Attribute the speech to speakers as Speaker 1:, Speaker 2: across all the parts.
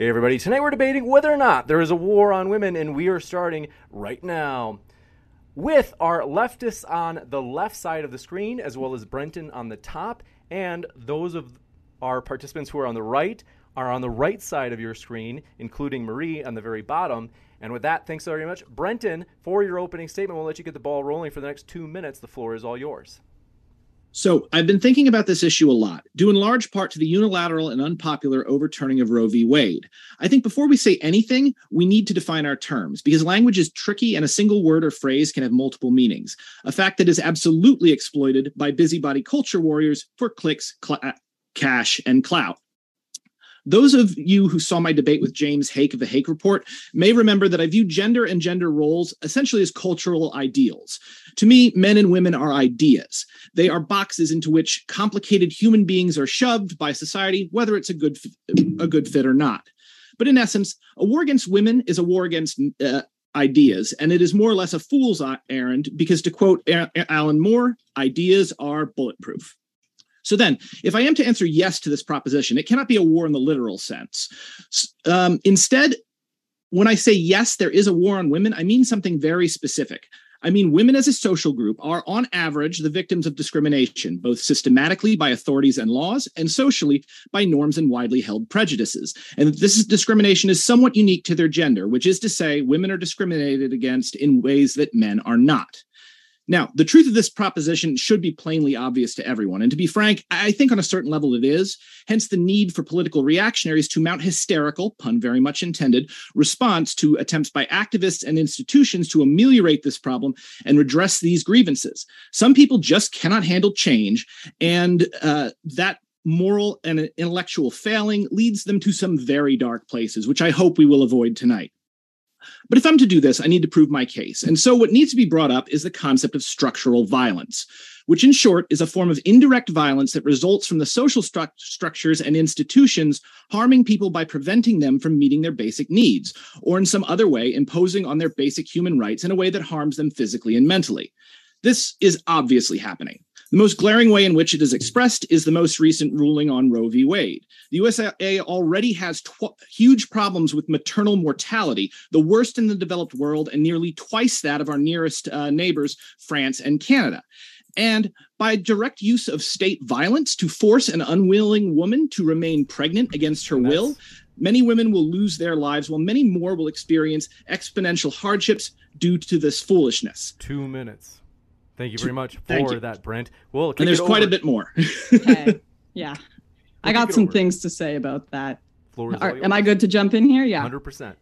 Speaker 1: Hey, everybody. Tonight we're debating whether or not there is a war on women, and we are starting right now with our leftists on the left side of the screen, as well as Brenton on the top, and those of our participants who are on the right are on the right side of your screen, including Marie on the very bottom. And with that, thanks very much. Brenton, for your opening statement, we'll let you get the ball rolling for the next two minutes. The floor is all yours.
Speaker 2: So I've been thinking about this issue a lot, due in large part to the unilateral and unpopular overturning of Roe v. Wade. I think before we say anything, we need to define our terms because language is tricky and a single word or phrase can have multiple meanings. A fact that is absolutely exploited by busybody culture warriors for clicks, cl- uh, cash, and clout. Those of you who saw my debate with James Hake of the Hake Report may remember that I view gender and gender roles essentially as cultural ideals. To me, men and women are ideas. They are boxes into which complicated human beings are shoved by society, whether it's a good a good fit or not. But in essence, a war against women is a war against uh, ideas, and it is more or less a fool's errand because, to quote Alan Moore, ideas are bulletproof. So then, if I am to answer yes to this proposition, it cannot be a war in the literal sense. Um, instead, when I say yes, there is a war on women, I mean something very specific. I mean, women as a social group are, on average, the victims of discrimination, both systematically by authorities and laws, and socially by norms and widely held prejudices. And this is, discrimination is somewhat unique to their gender, which is to say, women are discriminated against in ways that men are not. Now, the truth of this proposition should be plainly obvious to everyone. And to be frank, I think on a certain level it is. Hence the need for political reactionaries to mount hysterical, pun very much intended, response to attempts by activists and institutions to ameliorate this problem and redress these grievances. Some people just cannot handle change, and uh, that moral and intellectual failing leads them to some very dark places, which I hope we will avoid tonight. But if I'm to do this, I need to prove my case. And so what needs to be brought up is the concept of structural violence, which in short is a form of indirect violence that results from the social stru- structures and institutions harming people by preventing them from meeting their basic needs, or in some other way imposing on their basic human rights in a way that harms them physically and mentally. This is obviously happening. The most glaring way in which it is expressed is the most recent ruling on Roe v. Wade. The USA already has tw- huge problems with maternal mortality, the worst in the developed world, and nearly twice that of our nearest uh, neighbors, France and Canada. And by direct use of state violence to force an unwilling woman to remain pregnant against her will, many women will lose their lives, while many more will experience exponential hardships due to this foolishness.
Speaker 1: Two minutes. Thank you very much for that, Brent. Well,
Speaker 2: and there's quite a bit more.
Speaker 3: okay. Yeah. We'll I got some over. things to say about that. Floor is Are, am I good to jump in here? Yeah.
Speaker 1: 100%.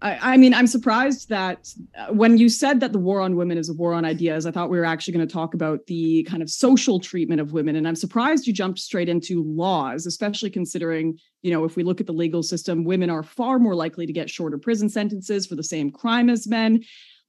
Speaker 3: I, I mean, I'm surprised that uh, when you said that the war on women is a war on ideas, I thought we were actually going to talk about the kind of social treatment of women. And I'm surprised you jumped straight into laws, especially considering, you know, if we look at the legal system, women are far more likely to get shorter prison sentences for the same crime as men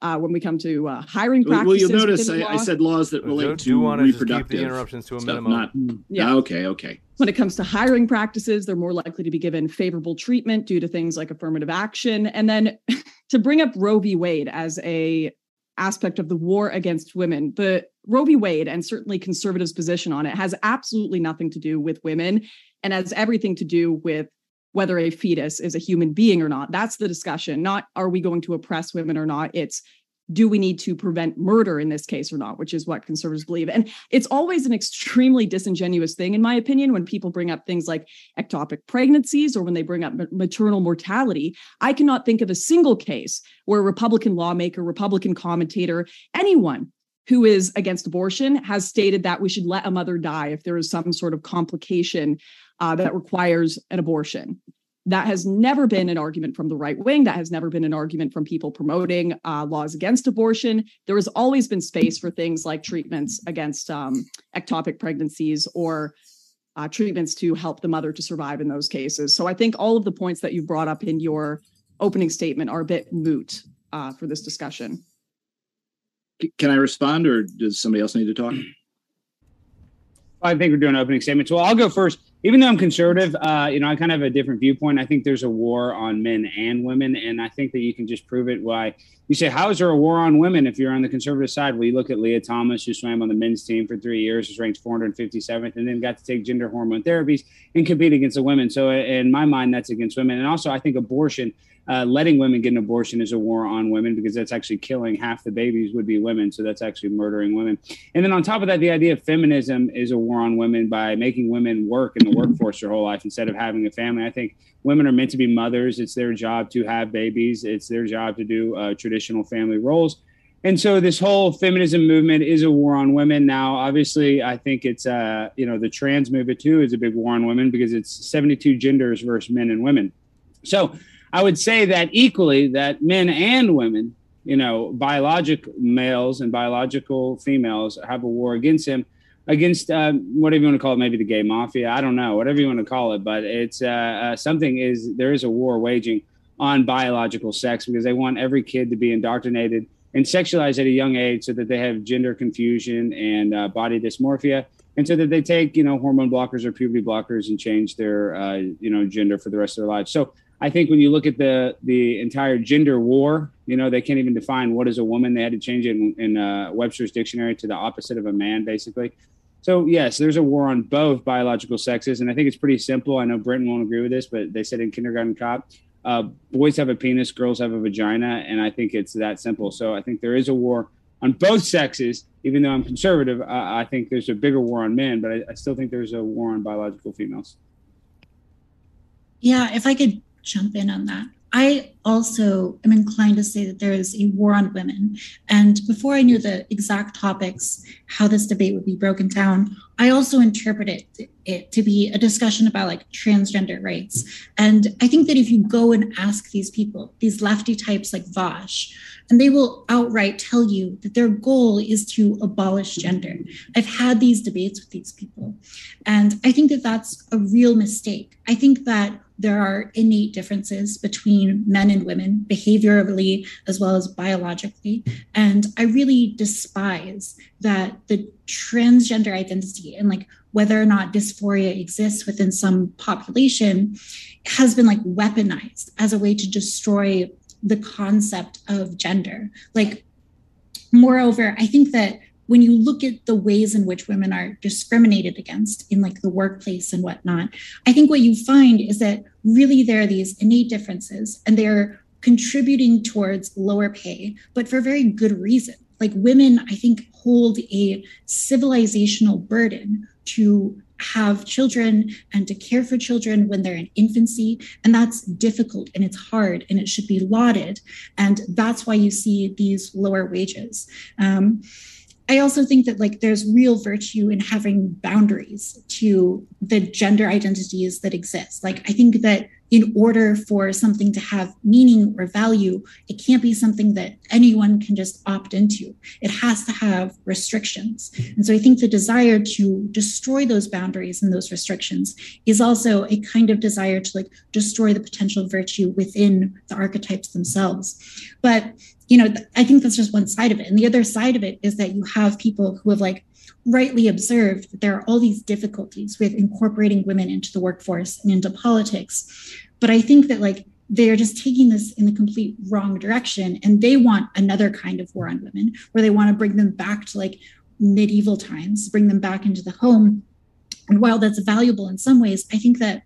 Speaker 3: uh, when we come to uh, hiring practices.
Speaker 2: Well, you'll notice I, I, said laws that relate to do reproductive.
Speaker 1: keep the interruptions to a minimum.
Speaker 2: Not, yeah. Okay. Okay.
Speaker 3: When it comes to hiring practices, they're more likely to be given favorable treatment due to things like affirmative action. And then to bring up Roe v. Wade as a aspect of the war against women, the Roe v. Wade and certainly conservatives' position on it has absolutely nothing to do with women and has everything to do with whether a fetus is a human being or not. That's the discussion. Not are we going to oppress women or not? It's do we need to prevent murder in this case or not, which is what conservatives believe. And it's always an extremely disingenuous thing, in my opinion, when people bring up things like ectopic pregnancies or when they bring up maternal mortality. I cannot think of a single case where a Republican lawmaker, Republican commentator, anyone who is against abortion has stated that we should let a mother die if there is some sort of complication uh, that requires an abortion. That has never been an argument from the right wing. That has never been an argument from people promoting uh, laws against abortion. There has always been space for things like treatments against um, ectopic pregnancies or uh, treatments to help the mother to survive in those cases. So I think all of the points that you brought up in your opening statement are a bit moot uh, for this discussion.
Speaker 2: Can I respond, or does somebody else need to talk?
Speaker 4: I think we're doing opening statements. Well, I'll go first. Even though I'm conservative, uh, you know, I kind of have a different viewpoint. I think there's a war on men and women, and I think that you can just prove it. Why you say, how is there a war on women if you're on the conservative side? Well, you look at Lia Thomas, who swam on the men's team for three years, was ranked 457th, and then got to take gender hormone therapies and compete against the women. So, in my mind, that's against women. And also, I think abortion uh, letting women get an abortion is a war on women because that's actually killing half the babies would be women. So that's actually murdering women. And then on top of that, the idea of feminism is a war on women by making women work in the workforce their whole life instead of having a family. I think women are meant to be mothers. It's their job to have babies. It's their job to do uh, traditional family roles. And so this whole feminism movement is a war on women. Now, obviously, I think it's uh, you know the trans movement too is a big war on women because it's 72 genders versus men and women. So I would say that equally that men and women, you know, biologic males and biological females have a war against him, against uh, whatever you want to call it, maybe the gay mafia. I don't know, whatever you want to call it, but it's uh, uh, something is there is a war waging on biological sex because they want every kid to be indoctrinated and sexualized at a young age so that they have gender confusion and uh, body dysmorphia and so that they take you know hormone blockers or puberty blockers and change their uh, you know gender for the rest of their lives so I think when you look at the the entire gender war, you know, they can't even define what is a woman. They had to change it in, in uh, Webster's dictionary to the opposite of a man, basically. So yes, there's a war on both biological sexes, and I think it's pretty simple. I know Brenton won't agree with this, but they said in kindergarten cop, uh, boys have a penis, girls have a vagina, and I think it's that simple. So I think there is a war on both sexes. Even though I'm conservative, I think there's a bigger war on men, but I, I still think there's a war on biological females.
Speaker 5: Yeah, if I could jump in on that. I also am inclined to say that there is a war on women. And before I knew the exact topics, how this debate would be broken down, I also interpreted it to be a discussion about like transgender rights. And I think that if you go and ask these people, these lefty types like Vaush, and they will outright tell you that their goal is to abolish gender. I've had these debates with these people, and I think that that's a real mistake. I think that there are innate differences between men and women, behaviorally as well as biologically. And I really despise that the transgender identity and like whether or not dysphoria exists within some population has been like weaponized as a way to destroy the concept of gender. Like, moreover, I think that when you look at the ways in which women are discriminated against in like the workplace and whatnot, I think what you find is that really there are these innate differences and they're contributing towards lower pay, but for very good reason. Like women, I think, hold a civilizational burden to have children and to care for children when they're in infancy. And that's difficult and it's hard and it should be lauded. And that's why you see these lower wages. Um, I also think that like there's real virtue in having boundaries to the gender identities that exist. Like I think that in order for something to have meaning or value, it can't be something that anyone can just opt into. It has to have restrictions. And so I think the desire to destroy those boundaries and those restrictions is also a kind of desire to like destroy the potential virtue within the archetypes themselves. But you know, I think that's just one side of it. And the other side of it is that you have people who have like rightly observed that there are all these difficulties with incorporating women into the workforce and into politics. But I think that like they're just taking this in the complete wrong direction and they want another kind of war on women where they want to bring them back to like medieval times, bring them back into the home. And while that's valuable in some ways, I think that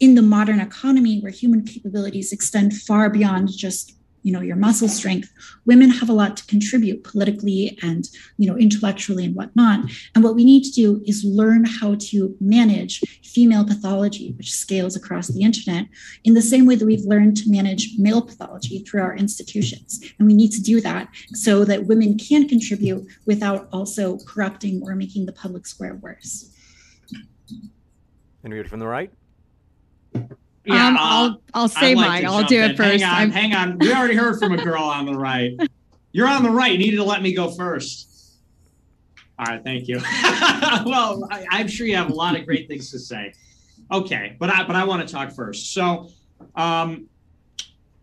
Speaker 5: in the modern economy where human capabilities extend far beyond just you know your muscle strength women have a lot to contribute politically and you know intellectually and whatnot. And what we need to do is learn how to manage female pathology which scales across the internet in the same way that we've learned to manage male pathology through our institutions. And we need to do that so that women can contribute without also corrupting or making the public square worse.
Speaker 1: And we from the right
Speaker 6: yeah, um, I'll I'll say like mine. I'll do it first. Hang on, hang on. We already heard from a girl on the right. You're on the right. You needed to let me go first. All right, thank you. well, I, am sure you have a lot of great things to say. Okay, but I but I want to talk first. So, um,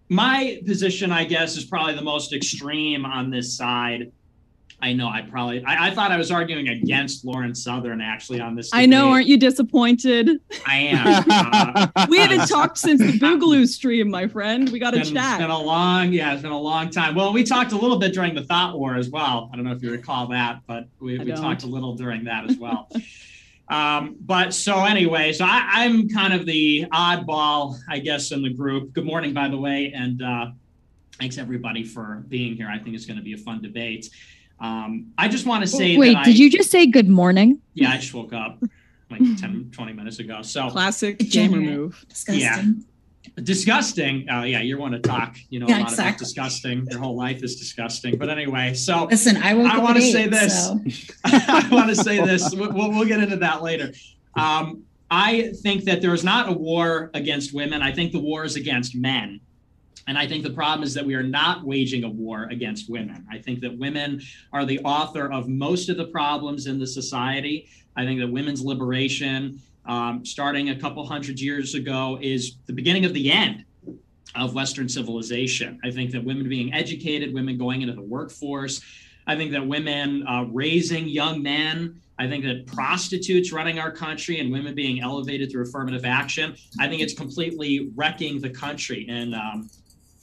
Speaker 6: my position, I guess, is probably the most extreme on this side. I know I probably I, I, thought I was arguing against Lauren Southern actually on this.
Speaker 3: Debate. I know, aren't you disappointed?
Speaker 6: I am.
Speaker 3: Uh, we haven't talked since the Boogaloo stream, my friend. We got to chat.
Speaker 6: It's been a long, yeah, it's been a long time. Well, we talked a little bit during the Thought War as well. I don't know if you recall that, but we, we talked a little during that as well. um, but so anyway, so I, am kind of the oddball, I guess, in the group. Good morning, by the way, and uh, thanks everybody for being here. I think it's going to be a fun debate. Um, I just want to say
Speaker 7: Wait,
Speaker 6: did
Speaker 7: you just say good morning?
Speaker 6: Yeah, I just woke up like 10, 20 minutes ago. So
Speaker 3: classic gamer move.
Speaker 5: Disgusting.
Speaker 6: Yeah. Disgusting. Oh, uh, yeah, you want to talk, you know, yeah, a lot exactly. about disgusting. Your whole life is disgusting. But anyway, so
Speaker 5: listen, I, I
Speaker 6: want
Speaker 5: to
Speaker 6: say this.
Speaker 5: So.
Speaker 6: I want to say this. We'll, we'll get into that later. Um, I think that there is not a war against women. I think the war is against men. And I think the problem is that we are not waging a war against women. I think that women are the author of most of the problems in the society. I think that women's liberation, um, starting a couple hundred years ago, is the beginning of the end of Western civilization. I think that women being educated, women going into the workforce, I think that women uh, raising young men, I think that prostitutes running our country and women being elevated through affirmative action, I think it's completely wrecking the country. And um,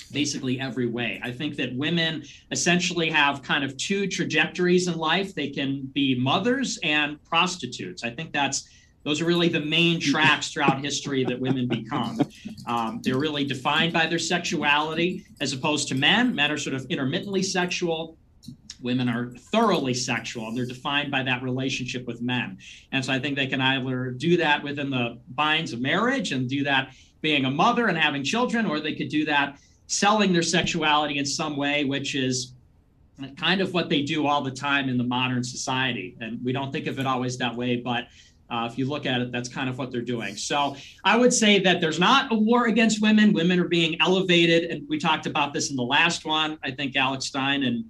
Speaker 6: basically every way. I think that women essentially have kind of two trajectories in life. They can be mothers and prostitutes. I think that's those are really the main tracks throughout history that women become. Um, they're really defined by their sexuality as opposed to men. Men are sort of intermittently sexual. Women are thoroughly sexual. And they're defined by that relationship with men. And so I think they can either do that within the binds of marriage and do that being a mother and having children, or they could do that selling their sexuality in some way, which is kind of what they do all the time in the modern society. And we don't think of it always that way, but uh, if you look at it, that's kind of what they're doing. So I would say that there's not a war against women. Women are being elevated. And we talked about this in the last one. I think Alex Stein and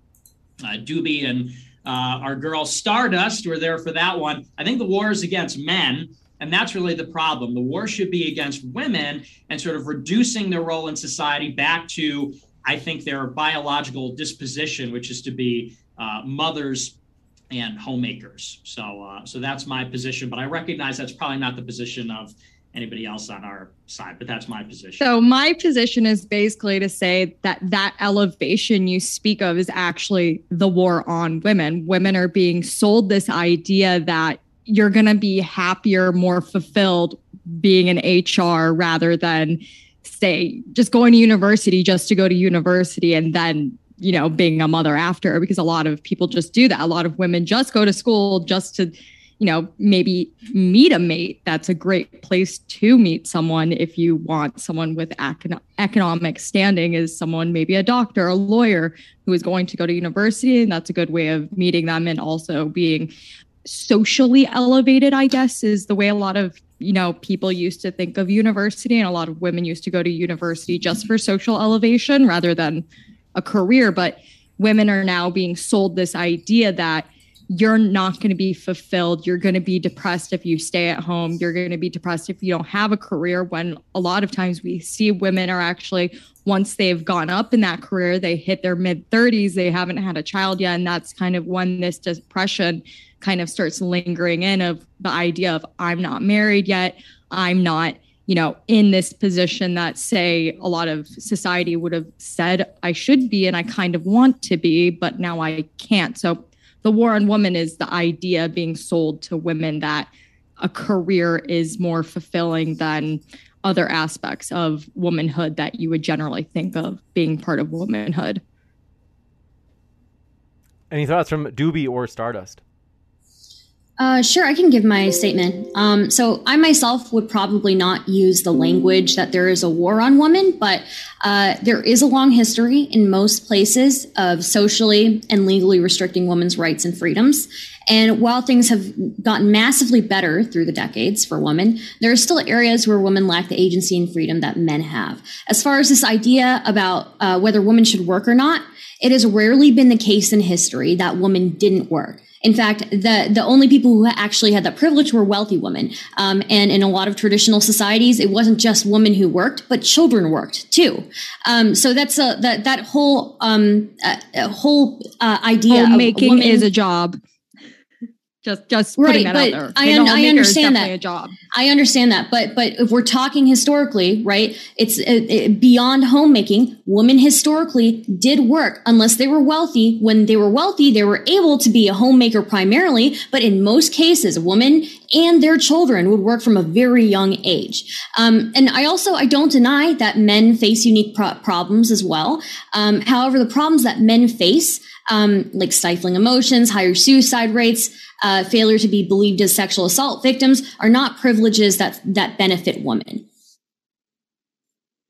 Speaker 6: uh, Doobie and uh, our girl Stardust were there for that one. I think the war is against men. And that's really the problem. The war should be against women and sort of reducing their role in society back to, I think, their biological disposition, which is to be uh, mothers and homemakers. So, uh, so that's my position. But I recognize that's probably not the position of anybody else on our side, but that's my position.
Speaker 7: So my position is basically to say that that elevation you speak of is actually the war on women. Women are being sold this idea that you're going to be happier, more fulfilled being an HR rather than say just going to university just to go to university and then you know being a mother after because a lot of people just do that. A lot of women just go to school just to you know maybe meet a mate. That's a great place to meet someone if you want someone with econ- economic standing is someone maybe a doctor a lawyer who is going to go to university and that's a good way of meeting them and also being socially elevated, I guess, is the way a lot of you know people used to think of university, and a lot of women used to go to university just for social elevation rather than a career. But women are now being sold this idea that you're not going to be fulfilled. You're going to be depressed if you stay at home. You're going to be depressed if you don't have a career. When a lot of times we see women are actually, once they've gone up in that career, they hit their mid 30s, they haven't had a child yet. And that's kind of when this depression kind of starts lingering in of the idea of I'm not married yet. I'm not, you know, in this position that say a lot of society would have said I should be and I kind of want to be, but now I can't. So the war on women is the idea being sold to women that a career is more fulfilling than other aspects of womanhood that you would generally think of being part of womanhood.
Speaker 1: Any thoughts from Doobie or Stardust?
Speaker 8: Uh, sure, I can give my statement. Um, so, I myself would probably not use the language that there is a war on women, but uh, there is a long history in most places of socially and legally restricting women's rights and freedoms. And while things have gotten massively better through the decades for women, there are still areas where women lack the agency and freedom that men have. As far as this idea about uh, whether women should work or not, it has rarely been the case in history that women didn't work. In fact, the the only people who actually had that privilege were wealthy women. Um, and in a lot of traditional societies, it wasn't just women who worked, but children worked too. Um, so that's a that that whole um, uh, whole uh, idea.
Speaker 7: Homemaking
Speaker 8: woman,
Speaker 7: is a job. Just just
Speaker 8: Right,
Speaker 7: putting that
Speaker 8: but
Speaker 7: out there.
Speaker 8: I un- I understand that.
Speaker 7: A job.
Speaker 8: I understand that, but but if we're talking historically, right? It's uh, uh, beyond homemaking. Women historically did work unless they were wealthy. When they were wealthy, they were able to be a homemaker primarily, but in most cases, women and their children would work from a very young age. Um, and I also I don't deny that men face unique pro- problems as well. Um, however, the problems that men face, um, like stifling emotions, higher suicide rates, uh, failure to be believed as sexual assault victims, are not privileges that that benefit women.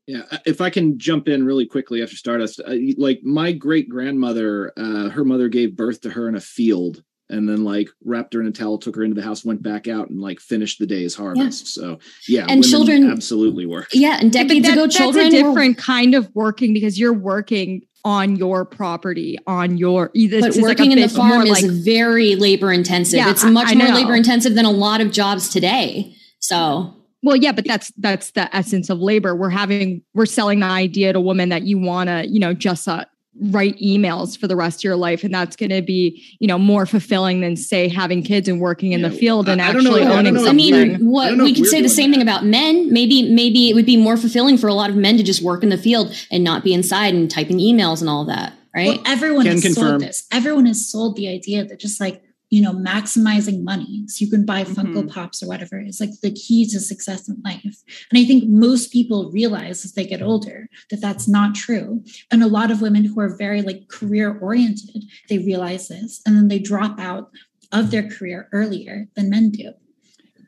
Speaker 2: Yeah, if I can jump in really quickly after Stardust, like my great grandmother, uh, her mother gave birth to her in a field, and then like wrapped her in a towel, took her into the house, went back out, and like finished the day's harvest. So yeah,
Speaker 8: And
Speaker 2: women
Speaker 8: children-
Speaker 2: absolutely work.
Speaker 8: Yeah, and
Speaker 7: Yeah,
Speaker 8: decades
Speaker 7: that-
Speaker 8: ago,
Speaker 7: that's
Speaker 8: children
Speaker 7: a
Speaker 8: were
Speaker 7: different kind of working because you're working on your property, on your either
Speaker 8: But
Speaker 7: this is like
Speaker 8: working in the farm is
Speaker 7: like
Speaker 8: very labor intensive.
Speaker 7: Yeah,
Speaker 8: it's
Speaker 7: I-
Speaker 8: much
Speaker 7: I
Speaker 8: more
Speaker 7: know.
Speaker 8: labor intensive than a lot of jobs today. So
Speaker 7: Well, yeah, but that's that's the essence of labor. We're having we're selling the idea to women that you want to, you know, just uh, write emails for the rest of your life, and that's going to be, you know, more fulfilling than say having kids and working in the field and
Speaker 2: I- I don't know-
Speaker 7: actually
Speaker 2: I don't
Speaker 7: owning
Speaker 2: know if
Speaker 8: I mean, what
Speaker 2: don't
Speaker 8: we could say the
Speaker 2: doing
Speaker 8: same thing about men. Maybe maybe it would be more fulfilling for a lot of men to just work in the field and not be inside and typing emails and all that, right?
Speaker 5: Well, everyone
Speaker 2: Can
Speaker 5: has
Speaker 2: confirm.
Speaker 5: sold this. Everyone has sold the idea that just like, you know, maximizing money so you can buy Funko
Speaker 3: Mhm.
Speaker 5: Pops or whatever is like the key to success in life. And I think most people realize as they get older that that's not true. And a lot of women who are very like career oriented, they realize this and then they drop out of their career earlier than men do.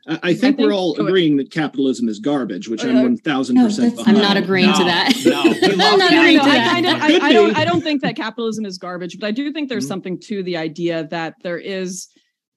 Speaker 2: I, I think we're all agreeing that capitalism is garbage, which
Speaker 3: Uh,
Speaker 2: I'm one thousand
Speaker 5: no,
Speaker 2: percent.
Speaker 8: I'm not agreeing to that.
Speaker 6: no, we
Speaker 8: I'm not agreeing
Speaker 3: no,
Speaker 8: to
Speaker 3: I
Speaker 8: that.
Speaker 3: kind of, I, I don't. I don't think that capitalism is garbage, but I do think there's
Speaker 2: Mhm.
Speaker 3: something to the idea that there is,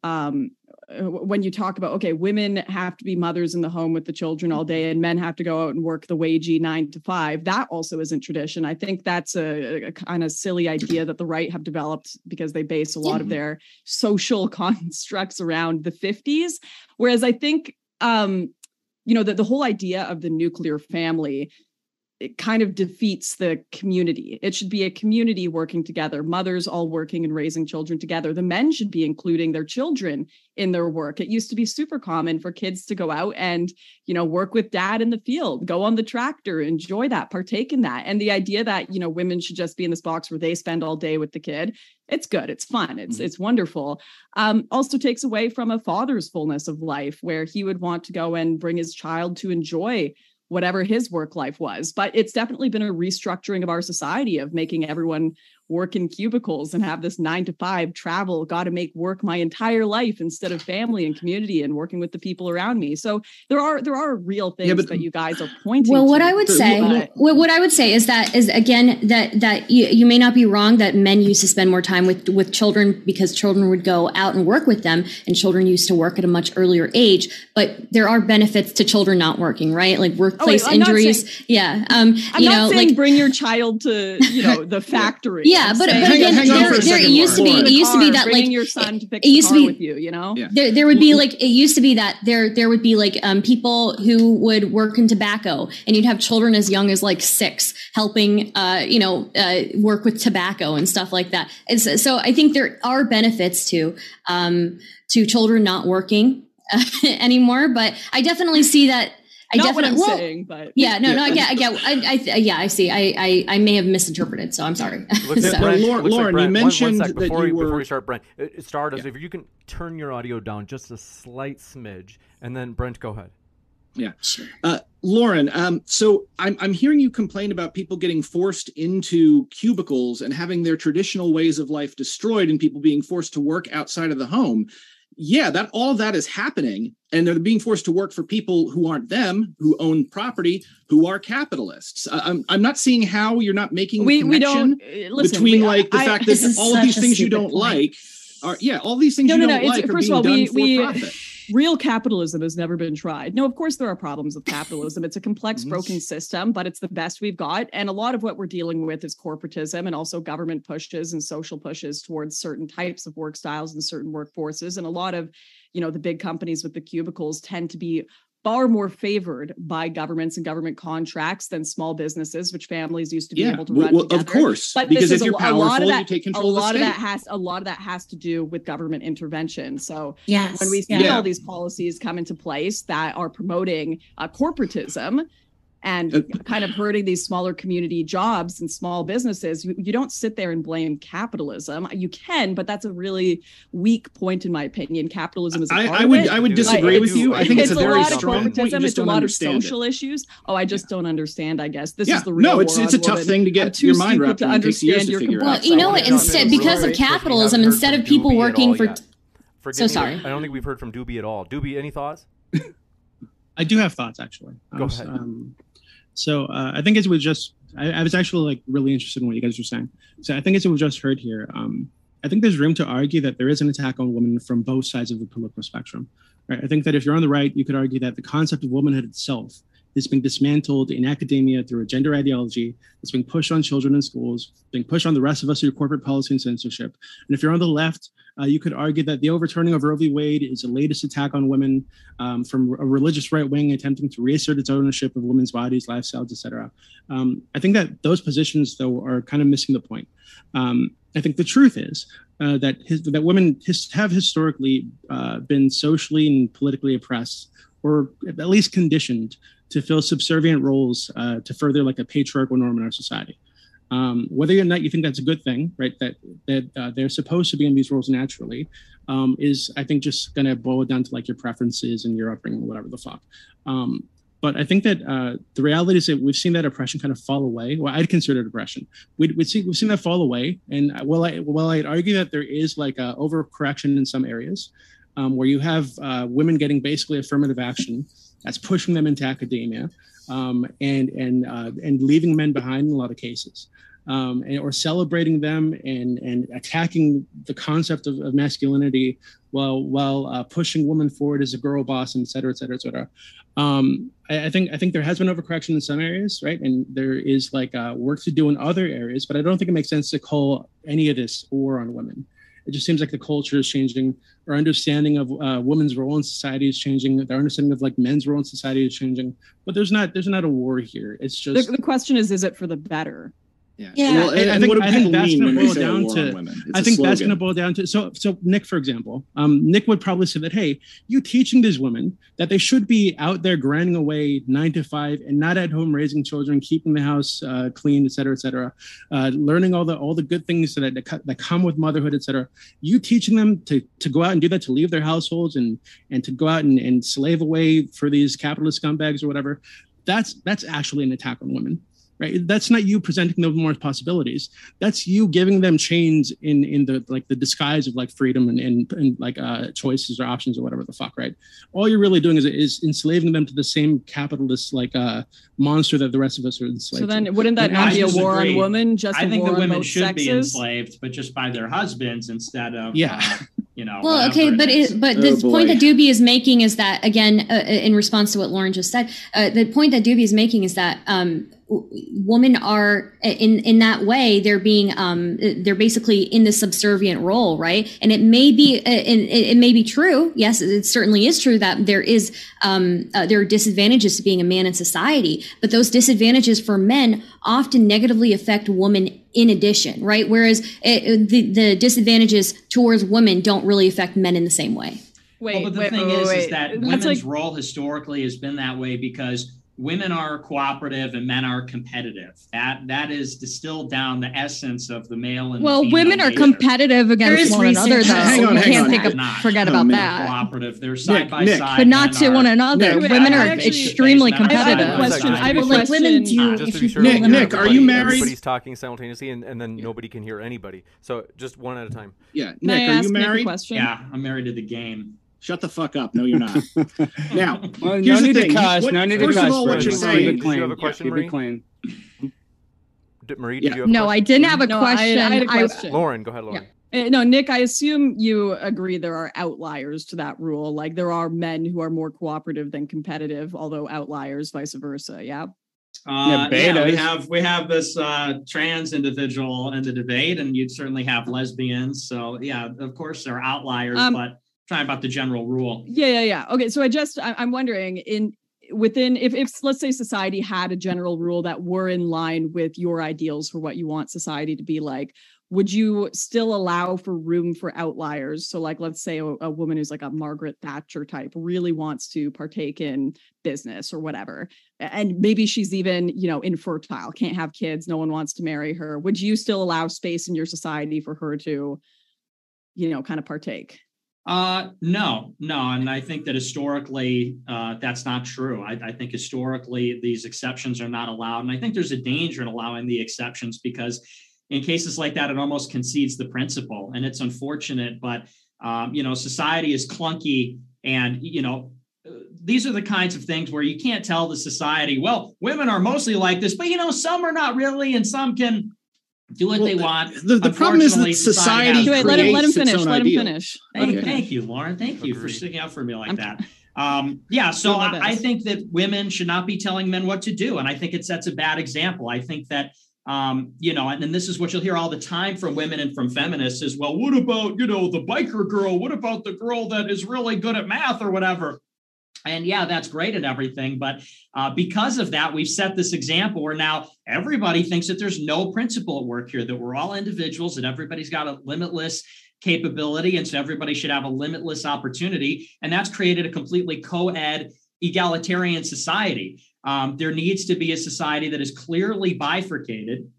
Speaker 3: um, w- when you talk about okay, women have to be mothers in the home with the children all day, and men have to go out and work the wagey nine to five. That also isn't tradition. I think that's a, a kind of silly idea that the right have developed because they base a lot of their social constructs around the 50s. Whereas I think, um, you know, that the whole idea of the nuclear family it kind of defeats the community. It should be a community working together, mothers all working and raising children together. The men should be including their children in their work. It used to be super common for kids to go out and, you know, work with dad in the field, go on the tractor, enjoy that, partake in that. And the idea that, you know, women should just be in this box where they spend all day with the kid, it's good, it's fun, it's it's wonderful. Um, also takes away from a father's fullness of life where he would want to go and bring his child to enjoy whatever his work life was. But it's definitely been a restructuring of our society of making everyone work in cubicles and have this nine to five travel, got to make work my entire life instead of family and community and working with the people around me. So there are there are real things yeah,
Speaker 2: but-
Speaker 3: that you guys are pointing
Speaker 8: Well, what
Speaker 3: to.
Speaker 8: I would
Speaker 2: But-
Speaker 8: say,
Speaker 3: but-
Speaker 8: what, what I would say is that is again that that you, you may not be wrong that men used to spend more time with with children because children would go out and work with them, and children used to work at a much earlier age. But there are benefits to children not working, right? Like workplace
Speaker 3: I'm not
Speaker 8: injuries. yeah, um,
Speaker 3: I'm
Speaker 8: you
Speaker 3: not
Speaker 8: know,
Speaker 3: saying
Speaker 8: like
Speaker 3: bring your child to you know the factory.
Speaker 8: Yeah,
Speaker 3: I'm
Speaker 8: but-
Speaker 3: saying
Speaker 8: but again,
Speaker 2: on
Speaker 8: there- there
Speaker 2: second,
Speaker 8: used to be- it used to be that, like,
Speaker 3: your son to pick
Speaker 8: it used to be-
Speaker 3: with you. You know.
Speaker 2: Yeah.
Speaker 8: there, there would be like it used to be that there there would be like um, people who would work in tobacco and you'd have children as young as like six helping uh, you know uh, work with tobacco and stuff like that and so, so i think there are benefits to um, to children not working anymore but i definitely see that i
Speaker 3: Not what
Speaker 8: definitely
Speaker 3: I'm
Speaker 8: well,
Speaker 3: saying, but
Speaker 8: yeah no
Speaker 2: Yeah.
Speaker 8: no i get i get I, I yeah i see I, I i may have misinterpreted so i'm sorry
Speaker 1: Looks
Speaker 8: So-
Speaker 1: Brent,
Speaker 2: Lauren-
Speaker 1: looks like
Speaker 2: Lauren, you
Speaker 1: Brent- one- one
Speaker 2: mentioned
Speaker 1: sec
Speaker 2: that
Speaker 1: before
Speaker 2: you
Speaker 1: we, before we start, Brent. It, it Stardust, if you can turn your audio down just a slight smidge, and then Brent, go ahead. Yeah.
Speaker 2: Uh, Lauren, um, so I'm, I'm hearing you complain about people getting forced into cubicles and having their traditional ways of life destroyed and people being forced to work outside of the home. Yeah, that all that is happening, and they're being forced to work for people who aren't them, who own property, who are capitalists. I, I'm I'm not seeing how you're not making the
Speaker 3: we we
Speaker 2: connection
Speaker 3: don't uh, listen,
Speaker 2: between
Speaker 3: we-
Speaker 2: like the
Speaker 3: I-
Speaker 2: fact that all of these things you don't
Speaker 5: point.
Speaker 2: like are yeah, all these things
Speaker 3: No,
Speaker 2: you
Speaker 3: no, no,
Speaker 2: don't
Speaker 3: it's-
Speaker 2: like are
Speaker 3: first
Speaker 2: being
Speaker 3: of all,
Speaker 2: done
Speaker 3: we-
Speaker 2: for
Speaker 3: we-
Speaker 2: profit.
Speaker 3: Real capitalism has never been tried. No, of course there are problems with capitalism. It's a complex, broken system, but it's the best we've got. And a lot of what we're dealing with is corporatism and also government pushes and social pushes towards certain types of work styles and certain workforces. And a lot of, you know, the big companies with the cubicles tend to be far more favored by governments and government contracts than small businesses, which families used to be
Speaker 2: Yeah,
Speaker 3: able to
Speaker 2: well-
Speaker 3: run
Speaker 2: well, of course,
Speaker 3: But
Speaker 2: because if
Speaker 3: a,
Speaker 2: you're
Speaker 3: lo- a lot
Speaker 2: powerful,
Speaker 3: of
Speaker 2: you
Speaker 3: that,
Speaker 2: take
Speaker 3: a
Speaker 2: control of the
Speaker 3: lot of that has a lot of that has to do with government intervention. So
Speaker 5: Yes.
Speaker 3: when we see
Speaker 2: Yeah.
Speaker 3: all these policies come into place that are promoting uh, corporatism and
Speaker 2: Uh,
Speaker 3: kind of hurting these smaller community jobs and small businesses, you, you don't sit there and blame capitalism. You can, but that's a really weak point in my opinion. Capitalism is a
Speaker 2: I,
Speaker 3: part
Speaker 2: I
Speaker 3: of
Speaker 2: would
Speaker 3: it.
Speaker 2: I would disagree
Speaker 1: I
Speaker 2: with
Speaker 1: do-
Speaker 2: you.
Speaker 1: I
Speaker 2: I think
Speaker 3: it's
Speaker 2: it's
Speaker 3: a
Speaker 2: a very
Speaker 3: lot of
Speaker 2: strong point. You
Speaker 3: corporatism.
Speaker 2: just
Speaker 3: It's a
Speaker 2: don't
Speaker 3: lot of
Speaker 2: understand it.
Speaker 3: social issues. Oh, I just don't understand. I guess this
Speaker 2: Yeah,
Speaker 3: is the real
Speaker 2: no, it's it's a tough
Speaker 3: women.
Speaker 2: thing to get
Speaker 3: too
Speaker 2: your mind wrapped
Speaker 3: to
Speaker 2: around. It takes
Speaker 3: understand your
Speaker 8: Well,
Speaker 2: out.
Speaker 8: you know what? Instead, because of
Speaker 1: quick, we haven't
Speaker 8: capitalism, instead of people working for.
Speaker 1: Forgive
Speaker 8: So
Speaker 1: me,
Speaker 8: sorry.
Speaker 1: I don't think we've heard from Doobie at all. Doobie, any thoughts?
Speaker 9: I do have thoughts actually.
Speaker 1: Go
Speaker 9: Um,
Speaker 1: ahead.
Speaker 9: Um, so uh, I think as we just, I, I was actually like really interested in what you guys were saying. So I think as we just heard here, um, I think there's room to argue that there is an attack on women from both sides of the political spectrum. Right? I think that if you're on the right, you could argue that the concept of womanhood itself is being dismantled in academia through a gender ideology that's being pushed on children in schools, being pushed on the rest of us through corporate policy and censorship. And if you're on the left, uh, you could argue that the overturning of Roe v. Wade is the latest attack on women um, from a religious right wing attempting to reassert its ownership of women's bodies, lifestyles, etc. Um, I think that those positions, though, are kind of missing the point. Um, I think the truth is uh, that his, that women his, have historically uh, been socially and politically oppressed, or at least conditioned to fill subservient roles uh, to further like a patriarchal norm in our society. Um, whether or not you think that's a good thing, right? That that uh, they're supposed to be in these roles naturally, um, is I think just going to boil down to like your preferences and your upbringing, whatever the fuck. Um, but I think that uh, the reality is that we've seen that oppression kind of fall away. Well, I'd consider it oppression. We'd, we'd see, we've seen that fall away. And while I, while I'd argue that there is like a overcorrection in some areas, um, where you have uh, women getting basically affirmative action that's pushing them into academia um, and and uh, and leaving men behind in a lot of cases, um, and, or celebrating them and and attacking the concept of, of masculinity while while uh, pushing women forward as a girl boss and et cetera, et cetera, et cetera. Um, I, I think I think there has been overcorrection in some areas, right? And there is like uh, work to do in other areas, but I don't think it makes sense to call any of this war on women. It just seems like the culture is changing. Our understanding of uh, women's role in society is changing. Our understanding of like men's role in society is changing. But there's not there's not a war here. It's just
Speaker 3: The, the question is, is it for the better?
Speaker 2: Yeah.
Speaker 5: Yeah.
Speaker 2: Well,
Speaker 9: I-
Speaker 2: and,
Speaker 9: I think-
Speaker 2: what do
Speaker 9: I think that's gonna boil down to-
Speaker 2: on women? It's
Speaker 9: think that's going to boil down to so so Nick, for example, um, Nick would probably say that hey, you teaching these women that they should be out there grinding away nine to five and not at home raising children, keeping the house uh, clean, et cetera, et cetera, uh, learning all the all the good things that, that that come with motherhood, et cetera. You teaching them to to go out and do that, to leave their households and and to go out and, and slave away for these capitalist scumbags or whatever. That's that's actually an attack on women right that's not you presenting them more possibilities that's you giving them chains in in the like the disguise of like freedom and and, and like uh choices or options or whatever the fuck right all you're really doing is is enslaving them to the same capitalist like uh monster that the rest of us are enslaved
Speaker 3: So then,
Speaker 9: to.
Speaker 3: wouldn't that not be a war on
Speaker 6: disagree.
Speaker 3: women? Just
Speaker 6: i think
Speaker 3: the
Speaker 6: women
Speaker 3: both
Speaker 6: should be enslaved, but just by their husbands instead of
Speaker 9: Yeah.
Speaker 6: uh, you know.
Speaker 8: Well, okay, but
Speaker 6: is.
Speaker 8: it, but
Speaker 2: Oh,
Speaker 8: the point that Doobie is making is that again, uh, in response to what Lauren just said, uh, the point that Doobie is making is that um, w- women are in in that way they're being um, they're basically in the subservient role, right? And it may be uh, and it, it may be true. Yes, it certainly is true that there is um, uh, there are disadvantages to being a man in society, but those disadvantages for men often negatively affect women in addition, right? Whereas it, the the disadvantages towards women don't really affect men in the same way.
Speaker 3: Wait,
Speaker 6: well, but the
Speaker 3: wait,
Speaker 6: thing
Speaker 3: wait,
Speaker 6: is,
Speaker 3: wait.
Speaker 6: is that
Speaker 3: That's
Speaker 6: women's
Speaker 3: like
Speaker 6: role historically has been that way because women are cooperative and men are competitive. That that is distilled down the essence of the male and
Speaker 7: Well, women are
Speaker 6: nature.
Speaker 7: competitive against
Speaker 5: is
Speaker 7: one another, though.
Speaker 2: Hang on,
Speaker 7: we
Speaker 2: hang
Speaker 7: can't
Speaker 2: on.
Speaker 7: think of,
Speaker 6: Not.
Speaker 7: forget about
Speaker 2: man.
Speaker 7: that.
Speaker 6: cooperative. They're side
Speaker 2: Nick,
Speaker 6: by
Speaker 2: Nick.
Speaker 6: side.
Speaker 7: But not to
Speaker 6: are-
Speaker 7: one another.
Speaker 2: Nick,
Speaker 7: Women
Speaker 3: I
Speaker 7: are
Speaker 3: actually-
Speaker 7: extremely
Speaker 6: I have a
Speaker 7: competitive.
Speaker 3: question. I have a
Speaker 5: But like women
Speaker 3: question.
Speaker 5: do,
Speaker 1: Just to be sure,
Speaker 2: Nick,
Speaker 5: pull
Speaker 2: Nick, are you married?
Speaker 1: Everybody's talking simultaneously, and, and then nobody can hear anybody. So just one at a time.
Speaker 2: Yeah, Nick, are you married?
Speaker 6: Yeah, I'm married to the game.
Speaker 2: Shut the fuck up. No, you're not. now,
Speaker 4: Well,
Speaker 2: Here's
Speaker 4: no
Speaker 2: the
Speaker 4: need
Speaker 2: thing.
Speaker 4: to cuss.
Speaker 2: What-
Speaker 4: no need to
Speaker 2: first of all, what you're saying-
Speaker 4: it
Speaker 1: Did you
Speaker 4: clean.
Speaker 1: have a question,
Speaker 4: Keep
Speaker 1: Marie?
Speaker 4: it clean.
Speaker 1: D- Marie,
Speaker 2: Yeah.
Speaker 1: did you have a
Speaker 7: No, I didn't have a
Speaker 3: No,
Speaker 7: question.
Speaker 3: I had a
Speaker 7: I-
Speaker 3: question.
Speaker 1: Lauren, go ahead, Lauren.
Speaker 3: Uh, No, Nick, I assume you agree there are outliers to that rule. Like there are men who are more cooperative than competitive, although outliers, vice versa. Yeah.
Speaker 6: Uh,
Speaker 4: Yeah,
Speaker 6: yeah, we have we have this uh, trans individual in the debate, and you'd certainly have lesbians. So yeah, of course there are outliers,
Speaker 3: Um,
Speaker 6: but trying about the general rule.
Speaker 3: Yeah, yeah, yeah. Okay, so I just I'm wondering in within if if let's say society had a general rule that were in line with your ideals for what you want society to be like, would you still allow for room for outliers? So like let's say a, a woman who's like a Margaret Thatcher type really wants to partake in business or whatever. And maybe she's even, you know, infertile, can't have kids, no one wants to marry her. Would you still allow space in your society for her to, you know, kind of partake?
Speaker 6: Uh, no, no, and I think that historically, uh, that's not true. I, I think historically these exceptions are not allowed, and I think there's a danger in allowing the exceptions because in cases like that, it almost concedes the principle, and it's unfortunate. But um, you know, society is clunky, and you know. uh, These are the kinds of things where you can't tell the society, well, women are mostly like this, but you know, some are not really, and some can do what
Speaker 2: Well,
Speaker 6: they want.
Speaker 2: the- the problem is that
Speaker 6: Unfortunately,
Speaker 2: society
Speaker 6: has-
Speaker 3: Wait, let him let him finish. Let him finish.
Speaker 6: Thank,
Speaker 2: Okay.
Speaker 6: thank you, Lauren. Thank you for sticking out for me like
Speaker 3: I'm-
Speaker 6: that. Um, yeah, so I, I think that women should not be telling men what to do, and I think it sets a bad example. I think that um, you know, and, and this is what you'll hear all the time from women and from feminists is, well, what about you know the biker girl? What about the girl that is really good at math or whatever? And yeah, that's great and everything. But uh, because of that, we've set this example where now everybody thinks that there's no principle at work here, that we're all individuals, that everybody's got a limitless capability. And so everybody should have a limitless opportunity. And that's created a completely co ed, egalitarian society. Um, there needs to be a society that is clearly bifurcated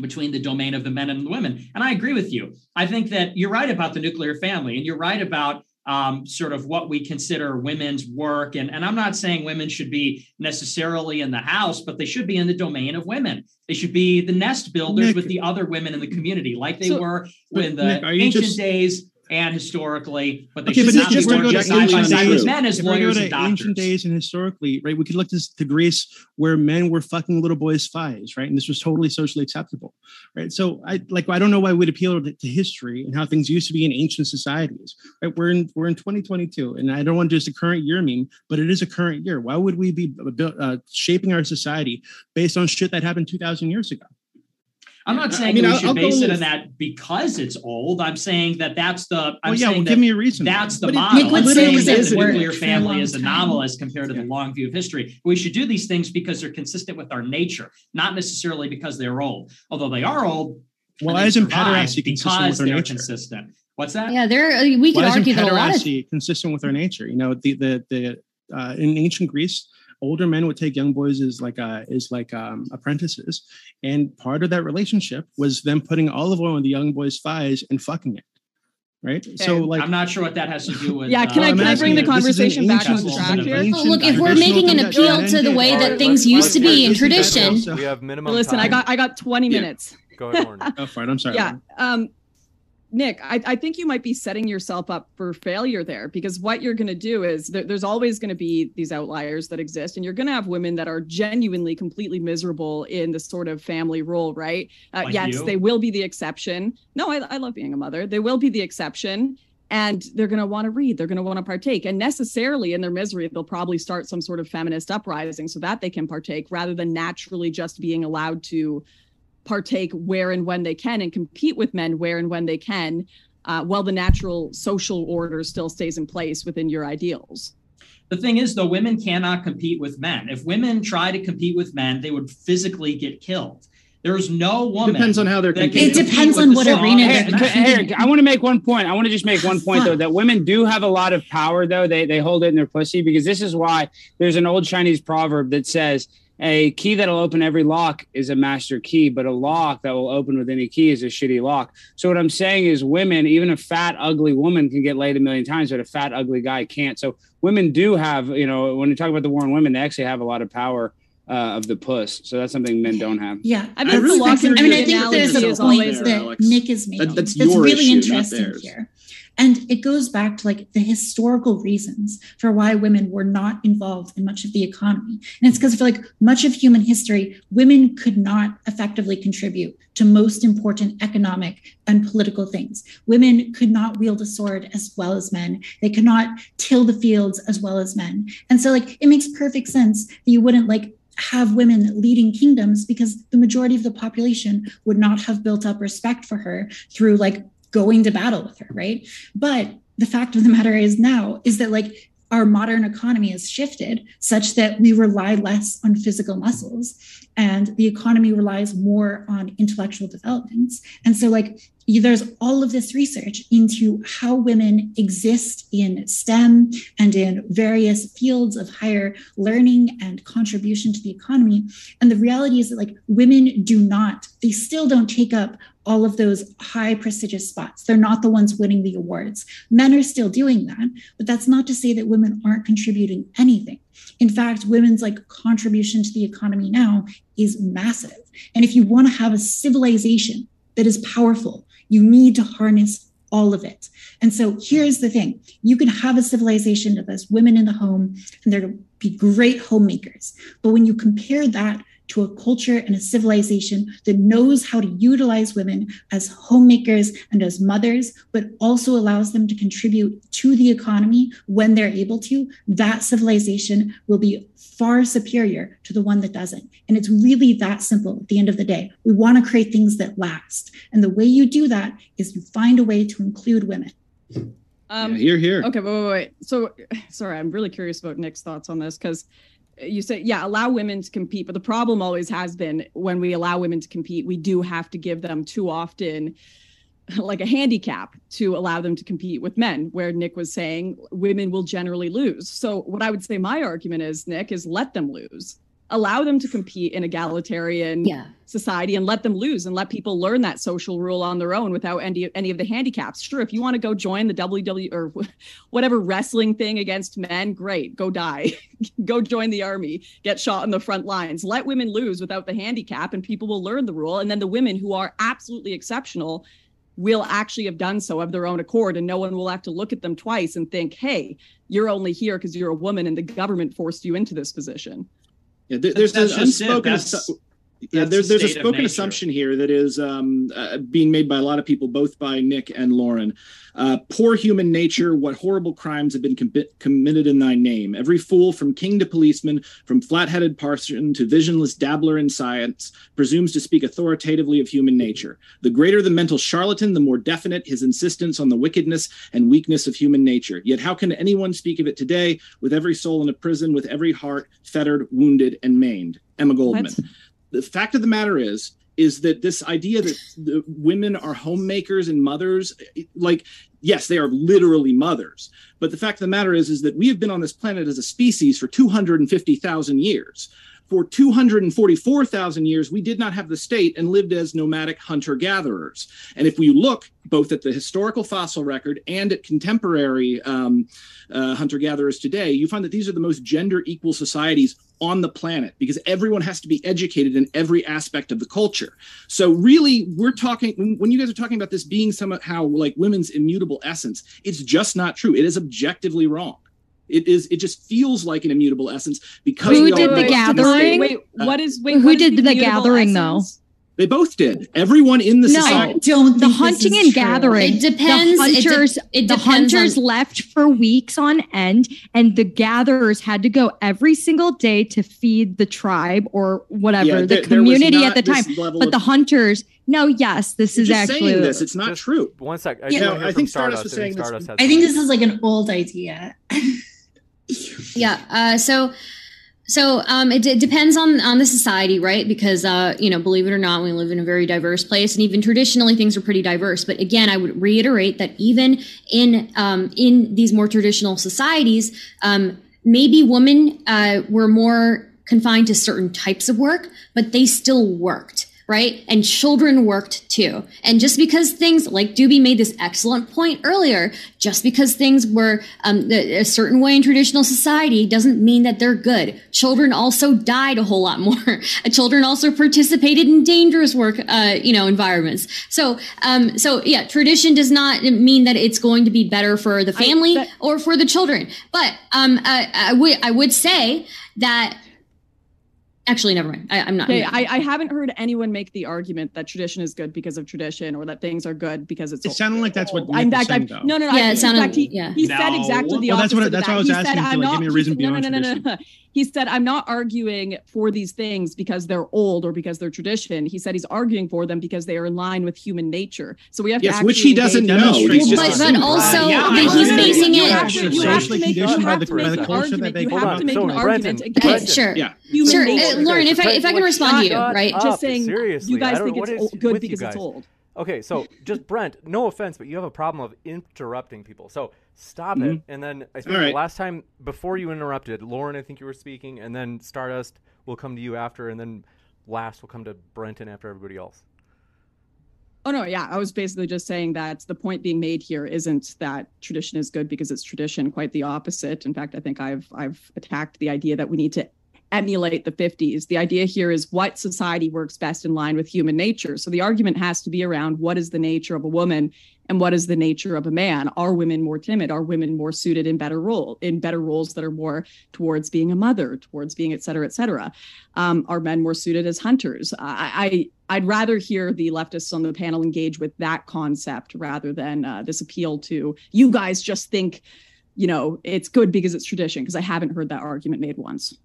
Speaker 6: between the domain of the men and the women. And I agree with you. I think that you're right about the nuclear family, and you're right about um, sort of what we consider women's work. And, and I'm not saying women should be necessarily in the house, but they should be in the domain of women. They should be the nest builders
Speaker 9: Nick-
Speaker 6: with the other women in the community, like they
Speaker 3: So-
Speaker 6: were in the
Speaker 9: Nick,
Speaker 6: ancient
Speaker 9: just-
Speaker 6: days and historically. But they
Speaker 9: Okay,
Speaker 6: should
Speaker 9: but
Speaker 6: not
Speaker 9: it's
Speaker 6: be
Speaker 9: just to go
Speaker 6: working side by
Speaker 2: ancient
Speaker 6: side with
Speaker 2: days.
Speaker 6: men as
Speaker 9: if
Speaker 6: lawyers and doctors.
Speaker 9: ancient days and historically, right, we could look to, to Greece where men were fucking little boys' thighs, right, and this was totally socially acceptable, right. So I like I don't know why we'd appeal to, to history and how things used to be in ancient societies, right? We're in we're in 2022, and I don't want to just a current year meme, but it is a current year. Why would we be built, uh, shaping our society based on shit that happened 2,000 years ago?
Speaker 6: I'm not
Speaker 2: I
Speaker 6: saying
Speaker 2: mean,
Speaker 6: that we
Speaker 2: I'll-
Speaker 6: should
Speaker 2: I'll
Speaker 6: base it
Speaker 2: with-
Speaker 6: on that because it's old. I'm saying that that's the. I'm
Speaker 9: Well, yeah,
Speaker 6: saying
Speaker 9: well,
Speaker 6: that
Speaker 9: give me a reason.
Speaker 6: That's the
Speaker 2: But
Speaker 6: model.
Speaker 5: Nick would
Speaker 6: I'm
Speaker 5: say
Speaker 6: saying
Speaker 5: it
Speaker 6: that the
Speaker 5: work
Speaker 6: nuclear family
Speaker 5: long
Speaker 6: is
Speaker 5: time.
Speaker 6: anomalous compared to the long view of history. We should do these things because they're consistent with our nature, not necessarily because they're old. Although they are old. and
Speaker 9: Why
Speaker 6: they
Speaker 9: isn't
Speaker 6: survive
Speaker 9: pederasty consistent
Speaker 6: because
Speaker 9: with our
Speaker 6: they're
Speaker 9: nature?
Speaker 6: consistent? What's that?
Speaker 8: Yeah, there we could
Speaker 9: Why isn't
Speaker 8: argue that a lot of
Speaker 9: consistent with our nature? You know, the the the uh, in ancient Greece, older men would take young boys as like uh, as like um, apprentices, and part of that relationship was them putting olive oil on the young boy's thighs and fucking it. Right. So like.
Speaker 6: I'm not sure what that has to do with.
Speaker 3: Yeah, can I-
Speaker 6: uh,
Speaker 3: can I bring the
Speaker 9: asking you, an
Speaker 3: conversation back
Speaker 9: ancient-
Speaker 6: to
Speaker 9: this is
Speaker 6: track here?
Speaker 9: ancient
Speaker 8: Well, look, if we're making an appeal to the way
Speaker 1: All
Speaker 8: that things
Speaker 1: let's-
Speaker 8: used to be in tradition.
Speaker 1: We have minimum.
Speaker 3: Listen, I got I got 20
Speaker 2: Yeah.
Speaker 3: minutes.
Speaker 1: Go ahead, Lauren.
Speaker 9: Go for it. I'm sorry.
Speaker 3: yeah
Speaker 9: Lauren.
Speaker 3: um nick I, I think you might be setting yourself up for failure there because what you're going to do is there, there's always going to be these outliers that exist and you're going to have women that are genuinely completely miserable in the sort of family role right? Uh,
Speaker 6: Like
Speaker 3: yes
Speaker 6: you?
Speaker 3: they will be the exception. No I, I love being a mother. They will be the exception and they're going to want to read they're going to want to partake and necessarily in their misery they'll probably start some sort of feminist uprising so that they can partake rather than naturally just being allowed to partake where and when they can and compete with men where and when they can uh, while the natural social order still stays in place within your ideals
Speaker 6: The thing is, though, women cannot compete with men. If women try to compete with men, they would physically get killed. There's no woman.
Speaker 2: Depends on how they're
Speaker 6: that can
Speaker 2: competing.
Speaker 5: It depends
Speaker 6: with
Speaker 5: on what arena
Speaker 6: men.
Speaker 4: Hey, Eric, I want to make one point. I want to just make one point though that women do have a lot of power though. They they hold it in their pussy because this is why there's an old Chinese proverb that says a key that'll open every lock is a master key, but a lock that will open with any key is a shitty lock. So what I'm saying is women, even a fat, ugly woman can get laid a million times, but a fat, ugly guy can't. So women do have, you know, when you talk about the war on women, they actually have a lot of power uh, of the puss. So that's something men don't have.
Speaker 5: Yeah,
Speaker 3: I
Speaker 2: I really think
Speaker 5: I mean, I
Speaker 3: room
Speaker 5: think there's a
Speaker 3: is
Speaker 5: point
Speaker 3: always
Speaker 5: that
Speaker 2: Alex.
Speaker 5: Nick is making
Speaker 2: That- that's
Speaker 5: that's
Speaker 2: your
Speaker 5: really
Speaker 2: issue, not
Speaker 5: interesting
Speaker 2: theirs.
Speaker 5: here. And it goes back to like the historical reasons for why women were not involved in much of the economy. And it's because for like much of human history, women could not effectively contribute to most important economic and political things. Women could not wield a sword as well as men. They could not till the fields as well as men. And so like it makes perfect sense that you wouldn't like have women leading kingdoms because the majority of the population would not have built up respect for her through like going to battle with her, right? But the fact of the matter is now is that like our modern economy has shifted such that we rely less on physical muscles and the economy relies more on intellectual developments. And so like there's all of this research into how women exist in STEM and in various fields of higher learning and contribution to the economy. And the reality is that like women do not, they still don't take up all of those high prestigious spots. They're not the ones winning the awards. Men are still doing that, but that's not to say that women aren't contributing anything. In fact, women's like contribution to the economy now is massive. And if you want to have a civilization that is powerful, you need to harness all of it. And so here's the thing you can have a civilization that has women in the home and they're to be great homemakers. But when you compare that to a culture and a civilization that knows how to utilize women as homemakers and as mothers, but also allows them to contribute to the economy when they're able to, that civilization will be far superior to the one that doesn't. And it's really that simple at the end of the day. We want to create things that last. And the way you do that is you find a way to include women.
Speaker 3: Um,
Speaker 2: yeah, here, here.
Speaker 3: Okay, wait, wait, wait. So, sorry, I'm really curious about Nick's thoughts on this because you say, yeah, allow women to compete, but the problem always has been when we allow women to compete, we do have to give them too often like a handicap to allow them to compete with men where nick was saying women will generally lose. So what i would say my argument is nick is let them lose allow them to compete in egalitarian
Speaker 8: Yeah.
Speaker 3: society and let them lose and let people learn that social rule on their own without any any of the handicaps. Sure, if you want to go join the WW or whatever wrestling thing against men, great, go die. go join the army, get shot in the front lines. Let women lose without the handicap and people will learn the rule and then the women who are absolutely exceptional will actually have done so of their own accord and no one will have to look at them twice and think, "Hey, you're only here because you're a woman and the government forced you into this position."
Speaker 2: Yeah, there, there's an unspoken.
Speaker 6: That's-
Speaker 2: assu- yeah,
Speaker 6: that's
Speaker 2: there's there's a spoken assumption here that is um, uh, being made by a lot of people, both by Nick and Lauren. Uh, poor human nature, what horrible crimes have been com- committed in thy name? Every fool, from king to policeman, from flat-headed parson to visionless dabbler in science, presumes to speak authoritatively of human nature. The greater the mental charlatan, the more definite his insistence on the wickedness and weakness of human nature. Yet how can anyone speak of it today, with every soul in a prison, with every heart fettered, wounded, and maimed? Emma Goldman
Speaker 3: What?
Speaker 2: The fact of the matter is is that this idea that women are homemakers and mothers like yes they are literally mothers but the fact of the matter is is that we have been on this planet as a species for 250,000 years for 244,000 years we did not have the state and lived as nomadic hunter gatherers and if we look both at the historical fossil record and at contemporary um, uh, hunter gatherers today you find that these are the most gender equal societies on the planet because everyone has to be educated in every aspect of the culture. So really, we're talking when, when you guys are talking about this being somehow like women's immutable essence, it's just not true. It is objectively wrong. It is. It just feels like an immutable essence because
Speaker 7: Who
Speaker 2: we
Speaker 7: did the gathering?
Speaker 3: Wait,
Speaker 2: Uh,
Speaker 3: what is wait?
Speaker 7: Who did the
Speaker 3: immutable
Speaker 7: gathering, though?
Speaker 2: They both did. Everyone in the
Speaker 7: No.
Speaker 2: society.
Speaker 5: I don't
Speaker 7: the
Speaker 5: think this
Speaker 7: hunting
Speaker 5: is
Speaker 7: and
Speaker 5: true.
Speaker 7: gathering.
Speaker 8: It depends.
Speaker 7: The
Speaker 8: It de-
Speaker 7: hunters,
Speaker 8: it
Speaker 7: the
Speaker 8: depends
Speaker 7: hunters
Speaker 8: on-
Speaker 7: left for weeks on end, and the gatherers had to go every single day to feed the tribe or whatever
Speaker 2: Yeah,
Speaker 7: the
Speaker 2: there- there
Speaker 7: community
Speaker 2: not
Speaker 7: at the time. But
Speaker 2: of-
Speaker 7: the hunters, no, yes, this
Speaker 2: You're
Speaker 7: is
Speaker 2: just
Speaker 7: actually
Speaker 2: saying this. It's not
Speaker 1: Just
Speaker 2: true.
Speaker 1: One sec. I,
Speaker 5: Yeah.
Speaker 2: No, I think Stardust
Speaker 1: Stardust.
Speaker 2: was
Speaker 1: I think
Speaker 2: saying this-
Speaker 1: Stardust has
Speaker 5: I think this is like an old idea.
Speaker 8: Yeah. Uh, so, so um, it, depends on on the society, right? Because uh, you know, believe it or not, we live in a very diverse place, and even traditionally, things are pretty diverse. But again, I would reiterate that even in um, in these more traditional societies, um, maybe women uh, were more confined to certain types of work, but they still worked. Right? And children worked too. And just because things, like Doobie made this excellent point earlier, just because things were um, a certain way in traditional society doesn't mean that they're good. Children also died a whole lot more. children also participated in dangerous work, uh, you know, environments. So, um, so yeah, tradition does not mean that it's going to be better for the family I, or for the children. But um, I, I would I would say that Actually, never mind. I, am not.
Speaker 3: Okay, I, I, haven't heard anyone make the argument that tradition is good because of tradition, or that things are good because it's.
Speaker 9: It sounded like that's what.
Speaker 3: In fact, saying, no, no, no.
Speaker 8: Yeah,
Speaker 3: I,
Speaker 8: it sounded.
Speaker 3: Fact, he,
Speaker 8: yeah.
Speaker 3: he no. said exactly the
Speaker 9: well,
Speaker 3: opposite.
Speaker 9: That's what. That's
Speaker 3: why
Speaker 9: I was
Speaker 3: he
Speaker 9: asking.
Speaker 3: Said,
Speaker 9: to, like,
Speaker 3: not,
Speaker 9: give me a reason
Speaker 3: said,
Speaker 9: beyond
Speaker 3: no, no, no,
Speaker 9: tradition.
Speaker 3: no, no. He said, "I'm not arguing for these things because they're old or because they're tradition." He said he's arguing for them because they are in line with human nature. So we have
Speaker 2: yes,
Speaker 3: to.
Speaker 2: which he doesn't know.
Speaker 8: Well, but, but also,
Speaker 6: yeah,
Speaker 8: but he's basing
Speaker 3: you
Speaker 8: it.
Speaker 3: Have to, you have to make, you have to make an argument. You have to make an argument
Speaker 8: Okay, sure.
Speaker 2: Yeah.
Speaker 8: Sure, uh, Lauren. If I if I can respond to you, right?
Speaker 3: Just saying,
Speaker 1: seriously,
Speaker 3: you guys think it's good because it's old.
Speaker 1: Okay, so just Brent, no offense, but you have a problem of interrupting people. So stop it. Mm-hmm. And then I think
Speaker 2: All right.
Speaker 1: the last time before you interrupted, Lauren, I think you were speaking, and then Stardust will come to you after, and then last will come to Brenton after everybody else.
Speaker 3: Oh no, yeah. I was basically just saying that the point being made here isn't that tradition is good because it's tradition, quite the opposite. In fact, I think I've I've attacked the idea that we need to emulate the 50s. The idea here is what society works best in line with human nature. So the argument has to be around what is the nature of a woman and what is the nature of a man? Are women more timid? Are women more suited in better role in better roles that are more towards being a mother, towards being et cetera, et cetera? Um, are men more suited as hunters? I, I I'd rather hear the leftists on the panel engage with that concept rather than uh, this appeal to you guys just think, you know, it's good because it's tradition. Because I haven't heard that argument made once.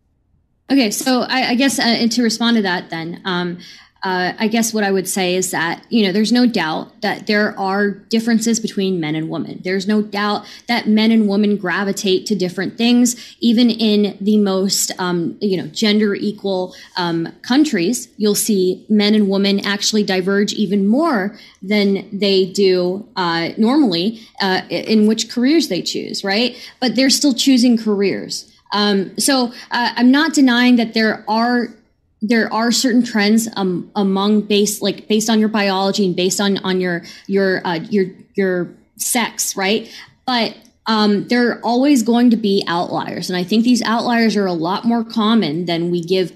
Speaker 8: Okay, so I, I guess uh, to respond to that, then, um, uh, I guess what I would say is that you know there's no doubt that there are differences between men and women. There's no doubt that men and women gravitate to different things, even in the most um, you know gender equal um, countries. You'll see men and women actually diverge even more than they do uh, normally uh, in which careers they choose, right? But they're still choosing careers. Um, so uh, I'm not denying that there are there are certain trends um, among based like based on your biology and based on on your your uh, your your sex, right? But um, there are always going to be outliers, and I think these outliers are a lot more common than we give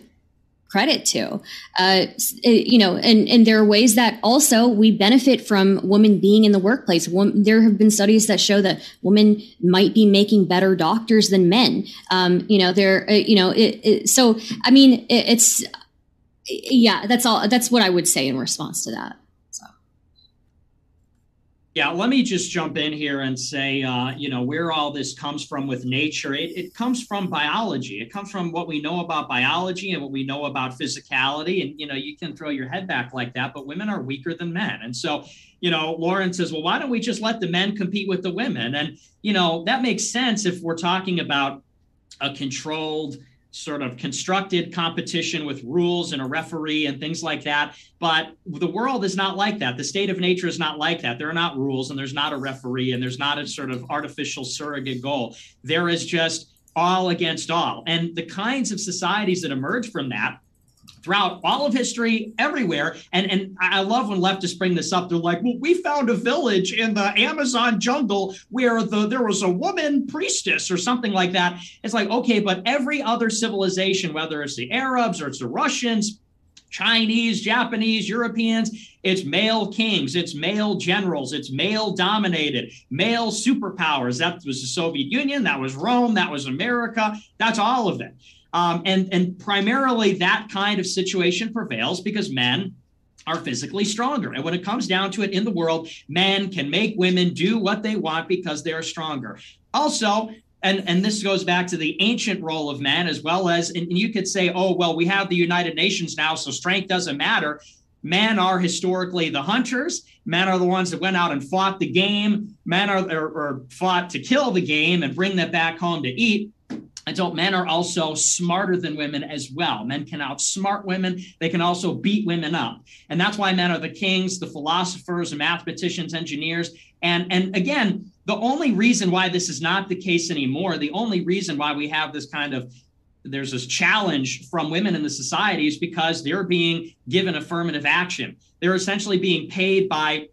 Speaker 8: credit to. Uh, uh, you know, and and there are ways that also we benefit from women being in the workplace. There have been studies that show that women might be making better doctors than men. Um, you know, they're uh, you know, it, it, so I mean, it, it's yeah, that's all. That's what I would say in response to that.
Speaker 6: Yeah, let me just jump in here and say, uh, you know, where all this comes from with nature. It, it comes from biology. It comes from what we know about biology and what we know about physicality. And, you know, you can throw your head back like that, but women are weaker than men. And so, you know, Lauren says, well, why don't we just let the men compete with the women? And, you know, that makes sense if we're talking about a controlled, sort of constructed competition with rules and a referee and things like that. But the world is not like that. The state of nature is not like that. There are not rules and there's not a referee and there's not a sort of artificial surrogate goal. There is just all against all. And the kinds of societies that emerge from that throughout all of history everywhere and and i love when leftists bring this up they're like well we found a village in the amazon jungle where the there was a woman priestess or something like that it's like okay but every other civilization whether it's the arabs or it's the russians Chinese, Japanese, Europeans, it's male kings, it's male generals, it's male dominated, male superpowers. That was the Soviet Union, that was Rome, that was America, that's all of it. Um, and, and primarily that kind of situation prevails because men are physically stronger. And when it comes down to it in the world, men can make women do what they want because they're stronger. Also, and, and this goes back to the ancient role of men as well as, and you could say, oh, well, we have the United Nations now, so strength doesn't matter. Men are historically the hunters. Men are the ones that went out and fought the game. Men are or, or fought to kill the game and bring them back home to eat. So men are also smarter than women as well. Men can outsmart women. They can also beat women up. And that's why men are the kings, the philosophers, the mathematicians, engineers. And, and again, the only reason why this is not the case anymore, the only reason why we have this kind of there's this challenge from women in the society is because they're being given affirmative action. They're essentially being paid by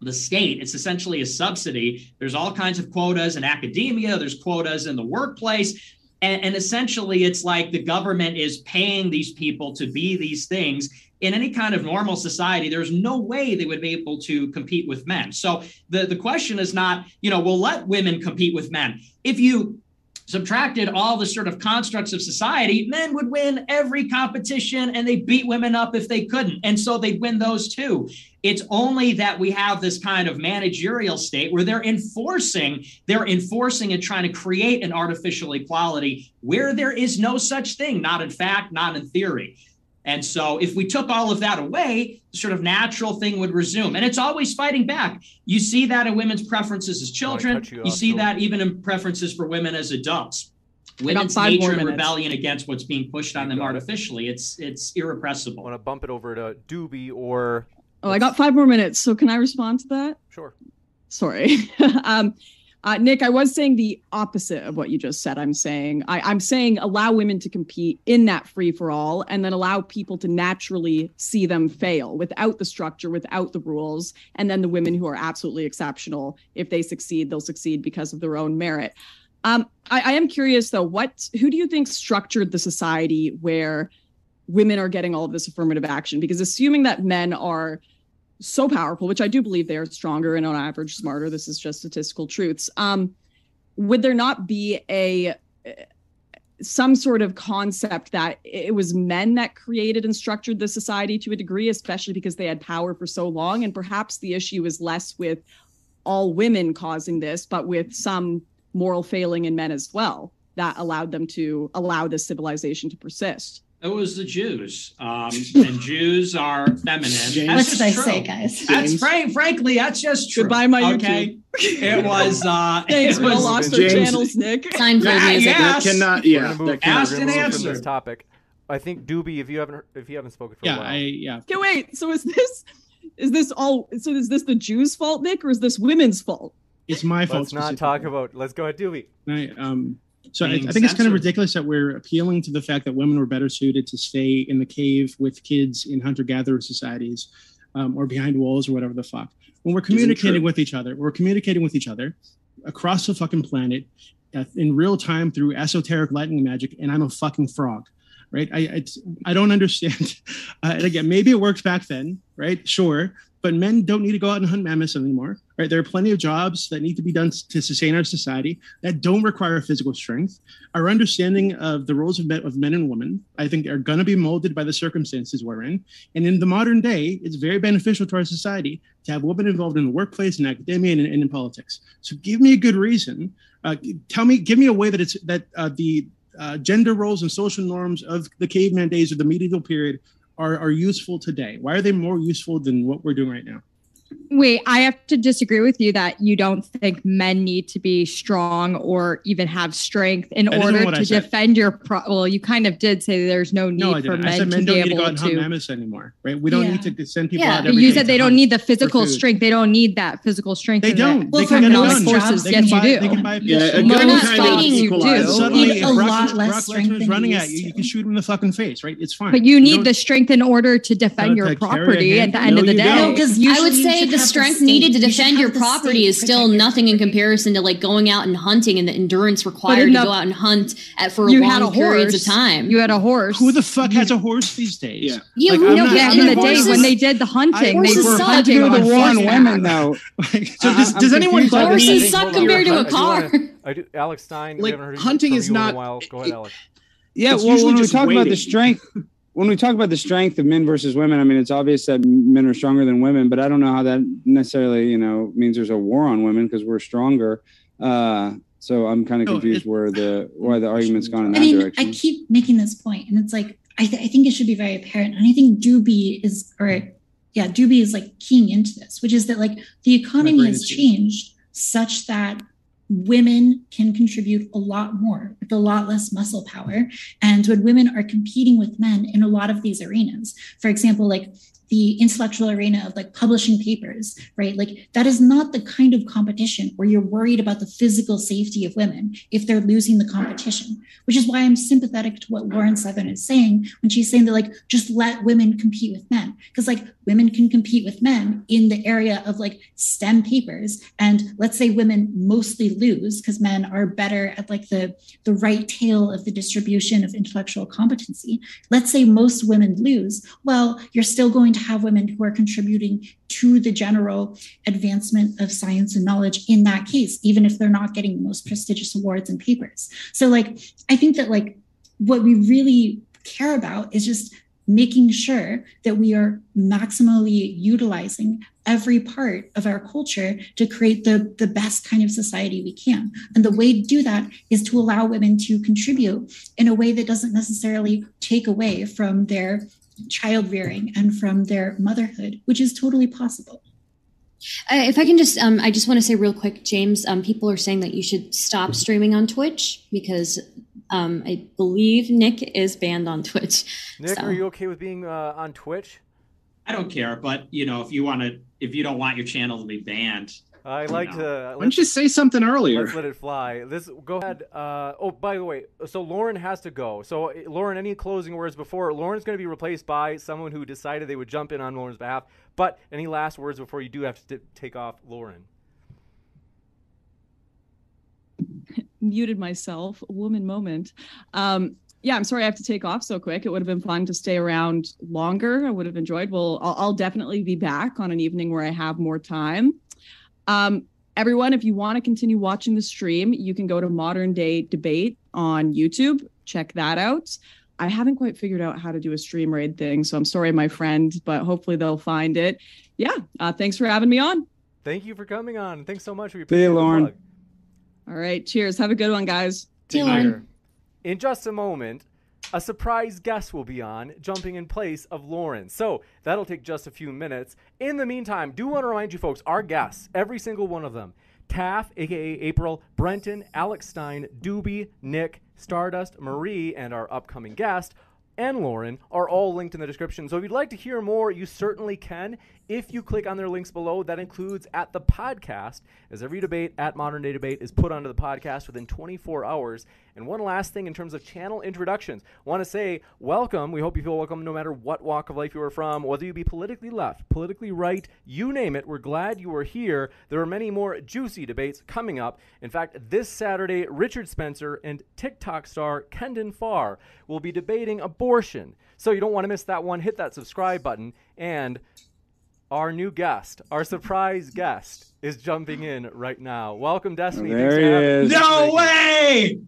Speaker 6: the state. It's essentially a subsidy. There's all kinds of quotas in academia, there's quotas in the workplace. And, and, essentially, it's like the government is paying these people to be these things. In any kind of normal society, there's no way they would be able to compete with men. So the, the question is not, you know, we'll let women compete with men. If you subtracted all the sort of constructs of society, men would win every competition and they beat women up if they couldn't. And so they'd win those too. It's only that we have this kind of managerial state where they're enforcing, they're enforcing and trying to create an artificial equality where there is no such thing, not in fact, not in theory. And so, if we took all of that away, the sort of natural thing would resume. And it's always fighting back. You see that in women's preferences as children. You, you see that even in preferences for women as adults. Women's nature and rebellion against what's being pushed on them artificially. It's it's irrepressible.
Speaker 1: I want to bump it over to Doobie or.
Speaker 3: Oh, I got five more minutes. So can I respond to that?
Speaker 1: Sure.
Speaker 3: Sorry. um, uh, Nick, I was saying the opposite of what you just said. I'm saying I, I'm saying allow women to compete in that free for all, and then allow people to naturally see them fail without the structure, without the rules, and then the women who are absolutely exceptional, if they succeed, they'll succeed because of their own merit. Um, I, I am curious though, what who do you think structured the society where women are getting all of this affirmative action? Because assuming that men are so powerful, which I do believe they're stronger and on average smarter. This is just statistical truths. Um, would there not be a some sort of concept that it was men that created and structured the society to a degree, especially because they had power for so long, and perhaps the issue is less with all women causing this, but with some moral failing in men as well that allowed them to allow this civilization to persist.
Speaker 6: It was the Jews, um, and Jews are feminine.
Speaker 5: That's what did I true. say, guys?
Speaker 6: That's frank, frankly, that's just true.
Speaker 3: Goodbye, my
Speaker 6: okay. it was. Uh,
Speaker 3: Thanks,
Speaker 6: it
Speaker 3: we
Speaker 6: was,
Speaker 3: lost our channels, Nick.
Speaker 8: Seinfeld
Speaker 6: Yeah,
Speaker 8: music.
Speaker 6: yes.
Speaker 2: That cannot. Yeah.
Speaker 1: We're
Speaker 2: that
Speaker 1: gonna
Speaker 2: cannot-
Speaker 6: Asked and
Speaker 1: from
Speaker 6: answered.
Speaker 1: this topic. I think Doobie, if you haven't if you haven't spoken for
Speaker 9: Yeah,
Speaker 1: a while,
Speaker 9: I yeah.
Speaker 3: Okay, wait. So is this is this all? So is this the Jews' fault, Nick, or is this women's fault?
Speaker 9: It's my fault.
Speaker 1: let's not talk about. Let's go ahead, Doobie.
Speaker 9: Right. Um, so I, I think it's kind of ridiculous that we're appealing to the fact that women were better suited to stay in the cave with kids in hunter-gatherer societies um, or behind walls or whatever the fuck. When we're communicating with each other, we're communicating with each other across the fucking planet uh, in real time through esoteric lightning magic, and I'm a fucking frog. Right. I it's, I don't understand. Uh, and again, maybe it worked back then, right? Sure. But men don't need to go out and hunt mammoths anymore, right? There are plenty of jobs that need to be done to sustain our society that don't require physical strength. Our understanding of the roles of men, of men and women, I think, are going to be molded by the circumstances we're in. And in the modern day, it's very beneficial to our society to have women involved in the workplace, in academia, and, and in politics. So give me a good reason. Uh, tell me, give me a way that it's that uh, the uh, gender roles and social norms of the caveman days or the medieval period are, are useful today? Why are they more useful than what we're doing right now?
Speaker 7: Wait, I have to disagree with you that you don't think men need to be strong or even have strength in
Speaker 9: That isn't
Speaker 7: order to defend your. Pro- well, you kind of did say there's no need
Speaker 9: No, I
Speaker 7: for
Speaker 9: didn't.
Speaker 7: men,
Speaker 9: I said men
Speaker 7: to
Speaker 9: don't
Speaker 7: be
Speaker 9: need to go out
Speaker 7: able
Speaker 9: and hunt mammoths anymore, right? We don't
Speaker 5: Yeah.
Speaker 9: need to send people
Speaker 5: Yeah,
Speaker 9: out.
Speaker 5: but
Speaker 9: every
Speaker 7: You said they don't need the physical strength. They don't need that physical strength.
Speaker 9: They don't.
Speaker 5: Well,
Speaker 9: they
Speaker 5: for
Speaker 9: can get
Speaker 5: most
Speaker 9: done.
Speaker 5: jobs,
Speaker 9: They
Speaker 5: they
Speaker 9: can
Speaker 5: need
Speaker 9: buy,
Speaker 5: to.
Speaker 9: they can buy a
Speaker 2: Yeah,
Speaker 9: pistol.
Speaker 2: a
Speaker 5: We're
Speaker 2: gun
Speaker 5: not
Speaker 2: kind
Speaker 5: you do.
Speaker 9: Suddenly,
Speaker 5: need
Speaker 9: if
Speaker 5: a
Speaker 9: Brock,
Speaker 5: lot less
Speaker 9: Brock
Speaker 5: strength
Speaker 9: Lesnar's running at you, you can shoot him in the fucking face, right? It's fine.
Speaker 7: But you need the strength in order to defend your property at the end of the day.
Speaker 9: don't.
Speaker 5: No, 'cause
Speaker 8: I would say
Speaker 5: should
Speaker 8: the
Speaker 5: have the
Speaker 8: strength needed to defend
Speaker 5: have
Speaker 8: your property is still nothing in comparison to like going out and hunting and the endurance required
Speaker 7: in
Speaker 8: to go out and hunt at for
Speaker 7: you
Speaker 8: long
Speaker 7: had a
Speaker 8: periods
Speaker 7: horse.
Speaker 8: of time.
Speaker 7: You had a horse.
Speaker 9: Who the fuck has a horse these days?
Speaker 2: Yeah.
Speaker 8: yeah,
Speaker 9: Like,
Speaker 8: who
Speaker 9: I'm
Speaker 8: no,
Speaker 9: not-
Speaker 8: but
Speaker 7: back in
Speaker 9: not
Speaker 7: the day when they did the hunting, they
Speaker 8: horses
Speaker 7: were
Speaker 8: suck.
Speaker 7: hunting
Speaker 4: do
Speaker 7: on
Speaker 4: the war on women though.
Speaker 9: So does,
Speaker 4: I'm
Speaker 9: does anyone
Speaker 4: confused by
Speaker 9: me-
Speaker 8: Horses suck compared to a car.
Speaker 1: I do, Alex Stein.
Speaker 2: Like, hunting is
Speaker 1: you in a
Speaker 2: not-
Speaker 1: while. Go ahead, Alex.
Speaker 4: Yeah,
Speaker 2: It's
Speaker 4: well, when we
Speaker 2: just
Speaker 4: talk about the strength, when we talk about the strength of men versus women, I mean, it's obvious that men are stronger than women, but I don't know how that necessarily, you know, means there's a war on women because we're stronger. Uh, so I'm kind of
Speaker 9: No,
Speaker 4: confused where the why the argument's gone in
Speaker 5: I
Speaker 4: that
Speaker 5: mean,
Speaker 4: direction.
Speaker 5: I keep making this point, and it's like I, th- I think it should be very apparent. And I think Doobie is, or yeah, Doobie is like keying into this, which is that like the economy has changed such that women can contribute a lot more with a lot less muscle power, and when women are competing with men in a lot of these arenas, for example, like the intellectual arena of like publishing papers, right? Like that is not the kind of competition where you're worried about the physical safety of women if they're losing the competition, which is why I'm sympathetic to what Lauren Southern is saying when she's saying that like just let women compete with men. Because like women can compete with men in the area of like STEM papers. And let's say women mostly lose because men are better at like the, the right tail of the distribution of intellectual competency. Let's say most women lose. Well, you're still going to have women who are contributing to the general advancement of science and knowledge in that case, even if they're not getting the most prestigious awards and papers. So like I think that like what we really care about is just making sure that we are maximally utilizing every part of our culture to create the, the best kind of society we can. And the way to do that is to allow women to contribute in a way that doesn't necessarily take away from their child rearing and from their motherhood, which is totally possible.
Speaker 8: Uh, if I can just, um, I just want to say real quick, James. Um, people are saying that you should stop streaming on Twitch because um, I believe Nick is banned on Twitch.
Speaker 1: Nick,
Speaker 8: So-
Speaker 1: are you okay with being uh, on Twitch?
Speaker 6: I don't care, but you know, if you want to, if you don't want your channel to be banned,
Speaker 1: I like to.
Speaker 2: Why don't you say something earlier?
Speaker 1: Let's let it fly. This go ahead. Uh, oh, by the way, so Lauren has to go. So uh, Lauren, any closing words before Lauren's going to be replaced by someone who decided they would jump in on Lauren's behalf? But any last words before you do have to t- take off, Lauren?
Speaker 3: muted myself. Woman moment. Um, yeah, I'm sorry I have to take off so quick. It would have been fun to stay around longer. I would have enjoyed. Well, I'll, I'll definitely be back on an evening where I have more time. Um, everyone, if you want to continue watching the stream, you can go to Modern Day Debate on YouTube. Check that out. I haven't quite figured out how to do a stream raid thing, so I'm sorry, my friend, but hopefully they'll find it. Yeah, uh, thanks for having me on.
Speaker 1: Thank you for coming on. Thanks so much. We
Speaker 4: See you, Lauren.
Speaker 3: All right, cheers. Have a good one, guys.
Speaker 8: See you, Lauren.
Speaker 1: In just a moment, a surprise guest will be on, jumping in place of Lauren. So that'll take just a few minutes. In the meantime, do want to remind you folks, our guests, every single one of them, Taff, aka April, Brenton, Alex Stein, Doobie, Nick, Stardust, Marie, and our upcoming guest, and Lauren are all linked in the description. So if you'd like to hear more, you certainly can. If you click on their links below, that includes at the podcast, as every debate at Modern Day Debate is put onto the podcast within 24 hours. And one last thing in terms of channel introductions, want to say welcome. We hope you feel welcome no matter what walk of life you are from, whether you be politically left, politically right, you name it. We're glad you are here. There are many more juicy debates coming up. In fact, this Saturday, Richard Spencer and TikTok star Kendon Farr will be debating abortion. So you don't want to miss that one. Hit that subscribe button. And our new guest, our surprise guest, is jumping in right now. Welcome, Destiny.
Speaker 4: There
Speaker 1: Thanks
Speaker 4: he is.
Speaker 1: me.
Speaker 6: no way.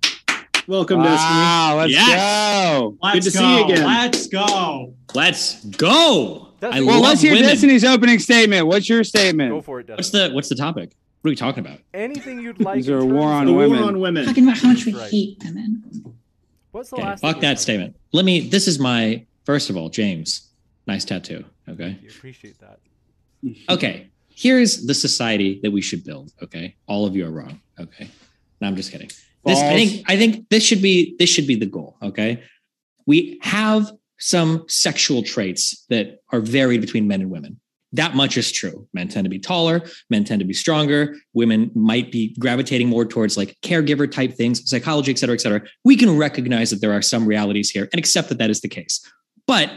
Speaker 2: Welcome, Destiny.
Speaker 4: Wow, let's
Speaker 10: Yes.
Speaker 4: go.
Speaker 6: Let's
Speaker 2: to
Speaker 6: go.
Speaker 2: see you again.
Speaker 6: Let's go.
Speaker 10: Let's go.
Speaker 1: That's-
Speaker 10: I
Speaker 1: Well,
Speaker 4: Well, let's hear
Speaker 10: women.
Speaker 4: Destiny's opening statement. What's your statement?
Speaker 1: Go for it, Destiny.
Speaker 10: What's the what's the topic? What are we talking about?
Speaker 1: Anything you'd like.
Speaker 4: Is there
Speaker 1: in
Speaker 4: a war on
Speaker 2: The war on women.
Speaker 5: Talking about how much we
Speaker 1: right.
Speaker 5: hate women.
Speaker 1: What's the
Speaker 10: Okay,
Speaker 1: last?
Speaker 10: fuck that statement. Let me. This is my first of all, James. Nice tattoo. Okay.
Speaker 1: You appreciate that.
Speaker 10: Okay. Here's the society that we should build. Okay. All of you are wrong. Okay. No, I'm just kidding. This, I think I think this should be this should be the goal. Okay. We have some sexual traits that are varied between men and women. That much is true. Men tend to be taller, men tend to be stronger, women might be gravitating more towards like caregiver type things, psychology, et cetera, et cetera. We can recognize that there are some realities here and accept that that is the case. But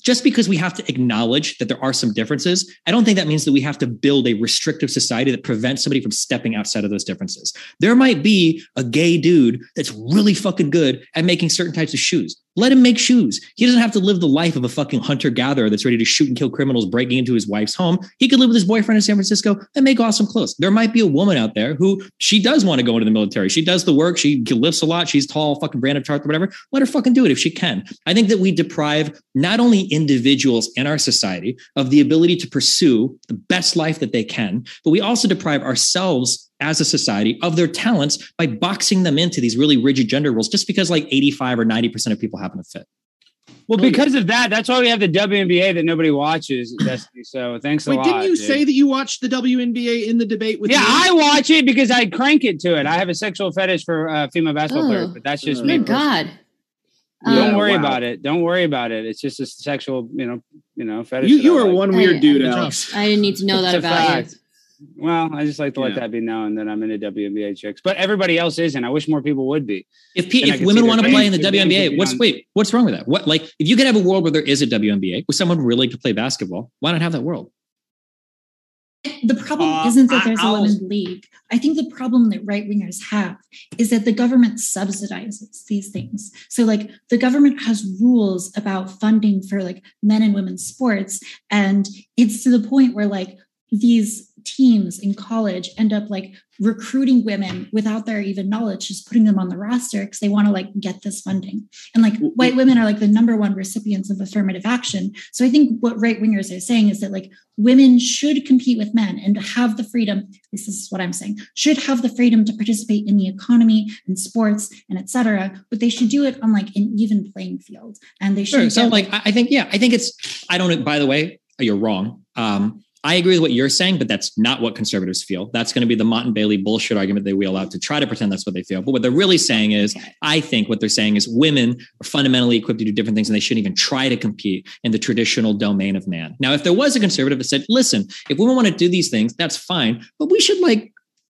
Speaker 10: just because we have to acknowledge that there are some differences, I don't think that means that we have to build a restrictive society that prevents somebody from stepping outside of those differences. There might be a gay dude that's really fucking good at making certain types of shoes. Let him make shoes. He doesn't have to live the life of a fucking hunter gatherer that's ready to shoot and kill criminals breaking into his wife's home. He could live with his boyfriend in San Francisco and make awesome clothes. There might be a woman out there who she does want to go into the military. She does the work. She lifts a lot. She's tall, fucking Brienne of Tarth, whatever. Let her fucking do it if she can. I think that we deprive not only individuals in our society of the ability to pursue the best life that they can, but we also deprive ourselves as a society of their talents by boxing them into these really rigid gender roles just because like 85 or 90% of people happen to fit.
Speaker 4: Well, because of that, that's why we have the WNBA that nobody watches, Destiny. So thanks a
Speaker 2: Wait,
Speaker 4: lot.
Speaker 2: didn't you
Speaker 4: dude.
Speaker 2: say that you watched the WNBA in the debate with
Speaker 4: Yeah,
Speaker 2: me?
Speaker 4: I watch it because I crank it to it. I have a sexual fetish for uh, female basketball
Speaker 8: Oh.
Speaker 4: players, but that's just
Speaker 2: Oh.
Speaker 4: me.
Speaker 8: Good
Speaker 4: personally.
Speaker 8: God.
Speaker 4: Don't
Speaker 8: Um,
Speaker 4: worry
Speaker 2: wow.
Speaker 4: about it. Don't worry about it. It's just a sexual, you know, you know, fetish.
Speaker 2: You you are
Speaker 4: like.
Speaker 2: one
Speaker 8: I-
Speaker 2: weird dude,
Speaker 8: I-
Speaker 2: Alex.
Speaker 8: I didn't need to know that
Speaker 4: a
Speaker 8: about you.
Speaker 4: Fact. Well, I just like to let
Speaker 2: Yeah.
Speaker 4: that be known that I'm into WNBA chicks, but everybody else isn't. I wish more people would be.
Speaker 10: If, pe-
Speaker 4: Then I
Speaker 10: if women want to play in the
Speaker 4: games- their games would
Speaker 10: WNBA, what's
Speaker 4: on-
Speaker 10: wait? What's wrong with that? What like if you could have a world where there is a WNBA with someone really to play basketball, why not have that world?
Speaker 5: The problem
Speaker 6: Uh,
Speaker 5: isn't that
Speaker 6: I-
Speaker 5: there's a
Speaker 6: I'll-
Speaker 5: women's league. I think the problem that right wingers have is that the government subsidizes these things. So, like, the government has rules about funding for like men and women's sports. And it's to the point where, like, these teams in college end up like recruiting women without their even knowledge, just putting them on the roster because they want to like get this funding. And like white women are like the number one recipients of affirmative action. So I think what right wingers are saying is that like women should compete with men and have the freedom, this is what I'm saying, should have the freedom to participate in the economy and sports and et cetera, but they should do it on like an even playing field. And they
Speaker 10: Sure.
Speaker 5: should
Speaker 10: So like I I think yeah, I think it's I don't by the way, you're wrong. Um I agree with what you're saying, but that's not what conservatives feel. That's going to be the Motte and Bailey bullshit argument they wheel out to try to pretend that's what they feel. But what they're really saying is, I think what they're saying is women are fundamentally equipped to do different things and they shouldn't even try to compete in the traditional domain of man. Now, if there was a conservative that said, listen, if women want to do these things, that's fine, but we should like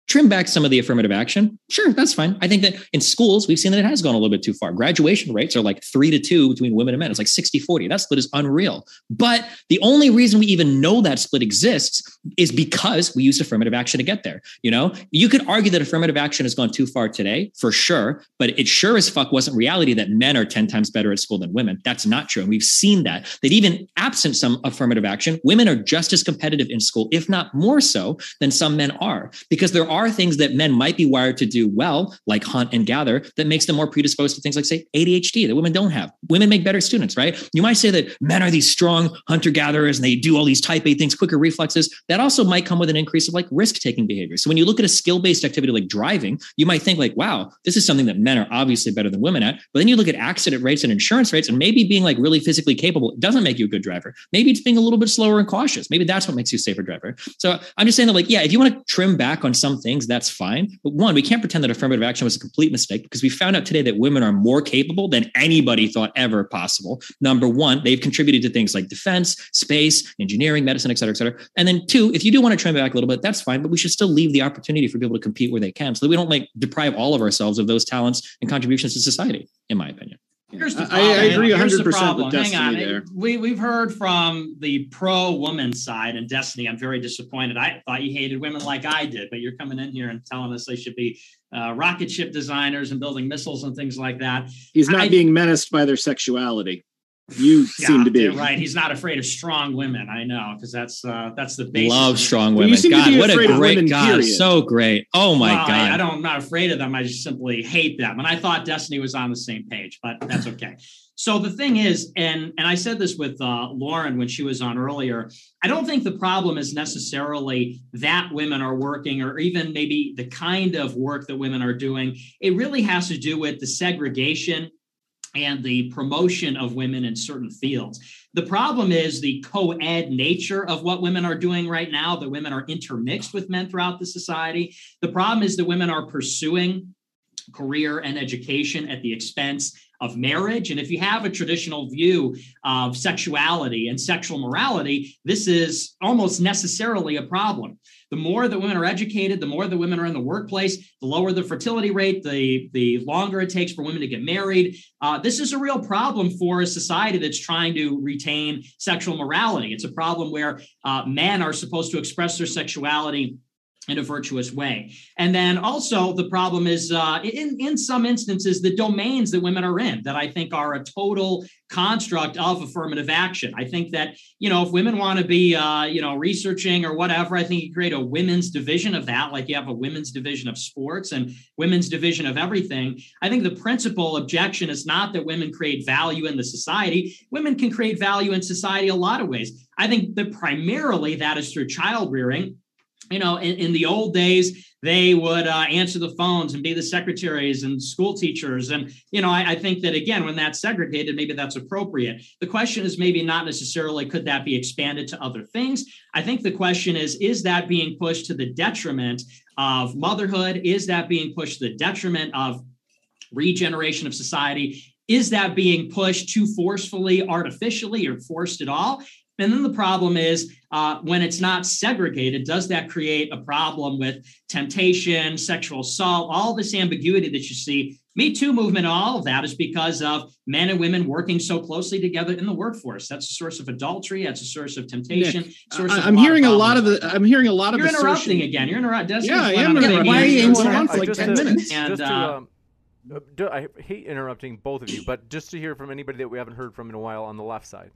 Speaker 10: trim back some of the affirmative action. Sure, that's fine. I think that in schools, we've seen that it has gone a little bit too far. Graduation rates are like three to two between women and men. It's like 60 40. That split is unreal. But the only reason we even know that split exists is because we used affirmative action to get there. You know, you could argue that affirmative action has gone too far today for sure, but it sure as fuck wasn't reality that men are 10 times better at school than women. That's not true. And we've seen that, that even absent some affirmative action, women are just as competitive in school, if not more so than some men are, because there are things that men might be wired to do well, like hunt and gather, that makes them more predisposed to things like, say, ADHD that women don't have. Women make better students, right? You might say that men are these strong hunter gatherers and they do all these type A things, quicker reflexes. That also might come with an increase of like risk taking behavior. So when you look at a skill based activity like driving, you might think like, wow, this is something that men are obviously better than women at. But then you look at accident rates and insurance rates, and maybe being like really physically capable doesn't make you a good driver. Maybe it's being a little bit slower and cautious. Maybe that's what makes you a safer driver. So I'm just saying that, like, yeah, if you want to trim back on some things, that's fine. But one, we can't pretend that affirmative action was a complete mistake because we found out today that women are more capable than anybody thought ever possible. Number one, they've contributed to things like defense, space, engineering, medicine, et cetera, et cetera. And then two, if you do want to trim back a little bit, that's fine, but we should still leave the opportunity for people to compete where they can so that we don't like deprive all of ourselves of those talents and contributions to society, in my opinion.
Speaker 6: Here's the
Speaker 2: I- I
Speaker 6: problem.
Speaker 2: agree
Speaker 6: Here's the
Speaker 2: 100% with
Speaker 6: problem. Hang on.
Speaker 2: there.
Speaker 6: We, we've heard from the pro woman side and Destiny. I'm very disappointed. I thought you hated women like I did, but you're coming in here and telling us they should be uh, rocket ship designers and building missiles and things like that.
Speaker 2: He's not
Speaker 6: I-
Speaker 2: being menaced by their sexuality. You seem to be.
Speaker 6: right. He's not afraid of strong women. I know because that's uh, that's the basis.
Speaker 10: Love strong women.
Speaker 2: seem to
Speaker 10: God, what a great
Speaker 2: women,
Speaker 10: God.
Speaker 2: period.
Speaker 10: So great. Oh my
Speaker 6: Well,
Speaker 10: God.
Speaker 6: I, I don't. I'm not afraid of them. I just simply hate them. And I thought Destiny was on the same page, but that's okay. So the thing is, and and I said this with uh, Lauren when she was on earlier. I don't think the problem is necessarily that women are working, or even maybe the kind of work that women are doing. It really has to do with the segregation and the promotion of women in certain fields. The problem is the co ed nature of what women are doing right now, that women are intermixed with men throughout the society. The problem is that women are pursuing career and education at the expense of marriage. And if you have a traditional view of sexuality and sexual morality, this is almost necessarily a problem. The more that women are educated, the more that women are in the workplace, the lower the fertility rate, the, the longer it takes for women to get married. Uh, this is a real problem for a society that's trying to retain sexual morality. It's a problem where uh, men are supposed to express their sexuality in a virtuous way. And then also the problem is uh, in, in some instances, the domains that women are in that I think are a total construct of affirmative action. I think that, you know, if women want to be, uh, you know, researching or whatever, I think you create a women's division of that, like you have a women's division of sports and women's division of everything. I think the principal objection is not that women create value in the society. Women can create value in society a lot of ways. I think that primarily that is through child rearing you know, in, in, the old days, they would uh, answer the phones and be the secretaries and school teachers. And, you know, I, I, think that, again, when that's segregated, maybe that's appropriate. The question is maybe not necessarily could that be expanded to other things? I think the question is, is that being pushed to the detriment of motherhood? Is that being pushed to the detriment of regeneration of society? is that being pushed too forcefully, artificially, or forced at all? And then the problem is uh, when it's not segregated, does that create a problem with temptation, sexual assault, all this ambiguity that you see? Me Too movement, all of that is because of men and women working so closely together in the workforce. That's a source of adultery. That's a source of temptation.
Speaker 2: Nick,
Speaker 6: source
Speaker 2: I,
Speaker 6: of
Speaker 2: am hearing a lot of the. I'm hearing a lot of.
Speaker 6: You're
Speaker 2: assertion-
Speaker 6: interrupting again. You're interrupting.
Speaker 2: Yeah, I am interrupting.
Speaker 5: Why are you
Speaker 2: It's been
Speaker 5: interrupting?
Speaker 2: on for like 10 minutes.
Speaker 6: And, uh,
Speaker 1: um, uh, do- I hate interrupting both of you, but just to hear from anybody that we haven't heard from in a while on the left side.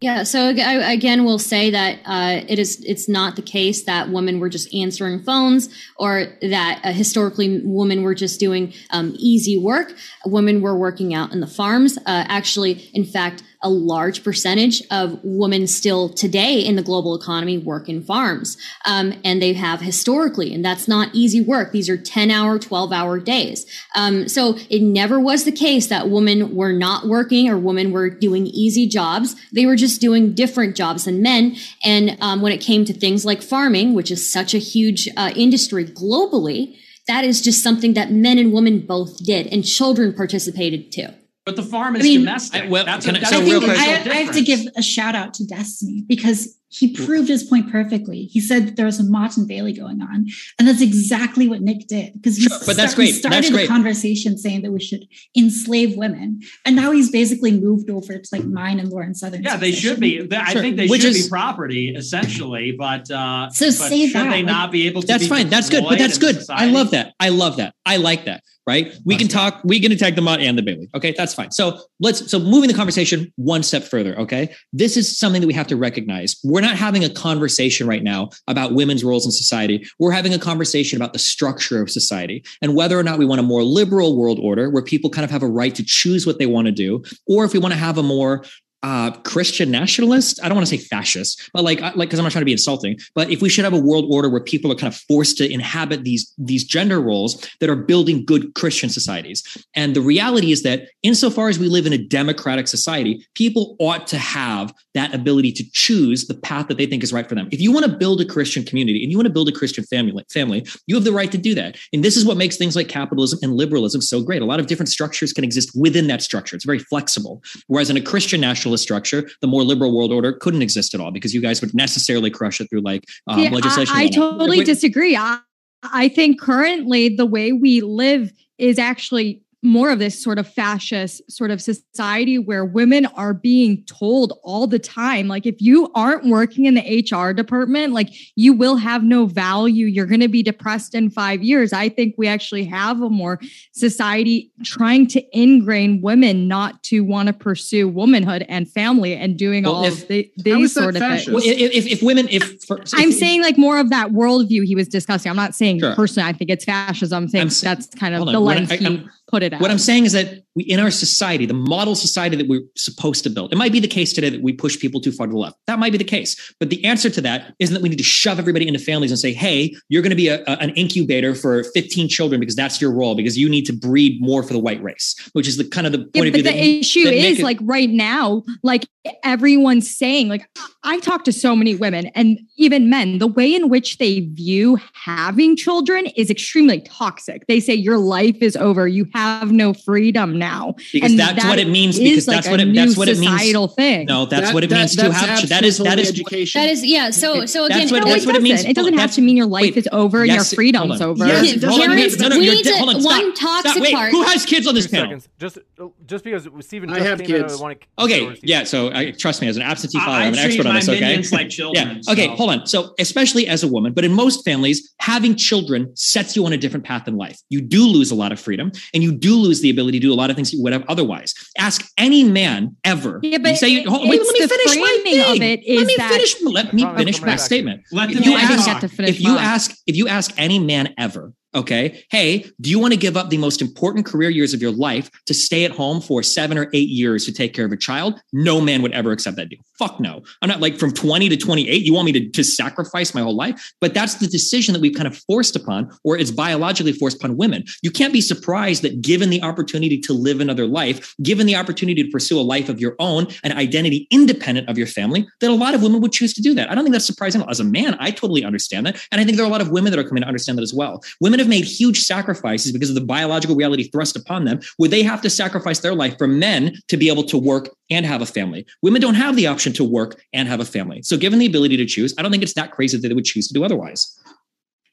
Speaker 8: Yeah, so again, we'll say that uh, it is it's not the case that women were just answering phones or that uh, historically women were just doing um, easy work. Women were working out in the farms. Uh, actually, in fact, a large percentage of women still today in the global economy work in farms, um, and they have historically, and that's not easy work. These are ten hour, twelve hour days. Um, so it never was the case that women were not working or women were doing easy jobs. They were just doing different jobs than men. And um, when it came to things like farming, which is such a huge uh, industry globally, that is just something that men and women both did, and children participated too.
Speaker 6: But the farm is
Speaker 5: I mean-
Speaker 6: domestic.
Speaker 10: I- well,
Speaker 6: that's
Speaker 10: can
Speaker 6: a,
Speaker 10: I-
Speaker 6: that's
Speaker 10: so real
Speaker 5: think
Speaker 10: quick-
Speaker 5: I,
Speaker 6: crucial
Speaker 5: I have to give a shout out to Destiny because he proved his point perfectly. He said that there was a Motte and Bailey going on, and that's exactly what Nick did. Because he,
Speaker 10: Sure, but that's
Speaker 5: start- he
Speaker 10: great.
Speaker 5: started
Speaker 10: That's
Speaker 5: the
Speaker 10: great.
Speaker 5: conversation saying that we should enslave women, and now he's basically moved over to like mine and Lauren Southern.
Speaker 6: Yeah, they should be. Th- I
Speaker 10: Sure.
Speaker 6: think they
Speaker 10: Which
Speaker 6: should
Speaker 10: is-
Speaker 6: be property essentially, but uh,
Speaker 5: So
Speaker 6: but
Speaker 5: say
Speaker 6: should
Speaker 5: that,
Speaker 6: they
Speaker 5: like-
Speaker 6: not be able to?
Speaker 10: That's
Speaker 6: be
Speaker 10: fine. That's good. But that's
Speaker 6: in
Speaker 10: good. I love that. I love that. I like that. Right? We can talk. We can attack the Motte and the Bailey. Okay, that's fine. So let's. So moving the conversation one step further. Okay, this is something that we have to recognize. We're not having a conversation right now about women's roles in society. We're having a conversation about the structure of society and whether or not we want a more liberal world order where people kind of have a right to choose what they want to do, or if we want to have a more uh, Christian nationalist. I don't want to say fascist, but like, like, because I'm not trying to be insulting. But if we should have a world order where people are kind of forced to inhabit these these gender roles that are building good Christian societies, and the reality is that insofar as we live in a democratic society, people ought to have that ability to choose the path that they think is right for them. If you want to build a Christian community and you want to build a Christian family, family, you have the right to do that. And this is what makes things like capitalism and liberalism so great. A lot of different structures can exist within that structure. It's very flexible. Whereas in a Christian nationalist structure, the more liberal world order couldn't exist at all because you guys would necessarily crush it through like um,
Speaker 7: Yeah,
Speaker 10: legislation.
Speaker 7: I, I totally
Speaker 10: Wait,
Speaker 7: disagree. I, I think currently the way we live is actually more of this sort of fascist sort of society where women are being told all the time like if you aren't working in the HR department like you will have no value you're going to be depressed in 5 years i think we actually have a more society trying to ingrain women not to want to pursue womanhood and family and doing
Speaker 10: Well,
Speaker 7: all
Speaker 10: if-
Speaker 7: of the, these sort of
Speaker 2: fascist?
Speaker 7: things
Speaker 10: well, if, if, if women, if for,
Speaker 7: I'm
Speaker 10: if-
Speaker 7: saying like more of that worldview he was discussing. I'm not saying
Speaker 10: Sure.
Speaker 7: personally I think it's fascism. I'm saying
Speaker 10: I'm
Speaker 7: that's kind of the
Speaker 10: What
Speaker 7: lens
Speaker 10: I-
Speaker 7: he
Speaker 10: I'm-
Speaker 7: put it at.
Speaker 10: What I'm saying is that we, in our society, the model society that we're supposed to build, it might be the case today that we push people too far to the left. That might be the case. But the answer to that isn't that we need to shove everybody into families and say, hey, you're going to be a, a- an incubator for 15 children because that's your role, because you need to breed more for the white race, which is the kind of the point
Speaker 7: yeah,
Speaker 10: of
Speaker 7: but
Speaker 10: view
Speaker 7: the
Speaker 10: that,
Speaker 7: issue
Speaker 10: that
Speaker 7: is
Speaker 10: Nick-
Speaker 7: like right now, like everyone's saying, like I talk to so many women and even men, the way in which they view having children is extremely toxic. They say your life is over. You have no freedom now.
Speaker 10: because
Speaker 7: And
Speaker 10: that's
Speaker 7: that
Speaker 10: what it means. Because that's
Speaker 7: a
Speaker 10: what it,
Speaker 7: new
Speaker 10: that's what it means.
Speaker 7: societal thing.
Speaker 10: No, that's
Speaker 2: That-
Speaker 10: what it
Speaker 2: that-
Speaker 10: means to
Speaker 2: that's
Speaker 10: have. That is that
Speaker 2: absolutely
Speaker 10: is
Speaker 2: education.
Speaker 8: That is yeah. So so again,
Speaker 10: That's what-
Speaker 7: No,
Speaker 10: that's
Speaker 7: it
Speaker 10: what it means.
Speaker 7: doesn't. It doesn't have to mean your life
Speaker 10: wait.
Speaker 7: is over and
Speaker 10: Yes,
Speaker 7: your freedom's
Speaker 10: hold on.
Speaker 7: over.
Speaker 2: Yes,
Speaker 10: Hold on,
Speaker 8: Parents,
Speaker 10: no, no,
Speaker 8: we need to-
Speaker 10: hold on,
Speaker 8: one
Speaker 10: stop.
Speaker 8: toxic
Speaker 10: Stop, wait,
Speaker 8: part.
Speaker 10: Who has kids on this
Speaker 1: Two
Speaker 10: panel?
Speaker 1: seconds. Just just because Stephen
Speaker 2: I
Speaker 1: just
Speaker 2: have
Speaker 1: came in, I
Speaker 2: kids.
Speaker 1: want to
Speaker 10: Okay, yeah. So I, trust me, as an absentee father,
Speaker 6: I,
Speaker 10: I'm an expert on
Speaker 6: my
Speaker 10: this. Okay,
Speaker 6: minions like children.
Speaker 10: Yeah. Okay.
Speaker 6: so-
Speaker 10: Hold on. So, especially as a woman, but in most families, having children sets you on a different path in life. You do lose a lot of freedom, and you do lose the ability to do a lot of things you would have otherwise. Ask any man ever.
Speaker 7: Yeah, but
Speaker 10: you say,
Speaker 7: it-
Speaker 10: hold, wait, let me finish my
Speaker 7: framing of
Speaker 10: thing.
Speaker 7: it
Speaker 10: let me
Speaker 7: that-
Speaker 10: finish. Let me finish my
Speaker 1: back to you.
Speaker 10: statement.
Speaker 6: Let the
Speaker 10: If you
Speaker 6: man
Speaker 7: I didn't
Speaker 6: talk.
Speaker 7: get to finish
Speaker 10: if you
Speaker 7: mine.
Speaker 10: ask if you ask any man ever okay. Hey do you want to give up the most important career years of your life to stay at home for seven or eight years to take care of a child? No man would ever accept that deal. Fuck no. I'm not like from 20 to 28 you want me to, to sacrifice my whole life? But that's the decision that we've kind of forced upon or it's biologically forced upon women. You can't be surprised that given the opportunity to live another life given the opportunity to pursue a life of your own an identity independent of your family that a lot of women would choose to do that. I don't think that's surprising as a man i totally understand that. And i think there are a lot of women that are coming to understand that as well. Women women have made huge sacrifices because of the biological reality thrust upon them, where they have to sacrifice their life for men to be able to work and have a family. Women don't have the option to work and have a family. So, given the ability to choose, I don't think it's that crazy that they would choose to do otherwise.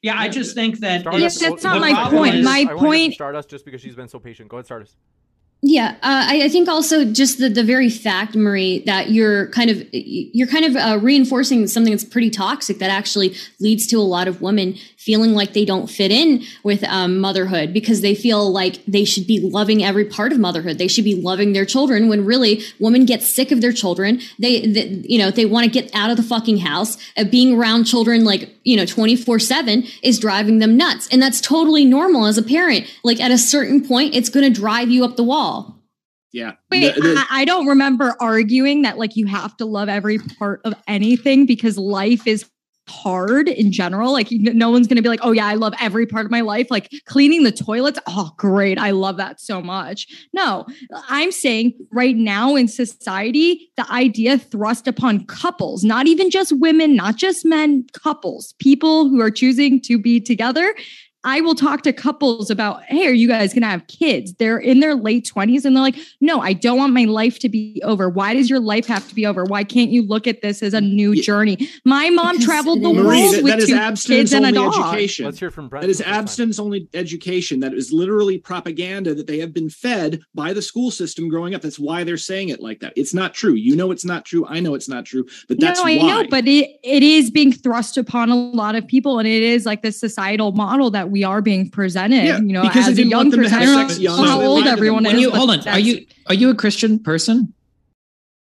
Speaker 6: Yeah, I just think that
Speaker 1: Stardust,
Speaker 7: Yeah,
Speaker 1: what-
Speaker 7: that's not
Speaker 1: what
Speaker 7: my point.
Speaker 1: is-
Speaker 7: My
Speaker 1: I wanna
Speaker 7: point-
Speaker 1: Stardust just because she's been so patient. Go ahead, Stardust.
Speaker 8: Yeah, uh, I, I think also just the the very fact, Marie, that you're kind of you're kind of uh, reinforcing something that's pretty toxic that actually leads to a lot of women feeling like they don't fit in with um, motherhood because they feel like they should be loving every part of motherhood. They should be loving their children when really women get sick of their children. They, they you know, they want to get out of the fucking house. Uh, being around children like you know 24 7 is driving them nuts and that's totally normal as a parent like at a certain point it's going to drive you up the wall
Speaker 2: Yeah.
Speaker 7: Wait,
Speaker 2: The- the-
Speaker 7: I, I don't remember arguing that like you have to love every part of anything because life is hard in general. Like no one's gonna be like, oh yeah, I love every part of my life. Like cleaning the toilets. Oh, great. I love that so much. No, I'm saying right now in society, the idea thrust upon couples, not even just women, not just men, couples, people who are choosing to be together. I will talk to couples about, hey, are you guys going to have kids? They're in their late 20s and they're like, no, I don't want my life to be over. Why does your life have to be over? Why can't you look at this as a new
Speaker 2: Yeah.
Speaker 7: journey? My mom
Speaker 8: Because
Speaker 7: traveled the.
Speaker 2: Marie,
Speaker 7: world
Speaker 2: that,
Speaker 7: with
Speaker 2: that is
Speaker 7: two
Speaker 2: abstinence
Speaker 7: kids and a
Speaker 2: only
Speaker 7: dog.
Speaker 2: education.
Speaker 1: Let's hear from Brent.
Speaker 2: That is
Speaker 1: for the first time.
Speaker 2: abstinence only education. That is literally propaganda that they have been fed by the school system growing up. That's why they're saying it like that. It's not true. You know it's not true. I know it's not true. But that's
Speaker 7: no, I
Speaker 2: why.
Speaker 7: know, but it, it is being thrust upon a lot of people, and it is like the societal model that we are being presented.
Speaker 2: Yeah,
Speaker 7: you know,
Speaker 2: because
Speaker 7: as a young
Speaker 2: want them to
Speaker 7: person, I don't know
Speaker 2: young,
Speaker 7: how
Speaker 2: so
Speaker 7: old
Speaker 2: lied
Speaker 7: everyone
Speaker 2: When
Speaker 10: When
Speaker 7: is.
Speaker 10: you hold on, are you are you a Christian person?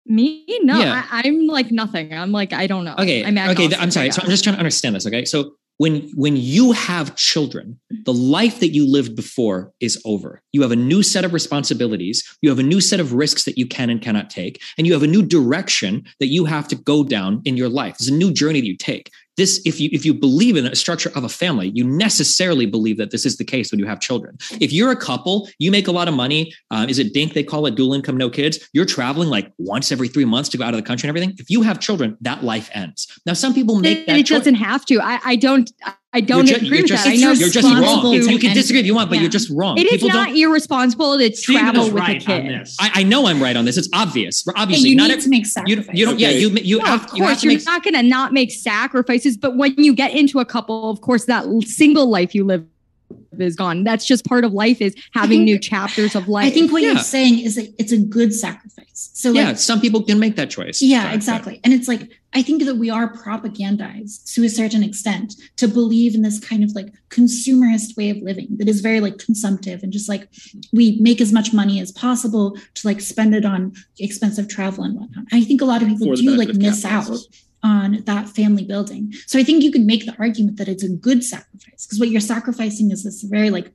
Speaker 7: me? No,
Speaker 10: Yeah.
Speaker 7: I, I'm like nothing. I'm like I don't know.
Speaker 10: Okay,
Speaker 7: I'm
Speaker 10: okay.
Speaker 7: agnostic,
Speaker 10: I'm sorry.
Speaker 7: I
Speaker 10: So I'm just trying to understand this. Okay, so when when you have children, the life that you lived before is over. You have a new set of responsibilities. You have a new set of risks that you can and cannot take, and you have a new direction that you have to go down in your life. There's a new journey that you take. This, if you if you believe in a structure of a family, you necessarily believe that this is the case when you have children. If you're a couple, you make a lot of money. Um, is it DINK? They call it dual income, no kids. You're traveling like once every three months to go out of the country and everything. If you have children, that life ends. Now, some people make
Speaker 7: it,
Speaker 10: that
Speaker 7: it
Speaker 10: choice.
Speaker 7: doesn't have to. I, I don't. I don't
Speaker 10: You're
Speaker 7: agree
Speaker 10: you're
Speaker 7: with that. I know
Speaker 10: you're just
Speaker 8: responsible
Speaker 10: wrong.
Speaker 8: to
Speaker 10: You can disagree if you want, but
Speaker 8: yeah.
Speaker 10: you're just wrong.
Speaker 7: it is
Speaker 10: People
Speaker 7: not
Speaker 10: don't.
Speaker 7: irresponsible to travel with
Speaker 6: right
Speaker 7: a kid.
Speaker 10: I, I know I'm right on this. It's obvious.
Speaker 5: And
Speaker 10: Obviously,
Speaker 5: you
Speaker 10: not
Speaker 5: need
Speaker 10: ev-
Speaker 5: to make
Speaker 10: you,
Speaker 5: sacrifices.
Speaker 10: you don't. Yeah,
Speaker 2: Okay.
Speaker 10: you you
Speaker 7: No,
Speaker 10: have
Speaker 7: of
Speaker 10: you have
Speaker 7: course,
Speaker 10: to
Speaker 7: you're
Speaker 10: make.
Speaker 7: not going to not make sacrifices, but when you get into a couple, of course, that single life you live is gone. That's just part of life is having
Speaker 5: think-
Speaker 7: new chapters of life.
Speaker 5: I think what
Speaker 10: Yeah.
Speaker 5: you're saying is that it's a good sacrifice. So like
Speaker 10: yeah, some people can make that choice.
Speaker 5: Yeah,
Speaker 10: Sorry,
Speaker 5: exactly. And it's like, I think that we are propagandized to a certain extent to believe in this kind of like consumerist way of living that is very like consumptive and just like we make as much money as possible to like spend it on expensive travel and whatnot. I think a lot of people do like miss out on that family building. So I think you could make the argument that it's a good sacrifice because what you're sacrificing is this very like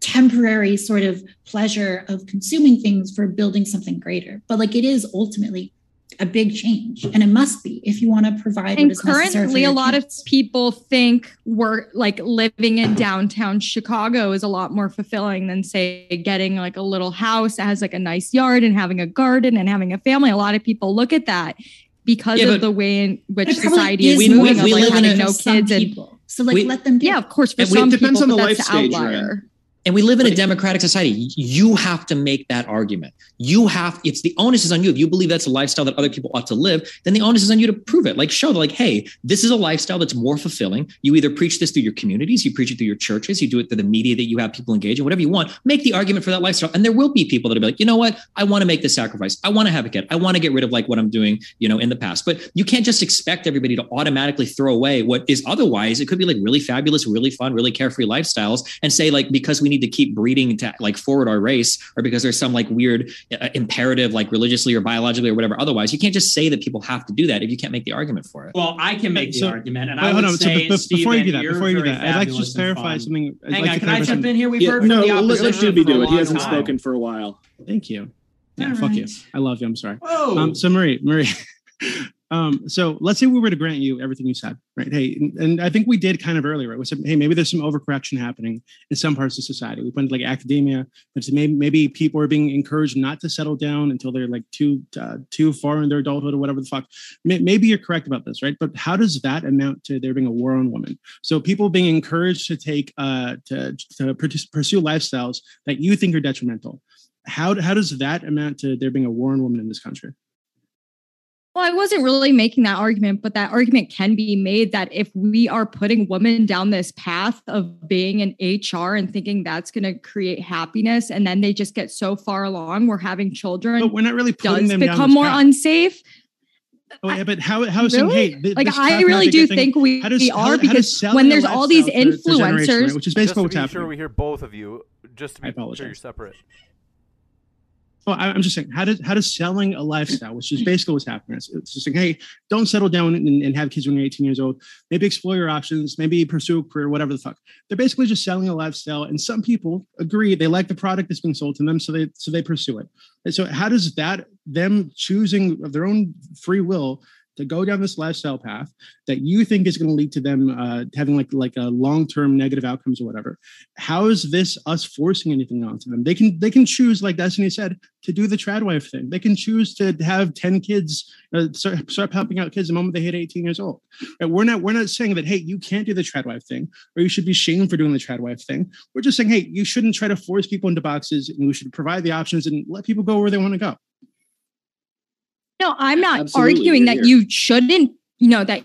Speaker 5: temporary sort of pleasure of consuming things for building something greater. But like it is ultimately a big change and it must be if you want to provide
Speaker 7: and
Speaker 5: what is necessary for
Speaker 7: currently a
Speaker 5: your
Speaker 7: lot of people think we're like living in downtown chicago is a lot more fulfilling than say getting like a little house that has like a nice yard and having a garden and having a family. A lot of people look at that because
Speaker 10: Yeah,
Speaker 7: of the way in which society is
Speaker 5: is
Speaker 10: we-
Speaker 7: moving
Speaker 10: we- we
Speaker 7: of like
Speaker 10: live in
Speaker 7: having
Speaker 10: a-
Speaker 7: no
Speaker 5: for some
Speaker 7: kids and
Speaker 5: so like
Speaker 10: We-
Speaker 5: let them do
Speaker 7: yeah of course for
Speaker 10: And we-
Speaker 7: some
Speaker 2: it depends
Speaker 7: people
Speaker 2: on the life
Speaker 7: the
Speaker 2: stage you're
Speaker 7: outlier
Speaker 10: And we live in a democratic society. You have to make that argument. You have, it's the onus is on you. If you believe that's a lifestyle that other people ought to live, then the onus is on you to prove it. Like show like, hey, this is a lifestyle that's more fulfilling. You either preach this through your communities, you preach it through your churches, you do it through the media that you have people engage in, whatever you want. Make the argument for that lifestyle. And there will be people that'll be like, you know what? I want to make the sacrifice. I want to have a kid. I want to get rid of like what I'm doing, you know, in the past. But you can't just expect everybody to automatically throw away what is otherwise. It could be like really fabulous, really fun, really carefree lifestyles and say like, because we need to keep breeding to like forward our race or because there's some like weird uh, imperative, like religiously or biologically or whatever. Otherwise, you can't just say that people have to do that if you can't make the argument for it.
Speaker 6: Well, I can make the
Speaker 9: So-
Speaker 6: argument, and
Speaker 9: Wait,
Speaker 6: I
Speaker 9: hold
Speaker 6: would
Speaker 9: on. So
Speaker 6: say,
Speaker 9: be- be- before you do that, before you do that, I'd like to just clarify something. I'd
Speaker 6: Hang
Speaker 9: like
Speaker 6: on, can I
Speaker 9: clarify
Speaker 6: jump
Speaker 9: something.
Speaker 6: in here? We've
Speaker 2: Yeah,
Speaker 6: heard from
Speaker 2: no,
Speaker 6: the
Speaker 2: let,
Speaker 6: opposition
Speaker 2: let
Speaker 6: for
Speaker 2: Shuby
Speaker 6: a
Speaker 2: do it. He hasn't
Speaker 6: time.
Speaker 2: spoken for a while.
Speaker 9: Thank you. Yeah,
Speaker 6: All
Speaker 9: fuck you. I love you. I'm sorry.
Speaker 6: Whoa.
Speaker 9: Um, so Marie, Marie, Um, so let's say we were to grant you everything you said, right? Hey, and, and I think we did kind of earlier, right? We said, hey, maybe there's some overcorrection happening in some parts of society. We went like academia, but maybe maybe people are being encouraged not to settle down until they're like too uh, too far in their adulthood or whatever the fuck. Maybe you're correct about this, right? But how does that amount to there being a war on women? So people being encouraged to take uh, to to pursue lifestyles that you think are detrimental. How how does that amount to there being a war on women in this country?
Speaker 7: Well, I wasn't really making that argument, but that argument can be made that if we are putting women down this path of being in HR and thinking that's going to create happiness, and then they just get so far along, we're having children.
Speaker 9: But we're not really putting them
Speaker 7: become more
Speaker 9: path.
Speaker 7: unsafe.
Speaker 9: Oh, yeah, but how how
Speaker 7: really?
Speaker 9: saying, hey,
Speaker 7: like I really do think we,
Speaker 9: does,
Speaker 7: we are
Speaker 9: how,
Speaker 7: because
Speaker 9: how
Speaker 7: when there's all these influencers,
Speaker 9: right? which is basically
Speaker 1: just to
Speaker 9: what's
Speaker 1: be sure we hear both of you, just to be sure you're separate.
Speaker 9: Well, I'm just saying, how does how does selling a lifestyle, which is basically what's happening, it's, just like, hey, don't settle down and, and, have kids when you're 18 years old. Maybe explore your options. Maybe pursue a career, whatever the fuck. They're basically just selling a lifestyle, and some people agree they like the product that's being sold to them, so they so they pursue it. And so, how does that them choosing of their own free will to go down this lifestyle path that you think is going to lead to them uh, having like like a long term negative outcomes or whatever. How is this us forcing anything onto them? They can they can choose, like Destiny said, to do the trad wife thing. They can choose to have ten kids, uh, start, start helping out kids the moment they hit eighteen years old. Right? We're not we're not saying that hey you can't do the trad wife thing or you should be shamed for doing the trad wife thing. We're just saying hey you shouldn't try to force people into boxes and we should provide the options and let people go where they want to go.
Speaker 7: No, I'm not
Speaker 2: Absolutely,
Speaker 7: arguing
Speaker 2: you're
Speaker 7: that
Speaker 2: here.
Speaker 7: you shouldn't, you know, that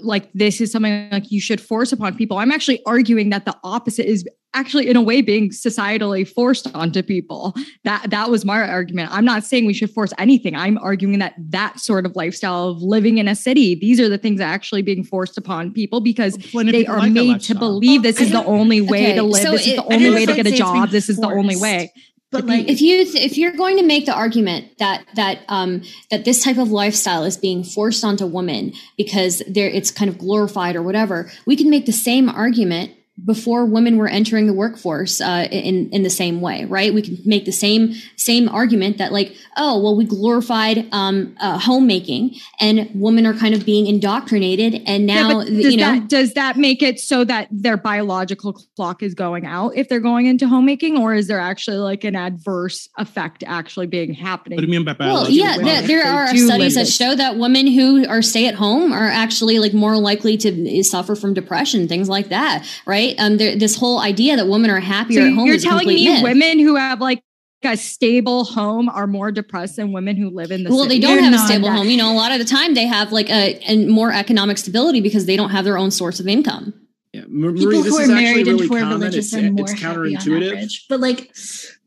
Speaker 7: like this is something like you should force upon people. I'm actually arguing that the opposite is actually in a way being societally forced onto people. That that was my argument. I'm not saying we should force anything. I'm arguing that that sort of lifestyle of living in a city, these are the things that are actually being forced upon people because
Speaker 9: Plenty
Speaker 7: they are
Speaker 9: like
Speaker 7: made to
Speaker 9: lifestyle.
Speaker 7: believe this is the only way
Speaker 8: Okay,
Speaker 7: to live.
Speaker 8: so
Speaker 7: this is the only way to get a
Speaker 5: I'd say it's being
Speaker 7: job. This is the only way.
Speaker 5: But
Speaker 7: be-
Speaker 5: like,
Speaker 8: if you if you're going to make the argument that that um that this type of lifestyle is being forced onto women because there it's kind of glorified or whatever we can make the same argument before women were entering the workforce uh, in in the same way, right? We can make the same same argument that like, oh, well, we glorified um, uh, homemaking, and women are kind of being indoctrinated, and now
Speaker 7: but does
Speaker 8: you know.
Speaker 7: that does that make it so that their biological clock is going out if they're going into homemaking, or is there actually like an adverse effect actually being happening?
Speaker 9: What do you mean by
Speaker 8: Well, yeah,
Speaker 9: clock?
Speaker 8: there, there are
Speaker 7: do
Speaker 8: studies that show that women who are stay at home are actually like more likely to suffer from depression, things like that, right? Um, there, this whole idea that women are happier
Speaker 7: So
Speaker 8: at home
Speaker 7: you're
Speaker 8: is
Speaker 7: telling
Speaker 8: complete
Speaker 7: me
Speaker 8: myth.
Speaker 7: women who have like a stable home are more depressed than women who live in the
Speaker 8: well,
Speaker 7: city?
Speaker 8: they don't
Speaker 5: You're
Speaker 8: have a stable
Speaker 5: that-
Speaker 8: home. You know, a lot of the time they have like a, and more economic stability because they don't have their own source of income.
Speaker 2: Yeah, Mar-
Speaker 5: people
Speaker 2: this
Speaker 5: who are
Speaker 2: is
Speaker 5: married
Speaker 2: really
Speaker 5: and who are
Speaker 2: common.
Speaker 5: religious
Speaker 2: It's,
Speaker 5: are more
Speaker 2: it's
Speaker 5: happy on
Speaker 2: counterintuitive.
Speaker 5: average. But like,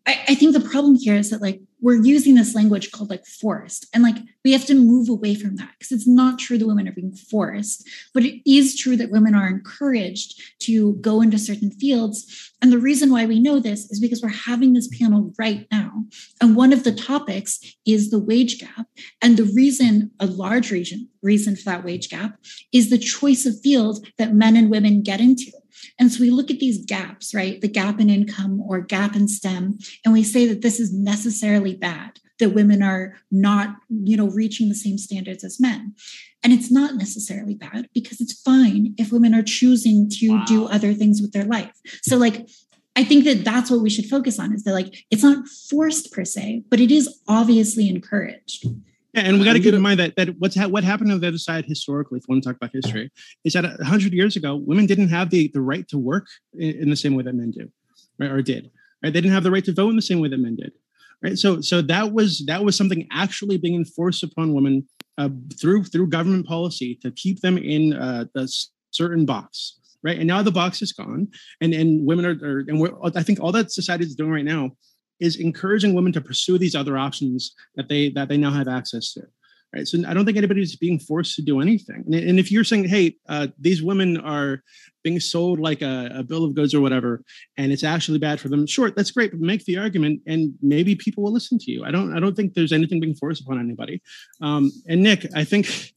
Speaker 5: I, I think the problem here is that like we're using this language called like forced, and like we have to move away from that because it's not true that women are being forced, but it is true that women are encouraged to go into certain fields. And the reason why we know this is because we're having this panel right now, and one of the topics is the wage gap. And the reason, a large reason, reason for that wage gap is the choice of field that men and women get into. And so we look at these gaps, right? The gap in income or gap in STEM, and we say that this is necessarily bad, that women are not, you know, reaching the same standards as men. And it's not necessarily bad because it's fine if women are choosing to do other things with their life. So, like, I think that that's what we should focus on is that, like, it's not forced per se, but it is obviously encouraged.
Speaker 9: Yeah, and we got to keep in mind that that what's ha- what happened on the other side historically, if we want to talk about history, is that hundred years ago, women didn't have the the right to work in, in the same way that men do, right? Or did, right? They didn't have the right to vote in the same way that men did, right? So so that was that was something actually being enforced upon women uh, through through government policy to keep them in uh, a certain box, right? And now the box is gone, and and women are, are and we're, I think all that society is doing right now is encouraging women to pursue these other options that they that they now have access to right? So i don't think anybody's being forced to do anything. And, and if you're saying hey uh, these women are being sold like a, a bill of goods or whatever and it's actually bad for them sure that's great but make the argument and maybe people will listen to you. I don't i don't think there's anything being forced upon anybody. Um, and nick i think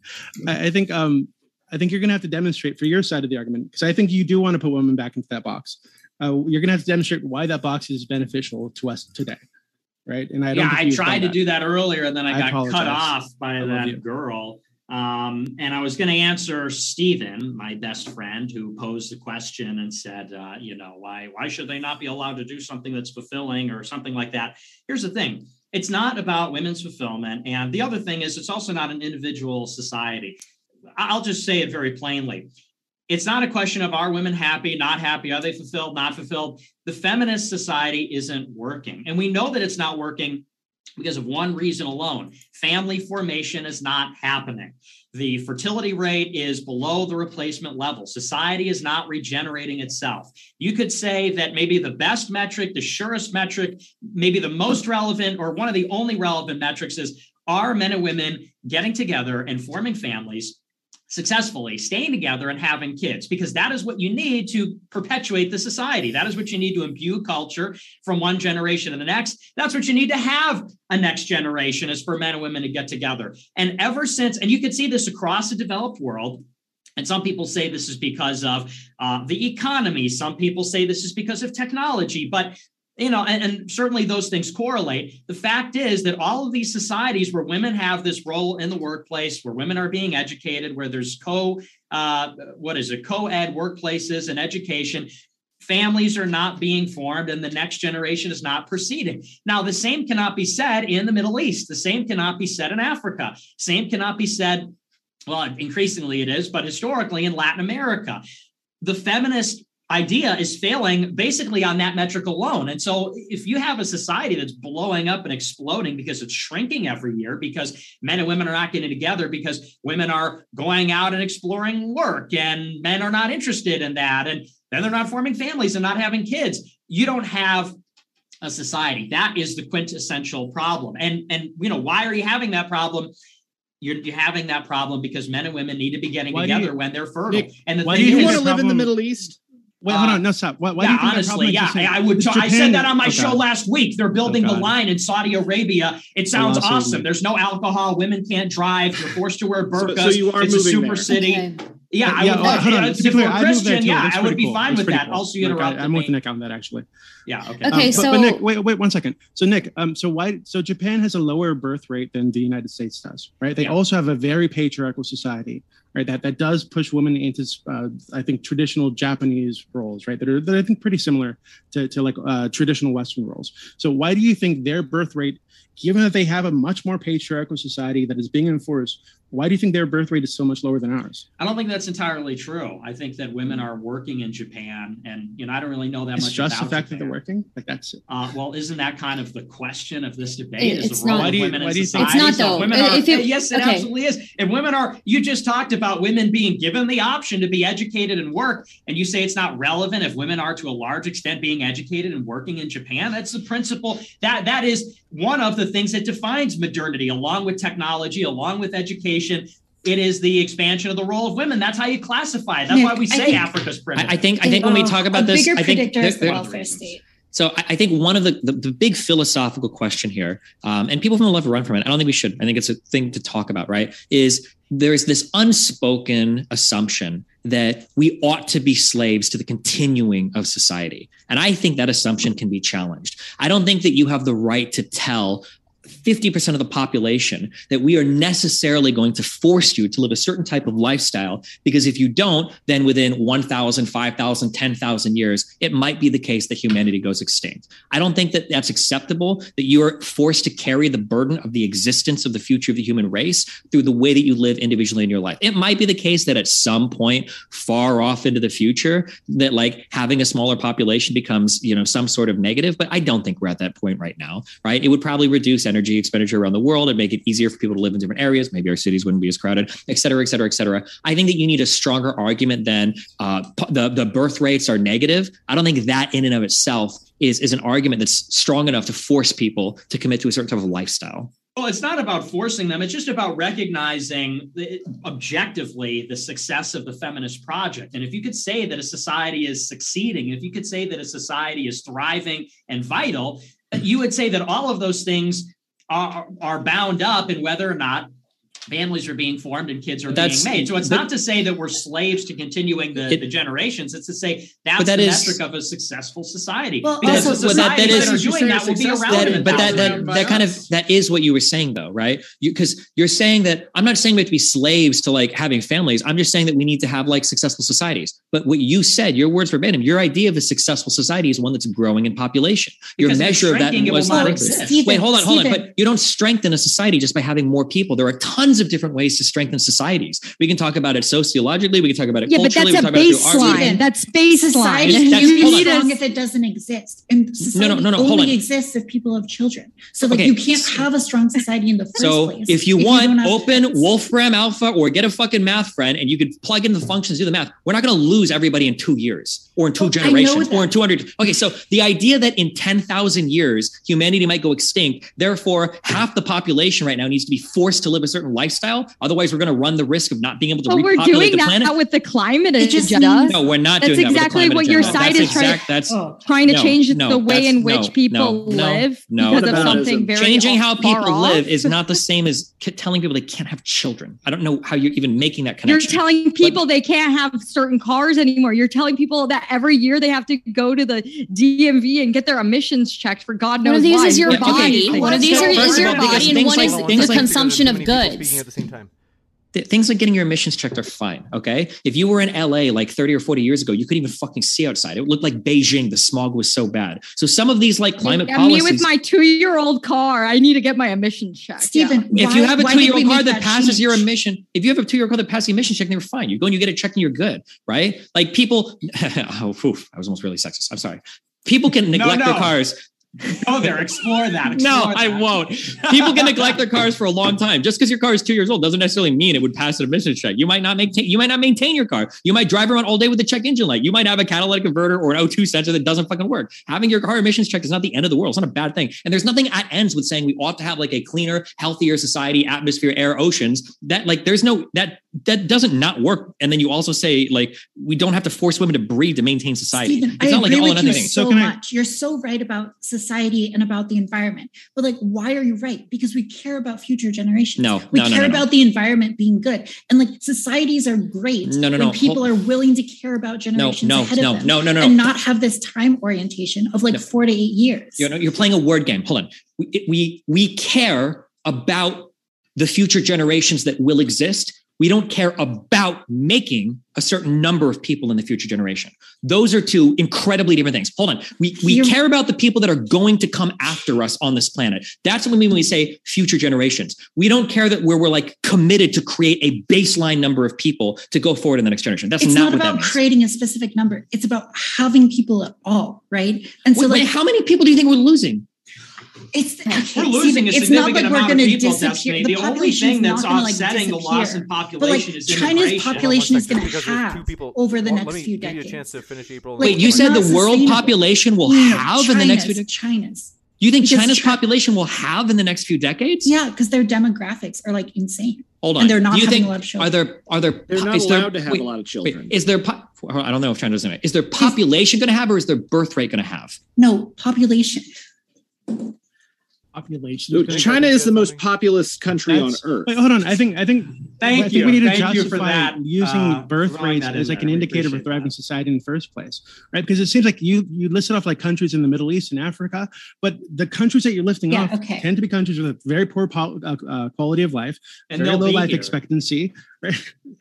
Speaker 9: i, think um, I think you're going to have to demonstrate for your side of the argument because I think you do want to put women back into that box. Uh, you're going to have to demonstrate why that box is beneficial to us today, right? And I don't.
Speaker 6: yeah, I tried to
Speaker 9: that.
Speaker 6: do that earlier, and then I,
Speaker 9: I
Speaker 6: got cut off by
Speaker 9: I
Speaker 6: that girl. Um, and I was going to answer Stephen, my best friend, who posed the question and said, uh, you know, why why should they not be allowed to do something that's fulfilling or something like that? Here's the thing: it's not about women's fulfillment, and the other thing is, it's also not an individual society. I'll just say it very plainly. It's not a question of are women happy, not happy, are they fulfilled, not fulfilled. The feminist society isn't working, and we know that it's not working because of one reason alone family formation is not happening. The fertility rate is below the replacement level. Society is not regenerating itself. You could say that maybe the best metric, the surest metric, maybe the most relevant, or one of the only relevant metrics is are men and women getting together and forming families successfully staying together and having kids because that is what you need to perpetuate the society that is what you need to imbue culture from one generation to the next that's what you need to have a next generation is for men and women to get together and ever since and you can see this across the developed world and some people say this is because of uh, the economy. Some people say this is because of technology. But you know, and, and, certainly those things correlate. The fact is that all of these societies where women have this role in the workplace, where women are being educated, where there's co, uh, what is it, co-ed workplaces and education, families are not being formed and the next generation is not proceeding. Now, the same cannot be said in the Middle East. The same cannot be said in Africa. Same cannot be said, well, increasingly it is, but historically in Latin America. The feminist idea is failing basically on that metric alone. And so if you have a society that's blowing up and exploding because it's shrinking every year because men and women are not getting together because women are going out and exploring work and men are not interested in that and then they're not forming families and not having kids, you don't have a society. That is the quintessential problem. And and you know, why are you having that problem? You're, you're, having that problem because men and women need to be getting why together you, when they're fertile. Nick,
Speaker 2: and the why do you, want to live in the Middle East?
Speaker 9: Wait, hold on, um, no stop. Why, why
Speaker 6: yeah, honestly, yeah, I would. T- I said that on my okay. show last week. They're building oh, the line in Saudi Arabia. It sounds awesome. There's no alcohol. Women can't drive. You're forced to wear burqas. So, so you are it's a super there. city. Okay. Yeah, I yeah, would. Hold on. To be clear, Christian, yeah, I would be cool. fine with that. Cool. Also, you interrupted
Speaker 9: I'm with Nick on that actually.
Speaker 6: Yeah. Okay.
Speaker 7: Okay.
Speaker 9: Um,
Speaker 7: so,
Speaker 9: but, but Nick, wait, wait one second. So Nick, um, so why? So Japan has a lower birth rate than the United States does, right? They yeah. also have a very patriarchal society, right? That that does push women into, uh, I think, traditional Japanese roles, right? That are that I think pretty similar to to like uh, traditional Western roles. So why do you think their birth rate, given that they have a much more patriarchal society that is being enforced, why do you think their birth rate is so much lower than ours?
Speaker 6: I don't think that's entirely true. I think that women are working in Japan, and you know, I don't really know that much about
Speaker 9: it's
Speaker 6: much.
Speaker 9: Just
Speaker 6: the
Speaker 9: fact Japan. that they're working, like that's it.
Speaker 6: Uh, well, isn't that kind of the question of this debate?
Speaker 7: It, is the role
Speaker 6: not, of women in society?
Speaker 7: It's not though. So
Speaker 6: women are, it, yes, it okay. absolutely is. If women are, you just talked about women being given the option to be educated and work, and you say it's not relevant if women are to a large extent being educated and working in Japan. That's the principle. That that is one of the things that defines modernity, along with technology, along with education it is the expansion of the role of women. That's how you classify it. That's Nick, why we say think, Africa's primitive.
Speaker 10: I think I think when we talk about this, I think
Speaker 7: the welfare state.
Speaker 10: So I think one of the, the, the big philosophical question here, um, and people from the left run from it. I don't think we should. I think it's a thing to talk about. Right? Is there is this unspoken assumption that we ought to be slaves to the continuing of society, and I think that assumption can be challenged. I don't think that you have the right to tell 50% of the population that we are necessarily going to force you to live a certain type of lifestyle because if you don't then within 1000 5000 10000 years it might be the case that humanity goes extinct. I don't think that that's acceptable that you are forced to carry the burden of the existence of the future of the human race through the way that you live individually in your life. It might be the case that at some point far off into the future that like having a smaller population becomes you know some sort of negative but i don't think we're at that point right now right? It would probably reduce energy expenditure around the world and make it easier for people to live in different areas. Maybe our cities wouldn't be as crowded, et cetera, et cetera, et cetera. I think that you need a stronger argument than uh, the, the birth rates are negative. I don't think that in and of itself is, is an argument that's strong enough to force people to commit to a certain type of lifestyle.
Speaker 6: Well, it's not about forcing them. It's just about recognizing the, objectively the success of the feminist project. And if you could say that a society is succeeding, if you could say that a society is thriving and vital, you would say that all of those things are, are bound up in whether or not families are being formed and kids are
Speaker 10: That's-
Speaker 6: being made. So it's
Speaker 10: but-
Speaker 6: not to say that we're slaves to continuing the,
Speaker 10: It-
Speaker 6: the generations. It's to say that's
Speaker 10: that
Speaker 6: the
Speaker 10: is-
Speaker 6: metric of a successful society.
Speaker 5: Well,
Speaker 6: because
Speaker 5: also-
Speaker 6: the
Speaker 10: well, that- that
Speaker 6: societies
Speaker 10: is-
Speaker 6: that are doing that will be around
Speaker 10: that, but that that, that kind of that is what you were saying though right because you, are saying that i'm not saying we have to be slaves to like having families i'm just saying that we need to have like successful societies but what you said your words verbatim your idea of a successful society is one that's growing in population your
Speaker 6: Because
Speaker 10: measure of that
Speaker 6: shrinking, it will
Speaker 10: was
Speaker 6: not
Speaker 10: growth.
Speaker 6: exist.
Speaker 10: Wait hold on hold on but you don't strengthen a society just by having more people there are tons of different ways to strengthen societies we can talk about it sociologically we can talk about it
Speaker 7: Yeah, but
Speaker 10: culturally
Speaker 7: that's
Speaker 10: we
Speaker 7: a
Speaker 10: can talk about it through
Speaker 7: baseline. That's baseline.
Speaker 5: Society
Speaker 10: That's-
Speaker 5: can't
Speaker 10: hold
Speaker 5: be
Speaker 10: on.
Speaker 5: strong if it doesn't exist. And society
Speaker 10: no, no, no, hold
Speaker 5: only
Speaker 10: on.
Speaker 5: exists if people have children. So like
Speaker 10: Okay.
Speaker 5: you can't have a strong society in the first
Speaker 10: So
Speaker 5: place.
Speaker 10: So if you
Speaker 5: don't
Speaker 10: want
Speaker 5: have
Speaker 10: open. Wolfram Alpha or get a fucking math friend and you could plug in the mm-hmm. functions, do the math, we're not going to lose everybody in two years or in two
Speaker 5: Well,
Speaker 10: generations or in 200. Okay, so the idea that in 10,000 years humanity might go extinct, therefore half the population right now needs to be forced to live a certain lifestyle. Otherwise, we're going to run the risk of not being able to
Speaker 7: But we're
Speaker 10: repopulate
Speaker 7: doing
Speaker 10: the
Speaker 7: that
Speaker 10: planet.
Speaker 7: with the climate
Speaker 5: It just
Speaker 7: agenda.
Speaker 10: No, we're not
Speaker 7: That's
Speaker 10: doing that. with
Speaker 7: exactly
Speaker 10: climate
Speaker 7: what your
Speaker 10: agenda.
Speaker 7: side
Speaker 10: That's
Speaker 7: is trying-
Speaker 10: exact- That's
Speaker 5: Oh.
Speaker 7: trying to
Speaker 10: No,
Speaker 7: change
Speaker 10: no,
Speaker 7: the way in which
Speaker 10: no,
Speaker 7: people
Speaker 10: no, no,
Speaker 7: live
Speaker 10: no.
Speaker 7: because
Speaker 2: What
Speaker 7: of something very
Speaker 10: changing how people
Speaker 7: off.
Speaker 10: live is not the same as telling people they can't have children. I don't know how you're even making that connection.
Speaker 7: You're telling people they can't have certain cars anymore. You're telling people that every year they have to go to the DMV and get their emissions checked for God knows
Speaker 8: One of these
Speaker 7: why.
Speaker 8: is your
Speaker 10: Yeah,
Speaker 8: body.
Speaker 10: Well,
Speaker 8: One of these
Speaker 10: go
Speaker 8: are, is your body, and one
Speaker 10: like-
Speaker 8: is the
Speaker 10: like-
Speaker 8: consumption of
Speaker 1: Too many people
Speaker 8: goods.
Speaker 1: Speaking at the same time.
Speaker 10: Things like getting your emissions checked are fine. Okay. If you were in LA like 30 or 40 years ago, you couldn't even fucking see outside. It looked like Beijing. The smog was so bad. So some of these like climate
Speaker 7: Yeah,
Speaker 10: policies.
Speaker 7: me with my two-year-old car, I need to get my emissions checked.
Speaker 5: Stephen,
Speaker 10: if
Speaker 5: why-
Speaker 10: you have a
Speaker 5: why did we
Speaker 10: two-year-old car
Speaker 5: make
Speaker 10: that, passes your emission, if you have a two-year-old car that passes the emission check, then you're fine. You go and you get it checked and you're good, right? Like people, oh, oof, I was almost really sexist. I'm sorry. People can neglect their
Speaker 6: no.
Speaker 10: cars.
Speaker 6: Go there, explore that.
Speaker 10: No,
Speaker 6: explore
Speaker 10: I won't. People can neglect their cars for a long time. Just because your car is two years old doesn't necessarily mean it would pass an emissions check. You might not maintain. You might not maintain your car. You might drive around all day with a check engine light. You might have a catalytic converter or an O2 sensor that doesn't fucking work. Having your car emissions checked is not the end of the world. It's not a bad thing. And there's nothing at ends with saying we ought to have like a cleaner, healthier society, atmosphere, air, oceans. That like there's no that that doesn't not work. And then you also say like we don't have to force women to breed to maintain society.
Speaker 5: Stephen,
Speaker 10: it's
Speaker 5: I
Speaker 10: not like
Speaker 5: agree
Speaker 10: an all or
Speaker 5: with you
Speaker 10: nothing
Speaker 5: so,
Speaker 9: So can I-
Speaker 5: much. You're so right about society and about the environment. But like, why are you right? Because we care about future generations.
Speaker 10: No,
Speaker 5: we
Speaker 10: no, no,
Speaker 5: care
Speaker 10: no, no.
Speaker 5: about the environment being good, and like societies are great
Speaker 10: No, no,
Speaker 5: when
Speaker 10: no.
Speaker 5: people
Speaker 10: Hold-
Speaker 5: are willing to care about generations
Speaker 10: no,
Speaker 5: ahead
Speaker 10: no,
Speaker 5: of them,
Speaker 10: no, no, no. no.
Speaker 5: and not have this time orientation of like
Speaker 10: No.
Speaker 5: four to eight years.
Speaker 10: You're, you're playing a word game. Hold on. We, we, we care about the future generations that will exist. We don't care about making a certain number of people in the future generation. Those are two incredibly different things. Hold on. We, we
Speaker 5: You're-
Speaker 10: care about the people that are going to come after us on this planet. That's what we mean when we say future generations. We don't care that we're, we're like committed to create a baseline number of people to go forward in the next generation. That's
Speaker 5: it's
Speaker 10: not,
Speaker 5: not, about creating a specific number. It's about having people at all, right? And so,
Speaker 10: Wait,
Speaker 5: like,
Speaker 10: how many people do you think we're losing?
Speaker 5: It's
Speaker 6: We're losing a significant
Speaker 5: like
Speaker 6: amount of people,
Speaker 5: disappear.
Speaker 6: Destiny. The, only thing that's
Speaker 5: not gonna, like,
Speaker 6: offsetting the loss in population
Speaker 5: like
Speaker 6: is
Speaker 5: China's
Speaker 6: immigration.
Speaker 5: population is going to
Speaker 1: second, because there's two
Speaker 5: halve
Speaker 1: people-
Speaker 5: over the
Speaker 1: Well,
Speaker 5: next
Speaker 1: let me
Speaker 5: few
Speaker 1: give you a
Speaker 5: decades.
Speaker 1: chance to finish April.
Speaker 10: Wait, you said the world population will
Speaker 5: No, no,
Speaker 10: have in the next few decades?
Speaker 5: China's.
Speaker 10: You think
Speaker 5: Because
Speaker 10: China's
Speaker 5: Chi-
Speaker 10: population will have in the next few decades?
Speaker 5: Yeah, because their demographics are like insane.
Speaker 10: Hold on.
Speaker 5: And they're not
Speaker 10: Do you
Speaker 5: having
Speaker 10: think
Speaker 5: a lot of children.
Speaker 10: are there are there
Speaker 2: They're not
Speaker 10: is there-
Speaker 2: allowed to have
Speaker 10: wait,
Speaker 2: a lot of
Speaker 10: wait,
Speaker 2: children.
Speaker 10: is there po- I don't know if China doesn't have it. Is their population going to have or is their birth rate going to have?
Speaker 5: No, population.
Speaker 9: Population.
Speaker 2: So China is the most populous country on earth.
Speaker 9: Wait, hold on. I think I think
Speaker 6: Thank
Speaker 9: I think
Speaker 6: you.
Speaker 9: we need to
Speaker 6: Thank you
Speaker 9: justify
Speaker 6: for that,
Speaker 9: using
Speaker 6: uh,
Speaker 9: birth rates as like
Speaker 6: there.
Speaker 9: an indicator of a thriving
Speaker 6: that.
Speaker 9: society in the first place, right? Because it seems like you you listed off like countries in the Middle East and Africa, but the countries that you're lifting
Speaker 5: Yeah,
Speaker 9: off
Speaker 5: okay.
Speaker 9: tend to be countries with a very poor pol- uh, uh, quality of life,
Speaker 6: And
Speaker 9: very low life
Speaker 6: here.
Speaker 9: expectancy, right?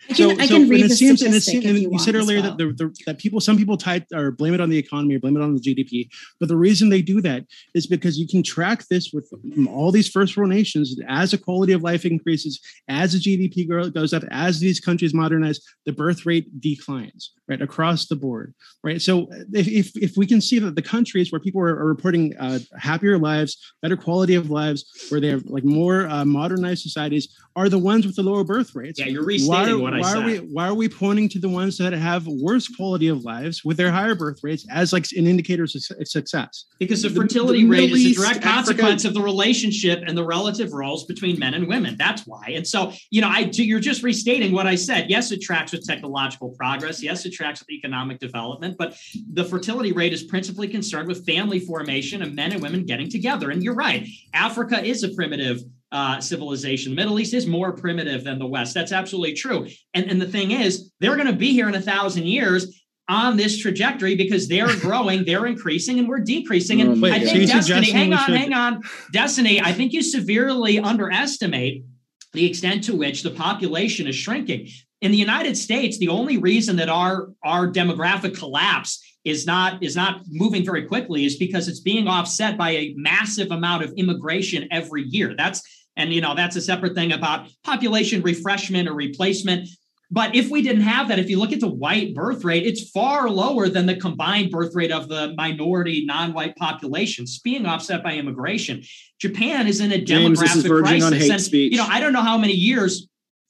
Speaker 5: I can, I can
Speaker 9: and
Speaker 5: read
Speaker 9: it
Speaker 5: the
Speaker 9: seems, and it
Speaker 5: statistic
Speaker 9: seems, and you,
Speaker 5: you,
Speaker 9: said
Speaker 5: want as
Speaker 9: earlier
Speaker 5: well.
Speaker 9: that the, the, that people, some people tie or blame it on the economy or blame it on the GDP, but the reason they do that is because you can track this with all these first world nations as the quality of life increases, as the GDP goes up, as these countries modernize, the birth rate declines, right across the board, right. So if if, if we can see that the countries where people are, are reporting uh, happier lives, better quality of lives, where they have like more uh, modernized societies, are the ones with the lower birth rates
Speaker 6: Yeah, you're
Speaker 9: why,
Speaker 6: restating what I
Speaker 9: why
Speaker 6: said.
Speaker 9: Are we, why are we pointing to the ones that have worse quality of lives with their higher birth rates as like an indicator of success?
Speaker 6: Because the
Speaker 2: The-
Speaker 6: fertility
Speaker 2: the
Speaker 6: rate
Speaker 2: Middle
Speaker 6: is a direct
Speaker 2: Africa-
Speaker 6: consequence of the relationship and the relative roles between men and women. That's why. And so, you know, I you're just restating what I said. Yes, it tracks with technological progress. Yes, it tracks with economic development. But the fertility rate is principally concerned with family formation and men and women getting together. And you're right. Africa is a primitive. Uh, civilization. The Middle East is more primitive than the West. That's absolutely true. And, and the thing is, they're going to be here in a thousand years on this trajectory because they're growing, they're increasing, and we're decreasing. And
Speaker 9: Wait,
Speaker 6: I think Destiny, hang on,
Speaker 9: should-
Speaker 6: hang on. Destiny, I think you severely underestimate the extent to which the population is shrinking. In the United States, the only reason that our, our demographic collapse is not is not moving very quickly is because it's being offset by a massive amount of immigration every year. That's and you know that's a separate thing about population refreshment or replacement. But if we didn't have that, if you look at the white birth rate, it's far lower than the combined birth rate of the minority non-white populations being offset by immigration. Japan is in a
Speaker 2: James, this is
Speaker 6: demographic crisis.
Speaker 2: on hate
Speaker 6: and,
Speaker 2: speech.
Speaker 6: You know, I don't know how many years.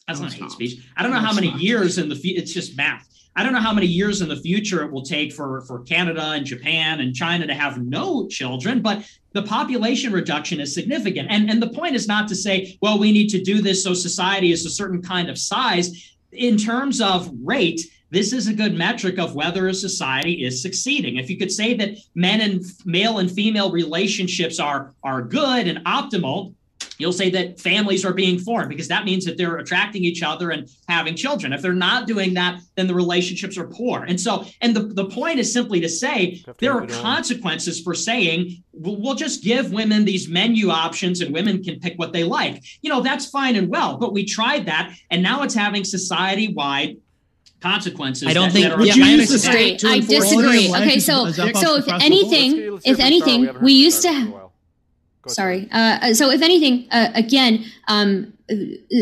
Speaker 6: That's
Speaker 9: No,
Speaker 6: not hate
Speaker 9: not.
Speaker 6: speech. I don't know
Speaker 9: No,
Speaker 6: how many
Speaker 9: not.
Speaker 6: years in the future. It's just math. I don't know how many years in the future it will take for for Canada and Japan and China to have no children, but the population reduction is significant. And and the point is not to say, well, we need to do this so society is a certain kind of size. In terms of rate, this is a good metric of whether a society is succeeding. If you could say that men and male and female relationships are are good and optimal, you'll say that families are being formed because that means that they're attracting each other and having children. If they're not doing that, then the relationships are poor. And so, and the, the point is simply to say there are consequences for saying we'll, we'll just give women these menu options and women can pick what they like. You know, that's fine and well, but we tried that and now it's having society wide consequences.
Speaker 10: I don't
Speaker 6: that-
Speaker 10: think-
Speaker 6: that are
Speaker 2: Would
Speaker 10: Yeah,
Speaker 2: you
Speaker 10: I
Speaker 2: use the state to
Speaker 8: I disagree.
Speaker 9: Quality of life
Speaker 8: Okay, so so if anything,
Speaker 1: Let's get- let's
Speaker 8: if anything,
Speaker 1: haven't
Speaker 8: we used
Speaker 1: Sarah
Speaker 8: to.
Speaker 1: for a while. Go ahead,
Speaker 8: Sorry. Uh, so if anything, uh, again, um, uh, uh,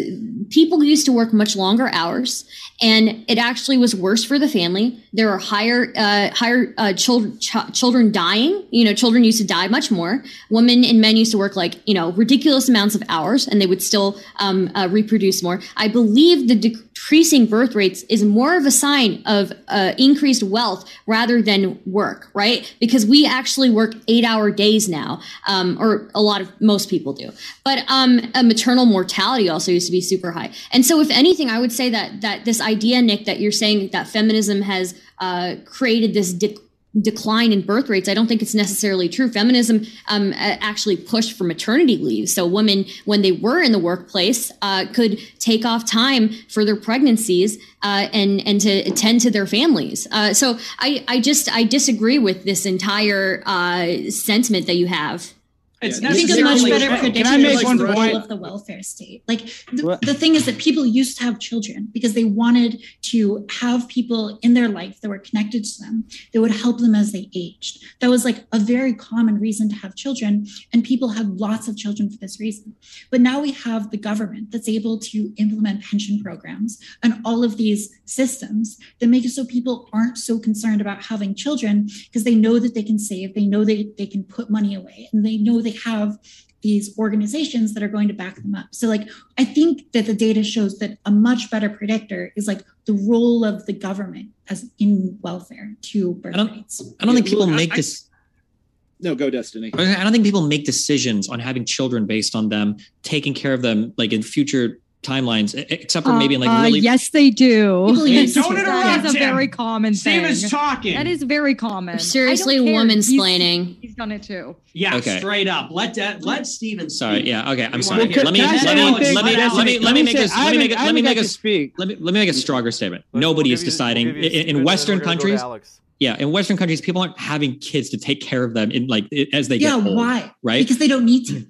Speaker 8: people used to work much longer hours, and it actually was worse for the family. There are higher, uh, higher uh, children, ch- children dying. You know, children used to die much more. Women and men used to work like you know ridiculous amounts of hours, and they would still um, uh, reproduce more. I believe the decreasing birth rates is more of a sign of uh, increased wealth rather than work, right? Because we actually work eight-hour days now, um, or a lot of most people do. But um, maternal mortality also used to be super high. And so, if anything, I would say that that this idea, Nick, that you're saying that feminism has uh, created this de- decline in birth rates, I don't think it's necessarily true. Feminism um, actually pushed for maternity leave, so women, when they were in the workplace, uh, could take off time for their pregnancies uh, and and to attend to their families. Uh, so I I just I disagree with this entire uh, sentiment that you have.
Speaker 6: It's
Speaker 2: Yeah,
Speaker 5: I think a much better prediction
Speaker 4: Can I make
Speaker 5: is
Speaker 4: one
Speaker 5: role
Speaker 4: point?
Speaker 5: of the welfare state. Like the, the thing is that people used to have children because they wanted to have people in their life that were connected to them that would help them as they aged. That was like a very common reason to have children, and people had lots of children for this reason. But now we have the government that's able to implement pension programs and all of these systems that make it so people aren't so concerned about having children because they know that they can save, they know they, they can put money away, and they know they have these organizations that are going to back them up. So like I think that the data shows that a much better predictor is like the role of the government as in welfare to birth
Speaker 10: I don't-
Speaker 5: rates.
Speaker 10: I don't think people
Speaker 2: I-
Speaker 10: make
Speaker 2: I-
Speaker 10: this.
Speaker 2: No, go Destiny.
Speaker 10: I don't think people make decisions on having children based on them taking care of them like in future timelines, except for maybe in like
Speaker 7: Uh,
Speaker 10: really.
Speaker 7: yes, they do.
Speaker 5: People
Speaker 6: don't interrupt
Speaker 7: That is a
Speaker 6: him.
Speaker 7: very common
Speaker 6: Steve
Speaker 7: thing.
Speaker 6: is talking.
Speaker 7: That is very common.
Speaker 8: Seriously,
Speaker 7: I don't
Speaker 8: woman
Speaker 7: He's-
Speaker 8: splaining.
Speaker 7: He's done it too.
Speaker 6: yeah,
Speaker 10: Okay.
Speaker 6: straight up. Let that let Steven
Speaker 10: Sorry. Yeah. Okay. I'm sorry.
Speaker 6: hear
Speaker 10: Let me let me let me let me let me make a let me make a let me make a
Speaker 4: speak.
Speaker 10: let me let me make a stronger statement. Nobody is deciding
Speaker 1: we'll give you
Speaker 10: in,
Speaker 1: Steven,
Speaker 10: in
Speaker 1: and
Speaker 10: Western
Speaker 1: we're gonna go to
Speaker 10: countries. Yeah, in Western countries, people aren't having kids to take care of them in like as they
Speaker 5: Yeah,
Speaker 10: get old.
Speaker 5: why?
Speaker 10: Right?
Speaker 5: Because they don't need to.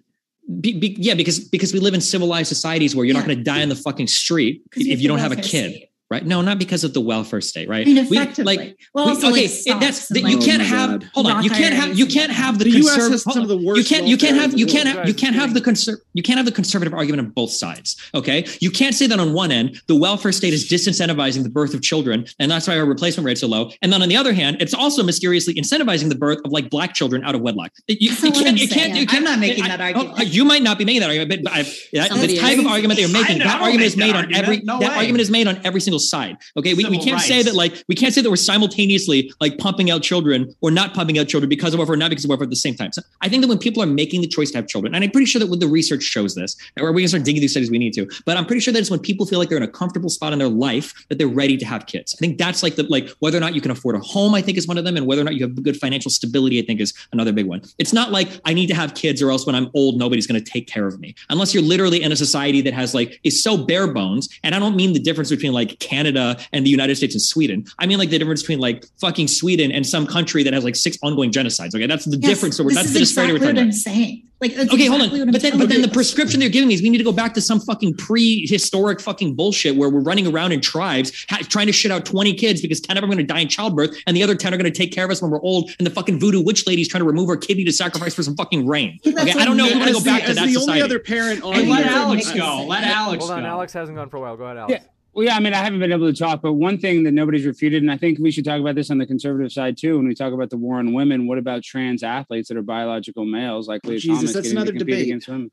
Speaker 10: Be, be, yeah, because because we live in civilized societies where you're not going to die in the fucking street if, you don't have a kid,
Speaker 5: state.
Speaker 10: Right? No, not because of the welfare state, right?
Speaker 5: I mean,
Speaker 10: We-
Speaker 5: effectively.
Speaker 10: like,
Speaker 5: well,
Speaker 10: we-
Speaker 5: also
Speaker 10: okay,
Speaker 5: like
Speaker 10: that's
Speaker 5: stocks
Speaker 10: that
Speaker 5: and,
Speaker 10: you can't
Speaker 2: Oh
Speaker 10: have.
Speaker 2: God.
Speaker 10: Hold on, you can't have. You can't have the
Speaker 2: The US
Speaker 10: conserv-
Speaker 2: has
Speaker 10: hold
Speaker 2: some of
Speaker 10: on.
Speaker 2: the worst
Speaker 10: You can't. You can't have. You can't have. You can't have the conser- You can't have the conservative argument on both sides. Okay, you can't say that on one end the welfare state is disincentivizing the birth of children, and that's why our replacement rates are low. And then on the other hand, it's also mysteriously incentivizing the birth of like black children out of wedlock. You, you can't.
Speaker 5: I'm
Speaker 10: You can't. You can't.
Speaker 5: I'm not making
Speaker 10: I-
Speaker 5: that
Speaker 10: I-
Speaker 5: argument.
Speaker 10: you might not be making that argument, but, but I've, that, the type of argument that you're making, that argument is made on every.
Speaker 6: No
Speaker 10: that argument is made on every single side. Okay, we, we can't say that like we can't say that we're simultaneously like pumping out children or not pumping out children because of warfare, or not because of warfare at the same time. So I think that when people are making the choice to have children, and I'm pretty sure that when the research shows this, or we can start digging these studies we need to, but I'm pretty sure that it's when people feel like they're in a comfortable spot in their life that they're ready to have kids. I think that's like the like whether or not you can afford a home, I think is one of them, and whether or not you have good financial stability, I think is another big one. It's not like I need to have kids or else when I'm old, nobody's going to take care of me. Unless you're literally in a society that has like is so bare bones. And I don't mean the difference between like Canada and the United States and Sweden. I mean like the difference between like fucking Sweden and some country that has like six ongoing genocides. Okay, that's the
Speaker 5: Yes,
Speaker 10: difference. So we're,
Speaker 5: this
Speaker 10: that's
Speaker 5: is
Speaker 10: the disparity
Speaker 5: exactly
Speaker 10: we're
Speaker 5: what
Speaker 10: talking
Speaker 5: I'm saying. Like, that's
Speaker 10: Okay, hold on. But then, but then the prescription they're giving me is we need to go back to some fucking prehistoric fucking bullshit where we're running around in tribes ha- trying to shit out 20 kids because 10 of them are going to die in childbirth and the other 10 are going to take care of us when we're old and the fucking voodoo witch lady's trying to remove our kidney to sacrifice for some fucking rain. Okay, I don't know if
Speaker 5: me.
Speaker 10: we're going to
Speaker 2: As
Speaker 10: go
Speaker 2: the-
Speaker 10: back to
Speaker 2: as
Speaker 10: that
Speaker 2: the
Speaker 10: society.
Speaker 2: only other parent on
Speaker 6: Hey, let
Speaker 2: here-
Speaker 6: Alex
Speaker 5: makes
Speaker 6: go. Let Alex
Speaker 1: Hold on,
Speaker 6: go.
Speaker 1: Alex hasn't gone for a while. Go ahead, Alex.
Speaker 4: Yeah. Well, yeah, I mean, I haven't been able to talk, but one thing that nobody's refuted, and I think we should talk about this on the conservative side too, when we talk about the war on women. What about trans athletes that are biological males like Lia
Speaker 2: Jesus,
Speaker 4: Thomas
Speaker 2: that's another
Speaker 4: to
Speaker 2: debate.
Speaker 4: against women?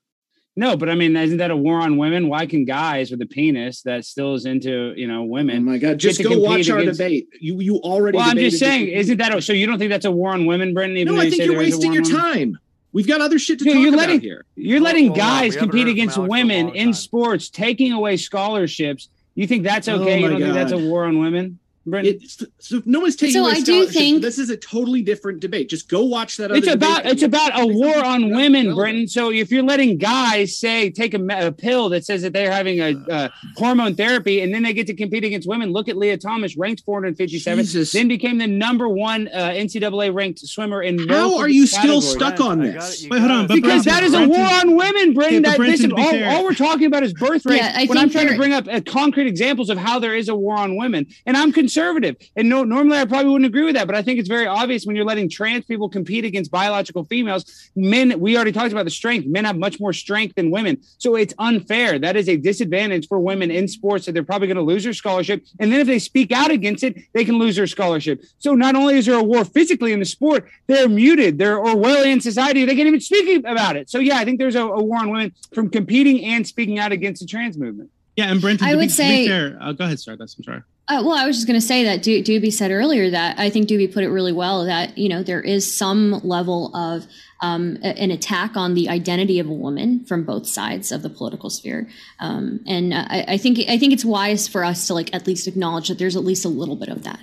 Speaker 4: No, but I mean, isn't that a war on women? Why can guys with a penis that still is into you know
Speaker 2: Oh
Speaker 4: women?
Speaker 2: my god! Just go watch our
Speaker 4: against-
Speaker 2: debate. You you already.
Speaker 4: Well, I'm just saying,
Speaker 2: with-
Speaker 4: isn't that a, so? You don't think that's a war on women, Brendan? Even
Speaker 2: No, I think you're
Speaker 4: there is a
Speaker 2: wasting your
Speaker 4: on women?
Speaker 2: time. We've got other shit to
Speaker 4: Dude,
Speaker 2: talk
Speaker 4: you're
Speaker 2: about
Speaker 4: letting-
Speaker 2: here.
Speaker 4: You're letting
Speaker 1: hold
Speaker 4: guys compete against
Speaker 1: Alex for a
Speaker 4: women in
Speaker 1: time.
Speaker 4: sports, taking away scholarships. You think that's
Speaker 2: Oh
Speaker 4: okay? you don't think that's a war on women, Brendan?
Speaker 2: It's, so no one's taking
Speaker 8: So
Speaker 2: away
Speaker 8: I do think-
Speaker 2: this is a totally different debate. Just go watch that.
Speaker 4: It's
Speaker 2: other
Speaker 4: about it's about a war on women,
Speaker 2: relevant.
Speaker 4: Brendan. So if you're letting guys say take a, a pill that says that they're having a uh, hormone therapy, and then they get to compete against women, look at Lia Thomas, ranked 457,
Speaker 2: Jesus.
Speaker 4: then became the number one uh, NCAA ranked swimmer in.
Speaker 2: How
Speaker 4: multiple
Speaker 2: are you still
Speaker 4: categories.
Speaker 2: stuck on this?
Speaker 9: Wait, hold on,
Speaker 4: Because
Speaker 9: Brenton-
Speaker 4: that is a war on women, Brendan.
Speaker 9: Yeah, but
Speaker 4: that,
Speaker 9: Brenton,
Speaker 4: listen, all, all we're talking about is birth rates.
Speaker 8: Yeah, I
Speaker 4: when I'm trying to bring up uh, concrete examples of how there is a war on women, and I'm conservative, and no, normally I probably wouldn't agree with that, but I think it's very obvious when you're letting trans people compete against biological females. Men, we already talked about the strength. Men have much more strength than women, so it's unfair. That is a disadvantage for women in sports that they're probably going to lose their scholarship, and then if they speak out against it, they can lose their scholarship. So not only is there a war physically in the sport, they're muted. They're Orwellian society. They can't even speak about it. So yeah, I think there's a, a war on women from competing and speaking out against the trans movement.
Speaker 9: Yeah, and Brenton,
Speaker 8: I would
Speaker 9: be,
Speaker 8: say-
Speaker 9: fair, uh, go ahead, Stardust. I'm sorry.
Speaker 8: Uh, well, I was just going to say that Do- Doobie said earlier that I think Doobie put it really well that you know there is some level of um, a- an attack on the identity of a woman from both sides of the political sphere, um, and uh, I, I think I think it's wise for us to like at least acknowledge that there's at least a little bit of that.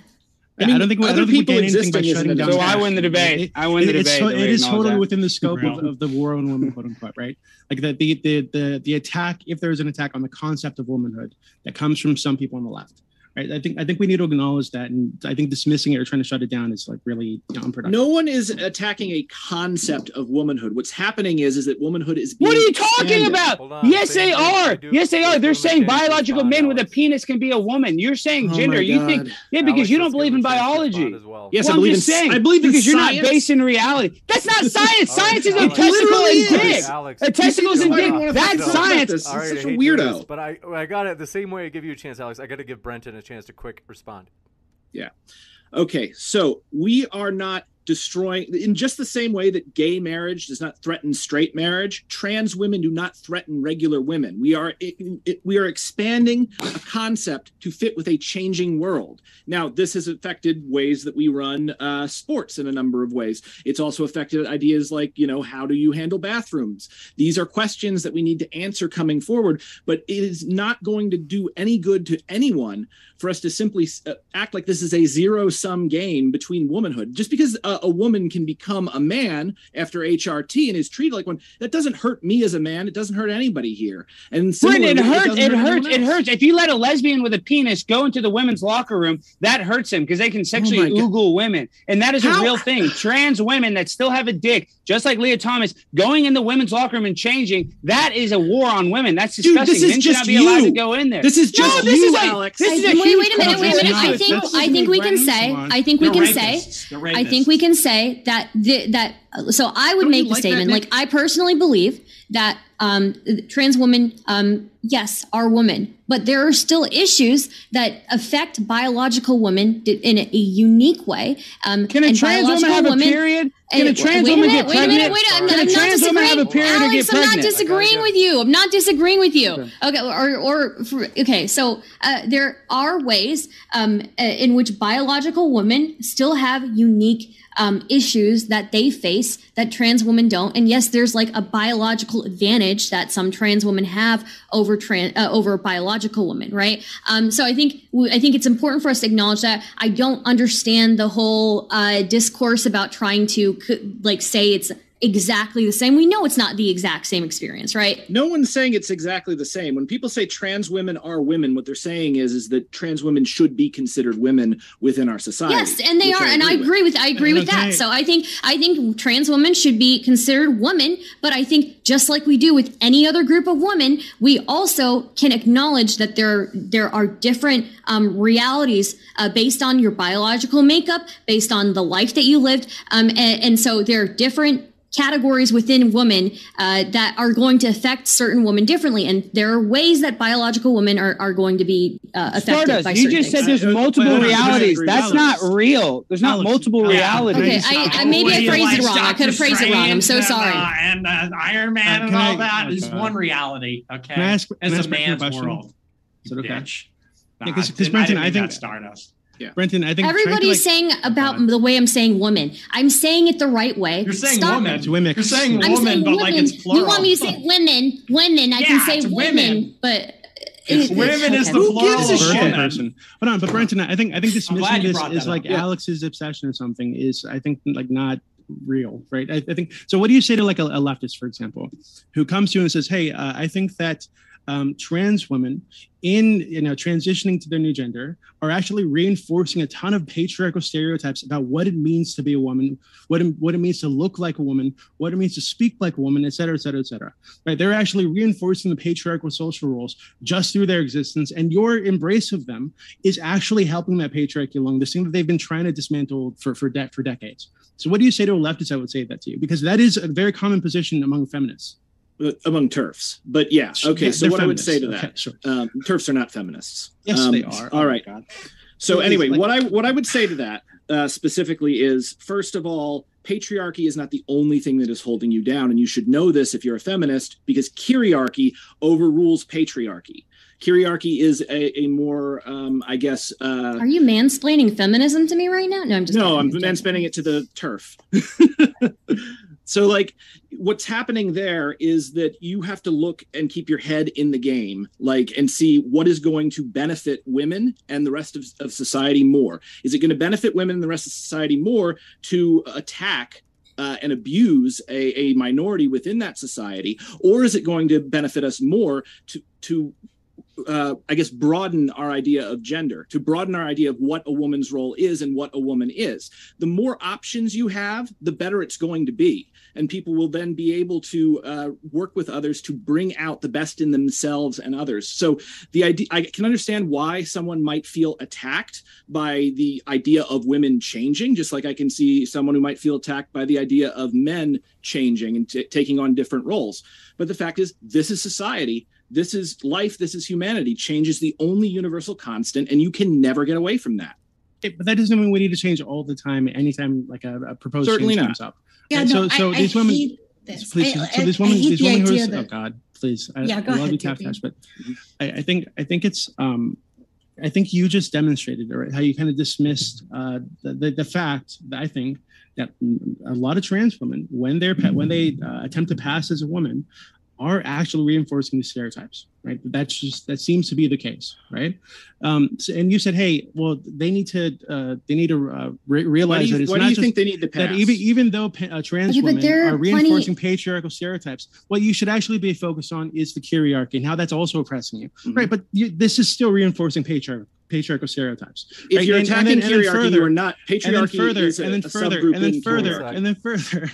Speaker 2: I
Speaker 9: Yeah, I, don't think we, I
Speaker 2: other
Speaker 9: don't
Speaker 2: people
Speaker 9: gain anything by
Speaker 2: existing isn't
Speaker 9: shutting
Speaker 2: enough.
Speaker 9: down.
Speaker 4: So I win the debate.
Speaker 9: It-
Speaker 4: I win the
Speaker 9: it- it's
Speaker 4: debate.
Speaker 9: to-
Speaker 4: The
Speaker 9: it
Speaker 4: way
Speaker 9: is
Speaker 4: you acknowledge
Speaker 9: totally
Speaker 4: that.
Speaker 9: within the scope of, of the war on women, quote unquote, right? Like the, the the the the attack, if there is an attack on the concept of womanhood that comes from some people on the left, right? I think I think we need to acknowledge that, and I think dismissing it or trying to shut it down is like really you know, unproductive.
Speaker 2: No one is attacking a concept of womanhood. What's happening is is that womanhood is being
Speaker 4: What are you talking
Speaker 2: expanded.
Speaker 4: about?
Speaker 1: On,
Speaker 4: Yes,
Speaker 1: same
Speaker 4: they are.
Speaker 1: Do-
Speaker 4: Yes, they
Speaker 1: I
Speaker 4: are. They're saying biological
Speaker 1: response,
Speaker 4: men with a penis can be a woman. You're saying
Speaker 2: Oh
Speaker 4: gender.
Speaker 2: my
Speaker 4: You think yeah, because
Speaker 1: Alex,
Speaker 4: you don't believe in
Speaker 1: him a chance to
Speaker 4: biology.
Speaker 1: as well.
Speaker 2: Yes,
Speaker 4: Well,
Speaker 2: I
Speaker 4: I'm
Speaker 2: believe
Speaker 4: just
Speaker 2: in.
Speaker 4: saying
Speaker 2: I believe
Speaker 4: because you're
Speaker 2: science.
Speaker 4: not based in reality. That's not science.
Speaker 1: All right,
Speaker 4: Science is a testicle
Speaker 2: Literally
Speaker 4: and dick. A testicles
Speaker 2: You
Speaker 4: and dick. That's
Speaker 2: wanna talk about
Speaker 4: science.
Speaker 2: this.
Speaker 1: All
Speaker 2: You're
Speaker 1: right,
Speaker 2: such
Speaker 1: I
Speaker 2: a
Speaker 1: hate doing
Speaker 2: weirdo.
Speaker 1: but I I got it the same way I give you a chance, Alex. I got to give Brenton a chance to quick respond. Yeah.
Speaker 2: Okay, so we are not destroying in just the same way that gay marriage does not threaten straight marriage trans women do not threaten regular women. We are it, it- we are expanding a concept to fit with a changing world. Now this has affected ways that we run uh, sports in a number of ways. It's also affected ideas like you know how do you handle bathrooms? These are questions that we need to answer coming forward but it is not going to do any good to anyone for us to simply uh, act like this is a zero sum game between womanhood. Just because a, a woman can become a man after HRT and is treated like one, that doesn't hurt me as a man. It doesn't hurt anybody here. And
Speaker 4: Brendan, it
Speaker 2: similarly,
Speaker 4: hurts.
Speaker 2: doesn't
Speaker 4: It
Speaker 2: hurt
Speaker 4: hurts. It hurts. If you let a lesbian with a penis go into the women's locker room, that hurts him because they can
Speaker 2: oh sexually Oh
Speaker 4: oogle women, and that is a real thing. Trans women that still have a dick, just like Lia Thomas, going in the women's locker room and changing, that is a war on women. That's
Speaker 2: Dude,
Speaker 4: disgusting.
Speaker 2: this is
Speaker 4: Men should
Speaker 2: just
Speaker 4: not be allowed to go in there.
Speaker 2: This is
Speaker 4: No,
Speaker 2: just
Speaker 4: this
Speaker 2: you,
Speaker 4: is a,
Speaker 2: Alex.
Speaker 4: This is a
Speaker 8: I- wait,
Speaker 4: huge
Speaker 8: wait a minute, wait a minute. I think. I think we can say. I think we can say I think we
Speaker 6: rapists.
Speaker 8: Can say that the, that so I would
Speaker 2: Don't
Speaker 8: make the
Speaker 2: like
Speaker 8: statement like I personally believe that um, trans women, um, yes, are women, but there are still issues that affect biological women in a, a unique way. Um,
Speaker 4: Can a trans woman have a period? Can a trans woman get pregnant?
Speaker 8: Wait a minute, wait a minute.
Speaker 4: Can
Speaker 8: I'm,
Speaker 4: a trans woman have a
Speaker 8: disagreeing.
Speaker 4: period
Speaker 8: Alex, I'm not disagreeing with you. I'm not disagreeing with you. Okay, or or for, okay. So uh, there are ways um, uh, in which biological women still have unique um, issues that they face that trans women don't. And yes, there's like a biological advantage that some trans women have over trans uh, over biological women, right? Um, so I think I think it's important for us to acknowledge that. I don't understand the whole uh, discourse about trying to like say it's exactly the same. We know it's not the exact same experience, right?
Speaker 2: No one's saying it's exactly the same. When people say trans women are women, what they're saying is is that trans women should be considered women within our society.
Speaker 8: Yes, and they
Speaker 2: which
Speaker 8: are, and I agree with I agree with
Speaker 2: Okay.
Speaker 8: that. So I think I think trans women should be considered women, but I think just like we do with any other group of women, we also can acknowledge that there there are different um, realities uh, based on your biological makeup, based on the life that you lived, um, and, and so there are different categories within women uh, that are going to affect certain women differently and there are ways that biological women are, are going to be uh, affected by
Speaker 4: Stardust, you
Speaker 8: certain
Speaker 4: just said
Speaker 8: things.
Speaker 4: there's multiple realities. That's not real. There's not multiple realities.
Speaker 8: Okay, I, I maybe I phrased it wrong. I could have phrased it wrong. I'm so sorry.
Speaker 6: And, uh, and uh, Iron Man and all
Speaker 9: I-
Speaker 6: that is one reality. Okay,
Speaker 9: Can I ask-
Speaker 6: as
Speaker 9: can I
Speaker 6: a
Speaker 9: ask a
Speaker 6: man's
Speaker 9: question?
Speaker 6: world.
Speaker 9: Is it okay?
Speaker 6: Bitch.
Speaker 9: Yeah, 'cause-
Speaker 6: I
Speaker 9: 'cause
Speaker 6: didn't-
Speaker 9: Brenton,
Speaker 6: I,
Speaker 9: I think-
Speaker 6: that Stardust.
Speaker 2: Yeah.
Speaker 9: Brenton, I think
Speaker 8: Everybody's
Speaker 9: like-
Speaker 8: saying about the way I'm saying woman. I'm saying it the right way.
Speaker 6: You're saying
Speaker 8: Stop
Speaker 6: woman.
Speaker 8: it.
Speaker 9: It's women.
Speaker 6: You're saying
Speaker 8: I'm
Speaker 6: woman,
Speaker 8: saying
Speaker 6: but like
Speaker 8: women.
Speaker 6: it's plural.
Speaker 8: You want me to say women? Women. I
Speaker 6: Yeah,
Speaker 8: can say women,
Speaker 6: women.
Speaker 8: but
Speaker 6: It's
Speaker 8: it-
Speaker 6: women is the plural
Speaker 2: gives a
Speaker 6: of
Speaker 2: shit?
Speaker 6: Woman.
Speaker 9: person. Hold on, but Brenton, I think I think
Speaker 6: I'm
Speaker 9: dismissing this is like
Speaker 6: up. Yeah.
Speaker 9: Alex's obsession or something is I think like not real, right? I, I think so. What do you say to like a, a leftist, for example, who comes to you and says, "Hey, uh, I think that um, trans women in you know transitioning to their new gender are actually reinforcing a ton of patriarchal stereotypes about what it means to be a woman, what it, what it means to look like a woman, what it means to speak like a woman, et cetera, et cetera, et cetera. Right? They're actually reinforcing the patriarchal social roles just through their existence, and your embrace of them is actually helping that patriarchy along. This thing that they've been trying to dismantle for for, de- for decades. So, what do you say to a leftist? I would say that to you because that is a very common position among feminists.
Speaker 2: Uh, among TERFs. But yeah, okay.
Speaker 9: Yeah,
Speaker 2: so
Speaker 9: they're
Speaker 2: what I would say to that,
Speaker 9: Okay, sure.
Speaker 2: um, TERFs are not feminists.
Speaker 9: Yes,
Speaker 2: Um,
Speaker 9: they are. Oh
Speaker 2: All
Speaker 9: my
Speaker 2: right. So
Speaker 9: Please,
Speaker 2: anyway,
Speaker 9: like-
Speaker 2: what I what I would say to that uh, specifically is, first of all, patriarchy is not the only thing that is holding you down, and you should know this if you're a feminist, because kyriarchy overrules patriarchy. Kyriarchy is a, a more, um, I guess. Uh,
Speaker 8: Are you mansplaining feminism to me right now? No, I'm just
Speaker 2: no, I'm
Speaker 8: kidding.
Speaker 2: mansplaining it to the TERF. so, like, what's happening there is that you have to look and keep your head in the game, like, and see what is going to benefit women and the rest of, of society more. Is it going to benefit women and the rest of society more to attack? Uh, and abuse a, a minority within that society, or is it going to benefit us more to to uh, I guess, broaden our idea of gender, to broaden our idea of what a woman's role is and what a woman is. The more options you have, the better it's going to be. And people will then be able to uh, work with others to bring out the best in themselves and others. So the idea, I can understand why someone might feel attacked by the idea of women changing, just like I can see someone who might feel attacked by the idea of men changing and t- taking on different roles. But the fact is, this is society this is life this is humanity change is the only universal constant and you can never get away from that
Speaker 9: Okay, but that doesn't mean we need to change all the time. Anytime like a, a proposed
Speaker 2: Certainly
Speaker 9: change
Speaker 2: not.
Speaker 9: comes up.
Speaker 5: Yeah,
Speaker 9: And
Speaker 5: no,
Speaker 9: so, so
Speaker 5: I,
Speaker 9: these
Speaker 5: I
Speaker 9: women,
Speaker 5: hate this.
Speaker 9: please,
Speaker 5: I,
Speaker 9: so
Speaker 5: I-
Speaker 9: this woman,
Speaker 5: hate
Speaker 9: these
Speaker 5: the
Speaker 9: woman who's,
Speaker 5: that
Speaker 9: oh God, please, I,
Speaker 5: Yeah, go
Speaker 9: I love
Speaker 5: ahead,
Speaker 9: you, Taft Tash, but I, I think, I think it's, um, I think you just demonstrated right how you kind of dismissed uh, the, the the fact that I think that a lot of trans women, when they're pa- when they uh, attempt to pass as a woman, are actually reinforcing the stereotypes, right? That's just that seems to be the case, right? Um, so- and you said, hey, well, they need to uh, they need to uh, re- realize
Speaker 2: you,
Speaker 9: that it's not
Speaker 2: do you
Speaker 9: just
Speaker 2: think they need to pass
Speaker 9: that even even though pa- uh, trans
Speaker 8: Okay,
Speaker 9: women
Speaker 8: there
Speaker 9: are
Speaker 8: are plenty-
Speaker 9: reinforcing patriarchal stereotypes, what you should actually be focused on is the kyriarchy and how that's also oppressing you,
Speaker 2: Mhm.
Speaker 9: right? But you, this is still reinforcing patriarchal patriarchal stereotypes.
Speaker 2: If
Speaker 9: right?
Speaker 2: you're
Speaker 9: And-
Speaker 2: attacking
Speaker 9: and then
Speaker 2: hierarchy,
Speaker 9: further-
Speaker 2: you are not.
Speaker 9: and then
Speaker 2: Patriarchy
Speaker 9: further, and then further, and then further, and then further.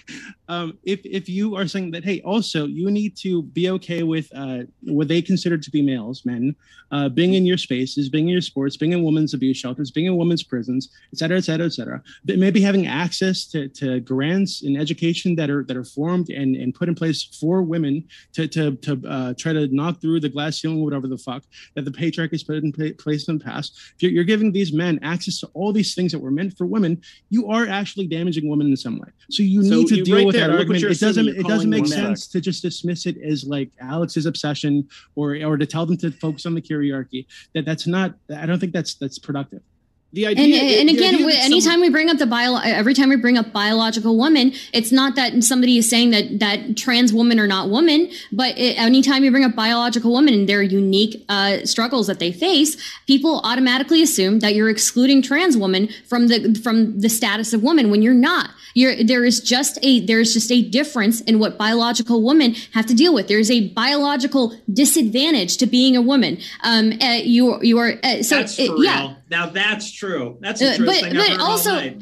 Speaker 9: Um, if if you are saying that, hey, also you need to be okay with uh, what they consider to be males, men, uh, being in your spaces, being in your sports, being in women's abuse shelters, being in women's prisons, et cetera, et cetera, et cetera. But maybe having access to, to grants and education that are that are formed and, and put in place for women to to to uh, try to knock through the glass ceiling, whatever the fuck that the patriarchy has put in place in the past. If you're, you're giving these men access to all these things that were meant for women, you are actually damaging women in some way. So you
Speaker 2: So
Speaker 9: need to deal
Speaker 2: right
Speaker 9: with
Speaker 2: there,
Speaker 9: that argument. It doesn't it doesn't make sense to just dismiss it as like Alex's obsession or or to tell them to focus on the kyriarchy. That that's not. I don't think that's that's productive.
Speaker 2: The
Speaker 8: and, and again, wi- anytime we bring up the bio, every time we bring up biological woman, it's not that somebody is saying that that trans women are not women, but it, anytime you bring up biological women and their unique uh, struggles that they face, people automatically assume that you're excluding trans women from the from the status of woman when you're not. You're, there is just a there's just a difference in what biological women have to deal with. There's a biological disadvantage to being a woman. Um, uh, you you are uh, so
Speaker 6: that's
Speaker 8: uh,
Speaker 6: for
Speaker 8: yeah.
Speaker 6: Now that's true. That's the
Speaker 8: Uh, but
Speaker 6: thing I've
Speaker 8: but also. I-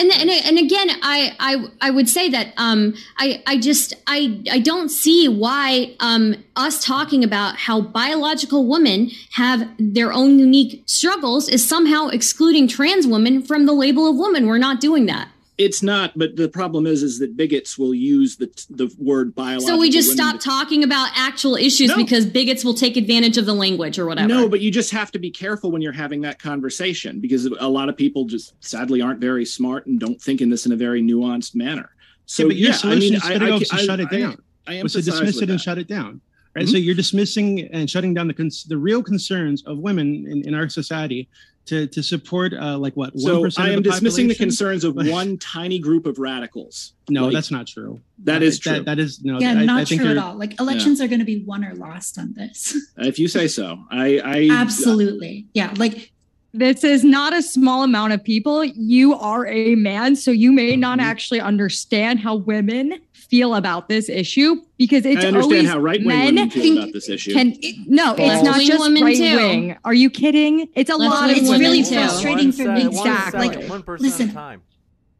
Speaker 8: and, and and again I, I I would say that um I I just I I don't see why um us talking about how biological women have their own unique struggles is somehow excluding trans women from the label of woman. We're not doing that.
Speaker 2: It's not, but the problem is, is that bigots will use the the word biological.
Speaker 8: So we just
Speaker 2: women
Speaker 8: stop talking about actual issues because bigots will take advantage of the language or whatever.
Speaker 2: No, but you just have to be careful when you're having that conversation because a lot of people just sadly aren't very smart and don't think in this in a very nuanced manner. So
Speaker 9: yeah, but your
Speaker 2: yeah, I
Speaker 9: solution
Speaker 2: mean,
Speaker 9: is to go to
Speaker 2: I-
Speaker 9: shut it
Speaker 2: I-
Speaker 9: down.
Speaker 2: I
Speaker 9: was to dismiss it and
Speaker 2: that.
Speaker 9: shut it down. Right.
Speaker 2: Mhm.
Speaker 9: So you're dismissing and shutting down the cons- the real concerns of women in, in our society to to support uh, like what one
Speaker 2: So
Speaker 9: percent.
Speaker 2: I am dismissing the
Speaker 9: population?
Speaker 2: concerns of one tiny group of radicals.
Speaker 9: No,
Speaker 2: Like,
Speaker 9: that's not true.
Speaker 2: That is true.
Speaker 9: That, that is no.
Speaker 5: yeah,
Speaker 9: I,
Speaker 5: not
Speaker 9: I think
Speaker 5: true at all. Like elections are going to be won or lost on this.
Speaker 2: If you say so, I, I
Speaker 5: Absolutely. Yeah. Like
Speaker 7: this is not a small amount of people. You are a man, so you may not
Speaker 2: Mm-hmm.
Speaker 7: actually understand how women feel about this issue because it's
Speaker 2: I understand
Speaker 7: always
Speaker 2: how right wing
Speaker 7: men
Speaker 2: women feel about this issue.
Speaker 7: Can no, it's not just
Speaker 8: women
Speaker 7: right wing. Are you kidding? It's a lot of
Speaker 5: it's really
Speaker 7: too.
Speaker 5: frustrating for me.
Speaker 1: One
Speaker 5: too. Like,
Speaker 1: one person at a
Speaker 5: listen,
Speaker 1: time.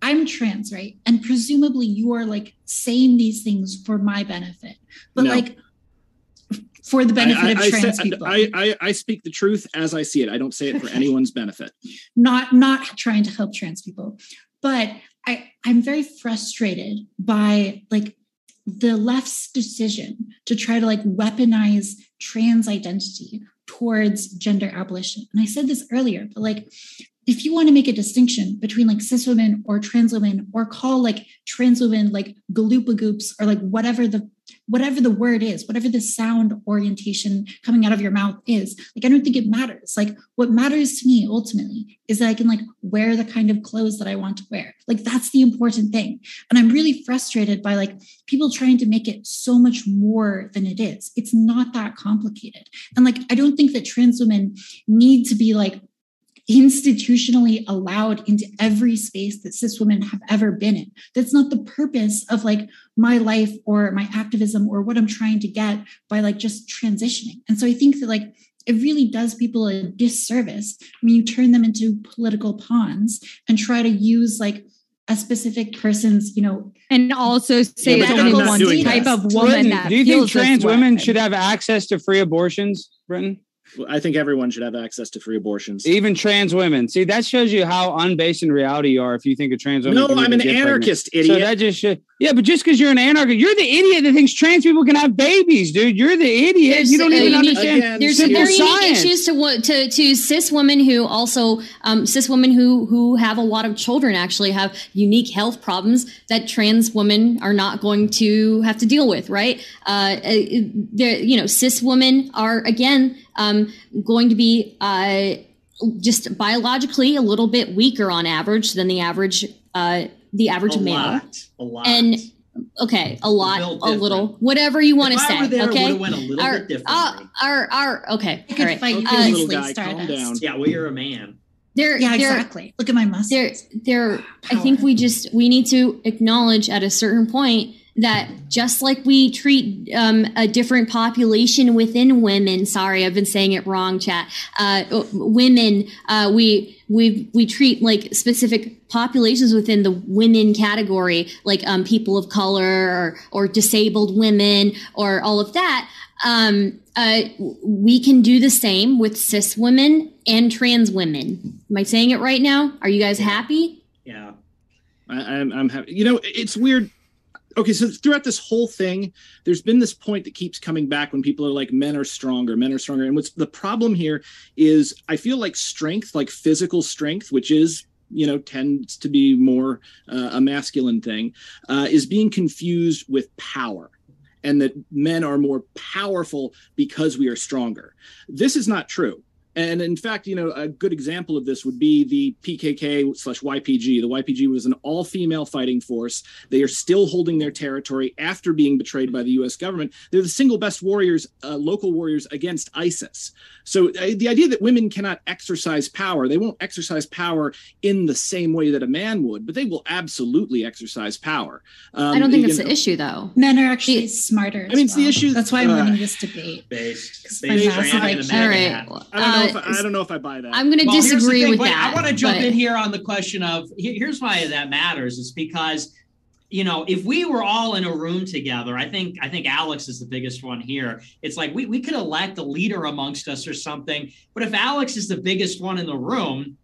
Speaker 5: I'm trans, right? And presumably you are like saying these things for my benefit, but
Speaker 2: No.
Speaker 5: like for the benefit
Speaker 2: I,
Speaker 5: of trans
Speaker 2: I,
Speaker 5: people,
Speaker 2: I, I, I speak the truth as I see it. I don't say it for anyone's benefit.
Speaker 5: not not trying to help trans people. But I I'm very frustrated by like the left's decision to try to like weaponize trans identity towards gender abolition. And I said this earlier, but like if you want to make a distinction between like cis women or trans women or call like trans women like galoopa or like whatever the whatever the word is whatever the sound orientation coming out of your mouth is like i don't think it matters. Like what matters to me ultimately is that i can like wear the kind of clothes that i want to wear. Like that's the important thing. And i'm really frustrated by like people trying to make it so much more than it is. It's not that complicated. And like i don't think that trans women need to be like institutionally allowed into every space that cis women have ever been in. That's not the purpose of like my life or my activism or what I'm trying to get by like just transitioning. And so I think that like it really does people a disservice when you turn them into political pawns and try to use like a specific person's, you know,
Speaker 7: and also say
Speaker 5: Yeah,
Speaker 7: it's
Speaker 5: but
Speaker 7: only one type
Speaker 5: this.
Speaker 7: of woman
Speaker 4: Britton,
Speaker 7: that
Speaker 4: do you think
Speaker 7: feels this
Speaker 4: trans
Speaker 7: way.
Speaker 4: women should have access to free abortions, Britton?
Speaker 2: I think everyone should have access to free abortions.
Speaker 4: Even trans women. See, that shows you how unbased in reality you are if you think a trans woman.
Speaker 2: No,
Speaker 4: can
Speaker 2: I'm an
Speaker 4: get pregnant.
Speaker 2: anarchist,
Speaker 4: So
Speaker 2: idiot.
Speaker 4: that just should, yeah, but just because you're an anarchist, you're the idiot that thinks trans people can have babies, dude. You're the idiot.
Speaker 8: There's
Speaker 4: you don't
Speaker 8: a
Speaker 4: even
Speaker 8: unique-
Speaker 4: understand
Speaker 2: Again,
Speaker 8: There's
Speaker 4: simple
Speaker 8: very unique
Speaker 4: science.
Speaker 8: issues to what to to cis women who also um, cis women who who have a lot of children actually have unique health problems that trans women are not going to have to deal with, right? Uh, uh, there, you know, cis women are again um, going to be uh, just biologically a little bit weaker on average than the average uh, the average man.
Speaker 6: a
Speaker 8: male.
Speaker 6: lot, a lot.
Speaker 8: And okay, a lot,
Speaker 6: built
Speaker 8: a little, whatever you want to
Speaker 6: If I
Speaker 8: say.
Speaker 6: were there,
Speaker 8: okay,
Speaker 6: would've went a little
Speaker 8: our,
Speaker 6: bit differently.
Speaker 8: uh, our, our, okay,
Speaker 5: I
Speaker 8: all
Speaker 5: could
Speaker 8: right.
Speaker 5: fight you
Speaker 2: Okay,
Speaker 8: Uh,
Speaker 2: little guy, calm down.
Speaker 6: yeah, well, you're a man.
Speaker 8: there,
Speaker 5: Yeah,
Speaker 8: there,
Speaker 5: exactly. Look at my muscles.
Speaker 8: there, there. I think we just we need to acknowledge at a certain point that just like we treat um, a different population within women, sorry, I've been saying it wrong, chat. Uh, women, uh, we we we treat like specific populations within the women category, like um, people of color or, or disabled women or all of that. Um, uh, we can do the same with cis women and trans women. Am I saying it right now? Are you guys happy?
Speaker 6: Yeah.
Speaker 2: I, I'm, I'm happy. You know, it's weird. Okay, so throughout this whole thing, there's been this point that keeps coming back when people are like, men are stronger, men are stronger. And what's the problem here is I feel like strength, like physical strength, which is you know tends to be more uh, a masculine thing uh, is being confused with power and that men are more powerful because we are stronger this is not true and in fact, you know, a good example of this would be the PKK slash YPG. The YPG was an all female fighting force. They are still holding their territory after being betrayed by the US government. They're the single best warriors, uh, local warriors against ISIS. So uh, the idea that women cannot exercise power, they won't exercise power in the same way that a man would, but they will absolutely exercise power.
Speaker 8: Um, I don't think that's the issue, though.
Speaker 5: Men are actually smarter.
Speaker 2: I mean, it's
Speaker 5: well.
Speaker 2: the issue.
Speaker 5: That's why I'm
Speaker 2: uh,
Speaker 5: winning this debate.
Speaker 6: Based.
Speaker 5: my massive
Speaker 6: training
Speaker 5: IQ.
Speaker 6: the
Speaker 8: All
Speaker 6: man
Speaker 8: right.
Speaker 6: Hat.
Speaker 2: I don't know. If I, I don't know if I buy that.
Speaker 8: I'm going to
Speaker 6: Well,
Speaker 8: disagree with
Speaker 6: Wait,
Speaker 8: that.
Speaker 6: I want to jump
Speaker 8: but-
Speaker 6: in here on the question of here's why that matters. It's because you know if we were all in a room together, I think I think Alex is the biggest one here. It's like we we could elect a leader amongst us or something, but if Alex is the biggest one in the room.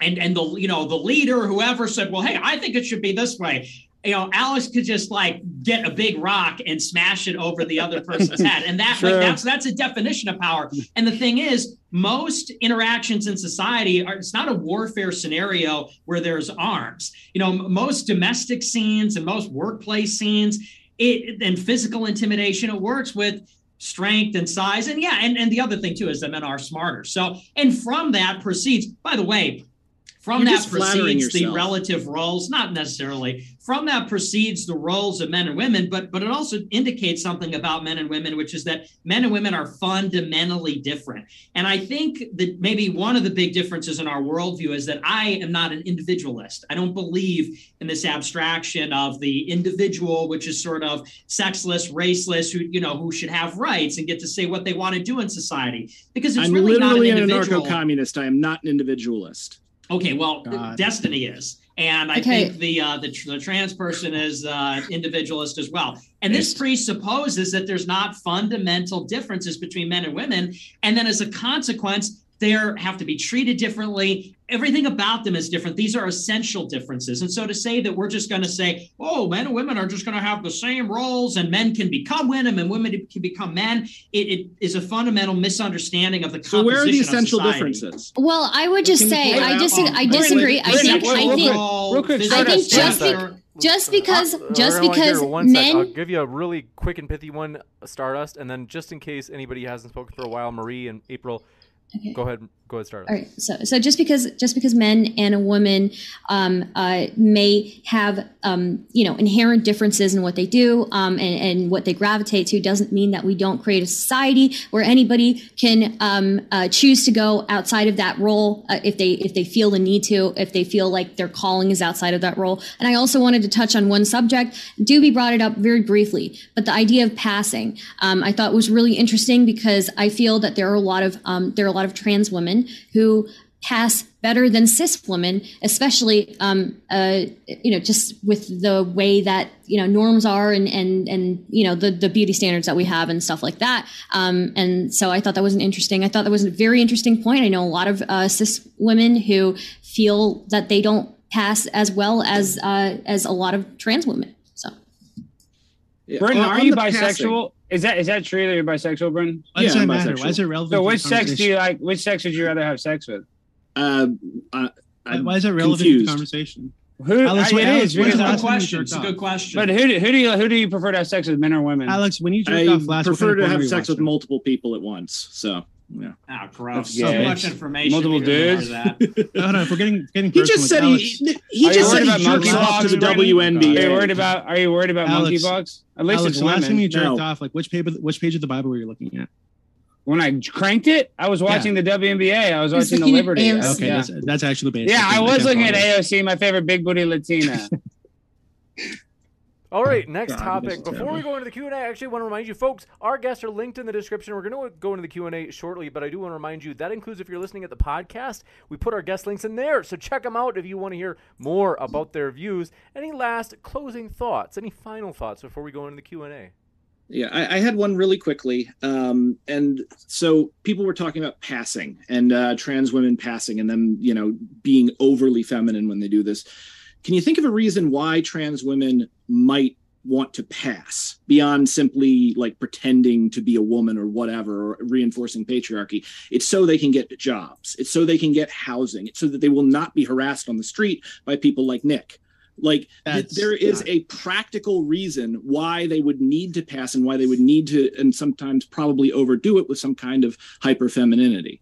Speaker 6: And, and the you know the leader whoever said well hey I think it should be this way you know, Alex could just like get a big rock and smash it over the other person's head. And that
Speaker 4: Sure.
Speaker 6: like that's that's a definition of power. And the thing is, most interactions in society are it's not a warfare scenario where there's arms. You know, most domestic scenes and most workplace scenes, it and physical intimidation, it works with strength and size. And yeah, and, and the other thing too is that men are smarter. So and from that proceeds, by the way, from
Speaker 2: You're
Speaker 6: that proceeds the relative roles, not necessarily. From that proceeds the roles of men and women, but but it also indicates something about men and women, which is that men and women are fundamentally different. And I think that maybe one of the big differences in our worldview is that I am not an individualist. I don't believe in this abstraction of the individual, which is sort of sexless, raceless, who you know who should have rights and get to say what they want to do in society. Because it's
Speaker 2: I'm
Speaker 6: really
Speaker 2: literally
Speaker 6: not
Speaker 2: an
Speaker 6: an
Speaker 2: anarcho-communist. I am not an individualist.
Speaker 6: Okay, well,
Speaker 2: God.
Speaker 6: Destiny is, and I
Speaker 8: Okay.
Speaker 6: think the uh, the, the trans person is uh, individualist as well. And this presupposes that there's not fundamental differences between men and women, and then as a consequence, they have to be treated differently. Everything about them is different. These are essential differences. And so to say that we're just going to say, oh, men and women are just going to have the same roles, and men can become women and women can become men, it, it is a fundamental misunderstanding of the
Speaker 2: So where are the essential differences?
Speaker 8: Well, I would just say
Speaker 2: point
Speaker 8: I
Speaker 2: out
Speaker 8: disagree. I disagree. I think I think
Speaker 4: real quick,
Speaker 8: I think just
Speaker 6: stature-
Speaker 8: just because
Speaker 1: Uh,
Speaker 8: just because
Speaker 1: one sec. I'll
Speaker 8: men
Speaker 1: give you a really quick and pithy one, Stardust, and then just in case anybody hasn't spoken for a while, Marie and April,
Speaker 8: Okay.
Speaker 1: go ahead, go ahead, start
Speaker 8: All right. So, so just because just because men and a woman um, uh, may have um, you know inherent differences in what they do um, and, and what they gravitate to doesn't mean that we don't create a society where anybody can um, uh, choose to go outside of that role uh, if they if they feel the need to if they feel like their calling is outside of that role. And I also wanted to touch on one subject. Doobie brought it up very briefly, but the idea of passing um, I thought was really interesting because I feel that there are a lot of um, there are a lot of trans women who pass better than cis women, especially um, uh, you know just with the way that you know norms are and and and you know the the beauty standards that we have and stuff like that. Um, and so I thought that was an interesting. I thought that was a very interesting point. I know a lot of uh, cis women who feel that they don't pass as well as uh, as a lot of trans women. So
Speaker 2: Yeah,
Speaker 4: Brendan,
Speaker 2: on-
Speaker 4: are you
Speaker 2: the passing-
Speaker 4: bisexual? Is that is that true that you're bisexual, Brendan?
Speaker 9: Why does
Speaker 2: Yeah,
Speaker 9: that matter? Why is it relevant?
Speaker 4: So which sex do you like? Which sex would you rather have sex with?
Speaker 2: Uh, uh,
Speaker 9: Why-
Speaker 2: I'm
Speaker 9: Why is it relevant to the conversation?
Speaker 4: Who?
Speaker 9: Alex,
Speaker 4: I-
Speaker 9: wait,
Speaker 4: it
Speaker 9: Alex,
Speaker 6: It's a
Speaker 9: the
Speaker 4: because-
Speaker 6: good
Speaker 9: last time you
Speaker 6: question. It's a good question.
Speaker 4: But who do, who do you who do you prefer to have sex with, men or women?
Speaker 9: Alex, when you jerked
Speaker 2: I
Speaker 9: off last, what
Speaker 2: prefer to have sex with multiple people at once. So yeah.
Speaker 6: Ah, gross.
Speaker 4: Yeah,
Speaker 6: so
Speaker 4: it's
Speaker 6: much information.
Speaker 4: multiple
Speaker 6: We didn't
Speaker 4: dudes.
Speaker 6: know that.
Speaker 9: No, no, if we're getting getting
Speaker 2: He just said
Speaker 9: Alex,
Speaker 2: he he just said he
Speaker 4: about
Speaker 2: jerks off to the WNBA.
Speaker 4: Are you worried about? Are you worried about
Speaker 9: Alex-
Speaker 4: monkeypox? At least
Speaker 9: Alex,
Speaker 4: it's
Speaker 9: last time you jerked
Speaker 2: No.
Speaker 9: off, like which page which page of the Bible were you looking at?
Speaker 4: When I cranked it, I was watching the WNBA. I was
Speaker 5: He
Speaker 4: watching the Liberty.
Speaker 5: AOC.
Speaker 9: Okay,
Speaker 4: yeah.
Speaker 9: that's, that's actually the base.
Speaker 4: Yeah, I was looking at. AOC, my favorite big booty Latina.
Speaker 1: All right, next
Speaker 2: God,
Speaker 1: topic. Before we go into the Q and A, I actually want to remind you, folks, our guests are linked in the description. We're going to go into the Q and A shortly, but I do want to remind you that includes if you're listening at the podcast, we put our guest links in there, so check them out if you want to hear more about their views. Any last closing thoughts? Any final thoughts before we go into the Q and A?
Speaker 2: Yeah, I, I had one really quickly. Um, and so people were talking about passing and uh, trans women passing and them, you know, being overly feminine when they do this. Can you think of a reason why trans women might want to pass beyond simply like pretending to be a woman or whatever, or reinforcing patriarchy? It's so they can get jobs. It's so they can get housing. It's so that they will not be harassed on the street by people like Nick. Like th- there is
Speaker 9: not-
Speaker 2: a practical reason why they would need to pass and why they would need to, and sometimes probably overdo it with some kind of hyper femininity.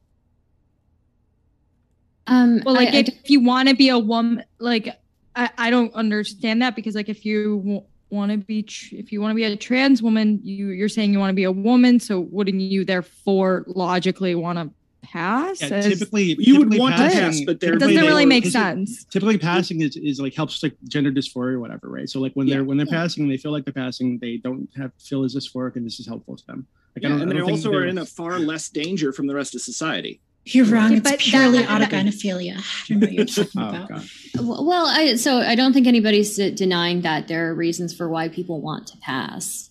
Speaker 8: Um,
Speaker 7: Well, like
Speaker 8: I- I
Speaker 7: if, if you want to be a woman, like I, I don't understand that because like if you w- want to be tr- if you want to be a trans woman, you you're saying you want to be a woman, so wouldn't you therefore logically want to pass?
Speaker 9: Yeah,
Speaker 7: as-
Speaker 9: typically,
Speaker 2: You would
Speaker 9: typically
Speaker 2: want to pass, but there
Speaker 7: it doesn't
Speaker 9: they-
Speaker 7: really make sense.
Speaker 9: Typically, passing is, is like helps like gender dysphoria or whatever, right? So like when they're when they're passing, they feel like they're passing, they don't have feel as dysphoric, and this is helpful to them. Like, I
Speaker 2: Yeah,
Speaker 9: don't,
Speaker 2: and
Speaker 9: I
Speaker 2: they
Speaker 9: don't think
Speaker 2: also are in a far less danger from the rest of society.
Speaker 5: You're wrong. It's
Speaker 7: but
Speaker 5: purely
Speaker 7: that- that-
Speaker 5: autogynephilia. I don't know what you're talking
Speaker 9: Oh
Speaker 5: about.
Speaker 9: god.
Speaker 8: well, I so I don't think anybody's denying that there are reasons for why people want to pass.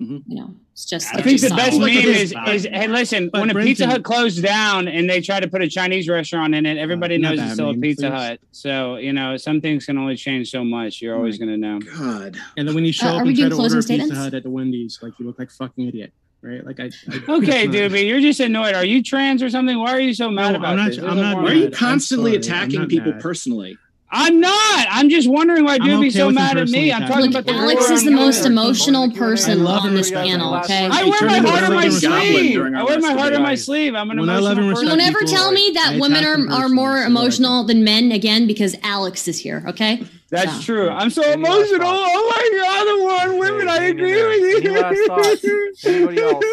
Speaker 2: Mhm.
Speaker 8: You know, it's just.
Speaker 4: I think the best
Speaker 8: not-
Speaker 4: meme
Speaker 2: it
Speaker 4: is,
Speaker 2: is-
Speaker 4: is hey, listen,
Speaker 9: But
Speaker 4: when a Pizza Hut closed down and they tried to put a Chinese restaurant in it, everybody
Speaker 9: Uh,
Speaker 4: knows it's still a Pizza
Speaker 9: please.
Speaker 4: Hut. So, you know, some things can only change so much. You're always going to know.
Speaker 2: God.
Speaker 9: And then when you show
Speaker 8: Uh,
Speaker 9: up
Speaker 8: are we
Speaker 9: and try to order
Speaker 8: closing
Speaker 9: a Pizza? Hut at the Wendy's, like you look like a fucking idiot, right? Like I. I
Speaker 4: Okay,
Speaker 9: that's not-
Speaker 4: dude, you're just annoyed. Are you trans or something? Why are you so mad
Speaker 9: No,
Speaker 4: about
Speaker 9: I'm not-
Speaker 4: this?
Speaker 9: I'm not
Speaker 2: Why are you constantly
Speaker 9: I'm sorry, I'm
Speaker 2: attacking people
Speaker 9: mad.
Speaker 2: personally?
Speaker 4: I'm not. I'm just wondering why
Speaker 9: I'm
Speaker 4: be
Speaker 9: okay
Speaker 4: so mad at me. I'm
Speaker 9: attacking
Speaker 4: talking
Speaker 8: Look,
Speaker 4: about the
Speaker 8: Alex is the most
Speaker 4: women.
Speaker 8: emotional
Speaker 1: Going to Q&A.
Speaker 8: person
Speaker 9: love
Speaker 8: on this panel.
Speaker 1: Last
Speaker 8: Okay.
Speaker 4: I wear my heart on my sleeve. I wear my
Speaker 2: of
Speaker 4: heart
Speaker 2: the
Speaker 4: on my sleeve. I'm an
Speaker 9: When
Speaker 4: emotional person.
Speaker 8: Don't ever tell me that women are, are more emotional than men again because Alex is here. Okay.
Speaker 4: That's
Speaker 8: So.
Speaker 4: true. I'm so
Speaker 1: Any
Speaker 4: emotional. Oh my god, the war on women.
Speaker 1: Hey,
Speaker 4: I agree with you.
Speaker 1: Any last thoughts? Anybody else?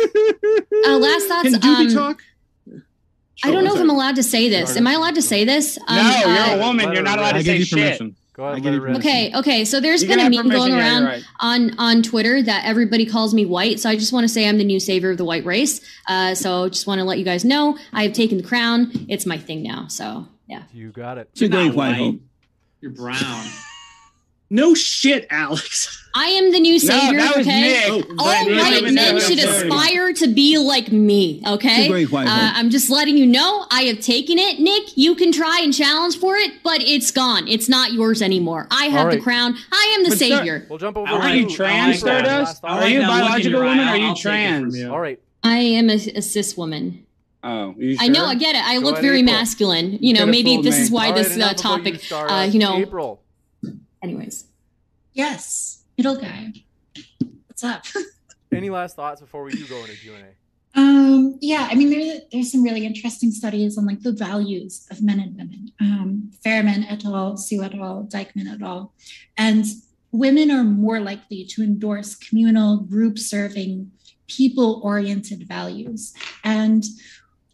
Speaker 8: Uh, last thoughts.
Speaker 2: Can Doobie
Speaker 8: Um,
Speaker 2: talk?
Speaker 8: I don't know if I'm allowed to say this. Am I allowed to say this? Um,
Speaker 4: No, you're
Speaker 8: uh,
Speaker 4: a woman. You're not allowed to
Speaker 9: I
Speaker 4: say
Speaker 9: give you
Speaker 4: shit.
Speaker 9: permission.
Speaker 1: Go ahead, let it.
Speaker 8: Okay, okay. So there's
Speaker 4: You
Speaker 8: been
Speaker 4: can
Speaker 8: a meme
Speaker 4: permission,
Speaker 8: going
Speaker 4: yeah,
Speaker 8: around
Speaker 4: right.
Speaker 8: on on Twitter that everybody calls me white. So I just want to say I'm the new savior of the white race. Uh, so just want to let you guys know I have taken the crown. It's my thing now. So yeah.
Speaker 1: You got it.
Speaker 6: You're
Speaker 11: great
Speaker 6: not
Speaker 11: white
Speaker 6: white. You're brown.
Speaker 2: No shit, Alex.
Speaker 8: I am the new savior.
Speaker 4: that was
Speaker 8: okay.
Speaker 4: Nick.
Speaker 2: Oh,
Speaker 8: All
Speaker 2: Right,
Speaker 4: Nick
Speaker 8: white
Speaker 4: was
Speaker 8: men
Speaker 4: the
Speaker 8: should
Speaker 4: savior.
Speaker 8: aspire to be like me. Okay.
Speaker 11: It's a great white
Speaker 8: Uh. I'm just letting you know I have taken it, Nick. You can try and challenge for it, but it's gone. It's not yours anymore. I have
Speaker 1: All
Speaker 8: the crown. I am the
Speaker 4: But sir-
Speaker 8: savior.
Speaker 1: We'll jump over.
Speaker 6: All
Speaker 4: Are you
Speaker 1: you.
Speaker 4: trans,
Speaker 6: I like that.
Speaker 4: Stardust?
Speaker 1: Last
Speaker 4: Are you a
Speaker 6: Now, look at
Speaker 4: biological woman?
Speaker 6: Ryan.
Speaker 4: Are you
Speaker 6: I'll take it from
Speaker 4: trans?
Speaker 6: you.
Speaker 1: All right.
Speaker 8: I am a, a cis woman.
Speaker 4: Oh, you
Speaker 8: I know. I get it. I
Speaker 1: Go
Speaker 8: look very
Speaker 1: April.
Speaker 8: masculine. You know, maybe this
Speaker 4: me.
Speaker 8: is why
Speaker 1: All right,
Speaker 8: this uh, topic,
Speaker 1: you, Stardust.
Speaker 8: uh, you know,
Speaker 1: April.
Speaker 8: Anyways.
Speaker 5: Yes, middle guy. What's up?
Speaker 1: Any last thoughts before we do go into Q and A?
Speaker 5: Um, yeah, I mean, there, there's some really interesting studies on like the values of men and women. Um, Fairman et al., Sue et al., Dykeman et al. And women are more likely to endorse communal, group serving, people oriented values. And,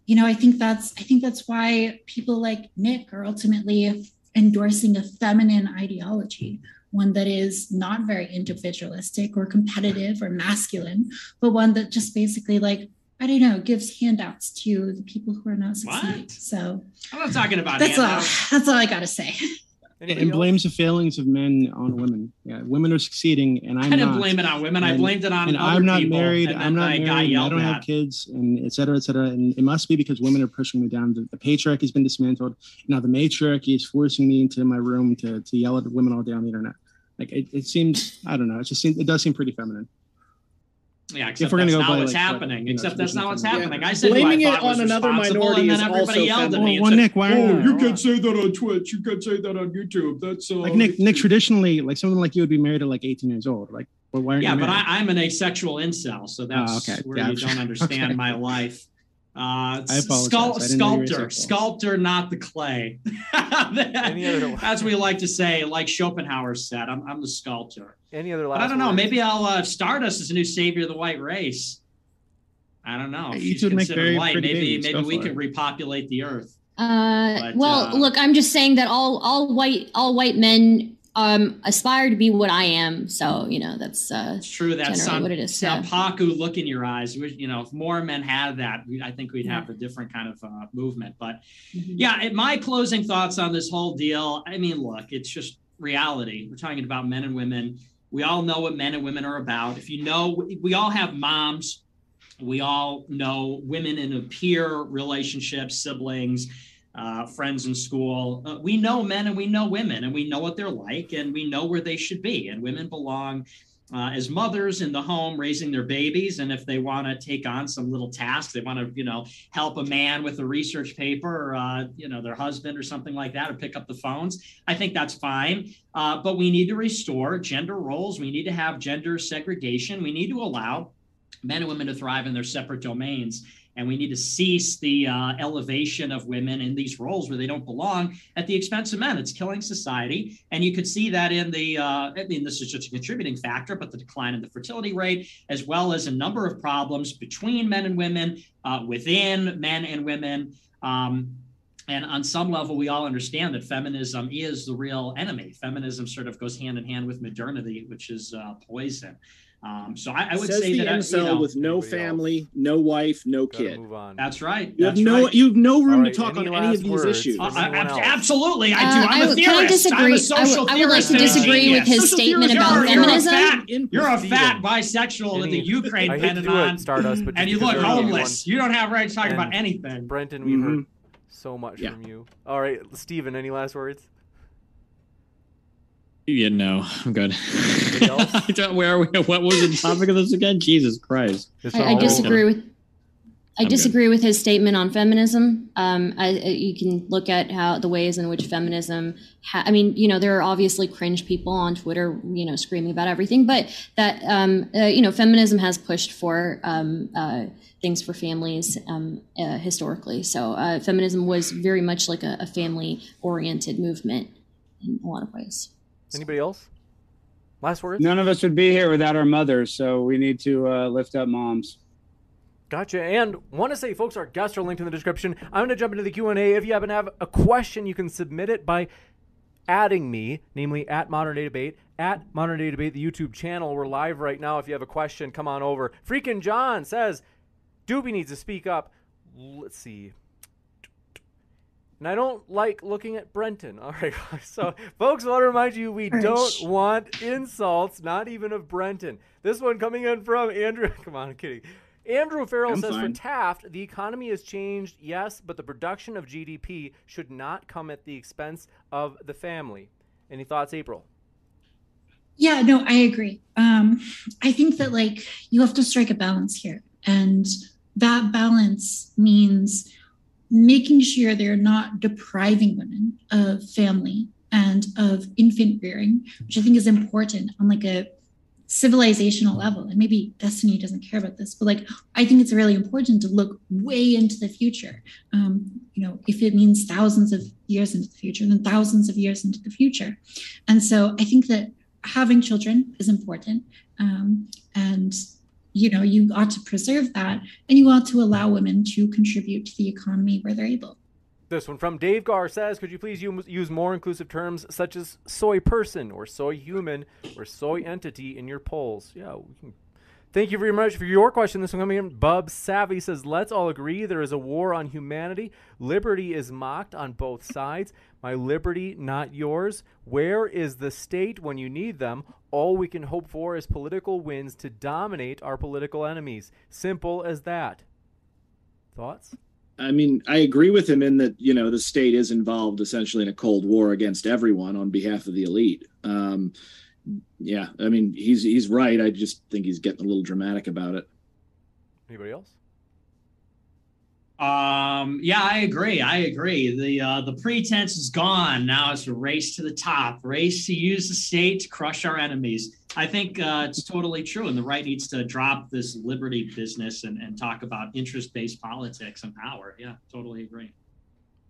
Speaker 5: you know, I think that's, I think that's why people like Nick are ultimately endorsing a feminine ideology, one that is not very individualistic or competitive or masculine, but one that just basically like I don't know gives handouts to the people who are not succeeding.
Speaker 6: What?
Speaker 5: So
Speaker 6: I'm not talking about
Speaker 5: that's all. That's all I gotta say.
Speaker 1: Anybody
Speaker 9: and
Speaker 1: else?
Speaker 9: blames the failings of men on women. Yeah, women are succeeding, and I'm
Speaker 6: I didn't
Speaker 9: not.
Speaker 6: blame it on women. I
Speaker 9: And-
Speaker 6: blamed it on
Speaker 9: and I'm not
Speaker 6: people,
Speaker 9: married. I'm not
Speaker 6: I
Speaker 9: married. I don't have kids, and et cetera, et cetera. And it must be because women are pushing me down. The, the patriarchy has been dismantled. Now the matriarchy is forcing me into my room to, to yell at women all day on the internet. Like it, it seems. I don't know. It just seems. It does seem pretty feminine.
Speaker 6: Yeah, except
Speaker 9: we're gonna
Speaker 6: that's
Speaker 9: go
Speaker 6: not
Speaker 9: by,
Speaker 6: what's
Speaker 9: like, what,
Speaker 6: happening.
Speaker 9: you know,
Speaker 6: except that's not what's happening.
Speaker 2: Yeah.
Speaker 6: I said
Speaker 2: Blaming
Speaker 6: I
Speaker 2: it on another minority
Speaker 6: and then
Speaker 2: is
Speaker 6: everybody
Speaker 2: also
Speaker 6: yelled at me. and
Speaker 9: Well,
Speaker 6: said,
Speaker 9: Nick, why?
Speaker 6: "Oh, you can't
Speaker 2: say that on Twitch. You can't say that on YouTube. That's uh,
Speaker 9: like Nick. Nick traditionally, like someone like you would be married at like 18 years old. Like, well, why aren't
Speaker 6: Yeah,
Speaker 9: you
Speaker 6: but? I, I'm an asexual incel, so that's
Speaker 9: Oh, okay.
Speaker 6: where
Speaker 9: Yeah,
Speaker 6: you
Speaker 9: I'm
Speaker 6: don't
Speaker 9: sure.
Speaker 6: understand
Speaker 9: Okay.
Speaker 6: my life. Uh,
Speaker 9: I apologize.
Speaker 6: Scul-
Speaker 9: I didn't know you were
Speaker 6: sculptor, sculptor, not the clay.
Speaker 1: Any
Speaker 6: As we like to say, like Schopenhauer said, I'm, I'm the sculptor.
Speaker 1: Any other
Speaker 6: But? I don't know.
Speaker 1: words?
Speaker 6: Maybe I'll uh, Stardust as a new savior of the white race. I don't know.
Speaker 9: Hey,
Speaker 6: She's
Speaker 9: would make
Speaker 6: considered
Speaker 9: very
Speaker 6: white. Maybe
Speaker 9: babies.
Speaker 6: maybe
Speaker 9: Go
Speaker 6: we
Speaker 9: for
Speaker 6: can
Speaker 9: it.
Speaker 6: repopulate the earth.
Speaker 8: Uh,
Speaker 6: But,
Speaker 8: well,
Speaker 6: uh,
Speaker 8: look, I'm just saying that all all white all white men um aspire to be what I am. So you know that's uh,
Speaker 6: It's true
Speaker 8: That's
Speaker 6: some
Speaker 8: what it is.
Speaker 6: that
Speaker 8: yeah.
Speaker 6: Paku look in your eyes. We- You know, if more men had that, we, I think we'd have a different kind of uh, movement. But
Speaker 8: Mm-hmm.
Speaker 6: yeah, it- my closing thoughts on this whole deal. I mean, look, it's just reality. We're talking about men and women. We all know what men and women are about. If you know, we all have moms. We all know women in a peer relationship, siblings, uh, friends in school. Uh, we know men and we know women, and we know what they're like, and we know where they should be. And women belong uh, as mothers in the home raising their babies. And if they want to take on some little tasks, they want to, you know, help a man with a research paper, or, uh, you know, their husband or something like that, or pick up the phones. I think that's fine. Uh, but we need to restore gender roles. We need to have gender segregation. We need to allow men and women to thrive in their separate domains. And we need to cease the uh, elevation of women in these roles where they don't belong at the expense of men. It's killing society. And you could see that in the, uh, I mean, this is just a contributing factor, but the decline in the fertility rate, as well as a number of problems between men and women, uh, within men and women. Um, and on some level, we all understand that feminism is the real enemy. Feminism sort of goes hand in hand with modernity, which is uh, poison. Um, so I, I would
Speaker 2: Says
Speaker 6: say
Speaker 2: the
Speaker 6: that I- you
Speaker 2: incel
Speaker 6: know,
Speaker 2: with no family, no wife, no
Speaker 1: Gotta
Speaker 2: kid.
Speaker 1: move on.
Speaker 6: that's right.
Speaker 2: You have
Speaker 6: that's
Speaker 2: no
Speaker 6: right.
Speaker 2: you have no room
Speaker 1: All
Speaker 2: to talk
Speaker 1: any
Speaker 2: on any of these
Speaker 1: words?
Speaker 2: issues.
Speaker 6: Uh, I-
Speaker 1: Anyone
Speaker 6: ab-
Speaker 1: else?
Speaker 6: absolutely, I
Speaker 8: Uh,
Speaker 6: do. I'm
Speaker 8: I
Speaker 6: a
Speaker 8: would- can I
Speaker 6: theorist. I'm a
Speaker 8: disagree? I
Speaker 6: social
Speaker 8: would- I would like to disagree with his
Speaker 2: Social
Speaker 8: statement
Speaker 2: theorist,
Speaker 8: about
Speaker 6: you're, you're a
Speaker 8: feminism.
Speaker 6: fat, you're a fat bisexual with the Ukraine
Speaker 1: I hate
Speaker 6: Pentagon,
Speaker 1: Stardust, but
Speaker 6: and you look
Speaker 1: you're the only
Speaker 6: homeless. You don't have right to talk about anything.
Speaker 1: one. Brenton, we've heard
Speaker 2: Mhm.
Speaker 1: so much from you. All right, Stephen, any last words?
Speaker 10: Yeah, no, I'm good. I don't- Where are we? What was the topic of this again? Jesus Christ.
Speaker 8: I, I disagree with. I
Speaker 10: I'm good.
Speaker 8: disagree with his statement on feminism. Um, I, I- you can look at how the ways in which feminism. Ha- I mean, you know, there are obviously cringe people on Twitter, you know, screaming about everything, but that um, uh, you know, feminism has pushed for um, uh, things for families um, uh, historically. So uh, feminism was very much like a, a family-oriented movement in a lot of ways.
Speaker 1: Anybody else? Last words?
Speaker 4: None of us would be here without our mothers, so we need to uh, lift up moms.
Speaker 1: Gotcha. And want to say, folks, our guests are linked in the description. I'm going to jump into the Q&A. If you happen to have a question, you can submit it by adding me, namely at Modern Day Debate, at Modern Day Debate, the YouTube channel. We're live right now. If you have a question, come on over. Freaking John says, Doobie needs to speak up. Let's see. And I don't like looking at Brenton. All right. So, folks, I want to remind you we don't want insults, not even of Brenton. This one coming in from Andrew. Come on, I'm kidding. Andrew Farrell
Speaker 2: I'm
Speaker 1: says
Speaker 2: fine.
Speaker 1: for Taft, the economy has changed, yes, but the production of GDP should not come at the expense of the family. Any thoughts, April?
Speaker 5: Yeah, no, I agree. Um, I think that like you have to strike a balance here. And that balance means making sure they're not depriving women of family and of infant rearing, which I think is important on like a civilizational level. And maybe Destiny doesn't care about this, but like I think it's really important to look way into the future. Um, you know, if it means thousands of years into the future, then thousands of years into the future. And so I think that having children is important. Um, and you know, you ought to preserve that and you ought to allow women to contribute to the economy where they're able.
Speaker 1: This one from Dave Gar says, could you please use more inclusive terms such as soy person or soy human or soy entity in your polls? Yeah, we can. Thank you very much for your question. This one coming in. Bub Savvy says, let's all agree there is a war on humanity. Liberty is mocked on both sides. My liberty, not yours. Where is the state when you need them? All we can hope for is political wins to dominate our political enemies. Simple as that. Thoughts?
Speaker 2: I mean, I agree with him in that you know the state is involved essentially in a cold war against everyone on behalf of the elite. Um, yeah, I mean he's he's right. I just think he's getting a little dramatic about it.
Speaker 1: Anybody else?
Speaker 6: Um, yeah, I agree. I agree. The uh, the pretense is gone. Now it's a race to the top, race to use the state to crush our enemies. I think uh, it's totally true, and the right needs to drop this liberty business and, and talk about interest based politics and power. Yeah, totally agree.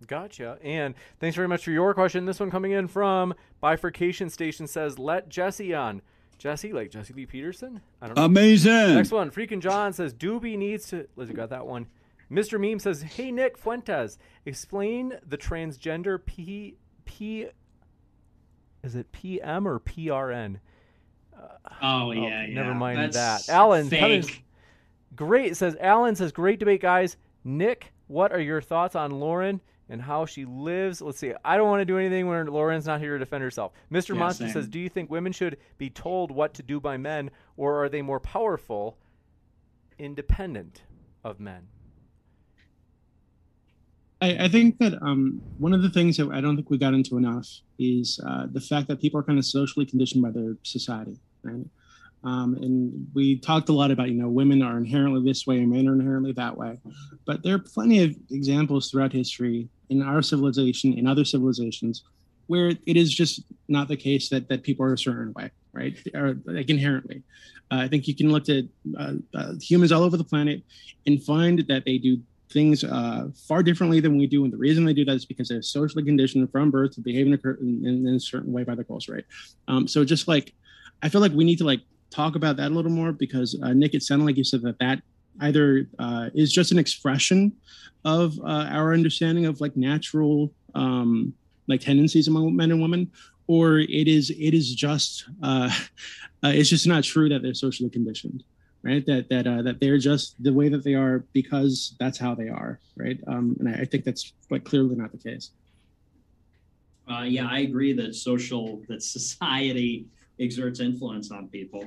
Speaker 1: Gotcha. And thanks very much for your question. This one coming in from Bifurcation Station says, let Jesse on. Jesse, like Jesse Lee Peterson? I don't know.
Speaker 11: Amazing.
Speaker 1: Next one, Freaking John says, Doobie needs to. Let's got that one. Mr. Meme says, hey, Nick Fuentes, explain the transgender P. P. is it PM or PRN?
Speaker 6: Oh, oh yeah,
Speaker 1: never
Speaker 6: yeah.
Speaker 1: mind
Speaker 6: That's
Speaker 1: that. Alan,
Speaker 6: fake.
Speaker 1: coming- great says Alan says great debate, guys. Nick, what are your thoughts on Lauren and how she lives? Let's see. I don't want to do anything when Lauren's not here to defend herself. Mr.
Speaker 6: Yeah,
Speaker 1: Monster
Speaker 6: same.
Speaker 1: says, do you think women should be told what to do by men, or are they more powerful, independent of men?
Speaker 9: I, I think that um, one of the things that I don't think we got into enough is uh, the fact that people are kind of socially conditioned by their society, right? Um, and we talked a lot about, you know, women are inherently this way and men are inherently that way. But there are plenty of examples throughout history in our civilization, in other civilizations, where it is just not the case that that people are a certain way, right? Or like inherently. Uh, I think you can look at uh, uh, humans all over the planet and find that they do things uh, far differently than we do. And the reason they do that is because they're socially conditioned from birth to behave in a, in, in a certain way by the culture, right? Um, so just like, I feel like we need to like talk about that a little more because uh, Nick, it sounded like you said that that either uh, is just an expression of uh, our understanding of like natural um, like tendencies among men and women, or it is it is just uh, uh, it's just not true that they're socially conditioned right? That that uh, that they're just the way that they are because that's how they are right? Um, and I, I think that's like clearly not the case.
Speaker 6: Uh, yeah, I agree that social, that society exerts influence on people.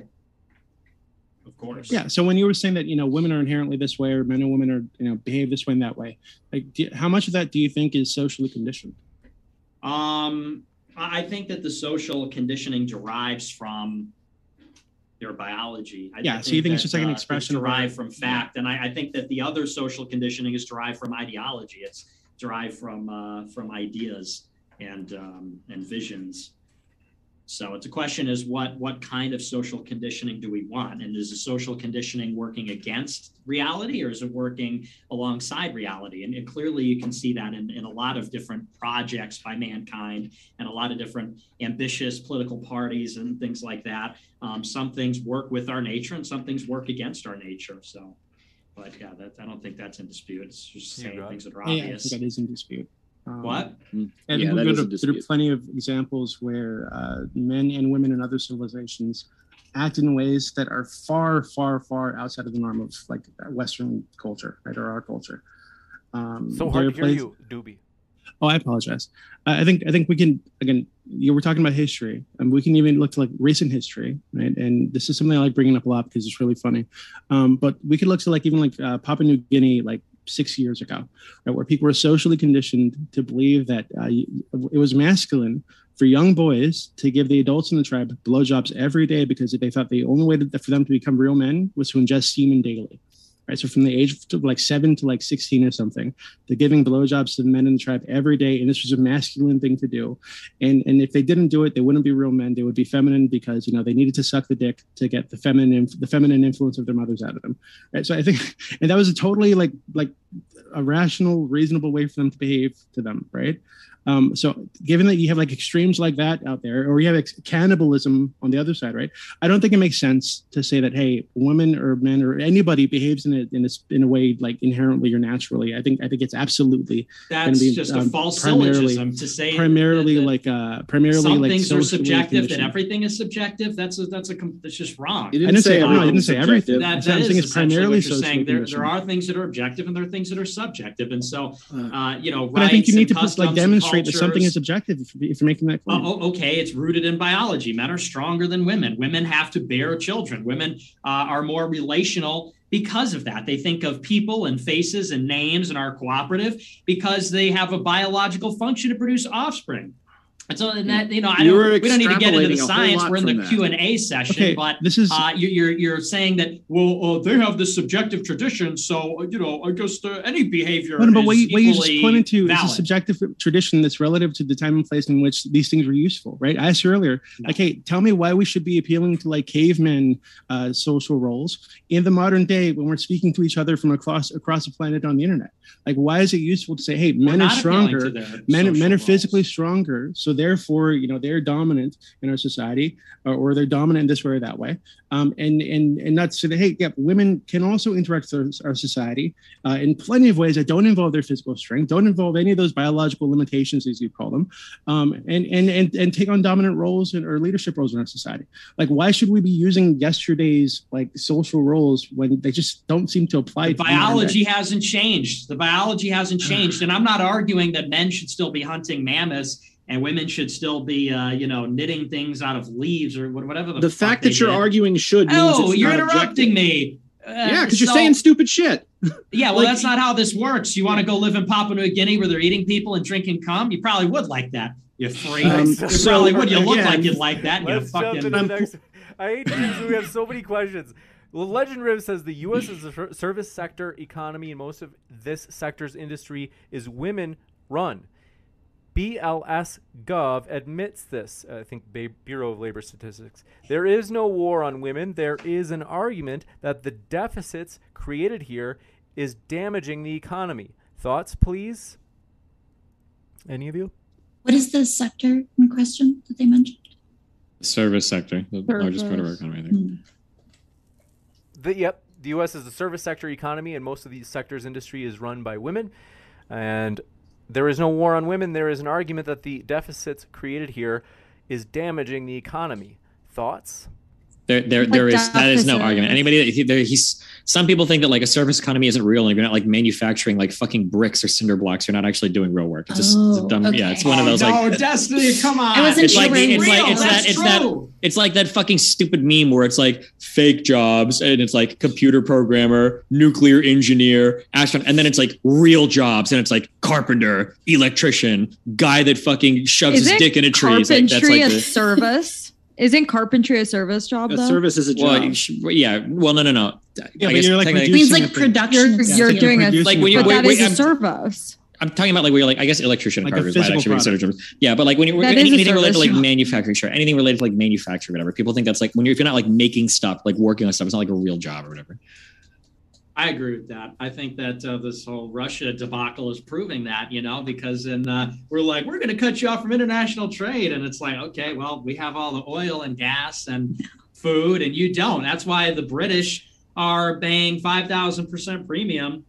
Speaker 6: Of course.
Speaker 9: yeah so when you were saying that you know women are inherently this way or men and women are you know behave this way and that way like do, how much of that do you think is socially conditioned
Speaker 6: Um, I think that the social conditioning derives from their biology. I
Speaker 9: Yeah, so you think it's just like an
Speaker 6: uh,
Speaker 9: expression of
Speaker 6: derived from fact, and I, I think that the other social conditioning is derived from ideology. It's derived from uh, from ideas and um, and visions. So it's a question: is what what kind of social conditioning do we want, and is the social conditioning working against reality, or is it working alongside reality? And, and clearly, you can see that in, in a lot of different projects by mankind and a lot of different ambitious political parties and things like that. Um, some things work with our nature, and some things work against our nature. So, but yeah, that, I don't think that's in dispute. It's just saying
Speaker 1: got
Speaker 6: things that are obvious.
Speaker 9: think that is in dispute Um,
Speaker 6: What?
Speaker 9: I think
Speaker 2: Yeah,
Speaker 9: we've
Speaker 2: that
Speaker 9: got
Speaker 2: is a
Speaker 9: a- there are plenty of examples where uh, men and women in other civilizations act in ways that are far, far, far outside of the norm of like Western culture, right, or our culture. Um,
Speaker 1: So hard
Speaker 9: are
Speaker 1: to hear
Speaker 9: places-
Speaker 1: you, Doobie.
Speaker 9: Oh, I apologize. Uh, I think I think we can again. You were talking about history, and we can even look to like recent history, right? And this is something I like bringing up a lot because it's really funny. Um, but we could look to like even like uh, Papua New Guinea, like six years ago, right, where people were socially conditioned to believe that uh, it was masculine for young boys to give the adults in the tribe blowjobs every day because they thought the only way for them to become real men was to ingest semen daily. Right, so from the age of like seven to like sixteen or something, they're giving blowjobs to the men in the tribe every day, and this was a masculine thing to do. And and if they didn't do it, they wouldn't be real men. They would be feminine because you know they needed to suck the dick to get the feminine the feminine influence of their mothers out of them. Right. So I think, and that was a totally like like a rational, reasonable way for them to behave to them. Right. Um, so given that you have like extremes like that out there, or you have ex- cannibalism on the other side, right? I don't think it makes sense to say that hey, women or men or anybody behaves in a in a, in a way like inherently or naturally. I think I think it's absolutely
Speaker 6: That's
Speaker 9: be,
Speaker 6: just a
Speaker 9: um,
Speaker 6: false
Speaker 9: primarily-
Speaker 6: syllogism to say
Speaker 9: primarily
Speaker 6: that- that
Speaker 9: like uh primarily
Speaker 6: some
Speaker 9: like
Speaker 6: things are subjective, that everything is subjective. That's a, that's a that's just wrong.
Speaker 2: You
Speaker 9: I didn't say,
Speaker 2: say
Speaker 9: no, I didn't say everything.
Speaker 2: subjective.
Speaker 6: that,
Speaker 9: I'm
Speaker 6: that is
Speaker 9: it's
Speaker 6: essentially
Speaker 9: primarily
Speaker 6: what you're saying. There, there are things that are objective and there are things that are subjective. And so, uh, you know,
Speaker 9: but I think you need to
Speaker 6: and
Speaker 9: put, like
Speaker 6: customs
Speaker 9: demonstrate that something is objective if, if you're making that claim.
Speaker 6: Oh, oh, okay, it's rooted in biology. Men are stronger than women. Women have to bear children. Women uh, are more relational because of that. They think of people and faces and names and are cooperative because they have a biological function to produce offspring. And so, and that you know, I don't. We don't need to get into the science. We're in the. Q and A session,
Speaker 9: Okay,
Speaker 6: but
Speaker 9: this is
Speaker 6: uh, you, you're you're saying that well, uh, they have this subjective tradition, so uh, you know, I guess uh, any behavior.
Speaker 9: No, but what you, what you just pointed to is a subjective tradition that's relative to the time and place in which these things were useful, right? I asked you earlier,
Speaker 6: No.
Speaker 9: like, hey, tell me why we should be appealing to like cavemen uh, social roles in the modern day when we're speaking to each other from across across the planet on the internet. Like, why is it useful to say, hey, men are
Speaker 6: not appealing to
Speaker 9: stronger, men men are
Speaker 6: roles.
Speaker 9: physically stronger, so therefore, you know, they're dominant in our society, or, or they're dominant in this way or that way. Um, and and and not to say that hey, yeah, women can also interact with our, our society uh, in plenty of ways that don't involve their physical strength, don't involve any of those biological limitations, as you call them, um, and and and and take on dominant roles in, or leadership roles in our society. Like, why should we be using yesterday's like social roles when they just don't seem to apply?
Speaker 6: The
Speaker 9: to
Speaker 6: biology hasn't changed. The biology hasn't changed, and I'm not arguing that men should still be hunting mammoths and women should still be, uh, you know, knitting things out of leaves or whatever. The,
Speaker 2: The
Speaker 6: fuck
Speaker 2: fact
Speaker 6: they
Speaker 2: that you're
Speaker 6: did.
Speaker 2: arguing should means
Speaker 6: Oh,
Speaker 2: it's
Speaker 6: you're
Speaker 2: not
Speaker 6: interrupting
Speaker 2: objective.
Speaker 6: me. Uh,
Speaker 2: Yeah, because you're saying stupid shit.
Speaker 6: Yeah, well,
Speaker 2: Like-
Speaker 6: that's not how this works. You want to go live in Papua New Guinea where they're eating people and drinking cum? You probably would like that. You freak.
Speaker 2: Um,
Speaker 6: you
Speaker 2: so,
Speaker 6: probably would. You look
Speaker 2: again,
Speaker 6: like you'd like that. You
Speaker 1: Let's jump
Speaker 6: fucking.
Speaker 1: the next. I hate to this, we have so many questions. Well, Legend Riv says the U.S. is a service sector economy, and most of this sector's industry is women run. BLS Gov admits this. I think Ba- Bureau of Labor Statistics. There is no war on women. There is an argument that the deficits created here is damaging the economy. Thoughts, please? Any of you?
Speaker 5: What is the sector in question that they mentioned?
Speaker 10: Service sector, the largest part of our economy. I think.
Speaker 5: Hmm.
Speaker 1: The, yep, the U.S. is a service sector economy, and most of the sector's industry is run by women. And there is no war on women. There is an argument that the deficits created here is damaging the economy. Thoughts?
Speaker 10: There, there,
Speaker 7: Like
Speaker 10: there is that is no argument. Anybody that he, there, he's some people think that like a service economy isn't real, and you're not like manufacturing like fucking bricks or cinder blocks, you're not actually doing real work. It's just it's
Speaker 5: Oh,
Speaker 10: dumb.
Speaker 5: okay.
Speaker 10: Yeah, it's one of
Speaker 6: Oh,
Speaker 10: those
Speaker 6: no,
Speaker 10: like
Speaker 6: Destiny, come on.
Speaker 5: I wasn't
Speaker 10: it's like
Speaker 5: sure
Speaker 10: it's like it's
Speaker 5: were
Speaker 10: that
Speaker 5: going.
Speaker 10: it's that
Speaker 6: true.
Speaker 10: it's like that fucking stupid meme where it's like fake jobs and it's like computer programmer, nuclear engineer, astronaut, and then it's like real jobs and it's like carpenter, electrician, guy that fucking shoves his
Speaker 7: Isn't
Speaker 10: dick in a tree. It's like, that's
Speaker 7: carpentry
Speaker 10: like
Speaker 7: a
Speaker 10: the,
Speaker 7: service? Isn't carpentry a service job
Speaker 2: A
Speaker 7: though?
Speaker 2: service is a job.
Speaker 10: you should- yeah. Well, no, no, no.
Speaker 9: Yeah,
Speaker 10: I
Speaker 9: but
Speaker 10: guess
Speaker 9: you're like
Speaker 10: technically-
Speaker 5: Means like production.
Speaker 7: You're,
Speaker 5: skill.
Speaker 7: you're doing a,
Speaker 10: Like when you-
Speaker 7: but
Speaker 10: wait,
Speaker 7: that
Speaker 10: wait,
Speaker 7: is a
Speaker 10: I'm-
Speaker 7: service.
Speaker 10: I'm talking about like where you're like I guess electrician
Speaker 9: Like a
Speaker 10: carpenters might
Speaker 9: physical
Speaker 10: actually be considered
Speaker 9: product.
Speaker 10: Yeah, but like when you're
Speaker 7: That is a
Speaker 10: anything related to like
Speaker 7: job.
Speaker 10: manufacturing, sure, anything related to like manufacturing, whatever. People think that's like when you're if you're not like making stuff, like working on stuff, it's not like a real job or whatever.
Speaker 6: I agree with that. I think that uh, this whole Russia debacle is proving that, you know, because then uh, we're like, we're going to cut you off from international trade. And it's like, okay, well, we have all the oil and gas and food, and you don't. That's why the British are paying 5,000% premium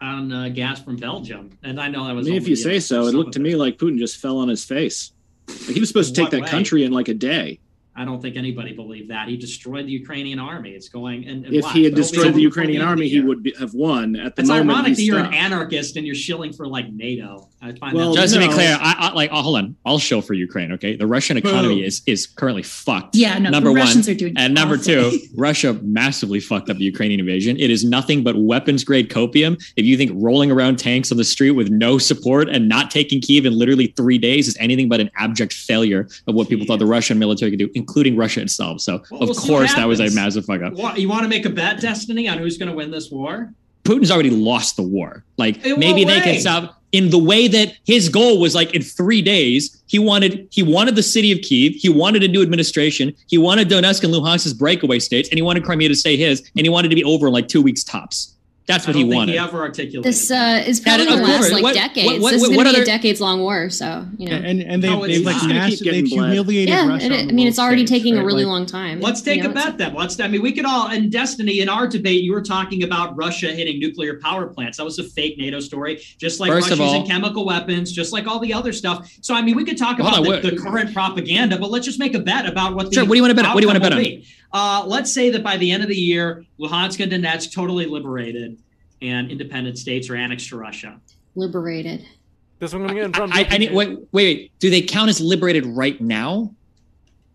Speaker 6: on uh, gas from Belgium. And I know that
Speaker 2: I
Speaker 6: was
Speaker 2: mean, if you say so, it looked to me like Putin just fell on his face. Like he was supposed to take that
Speaker 6: way?
Speaker 2: country in like a day.
Speaker 6: I don't think anybody believed that. He destroyed the Ukrainian army. It's going. And, and
Speaker 2: If
Speaker 6: what?
Speaker 2: he had
Speaker 6: It'll
Speaker 2: destroyed the Ukrainian army,
Speaker 6: the
Speaker 2: he would be, have won. At the
Speaker 6: It's
Speaker 2: moment,
Speaker 6: ironic that you're an anarchist and you're shilling for like NATO. I find
Speaker 2: Well,
Speaker 6: that
Speaker 10: Just to be clear, I, I like oh, hold on, I'll show for Ukraine. Okay, the Russian economy
Speaker 6: Boom.
Speaker 10: is is currently fucked.
Speaker 5: Yeah, no,
Speaker 10: number
Speaker 5: the
Speaker 10: one,
Speaker 5: Russians are doing
Speaker 10: and number two. Russia massively fucked up the Ukrainian invasion. It is nothing but weapons grade copium. If you think rolling around tanks on the street with no support and not taking Kiev in literally three days is anything but an abject failure of what people thought the Russian military could do, including Russia itself. So
Speaker 6: Well,
Speaker 10: of
Speaker 6: we'll
Speaker 10: course that was a massive fuck up.
Speaker 6: What, you want to make a bet, Destiny, on who's going to win this war?
Speaker 10: Putin's already lost the war. Like
Speaker 6: In
Speaker 10: maybe they can stop in the way that his goal was like in three days. He wanted he wanted the city of Kiev. He wanted a new administration. He wanted Donetsk and Luhansk as breakaway states, and he wanted Crimea to stay his, and he wanted to be over in like two weeks tops. That's
Speaker 6: I
Speaker 10: what
Speaker 6: don't
Speaker 10: he
Speaker 6: think
Speaker 10: wanted.
Speaker 6: he ever articulated.
Speaker 8: This uh, is probably
Speaker 10: of
Speaker 8: going to last like
Speaker 10: What-
Speaker 8: decades.
Speaker 10: what- what-
Speaker 8: this is going to be
Speaker 10: other-
Speaker 8: a decades long war. So, you know.
Speaker 9: And and they've,
Speaker 6: No, it's
Speaker 9: they've like
Speaker 6: not. It's gonna
Speaker 9: mass,
Speaker 2: keep getting
Speaker 9: they've
Speaker 2: bled.
Speaker 9: humiliated
Speaker 8: yeah,
Speaker 9: Russia.
Speaker 8: it,
Speaker 9: on
Speaker 8: I mean, it's already
Speaker 9: stage,
Speaker 8: taking a really
Speaker 9: Like,
Speaker 8: long time.
Speaker 6: Let's take
Speaker 8: You know,
Speaker 6: a bet then. Let's. I mean, we could all. In Destiny, in our debate, you were talking about Russia hitting nuclear power plants. That was a fake NATO story, just like
Speaker 10: First
Speaker 6: Russia using chemical weapons, just like all the other stuff. So, I mean, we could talk
Speaker 10: Hold
Speaker 6: about the, the current propaganda, but let's just make a bet about what the.
Speaker 10: Sure, what do you wanna bet? What do you wanna bet on?
Speaker 6: Be. Uh, let's say that by the end of the year, Luhansk and Donetsk totally liberated, and independent states are annexed to Russia.
Speaker 8: liberated.
Speaker 1: This one coming in from.
Speaker 10: I, I need wait, wait, wait. Do they count as liberated right now?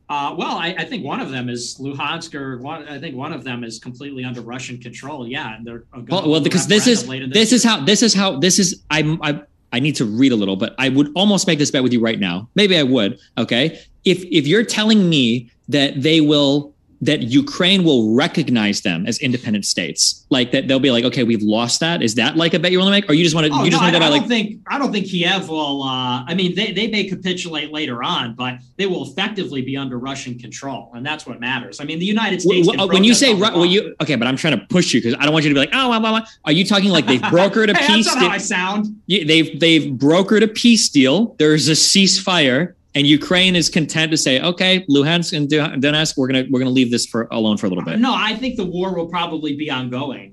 Speaker 6: Uh, well, I, I think one of them is Luhansk, or one, I think one of them is completely under Russian control. Yeah, and they're
Speaker 10: Well, well, because this is
Speaker 6: referendum later
Speaker 10: this is how this is how this is. I'm I I need to read a little, but I would almost make this bet with you right now. Maybe I would. Okay, if if you're telling me that they will that Ukraine will recognize them as independent states, like that they'll be like, okay, we've lost that. Is that like a bet you want to make, or you just want to
Speaker 6: Oh,
Speaker 10: you just
Speaker 6: no, I,
Speaker 10: want to
Speaker 6: I
Speaker 10: by
Speaker 6: don't
Speaker 10: like
Speaker 6: think I don't think Kiev will. Uh, I mean, they, they may capitulate later on, but they will effectively be under Russian control, and that's what matters. I mean, the United States.
Speaker 10: Wh-
Speaker 6: can
Speaker 10: when you say Ru- well, you okay, but I'm trying to push you because I don't want you to be like, oh, blah, blah, blah. are you talking like they've brokered a
Speaker 6: hey,
Speaker 10: peace?
Speaker 6: How I
Speaker 10: deal?
Speaker 6: sound.
Speaker 10: Yeah, they've they've brokered a peace deal. There's a ceasefire. And Ukraine is content to say, okay, Luhansk and Donetsk, we're gonna we're gonna leave this for alone for a little bit.
Speaker 6: No, I think the war will probably be ongoing.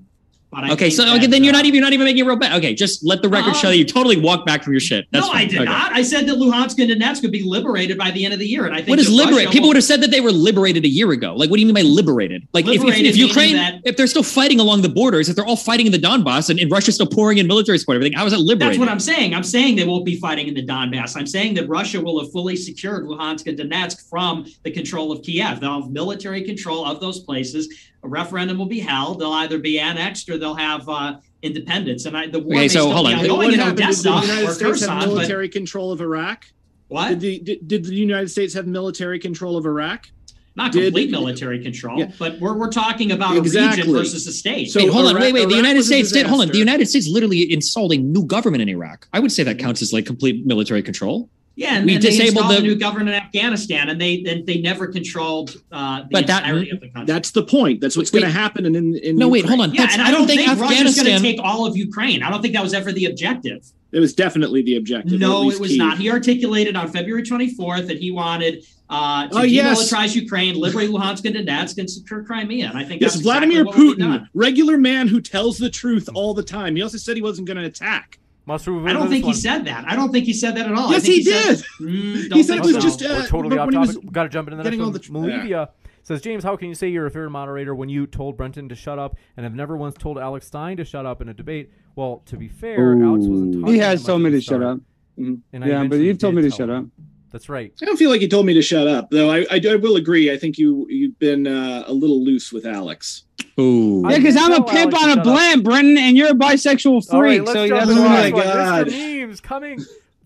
Speaker 6: But I
Speaker 10: okay, so
Speaker 6: that,
Speaker 10: okay, then you're
Speaker 6: uh,
Speaker 10: not even you're not even making a real bet. Okay, just let the record
Speaker 6: Uh,
Speaker 10: show that you totally walked back from your shit. That's
Speaker 6: no, I did
Speaker 10: Okay.
Speaker 6: not. I said that Luhansk and Donetsk could be liberated by the end of the year, and I think
Speaker 10: What is
Speaker 6: that
Speaker 10: liberate?
Speaker 6: Russia
Speaker 10: People would have said that they were liberated a year ago. Like, what do you mean by liberated? Like, if- if, if, Ukraine,
Speaker 6: that-
Speaker 10: if they're still fighting along the borders, if they're all fighting in the Donbass and, and Russia's still pouring in military support, everything, how is it liberated?
Speaker 6: That's what I'm saying. I'm saying they won't be fighting in the Donbass. I'm saying that Russia will have fully secured Luhansk and Donetsk from the control of Kiev. They'll have military control of those places. A referendum will be held. They'll either be annexed or they'll have uh, independence. And I, the war
Speaker 10: Okay,
Speaker 6: may
Speaker 10: so
Speaker 6: still
Speaker 10: hold
Speaker 6: be
Speaker 10: on.
Speaker 6: Ongoing
Speaker 2: what
Speaker 6: in
Speaker 2: happened? Did
Speaker 6: Odessa
Speaker 2: the United
Speaker 6: or
Speaker 2: States have
Speaker 6: Kherson, but
Speaker 2: military control of Iraq?
Speaker 6: what?
Speaker 2: Did the did, did the United States have military control of Iraq?
Speaker 6: Not
Speaker 2: did-
Speaker 6: complete military control,
Speaker 2: Yeah.
Speaker 6: but we're, we're talking about a region versus a state.
Speaker 2: So
Speaker 10: Wait, hold on,
Speaker 2: Iraq-
Speaker 10: wait, wait. The
Speaker 2: Iraq
Speaker 10: United States did. Hold on. The. United States literally installed a new government in Iraq. I would say that counts as like complete military control.
Speaker 6: Yeah, and,
Speaker 10: we
Speaker 6: and
Speaker 10: disabled
Speaker 6: installed
Speaker 10: the-
Speaker 6: a new government in Afghanistan, and they and they never controlled uh, the
Speaker 10: But that-
Speaker 6: entirety of the country.
Speaker 2: That's the point. That's what's going to happen. And in, in
Speaker 10: No, wait,
Speaker 2: Ukraine.
Speaker 10: hold on.
Speaker 6: Yeah,
Speaker 10: That's,
Speaker 6: and
Speaker 10: I don't think,
Speaker 6: Russia's going to take all of Ukraine. I don't think that was ever the objective.
Speaker 2: It was definitely the objective.
Speaker 6: No, it was
Speaker 2: key.
Speaker 6: not. He articulated on February 24th that he wanted uh, to
Speaker 2: Oh, yes.
Speaker 6: demilitarize Ukraine, liberate Luhansk and Donetsk, and secure Crimea. And I think
Speaker 2: Yes,
Speaker 6: that's
Speaker 2: Vladimir
Speaker 6: exactly what will be
Speaker 2: Putin,
Speaker 6: done.
Speaker 2: regular man who tells the truth all the time. He also said he wasn't going to attack.
Speaker 1: Must move
Speaker 6: I don't
Speaker 1: this
Speaker 6: think he said that. I don't think he said that at all. I
Speaker 2: Yes,
Speaker 6: think
Speaker 2: he
Speaker 6: said-
Speaker 2: did.
Speaker 6: Mm,
Speaker 2: He said it was
Speaker 6: so.
Speaker 2: just, uh,
Speaker 1: We're totally off
Speaker 2: when he was
Speaker 1: topic. Got to jump into the next
Speaker 2: getting
Speaker 1: one.
Speaker 2: the-
Speaker 1: Malivia says, James, how can you say you're a fair moderator when you told Brenton to shut up and have never once told Alex Stein to shut up in a debate? Well, to be fair, Alex wasn't talking.
Speaker 11: He
Speaker 1: that
Speaker 11: has
Speaker 1: much
Speaker 11: told me
Speaker 1: the
Speaker 11: to shut
Speaker 1: start.
Speaker 11: up. Mhm.
Speaker 1: And I
Speaker 11: Yeah, but you've told me to
Speaker 1: tell
Speaker 11: shut
Speaker 1: him.
Speaker 11: up.
Speaker 1: That's right.
Speaker 2: I don't feel like you told me to shut up, though. I, I, I will agree. I think you you've been uh, a little loose with Alex.
Speaker 10: Ooh.
Speaker 11: Yeah, because I'm a pimp
Speaker 1: Alex
Speaker 11: on a
Speaker 1: shut up.
Speaker 11: blimp, Brendan, and you're a bisexual freak.
Speaker 1: All right,
Speaker 11: freak.
Speaker 1: let's
Speaker 11: so
Speaker 1: jump
Speaker 11: that's
Speaker 1: into the
Speaker 2: Oh my. God.
Speaker 1: Mr. Memes coming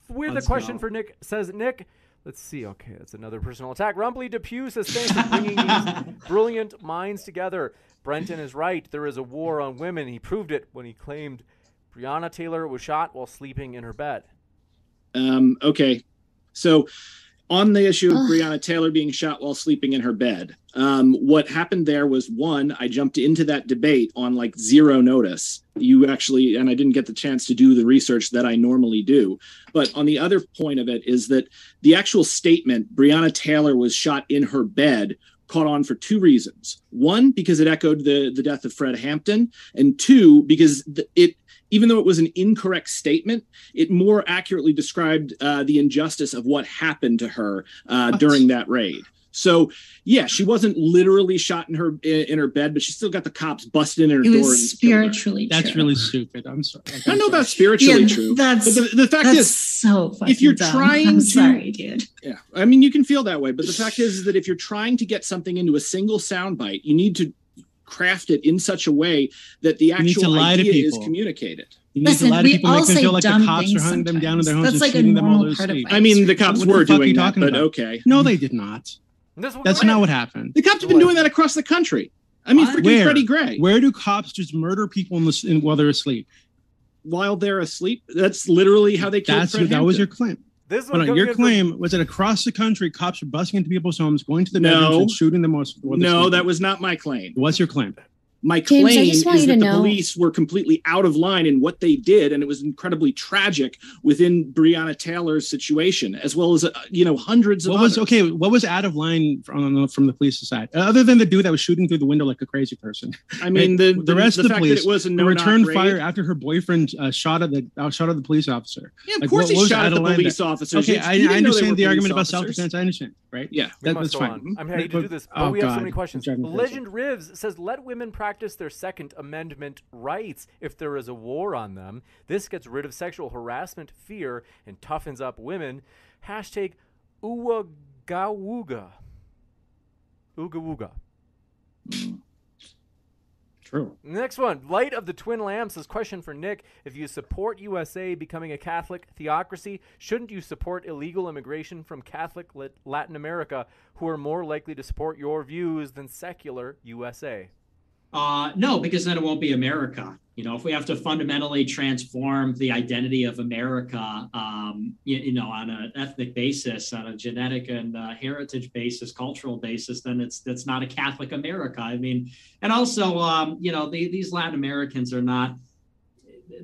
Speaker 1: with a question
Speaker 4: go.
Speaker 1: for Nick. Says Nick. Let's see. Okay, that's another personal attack. Rumply Depew says thanks for bringing these brilliant minds together. Brenton is right. There is a war on women. He proved it when he claimed Breonna Taylor was shot while sleeping in her bed.
Speaker 2: Um, okay, so on the issue of
Speaker 8: Ugh.
Speaker 2: Breonna Taylor being shot while sleeping in her bed, um, what happened there was one, I jumped into that debate on like zero notice. You actually, and I didn't get the chance to do the research that I normally do. But on the other point of it is that the actual statement, Breonna Taylor was shot in her bed, caught on for two reasons. One, because it echoed the, the death of Fred Hampton, and two, because th- it even though it was an incorrect statement, it more accurately described uh, the injustice of what happened to her uh, during that raid. So, yeah, she wasn't literally shot in her in, in her bed, but she still got the cops busted in her
Speaker 5: It
Speaker 2: door.
Speaker 5: was
Speaker 2: and killed her.
Speaker 5: spiritually
Speaker 9: That's
Speaker 5: true.
Speaker 9: really stupid. I'm sorry. Like,
Speaker 2: I
Speaker 9: I'm
Speaker 2: know
Speaker 9: sorry.
Speaker 2: that's spiritually
Speaker 5: Yeah,
Speaker 2: true.
Speaker 5: that's-
Speaker 2: but the, the fact
Speaker 5: That's
Speaker 2: is,
Speaker 5: so fucking
Speaker 2: if you're
Speaker 5: dumb.
Speaker 2: trying
Speaker 5: I'm
Speaker 2: to-
Speaker 5: sorry, dude.
Speaker 2: yeah, I mean, you can feel that way, but the fact is, is that if you're trying to get something into a single soundbite, you need to craft it in such a way that the actual
Speaker 9: lie to
Speaker 2: idea is communicated.
Speaker 9: You
Speaker 5: Listen,
Speaker 9: to lie to
Speaker 5: we
Speaker 9: people,
Speaker 5: all
Speaker 9: make
Speaker 5: say
Speaker 9: feel like the
Speaker 5: dumb
Speaker 9: cops are
Speaker 5: things
Speaker 9: hunting them down in their homes
Speaker 5: sometimes. That's
Speaker 9: and
Speaker 5: like a
Speaker 9: shooting them while
Speaker 5: normal
Speaker 9: they're
Speaker 5: part of
Speaker 9: asleep.
Speaker 5: life.
Speaker 2: I mean, the cops
Speaker 9: What the
Speaker 2: were
Speaker 9: fuck are you
Speaker 2: doing that,
Speaker 9: talking
Speaker 2: but
Speaker 9: about?
Speaker 2: okay.
Speaker 9: No, they did not.
Speaker 1: This was
Speaker 9: That's not what happened.
Speaker 2: The cops have been doing that across the country. I mean,
Speaker 6: What?
Speaker 2: freaking
Speaker 9: Where?
Speaker 2: Freddie Gray.
Speaker 9: Where do cops just murder people in the, in, while they're asleep?
Speaker 2: while they're asleep. That's literally how they killed
Speaker 9: That's
Speaker 2: Fred
Speaker 9: that was your
Speaker 2: Hampton.
Speaker 9: claim.
Speaker 1: This one
Speaker 9: on, your
Speaker 1: coming in from-
Speaker 9: claim was that across the country, cops are busting into people's homes, going to the
Speaker 2: No.
Speaker 9: and shooting them while while they're
Speaker 2: No,
Speaker 9: sleeping.
Speaker 2: that was not my claim.
Speaker 9: What's your claim?
Speaker 2: My claim
Speaker 8: just want
Speaker 2: is that the
Speaker 8: know-
Speaker 2: police were completely out of line in what they did, and it was incredibly tragic within Breonna Taylor's situation, as well as uh, you know hundreds of
Speaker 9: What was
Speaker 2: others.
Speaker 9: okay? What was out of line from from the police side, Uh, other than the dude that was shooting through the window like a crazy person?
Speaker 2: I mean, the,
Speaker 9: the rest of the police
Speaker 2: that it was a
Speaker 9: who
Speaker 2: no
Speaker 9: returned fire after her boyfriend uh, shot at the uh, shot at the police officer.
Speaker 2: Yeah, of
Speaker 9: Like,
Speaker 2: course
Speaker 9: what-
Speaker 2: he
Speaker 9: what
Speaker 2: shot at the police
Speaker 9: there?
Speaker 2: officers.
Speaker 9: Okay,
Speaker 2: You-
Speaker 9: I,
Speaker 2: you
Speaker 9: I understand the
Speaker 2: police
Speaker 9: argument about self defense. I understand, right?
Speaker 2: Yeah,
Speaker 9: That-
Speaker 1: must
Speaker 9: that's fine.
Speaker 1: on. I'm happy to do this, but
Speaker 9: oh,
Speaker 1: we have so many questions.
Speaker 9: driving me crazy.
Speaker 1: Legend Rivs says, "Let women practice their Second Amendment rights if there is a war on them. This gets rid of sexual harassment, fear, and toughens up women." Hashtag Uwagawuga. Ooga wooga.
Speaker 9: True.
Speaker 1: Next one. Light of the Twin Lamps says question for Nick. If you support USA becoming a Catholic theocracy, shouldn't you support illegal immigration from Catholic Latin America who are more likely to support your views than secular USA?
Speaker 6: Uh, no, because then it won't be America. You know, if we have to fundamentally transform the identity of America, um, you, you know, on an ethnic basis, on a genetic and uh, heritage basis, cultural basis, then it's that's not a Catholic America. I mean, and also, um, you know, the, these Latin Americans are not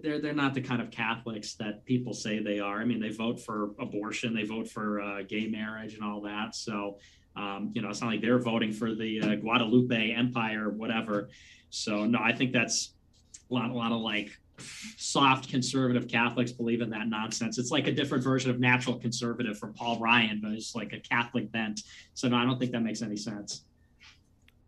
Speaker 6: they're they're not the kind of Catholics that people say they are. I mean, they vote for abortion, they vote for uh, gay marriage, and all that. So, um, you know, it's not like they're voting for the uh, Guadalupe Empire or whatever. So, no, I think that's a lot, a lot of like soft conservative Catholics believe in that nonsense. It's like a different version of natural conservative from Paul Ryan, but it's like a Catholic bent. So, no, I don't think that makes any sense.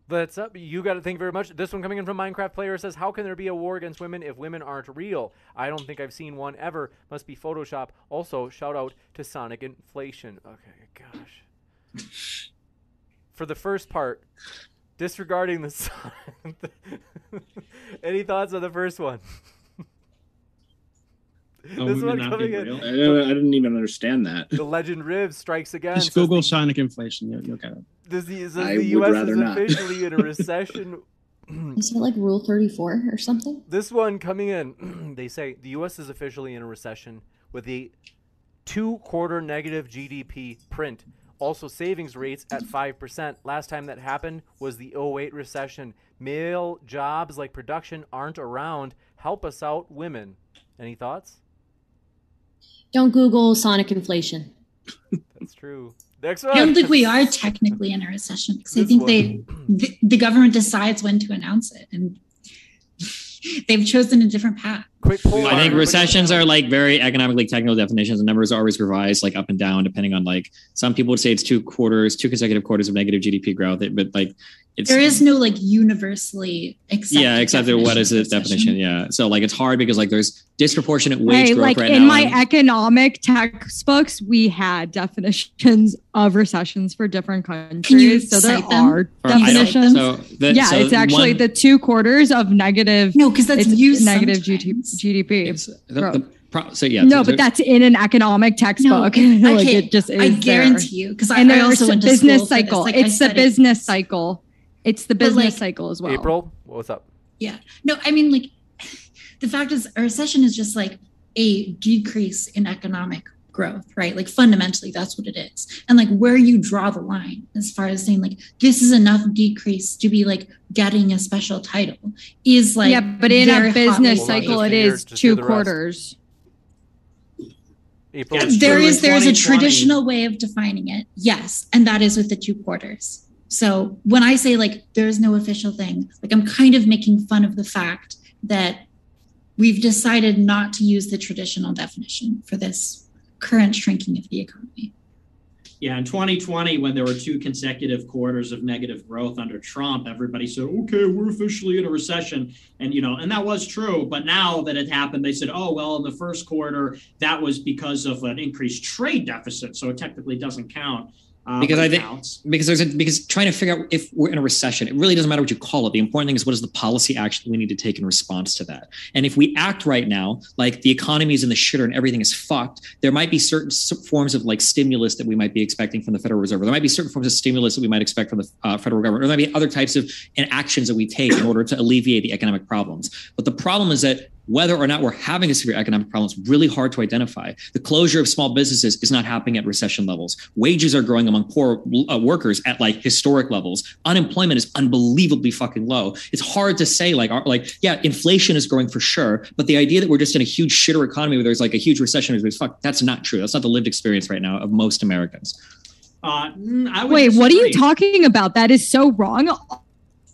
Speaker 1: That's up. You got to thank you very much. This one coming in from Minecraft Player says, "How can there be a war against women if women aren't real? I don't think I've seen one ever. Must be Photoshop." Also, shout out to Sonic Inflation. Okay, gosh. For the first part, disregarding the. Any thoughts on the first one?
Speaker 2: Oh, this one coming in. I, I, didn't even understand that.
Speaker 1: The legend Ribs strikes again.
Speaker 9: Just Google the, Sonic inflation. You'll, you'll get it.
Speaker 1: Does the, does the U.S. is officially in a recession?
Speaker 8: is it like Rule 34 or something?
Speaker 1: This one coming in, they say the U.S. is officially in a recession with a two quarter negative GDP print. Also, savings rates at 5%. Last time that happened was the 08 recession. Male jobs like production aren't around. Help us out, women. Any thoughts?
Speaker 8: Don't Google Sonic inflation.
Speaker 1: That's true. Next one.
Speaker 5: I don't think we are technically in a recession because I think one. they the, the government decides when to announce it, and they've chosen a different path.
Speaker 10: Quick poll. I think recessions are like very economically technical definitions, and numbers are always revised like up and down depending on like some people would say it's two quarters, two consecutive quarters of negative GDP growth, but like
Speaker 5: it's, there is no like universally accepted
Speaker 10: yeah accepted what is the definition. yeah. So like it's hard because like there's disproportionate wage hey, growth
Speaker 7: like
Speaker 10: right
Speaker 7: in
Speaker 10: now.
Speaker 7: my economic textbooks we had definitions of recessions for different countries. So there them? are definitions. so the, yeah so it's actually one, the two quarters of negative
Speaker 5: no because that's used
Speaker 7: negative gdp Uh,
Speaker 10: the, the, Pro- so yeah,
Speaker 7: no, but that's in an economic textbook. No, like it just is.
Speaker 5: I guarantee
Speaker 7: there.
Speaker 5: you because I, and I also went to
Speaker 7: business cycle. Like it's the business cycle. It's the business like, cycle as well.
Speaker 1: April, what's up?
Speaker 5: Yeah. No, I mean, like, the fact is, a recession is just like a decrease in economic growth, right? Like, fundamentally, that's what it is. And like, where you draw the line as far as saying, like, this is enough decrease to be like getting a special title is like,
Speaker 7: yeah, but in a business cycle, it is two quarters.
Speaker 5: April. Yeah, there is there is a traditional way of defining it, yes, and that is with the two quarters. So when I say like there's no official thing, like I'm kind of making fun of the fact that we've decided not to use the traditional definition for this current shrinking of the economy.
Speaker 6: Yeah, in 2020, when there were two consecutive quarters of negative growth under Trump, everybody said, "Okay, we're officially in a recession," and you know, and that was true. But now that it happened, they said, "Oh, well, in the first quarter, that was because of an increased trade deficit, so it technically doesn't count."
Speaker 10: Uh, because I think because there's a because trying to figure out if we're in a recession, it really doesn't matter what you call it. The important thing is what is the policy action we need to take in response to that. And if we act right now like the economy is in the shitter and everything is fucked, there might be certain forms of like stimulus that we might be expecting from the Federal Reserve. There might be certain forms of stimulus that we might expect from the uh, federal government. Or there might be other types of actions that we take in order to alleviate the economic problems. But the problem is that whether or not we're having a severe economic problem is really hard to identify. The closure of small businesses is not happening at recession levels. Wages are growing among poor uh, workers at like historic levels. Unemployment is unbelievably fucking low. It's hard to say like like yeah, inflation is growing for sure, but the idea that we're just in a huge shitter economy where there's like a huge recession is fuck that's not true. That's not the lived experience right now of most Americans.
Speaker 6: Uh, mm,
Speaker 7: Wait, disagree. what are you talking about? That is so wrong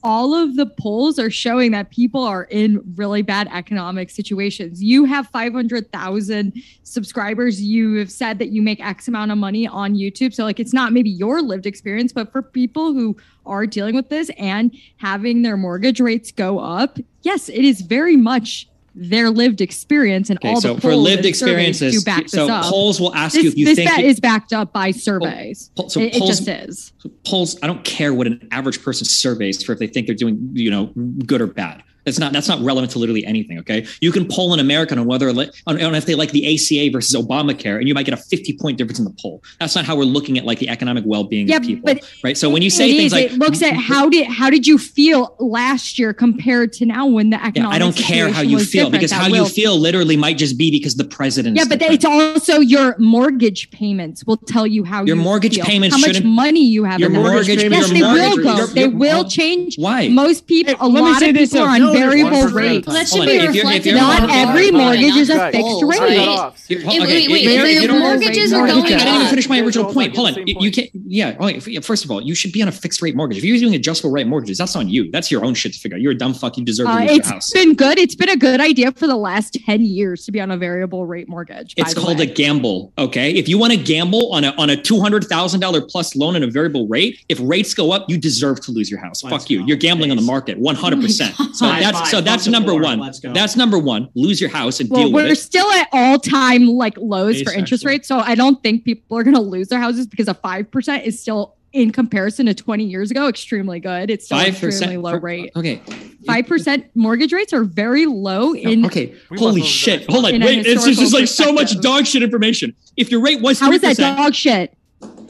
Speaker 7: all of the polls are showing that people are in really bad economic situations. You have 500,000 subscribers. You have said that you make X amount of money on YouTube. So, like, it's not maybe your lived experience, but for people who are dealing with this and having their mortgage rates go up, yes, it is very much their lived experience and okay, all so the polls for lived experiences back
Speaker 10: so
Speaker 7: up.
Speaker 10: polls will ask
Speaker 7: this,
Speaker 10: you if you
Speaker 7: this
Speaker 10: think
Speaker 7: it, is backed up by surveys.
Speaker 10: Poll, so
Speaker 7: it,
Speaker 10: polls,
Speaker 7: it just is.
Speaker 10: So polls i don't care what an average person surveys for if they think they're doing you know good or bad that's not that's not relevant to literally anything. Okay, you can poll an American on whether on, on if they like the ACA versus Obamacare, and you might get a fifty point difference in the poll. That's not how we're looking at like the economic well being yeah, of people, but right? So when you say things is, like
Speaker 7: it looks at how did how did you feel last year compared to now when the economic
Speaker 10: yeah, I don't care how you feel because how you feel literally might just be because the president.
Speaker 7: Yeah, but different. it's also your mortgage payments will tell you how
Speaker 10: your
Speaker 7: you
Speaker 10: mortgage
Speaker 7: feel,
Speaker 10: payments
Speaker 7: how much money you have.
Speaker 10: In your mortggage,
Speaker 7: yes, they will go. They will change.
Speaker 10: Why?
Speaker 7: Most people, a lot of people are on variable
Speaker 1: 1% of the
Speaker 7: rate.
Speaker 8: That should
Speaker 10: Hold
Speaker 8: be
Speaker 10: on, if you're- if
Speaker 8: reflected.
Speaker 10: you're-
Speaker 7: Not every mortgage is a fixed rate.
Speaker 8: right?
Speaker 1: off.
Speaker 10: If-
Speaker 8: Wait,
Speaker 10: okay,
Speaker 8: wait, wait. mortgages are
Speaker 7: mortgage
Speaker 8: going
Speaker 7: rates.
Speaker 10: I didn't even finish my original point. Hold on. You, can't. Yeah. First of all, you should be on a fixed rate mortgage. If you're using adjustable rate mortgages, that's on you. That's your own shit to figure out. You're a dumb fuck. You deserve to
Speaker 7: Uh,
Speaker 10: lose your
Speaker 7: it's
Speaker 10: house.
Speaker 7: been good. It's been a good idea for the last 10 years to be on a variable rate mortgage.
Speaker 10: It's called a gamble. Okay. If you want to gamble on a on a two hundred thousand dollar plus loan and a variable rate, if rates go up, you deserve to lose your house. Fuck you. You're gambling on the market. One hundred percent.
Speaker 8: Oh
Speaker 10: So
Speaker 6: High
Speaker 10: that's
Speaker 6: five.
Speaker 10: so that's number
Speaker 6: board.
Speaker 10: one.
Speaker 6: Let's go.
Speaker 10: That's number one. Lose your house and
Speaker 7: well,
Speaker 10: deal with it.
Speaker 7: we're still at all time like lows for interest rates. So I don't think people are going to lose their houses because a 5% is still, in comparison to 20 years ago, extremely good. It's still
Speaker 10: Five
Speaker 7: extremely
Speaker 10: percent
Speaker 7: low rate.
Speaker 10: Okay.
Speaker 7: 5% mortgage rates are very low in.
Speaker 10: Okay.
Speaker 1: We
Speaker 10: Holy
Speaker 1: must move to the
Speaker 10: shit. Hold on. Wait. It's just, just like so much
Speaker 7: perspective.
Speaker 10: dog shit information. If your rate was
Speaker 7: How is
Speaker 10: 3%,
Speaker 7: that dog shit?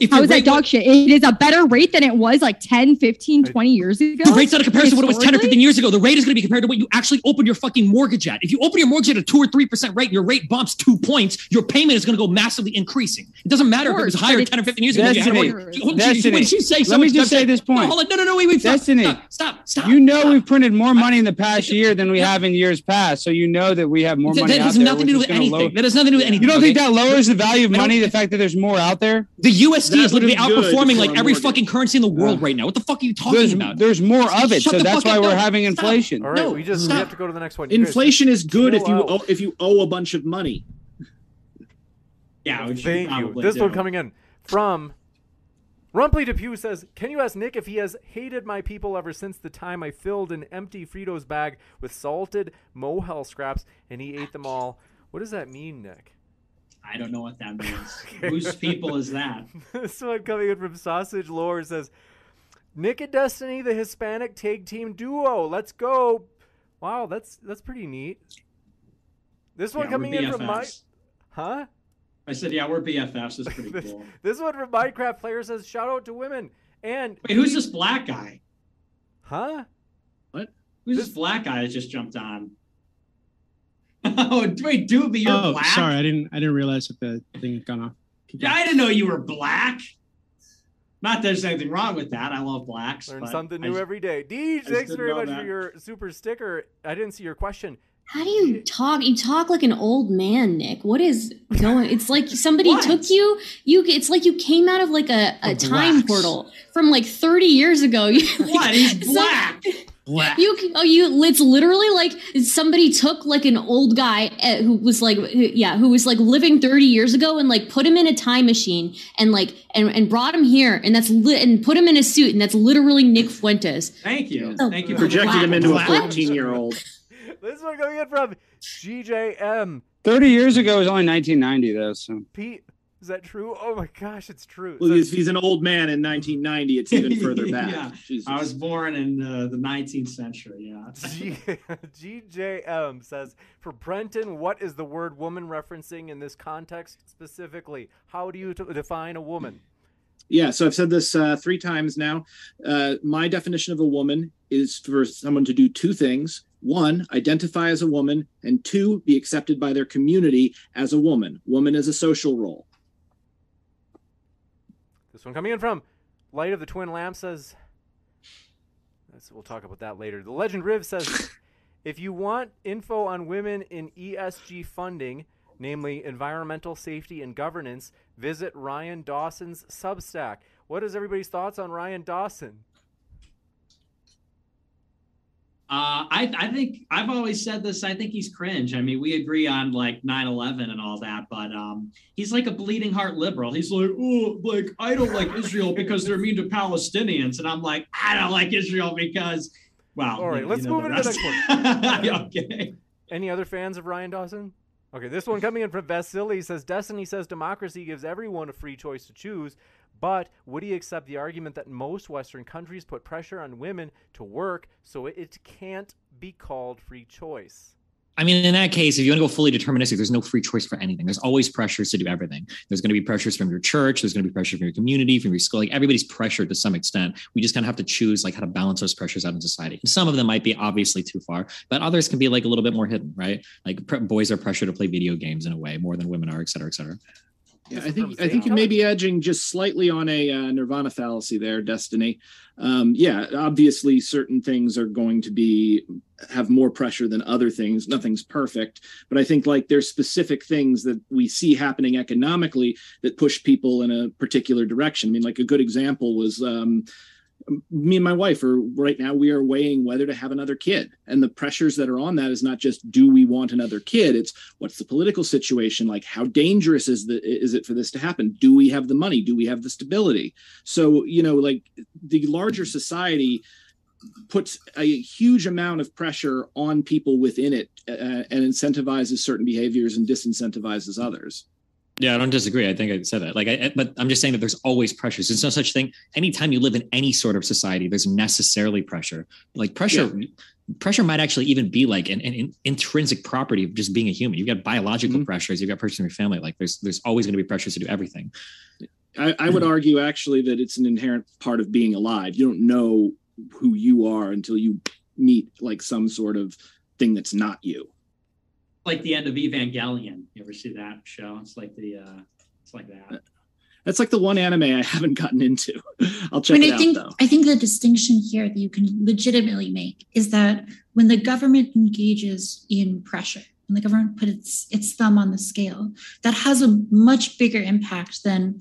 Speaker 10: If
Speaker 7: How
Speaker 10: your
Speaker 7: that dog
Speaker 10: was-
Speaker 7: shit? It is a better rate than it was like 10, 15, 20 years ago.
Speaker 10: The rate's not a comparison to what it was 10 or 15 years ago. The rate is going to be compared to what you actually opened your fucking mortgage at. If you open your mortgage at a 2 or 3% rate, your rate bumps two points, your payment is going to go massively increasing. It doesn't matter if it was higher 10 or 15 years ago. You had
Speaker 11: Destiny.
Speaker 10: Hold
Speaker 11: Destiny.
Speaker 10: What did you say? So
Speaker 11: Let me just
Speaker 10: dumb
Speaker 11: say this point.
Speaker 10: No, hold on. No, no, no, wait, wait. stop,
Speaker 11: Destiny.
Speaker 10: Stop, stop, stop.
Speaker 11: You know
Speaker 10: stop.
Speaker 11: we've printed more money in the past year than we have in years past, so you know that we have more
Speaker 10: That,
Speaker 11: money
Speaker 10: that
Speaker 11: out
Speaker 10: has
Speaker 11: there.
Speaker 10: nothing to do with anything. That has nothing to do with anything.
Speaker 11: You don't think that lowers the value of money? The fact that there's more out there.
Speaker 10: The USD
Speaker 2: That
Speaker 10: is literally
Speaker 2: would be good
Speaker 10: outperforming like every
Speaker 2: mortgage.
Speaker 10: fucking currency in the world
Speaker 11: Yeah.
Speaker 10: right now. What the fuck are you talking
Speaker 11: There's,
Speaker 10: about?
Speaker 11: there's more of it,
Speaker 10: Shut
Speaker 11: so
Speaker 10: the
Speaker 11: that's why
Speaker 10: up.
Speaker 11: we're
Speaker 10: No,
Speaker 11: having
Speaker 10: stop.
Speaker 11: inflation.
Speaker 1: All right,
Speaker 10: No,
Speaker 1: we just we have to go to the next one.
Speaker 2: Inflation is good if you owe, if you owe a bunch of money.
Speaker 6: Yeah, which
Speaker 1: Thank you.
Speaker 6: probably
Speaker 1: This
Speaker 6: do.
Speaker 1: one coming in from Rumply Depew says, "Can you ask Nick if he has hated my people ever since the time I filled an empty Fritos bag with salted mohel scraps and he ate them all? What does that mean, Nick?"
Speaker 6: I don't know what that means. Whose people is that?
Speaker 1: this one coming in from Sausage Lore says, "Nick and Destiny, the Hispanic tag team duo. Let's go!" Wow, that's that's pretty neat. This one
Speaker 6: Yeah,
Speaker 1: coming in from my, huh?
Speaker 6: I said, yeah, we're BFFs. This is pretty
Speaker 1: this,
Speaker 6: cool.
Speaker 1: this one from Minecraft player says, "Shout out to women." And
Speaker 6: Wait, who's this black guy?
Speaker 1: Huh? What?
Speaker 6: Who's this black guy that just jumped on? Oh, wait, Doobie, you're
Speaker 9: oh,
Speaker 6: black?
Speaker 9: sorry, I didn't. I didn't realize that the thing had gone off.
Speaker 6: Yeah, I didn't know you were black. Not that there's anything wrong with that. I love blacks.
Speaker 1: Learn
Speaker 6: but
Speaker 1: something new
Speaker 6: just-
Speaker 1: every day. Deej, thanks very much
Speaker 6: that.
Speaker 1: for your super sticker. I didn't see your question.
Speaker 8: How do you talk? You talk like an old man, Nick. What is going? It's like somebody took you. You. It's like you came out of like a, a
Speaker 6: The
Speaker 8: time
Speaker 6: blacks.
Speaker 8: portal from like thirty years ago.
Speaker 6: What? He's
Speaker 8: Some-
Speaker 6: black.
Speaker 10: Black.
Speaker 8: You, oh, you. It's literally like somebody took like an old guy uh, who was like, yeah, who was like living thirty years ago, and like put him in a time machine and like and, and brought him here, and that's li- and put him in a suit, and that's literally Nick Fuentes.
Speaker 6: Thank you.
Speaker 8: Oh,
Speaker 6: Thank you. for the
Speaker 2: Projected him
Speaker 6: black.
Speaker 2: into a
Speaker 6: Black.
Speaker 2: 14 year old.
Speaker 1: This one coming in from GJM.
Speaker 11: 30 years ago was only 1990, though. So
Speaker 1: Pete, is that true? Oh my gosh, it's true.
Speaker 2: Well,
Speaker 1: says-
Speaker 2: if he's an old man in 1990, it's even further back.
Speaker 6: Yeah.
Speaker 2: Jesus.
Speaker 6: I was born in uh, the 19th century. Yeah.
Speaker 1: G- GJM says, for Brenton, what is the word woman referencing in this context specifically? How do you t- define a woman?
Speaker 2: Yeah, so I've said this uh, three times now. Uh, my definition of a woman is for someone to do two things one, identify as a woman, and two, be accepted by their community as a woman. Woman is a social role.
Speaker 1: One coming in from Light of the Twin Lamp says, we'll talk about that later. The Legend Riv says, if you want info on women in ESG funding, namely environmental safety and governance, visit Ryan Dawson's Substack. What is everybody's thoughts on Ryan Dawson?
Speaker 6: Uh, I, I think I've always said this. I think he's cringe. I mean, we agree on like 9 11 and all that, but um, he's like a bleeding heart liberal. He's like, oh, like, I don't like Israel because they're mean to Palestinians. And I'm like, I don't like Israel because, well,
Speaker 1: All right,
Speaker 6: you-
Speaker 1: let's
Speaker 6: you know
Speaker 1: move
Speaker 6: the
Speaker 1: into the next one.
Speaker 6: okay.
Speaker 1: Any other fans of Ryan Dawson? Okay, this one coming in from Vasily says Destiny says democracy gives everyone a free choice to choose, but would he accept the argument that most Western countries put pressure on women to work so it, can't be called free choice?
Speaker 10: I mean, in that case, if you want to go fully deterministic, there's no free choice for anything. There's always pressures to do everything. There's going to be pressures from your church. There's going to be pressure from your community, from your school. Like everybody's pressured to some extent. We just kind of have to choose like how to balance those pressures out in society. And Some of them might be obviously too far, but others can be like a little bit more hidden, right? Like pre- boys are pressured to play video games in a way more than women are, et cetera, et cetera.
Speaker 2: Yeah, I think I think you may be edging just slightly on a uh, nirvana fallacy there, Destiny. Um, yeah, obviously, certain things are going to be have more pressure than other things. Nothing's perfect, but I think like there's specific things that we see happening economically that push people in a particular direction. I mean, like a good example was. Um, me and my wife are right now we are weighing whether to have another kid. And the pressures that are on that is not just do we want another kid? It's what's the political situation? Like how dangerous is the is it for this to happen? Do we have the money? Do we have the stability? So you know like the larger society puts a huge amount of pressure on people within it uh, and incentivizes certain behaviors and disincentivizes others
Speaker 10: yeah, I don't disagree. I think I said that. Like, I, but I'm just saying that there's always pressures. There's no such thing. Anytime you live in any sort of society, there's necessarily pressure. Like pressure, yeah. pressure might actually even be like an, an, intrinsic property of just being a human. You've got biological mm-hmm. pressures. You've got pressures in your family. Like, there's there's always going to be pressures to do everything.
Speaker 2: I, I would argue actually that it's an inherent part of being alive. You don't know who you are until you meet like some sort of thing that's not you
Speaker 6: like the end of Evangelion. You ever see that show? It's like the uh it's like that.
Speaker 2: That's like the one anime I haven't gotten into. I'll check I mean,
Speaker 5: it
Speaker 2: I
Speaker 5: think,
Speaker 2: out though.
Speaker 5: I think the distinction here that you can legitimately make is that when the government engages in pressure, when the government puts its, its thumb on the scale, that has a much bigger impact than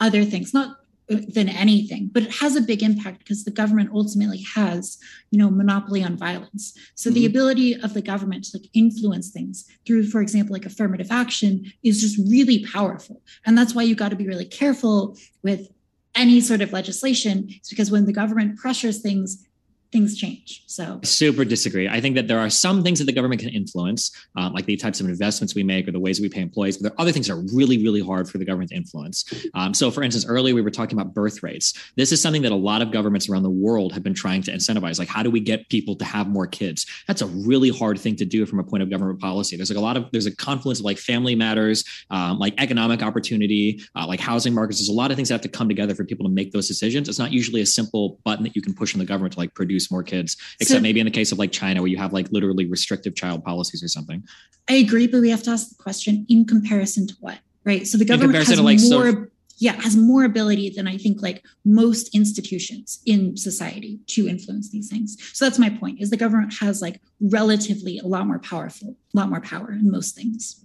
Speaker 5: other things. Not than anything but it has a big impact because the government ultimately has you know monopoly on violence so mm-hmm. the ability of the government to like influence things through for example like affirmative action is just really powerful and that's why you got to be really careful with any sort of legislation it's because when the government pressures things things change. So
Speaker 10: super disagree. I think that there are some things that the government can influence, um, like the types of investments we make or the ways we pay employees. But there are other things that are really, really hard for the government to influence. Um, so, for instance, earlier we were talking about birth rates. This is something that a lot of governments around the world have been trying to incentivize. Like, how do we get people to have more kids? That's a really hard thing to do from a point of government policy. There's like a lot of there's a confluence of like family matters, um, like economic opportunity, uh, like housing markets. There's a lot of things that have to come together for people to make those decisions. It's not usually a simple button that you can push on the government to like produce produce more kids, except so, maybe in the case of like China, where you have like literally restrictive child policies or something.
Speaker 5: I agree, but we have to ask the question in comparison to what, right? So the government has like, more. So, yeah, has more ability than I think like most institutions in society to influence these things. So that's my point is the government has like relatively a lot more powerful, a lot more power in most things.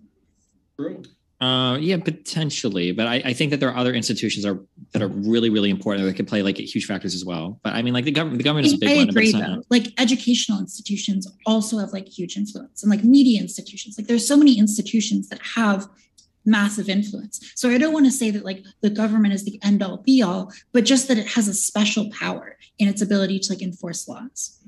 Speaker 10: True. Uh, yeah, potentially, but I, I, think that there are other institutions are that are really, really important that could play like huge factors as well. But I mean, like the government, the government is a big
Speaker 5: I
Speaker 10: one.
Speaker 5: agree, though. Like educational institutions also have like huge influence, and like media institutions. Like there's so many institutions that have massive influence. So I don't want to say that like the government is the end all be all, but just that it has a special power in its ability to like enforce laws.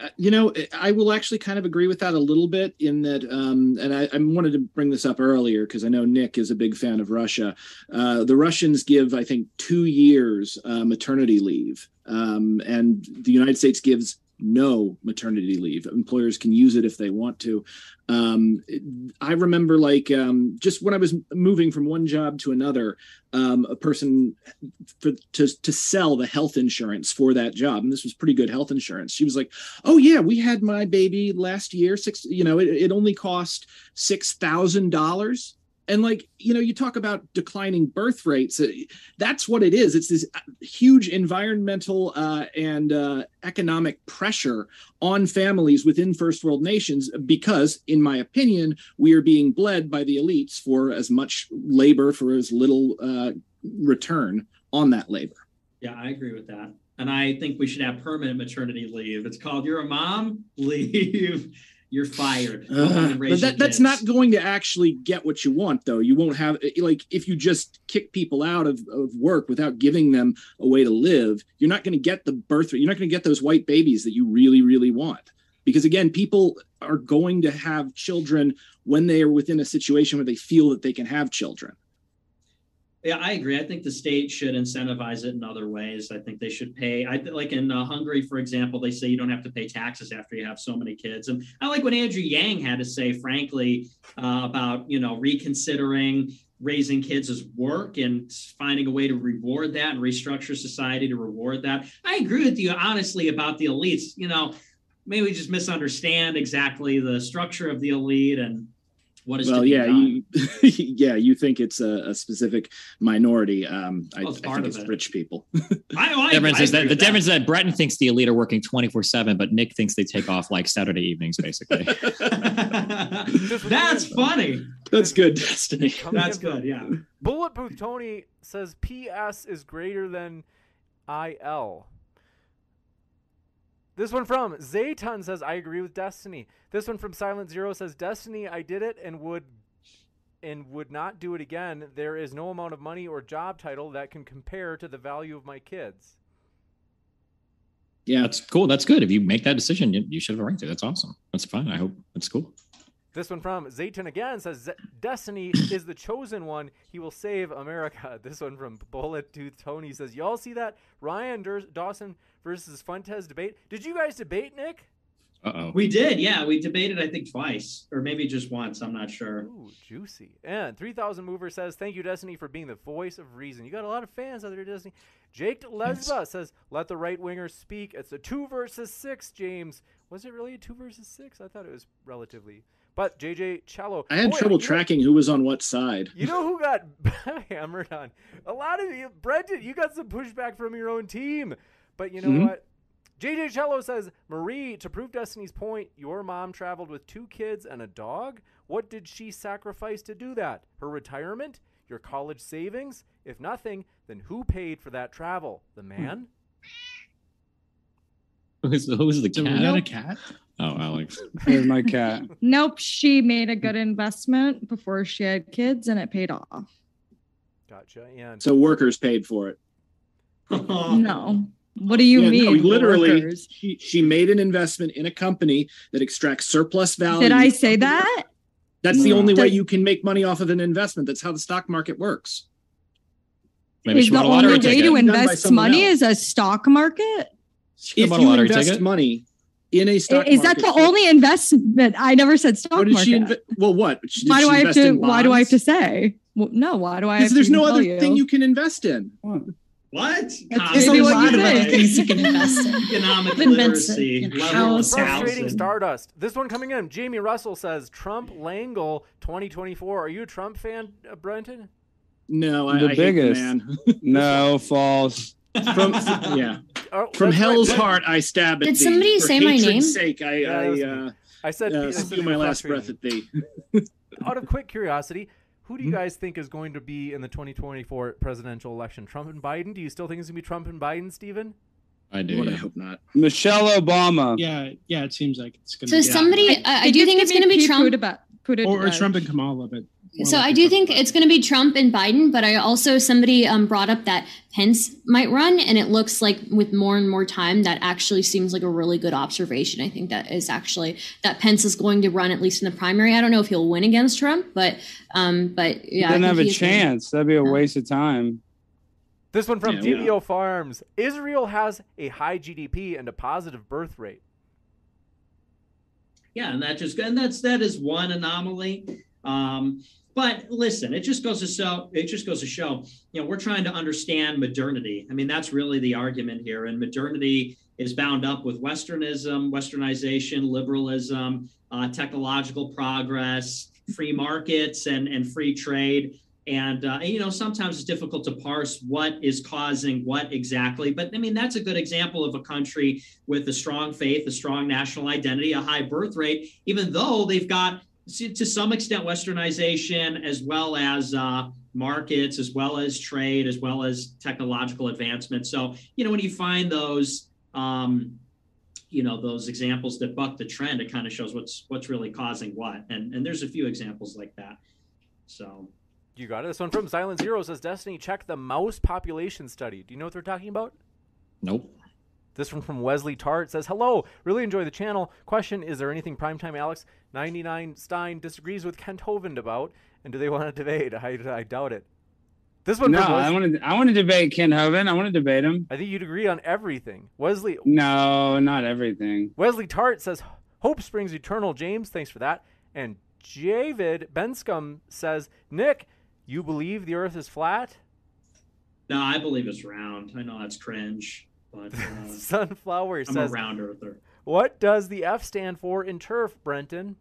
Speaker 2: Uh, you know, I will actually kind of agree with that a little bit in that, um, and I, I, wanted to bring this up earlier because I know Nick is a big fan of Russia. Uh, the Russians give, I think, two years uh, maternity leave, um, and the United States gives no maternity leave. Employers can use it if they want to. Um, I remember, like, um, just when I was moving from one job to another, um, a person for, to to sell the health insurance for that job, and this was pretty good health insurance. She was like, "Oh yeah, we had my baby last year. Six, you know, it, it only cost six thousand dollars." And like you know you talk about declining birth rates that's what it is. It's this uh, huge environmental uh, and uh, economic pressure on families within first world nations because in my opinion we are being bled by the elites for as much labor for as little uh, return on that labor.
Speaker 6: Yeah i agree with that. And i think we should have permanent maternity leave. It's called you're a mom leave you're fired. Uh,
Speaker 2: but that, that's not going to actually get what you want, though. You won't have eh, like if you just kick people out of, of work without giving them a way to live, you're not going to get the birth rate. You're not going to get those white babies that you really, really want. Because again, people are going to have children when they are within a situation where they feel that they can have children.
Speaker 6: Yeah, I agree. I think the state should incentivize it in other ways. I think they should pay. I like in uh, Hungary, for example, they say you don't have to pay taxes after you have so many kids. And I like what Andrew Yang had to say, frankly, uh, about you know reconsidering raising kids as work and finding a way to reward that and restructure society to reward that. I agree with you honestly about the elites. You know, maybe we just misunderstand exactly the structure of the elite and What is
Speaker 2: well,
Speaker 6: to be
Speaker 2: yeah,
Speaker 6: done?
Speaker 2: you, yeah, you think it's a, a specific minority. Um, I,
Speaker 6: Well,
Speaker 2: I think it's
Speaker 6: it.
Speaker 2: rich people.
Speaker 6: I, I,
Speaker 10: difference
Speaker 6: I
Speaker 10: is that the
Speaker 6: with
Speaker 10: difference is that Brenton thinks the elite are working 24 7, but Nick thinks they take off like Saturday evenings, basically.
Speaker 6: That's funny.
Speaker 2: That's good, Destiny.
Speaker 6: That's good. Yeah.
Speaker 1: Bullet Tooth Tony says PS is greater than IL. This one from Zayton says, I agree with Destiny. This one from Silent Zero says, Destiny, I did it and would and would not do it again. There is no amount of money or job title that can compare to the value of my kids.
Speaker 2: Yeah,
Speaker 10: That's cool. That's good. If you make that decision, you, you should have a right to. That's awesome. That's fine. I hope that's cool.
Speaker 1: This one from Zayton again says, Destiny is the chosen one. He will save America. This one from Bullet Tooth Tony says, Y'all see that Ryan Dawson versus Fuentes debate? Did you guys debate, Nick?
Speaker 10: Uh oh.
Speaker 6: We did. Yeah. We debated, I think, twice or maybe just once. I'm not sure.
Speaker 1: Ooh, juicy. And 3000 Mover says, Thank you, Destiny, for being the voice of reason. You got a lot of fans out there, Destiny. Jake Lesba says, Let the right wingers speak. It's a two versus six, James. Was it really a two versus six? I thought it was relatively. But JJ Cello.
Speaker 2: I had
Speaker 1: Boy,
Speaker 2: trouble
Speaker 1: you know-
Speaker 2: tracking who was on what side.
Speaker 1: You know who got hammered on? A lot of you, Brendan, you got some pushback from your own team. But you know
Speaker 2: Mhm.
Speaker 1: what? JJ Cello says, Marie, to prove Destiny's point, your mom traveled with two kids and a dog. What did she sacrifice to do that? Her retirement? Your college savings? If nothing, then who paid for that travel? The man?
Speaker 10: Who's, who's the
Speaker 9: So
Speaker 10: cat?
Speaker 9: was that a cat?
Speaker 10: Oh, Alex.
Speaker 4: Here's my cat.
Speaker 7: Nope, she made a good investment before she had kids and it paid off.
Speaker 1: Gotcha. And
Speaker 2: So workers paid for it.
Speaker 7: No. What do you
Speaker 2: Yeah, no,
Speaker 7: mean?
Speaker 2: literally, she, she made an investment in a company that extracts surplus value.
Speaker 7: Did I say that?
Speaker 2: That's the
Speaker 7: No.
Speaker 2: only mm.
Speaker 7: way
Speaker 2: you can make money off of an investment. That's how the stock market works.
Speaker 10: Maybe
Speaker 7: Is the
Speaker 10: bought a lottery
Speaker 7: only way
Speaker 10: ticket.
Speaker 7: to invest money
Speaker 2: else.
Speaker 7: is a stock market?
Speaker 10: She
Speaker 2: If you invest
Speaker 10: ticket.
Speaker 2: money in a stock
Speaker 7: Is that
Speaker 2: market,
Speaker 7: the only investment? I never said stock
Speaker 2: What did she
Speaker 7: market.
Speaker 2: inve- well, what? Did
Speaker 7: why do I have to? Why do I have to say? Well, no. Why do I?
Speaker 2: Because there's no other
Speaker 7: you?
Speaker 2: thing you can invest in.
Speaker 6: What?
Speaker 7: That's
Speaker 5: There's a
Speaker 7: maybe what
Speaker 5: lot
Speaker 7: you
Speaker 5: of other
Speaker 7: think.
Speaker 5: things you can invest in.
Speaker 6: Economic
Speaker 5: Invest
Speaker 6: literacy
Speaker 5: in
Speaker 6: level
Speaker 5: house.
Speaker 1: Frustrating. Stardust. This one coming in. Jamie Russell says Trump Langle 2024. Are you a Trump fan, uh, Brenton?
Speaker 2: No, I,
Speaker 4: The
Speaker 2: I hate
Speaker 4: biggest.
Speaker 2: man.
Speaker 4: No, false.
Speaker 2: From yeah,
Speaker 1: Oh,
Speaker 2: from hell's
Speaker 1: right.
Speaker 2: heart I stab at
Speaker 8: Did
Speaker 2: thee.
Speaker 8: somebody
Speaker 2: For
Speaker 8: say my
Speaker 2: hatred's
Speaker 8: name?
Speaker 2: Sake, I,
Speaker 1: Yeah,
Speaker 2: I uh,
Speaker 1: I said,
Speaker 2: uh,
Speaker 1: I
Speaker 2: spew my last breath at thee.
Speaker 1: Out of quick curiosity, who
Speaker 2: Hmm?
Speaker 1: do you guys think is going to be in the 2024 presidential election? Trump and Biden? Do you still think it's going to be Trump and Biden, Stephen?
Speaker 10: I do.
Speaker 2: Lord, I hope not.
Speaker 4: Michelle Obama.
Speaker 9: Yeah, yeah. It seems like it's gonna
Speaker 8: So
Speaker 9: be
Speaker 8: somebody, I, I do think it's going to be Trump.
Speaker 7: Buttigieg- Buttigieg-
Speaker 9: or, or Trump and Kamala, but more
Speaker 8: So I do think it's going to be Trump and Biden, but I also somebody um, brought up that Pence might run, and it looks like with more and more time, that actually seems like a really good observation. I think that is actually that Pence is going to run at least in the primary. I don't know if he'll win against Trump, but um, but yeah, I
Speaker 4: doesn't have a
Speaker 8: he's gonna-
Speaker 4: chance. That'd be a waste of time.
Speaker 1: This one from
Speaker 2: Yeah,
Speaker 1: DBO
Speaker 2: well.
Speaker 1: Farms. Israel has a high GDP and a positive birth rate.
Speaker 6: Yeah, and that just and that's that is one anomaly. Um, but listen, it just goes to show it just goes to show, you know, we're trying to understand modernity. I mean, that's really the argument here. And modernity is bound up with Westernism, Westernization, liberalism, uh, technological progress, free markets, and and free trade. And, uh, and, you know, sometimes it's difficult to parse what is causing what exactly. But I mean, that's a good example of a country with a strong faith, a strong national identity, a high birth rate, even though they've got to some extent westernization as well as uh, markets, as well as trade, as well as technological advancement. So, you know, when you find those, um, you know, those examples that buck the trend, it kind of shows what's what's really causing what. And and there's a few examples like that. So.
Speaker 1: You got it. This one from Silent Zero says Destiny, check the mouse population study. Do you know what they're talking about?
Speaker 10: Nope.
Speaker 1: This one from Wesley Tart says, Hello, really enjoy the channel. Question Is there anything Primetime Alex 99 Stein disagrees with Kent Hovind about? And do they want to debate? I, I doubt it. This one
Speaker 4: No,
Speaker 1: from
Speaker 4: I want to. I want to debate Kent Hovind. I want to debate him.
Speaker 1: I think you'd agree on everything. Wesley
Speaker 4: No, not everything.
Speaker 1: Wesley Tart says, Hope springs eternal. James, thanks for that. And Javid Benscom says, Nick, you believe the earth is flat?
Speaker 6: No, I believe it's round. I know that's cringe, but uh,
Speaker 1: Sunflower
Speaker 6: I'm
Speaker 1: says,
Speaker 6: a round earther.
Speaker 1: What does the F stand for in TERF, Brenton?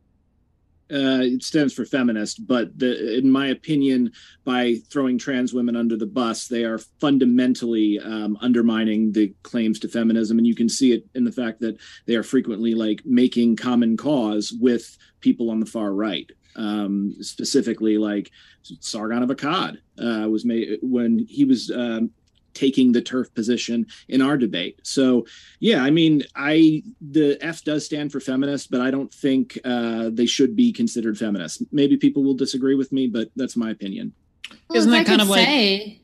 Speaker 2: uh, it stands for feminist, but the, in my opinion, by throwing trans women under the bus, they are fundamentally um, undermining the claims to feminism, and you can see it in the fact that they are frequently like making common cause with people on the far right. Um, specifically, like Sargon of Akkad uh, was made when he was um, taking the TERF position in our debate. So, yeah, I mean, I the F does stand for feminist, but I don't think uh, they should be considered feminists. Maybe people will disagree with me, but that's my opinion.
Speaker 8: Well,
Speaker 10: Isn't that kind
Speaker 8: could
Speaker 10: of like-
Speaker 8: say,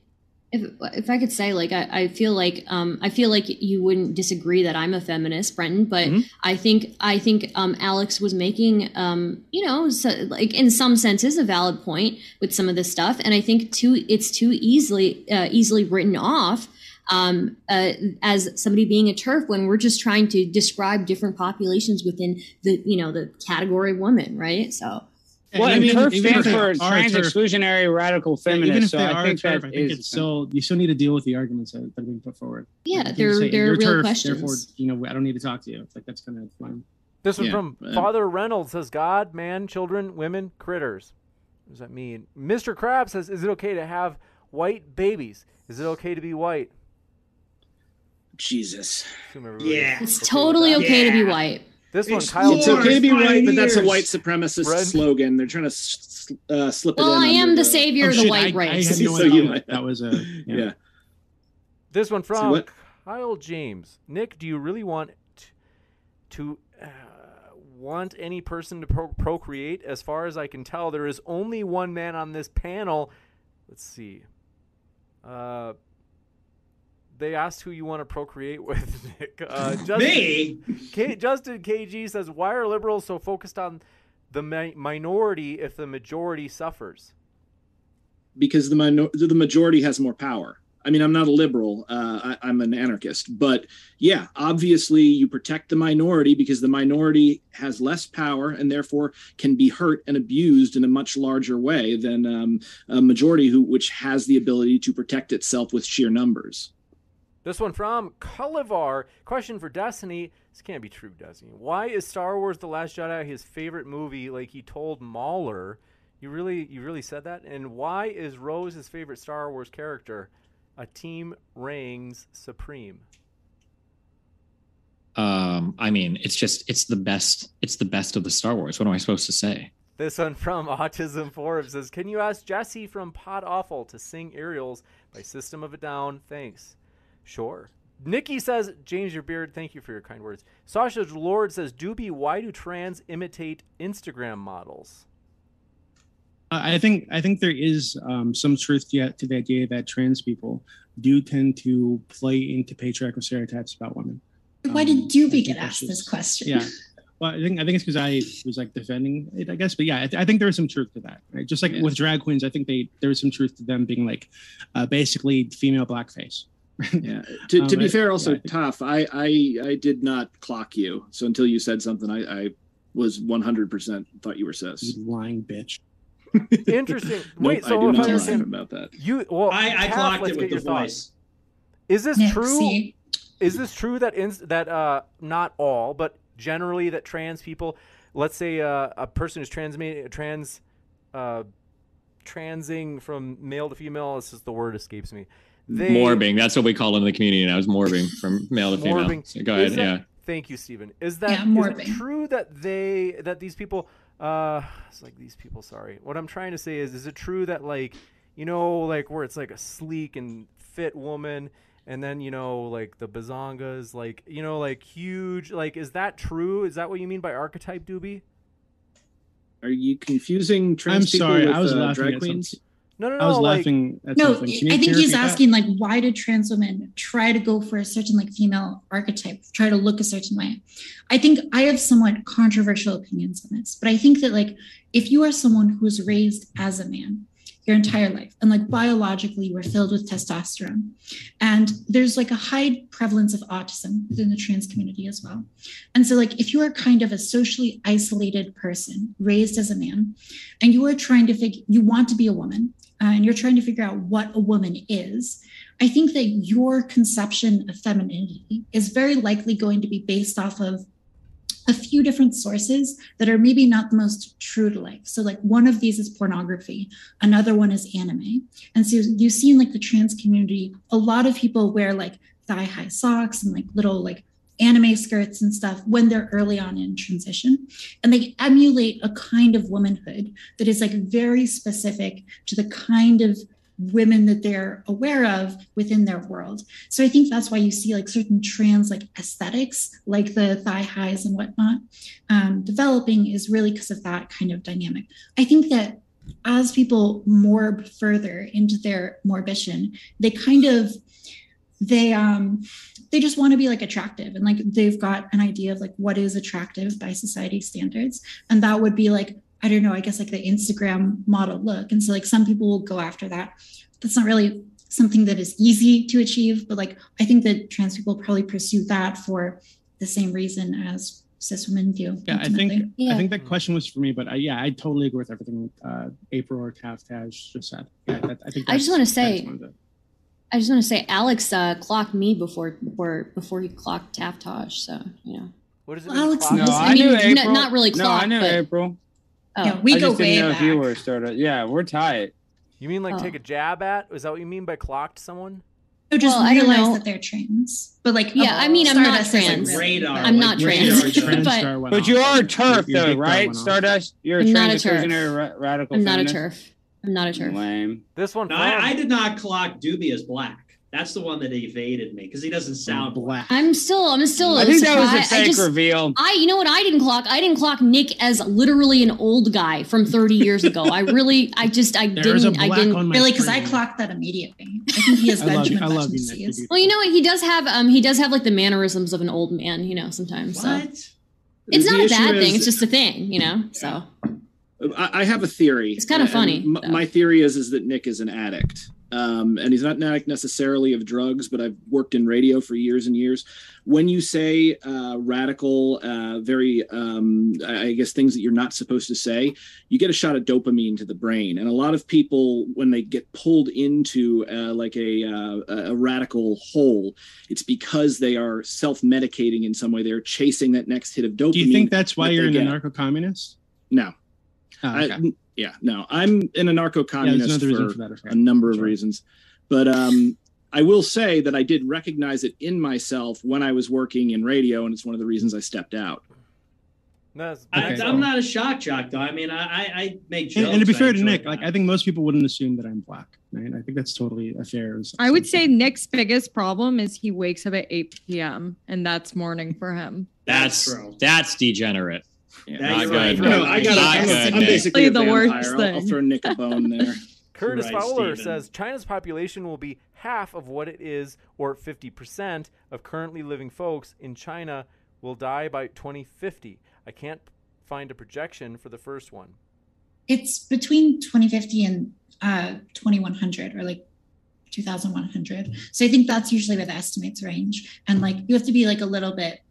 Speaker 8: if if I could say, like, I, I feel like um, I feel like you wouldn't disagree that I'm a feminist, Brenton, but
Speaker 10: Mm-hmm.
Speaker 8: I think I think um, Alex was making, um, you know, so, like in some senses, a valid point with some of this stuff, and I think too, it's too easily uh, easily written off. Um, uh, as somebody being a TERF when we're just trying to describe different populations within the you know the category woman right so
Speaker 4: Well,
Speaker 9: And
Speaker 4: and
Speaker 9: even-
Speaker 4: TERF stands for trans
Speaker 9: TERF,
Speaker 4: exclusionary radical
Speaker 9: Yeah, even if
Speaker 4: feminist. So
Speaker 9: they
Speaker 4: I
Speaker 9: are
Speaker 4: think
Speaker 9: a TERF,
Speaker 4: that
Speaker 9: I think
Speaker 4: is
Speaker 9: it's still you still need to deal with the arguments that, that are being put forward.
Speaker 8: Yeah,
Speaker 9: You can't
Speaker 8: they're-
Speaker 9: say,
Speaker 8: they're
Speaker 9: "You're
Speaker 8: real
Speaker 9: TERF,
Speaker 8: questions.
Speaker 9: Therefore, you know, I don't need to talk to you. It's like that's kind of fine.
Speaker 1: This one
Speaker 9: Yeah.
Speaker 1: from
Speaker 9: Uh,
Speaker 1: Father Reynolds says, God, man, children, women, critters. What does that mean? Mr. Crab says, Is it okay to have white babies? Is it okay to be white?
Speaker 2: Jesus.
Speaker 6: Yeah.
Speaker 8: it's
Speaker 1: okay
Speaker 8: totally
Speaker 1: that.
Speaker 8: okay to be white
Speaker 1: This one,
Speaker 6: It's
Speaker 1: Kyle.
Speaker 2: It's okay to be
Speaker 6: Lord,
Speaker 2: right, but that's a white supremacist
Speaker 1: Brent?
Speaker 2: slogan. They're trying to s- s- uh, slip it in.
Speaker 8: well i am the savior
Speaker 9: Oh,
Speaker 8: of the white
Speaker 9: I, I
Speaker 8: race
Speaker 9: had no
Speaker 2: So you-
Speaker 9: that, that was a yeah.
Speaker 2: Yeah.
Speaker 1: This one from
Speaker 2: what-
Speaker 1: Kyle James. Nick, do you really want to uh, want any person to pro- procreate? As far as I can tell, there is only one man on this panel. Let's see. Uh, they asked who you want to procreate with, Nick. Uh, Justin,
Speaker 6: Me?
Speaker 1: K- Justin KG says, "Why are liberals so focused on the mi- minority if the majority suffers?"
Speaker 2: because the minor- the majority has more power. I mean, I'm not a liberal. Uh, I, I'm an anarchist. But yeah, obviously, you protect the minority because the minority has less power and therefore can be hurt and abused in a much larger way than um, a majority who which has the ability to protect itself with sheer numbers.
Speaker 1: This one from Cullivar. Question for Destiny. This can't be true, Destiny. Why is Star Wars The Last Jedi his favorite movie like he told Mahler? You really you really said that? And why is Rose his favorite Star Wars character? A team reigns supreme.
Speaker 10: Um, I mean, it's just it's the best. It's the best of the Star Wars. What am I supposed to say?
Speaker 1: This one from Autism Forbes says, Can you ask Jesse from Pod Awful to sing Aerials by System of a Down? Thanks. Sure. Nikki says, James your beard, thank you for your kind words. Sasha Lord says, Doobie, why do trans imitate Instagram models?
Speaker 9: I I think I think there is um, some truth to, to the idea that trans people do tend to play into patriarchal stereotypes about women.
Speaker 5: Why
Speaker 9: Um,
Speaker 5: did
Speaker 9: I
Speaker 5: Doobie
Speaker 9: think
Speaker 5: get asked this question?
Speaker 9: Yeah. Well, I think I think it's because I was like defending it, I guess. But yeah, I, th- I think there is some truth to that. Right? Just like
Speaker 2: Yeah.
Speaker 9: with drag queens, I think they there is some truth to them being like uh, basically female blackface.
Speaker 2: Yeah. To, to
Speaker 9: Um,
Speaker 2: be
Speaker 9: I-
Speaker 2: fair, also
Speaker 9: yeah,
Speaker 2: tough. I, I I did not clock you. So until you said something, I, I was 100% thought you were cis.
Speaker 9: You lying bitch.
Speaker 1: Interesting.
Speaker 2: Nope,
Speaker 1: Wait,
Speaker 2: I
Speaker 1: so
Speaker 2: do
Speaker 1: if
Speaker 2: not
Speaker 1: I
Speaker 2: laugh
Speaker 1: understand,
Speaker 2: about that.
Speaker 1: you well,
Speaker 6: I, I
Speaker 1: Kath,
Speaker 6: clocked it with the
Speaker 1: your thoughts.
Speaker 6: voice.
Speaker 1: Is this
Speaker 5: Yeah,
Speaker 1: true?
Speaker 5: see?
Speaker 1: Is this true that ins- that uh not all, but generally that trans people, let's say uh, a person who's trans trans uh transing from male to female, this is the word escapes me. They,
Speaker 10: morbing. That's what we call it in the community now. Is morbing from male to female.
Speaker 1: Morbing.
Speaker 10: So go
Speaker 1: Is
Speaker 10: ahead.
Speaker 1: that-
Speaker 10: yeah.
Speaker 1: Thank you, Stephen. Is that
Speaker 5: Yeah,
Speaker 1: is it true that they that these people uh it's like these people, sorry. What I'm trying to say is is it true that like you know like where it's like a sleek and fit woman and then you know like the bazongas like you know like huge like is that true? Is that what you mean by archetype doobie?
Speaker 2: Are you confusing trans
Speaker 9: I'm
Speaker 2: people
Speaker 9: sorry,
Speaker 2: with
Speaker 9: I was
Speaker 2: uh,
Speaker 9: laughing
Speaker 2: drag
Speaker 9: at
Speaker 2: queens?
Speaker 9: something.
Speaker 1: No, no, no.
Speaker 9: I was
Speaker 1: like,
Speaker 9: laughing at
Speaker 5: No,
Speaker 9: something.
Speaker 5: I think he's
Speaker 9: repeat that?
Speaker 5: asking like why do trans women try to go for a certain like female archetype, try to look a certain way? I think I have somewhat controversial opinions on this, but I think that like if you are someone who's raised as a man your entire life and like biologically you were filled with testosterone and there's like a high prevalence of autism within the trans community as well and so like if you are kind of a socially isolated person raised as a man and you are trying to figure you want to be a woman uh, and you're trying to figure out what a woman is, I think that your conception of femininity is very likely going to be based off of a few different sources that are maybe not the most true to life. So, like one of these is pornography, another one is anime. And so you see in like the trans community, a lot of people wear like thigh high socks and like little like anime skirts and stuff when they're early on in transition. And they emulate a kind of womanhood that is like very specific to the kind of women that they're aware of within their world. So I think that's why you see like certain trans like aesthetics, like the thigh highs and whatnot, um, developing is really because of that kind of dynamic. I think that as people morb further into their morbition, they kind of they um they just want to be like attractive and like they've got an idea of like what is attractive by society standards and that would be like I don't know, I guess like the Instagram model look. And so like some people will go after that. That's not really something that is easy to achieve, but like I think that trans people probably pursue that for the same reason as cis women do.
Speaker 9: Yeah, I
Speaker 5: ultimately.
Speaker 9: think I think that question was for me, but I, yeah, I totally agree with everything uh, April or Taft has just said. Yeah, that, I think
Speaker 8: I just want to
Speaker 9: that's
Speaker 8: say,
Speaker 9: one of the-
Speaker 8: I just want to say, Alex uh, clocked me before before before he clocked Taftosh. So you know.
Speaker 1: What does it
Speaker 5: Well. Alex
Speaker 1: clock?
Speaker 5: knows-
Speaker 4: No,
Speaker 5: I
Speaker 4: I,
Speaker 8: mean,
Speaker 4: knew
Speaker 8: n- not really
Speaker 4: No, I knew
Speaker 8: but-
Speaker 4: April.
Speaker 8: Oh,
Speaker 5: Yeah, we
Speaker 4: I
Speaker 5: go
Speaker 4: just didn't
Speaker 5: way
Speaker 4: know if you
Speaker 5: back.
Speaker 4: were started. Yeah, we're tight.
Speaker 1: You mean like
Speaker 8: Oh.
Speaker 1: take a jab at? Is that what you mean by clocked someone?
Speaker 5: So just
Speaker 8: Well, I
Speaker 5: realize
Speaker 8: know.
Speaker 5: that they're trans. But like
Speaker 8: Yeah, I mean, I'm not
Speaker 5: Stardust isn't
Speaker 8: trans.
Speaker 5: really.
Speaker 6: Radar.
Speaker 8: I'm not
Speaker 6: like
Speaker 8: trans,
Speaker 9: Trans
Speaker 8: but-
Speaker 4: But you are a
Speaker 9: TERF,
Speaker 4: though, right? Stardust. You're a
Speaker 8: I'm not a
Speaker 4: trans TERF. radical.
Speaker 8: I'm not a TERF. I'm not a TERF.
Speaker 4: Lame.
Speaker 1: This one.
Speaker 6: No, I, I did not clock Doobie as black. That's the one that evaded me because he doesn't sound black.
Speaker 9: black.
Speaker 8: I'm still. I'm still.
Speaker 4: I think that was a
Speaker 8: surprised. I
Speaker 4: fake
Speaker 8: just,
Speaker 4: reveal.
Speaker 8: I, you know what? I didn't clock. I didn't clock Nick as literally an old guy from 30 years ago. I really, I just, I
Speaker 9: There's a
Speaker 8: didn't, I didn't.
Speaker 5: Really, because I clocked that immediately. I think he has
Speaker 9: I love you.
Speaker 5: Benjamin
Speaker 9: I love you, Nick. You're
Speaker 8: Well, you know what? He does have, um, he does have like the mannerisms of an old man. You know, sometimes. So
Speaker 6: What?
Speaker 8: it's
Speaker 2: The
Speaker 8: not a
Speaker 2: issue
Speaker 8: bad thing. It's just a thing. You know. So
Speaker 2: I, I have a theory.
Speaker 8: It's kinda funny,
Speaker 2: m- my theory is is that Nick is an addict, um, and he's not an addict necessarily of drugs, but I've worked in radio for years and years. When you say uh, radical, uh, very, um, I I guess things that you're not supposed to say, you get a shot of dopamine to the brain, and a lot of people when they get pulled into uh, like a, uh, a radical hole, it's because they are self-medicating in some way. They're chasing that next hit of dopamine.
Speaker 9: Do you think that's why
Speaker 2: that
Speaker 9: you're an anarcho-communist?
Speaker 2: No.
Speaker 9: Oh,
Speaker 2: I-
Speaker 9: okay.
Speaker 2: n- yeah, no, I'm an anarcho
Speaker 9: yeah,
Speaker 2: communist
Speaker 9: another reason
Speaker 2: for
Speaker 9: for
Speaker 2: a number of
Speaker 9: Sure.
Speaker 2: reasons. But um, I will say that I did recognize it in myself when I was working in radio, and it's one of the reasons I stepped out.
Speaker 1: No,
Speaker 6: I, I'm not a shock jock though. I mean, I, I, I make
Speaker 9: And,
Speaker 6: jokes.
Speaker 9: and to be fair to Nick, like I think most people wouldn't assume that I'm black. Right? I think that's totally a fair.
Speaker 7: I would say. Nick's biggest problem is he wakes up at 8 p.m. and that's morning for him.
Speaker 6: That's
Speaker 10: That's that's degenerate.
Speaker 6: That
Speaker 10: Not
Speaker 6: you're right.
Speaker 10: good.
Speaker 2: No, I got.
Speaker 10: Not
Speaker 2: I'm,
Speaker 10: good,
Speaker 2: I'm
Speaker 10: Nick.
Speaker 2: basically a
Speaker 7: The worst
Speaker 2: vampire. I'll, I'll throw Nick a bone there.
Speaker 1: Curtis
Speaker 6: Right,
Speaker 1: Fowler
Speaker 6: Steven.
Speaker 1: says China's population will be half of what it is, or 50% of currently living folks in China will die by 2050. I can't find a projection for the first one.
Speaker 5: It's between 2050 and uh, 2100 or like 2100. So I think that's usually where the estimates range. And like you have to be like a little bit.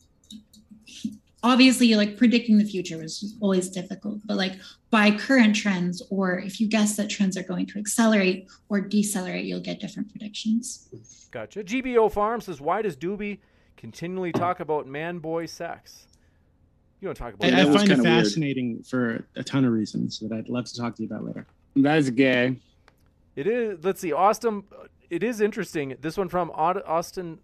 Speaker 5: Obviously, like predicting the future was always difficult, but like by current trends, or if you guess that trends are going to accelerate or decelerate, you'll get different predictions.
Speaker 1: Gotcha. GBO Farm says, why does Doobie continually talk about man-boy sex? You don't talk about
Speaker 9: I,
Speaker 2: that
Speaker 9: I
Speaker 2: was
Speaker 9: find it
Speaker 2: kinda weird.
Speaker 9: fascinating for a ton of reasons that I'd love to talk to you about later.
Speaker 4: That's gay.
Speaker 1: It is. Let's see. Austin. It is interesting. This one from Austin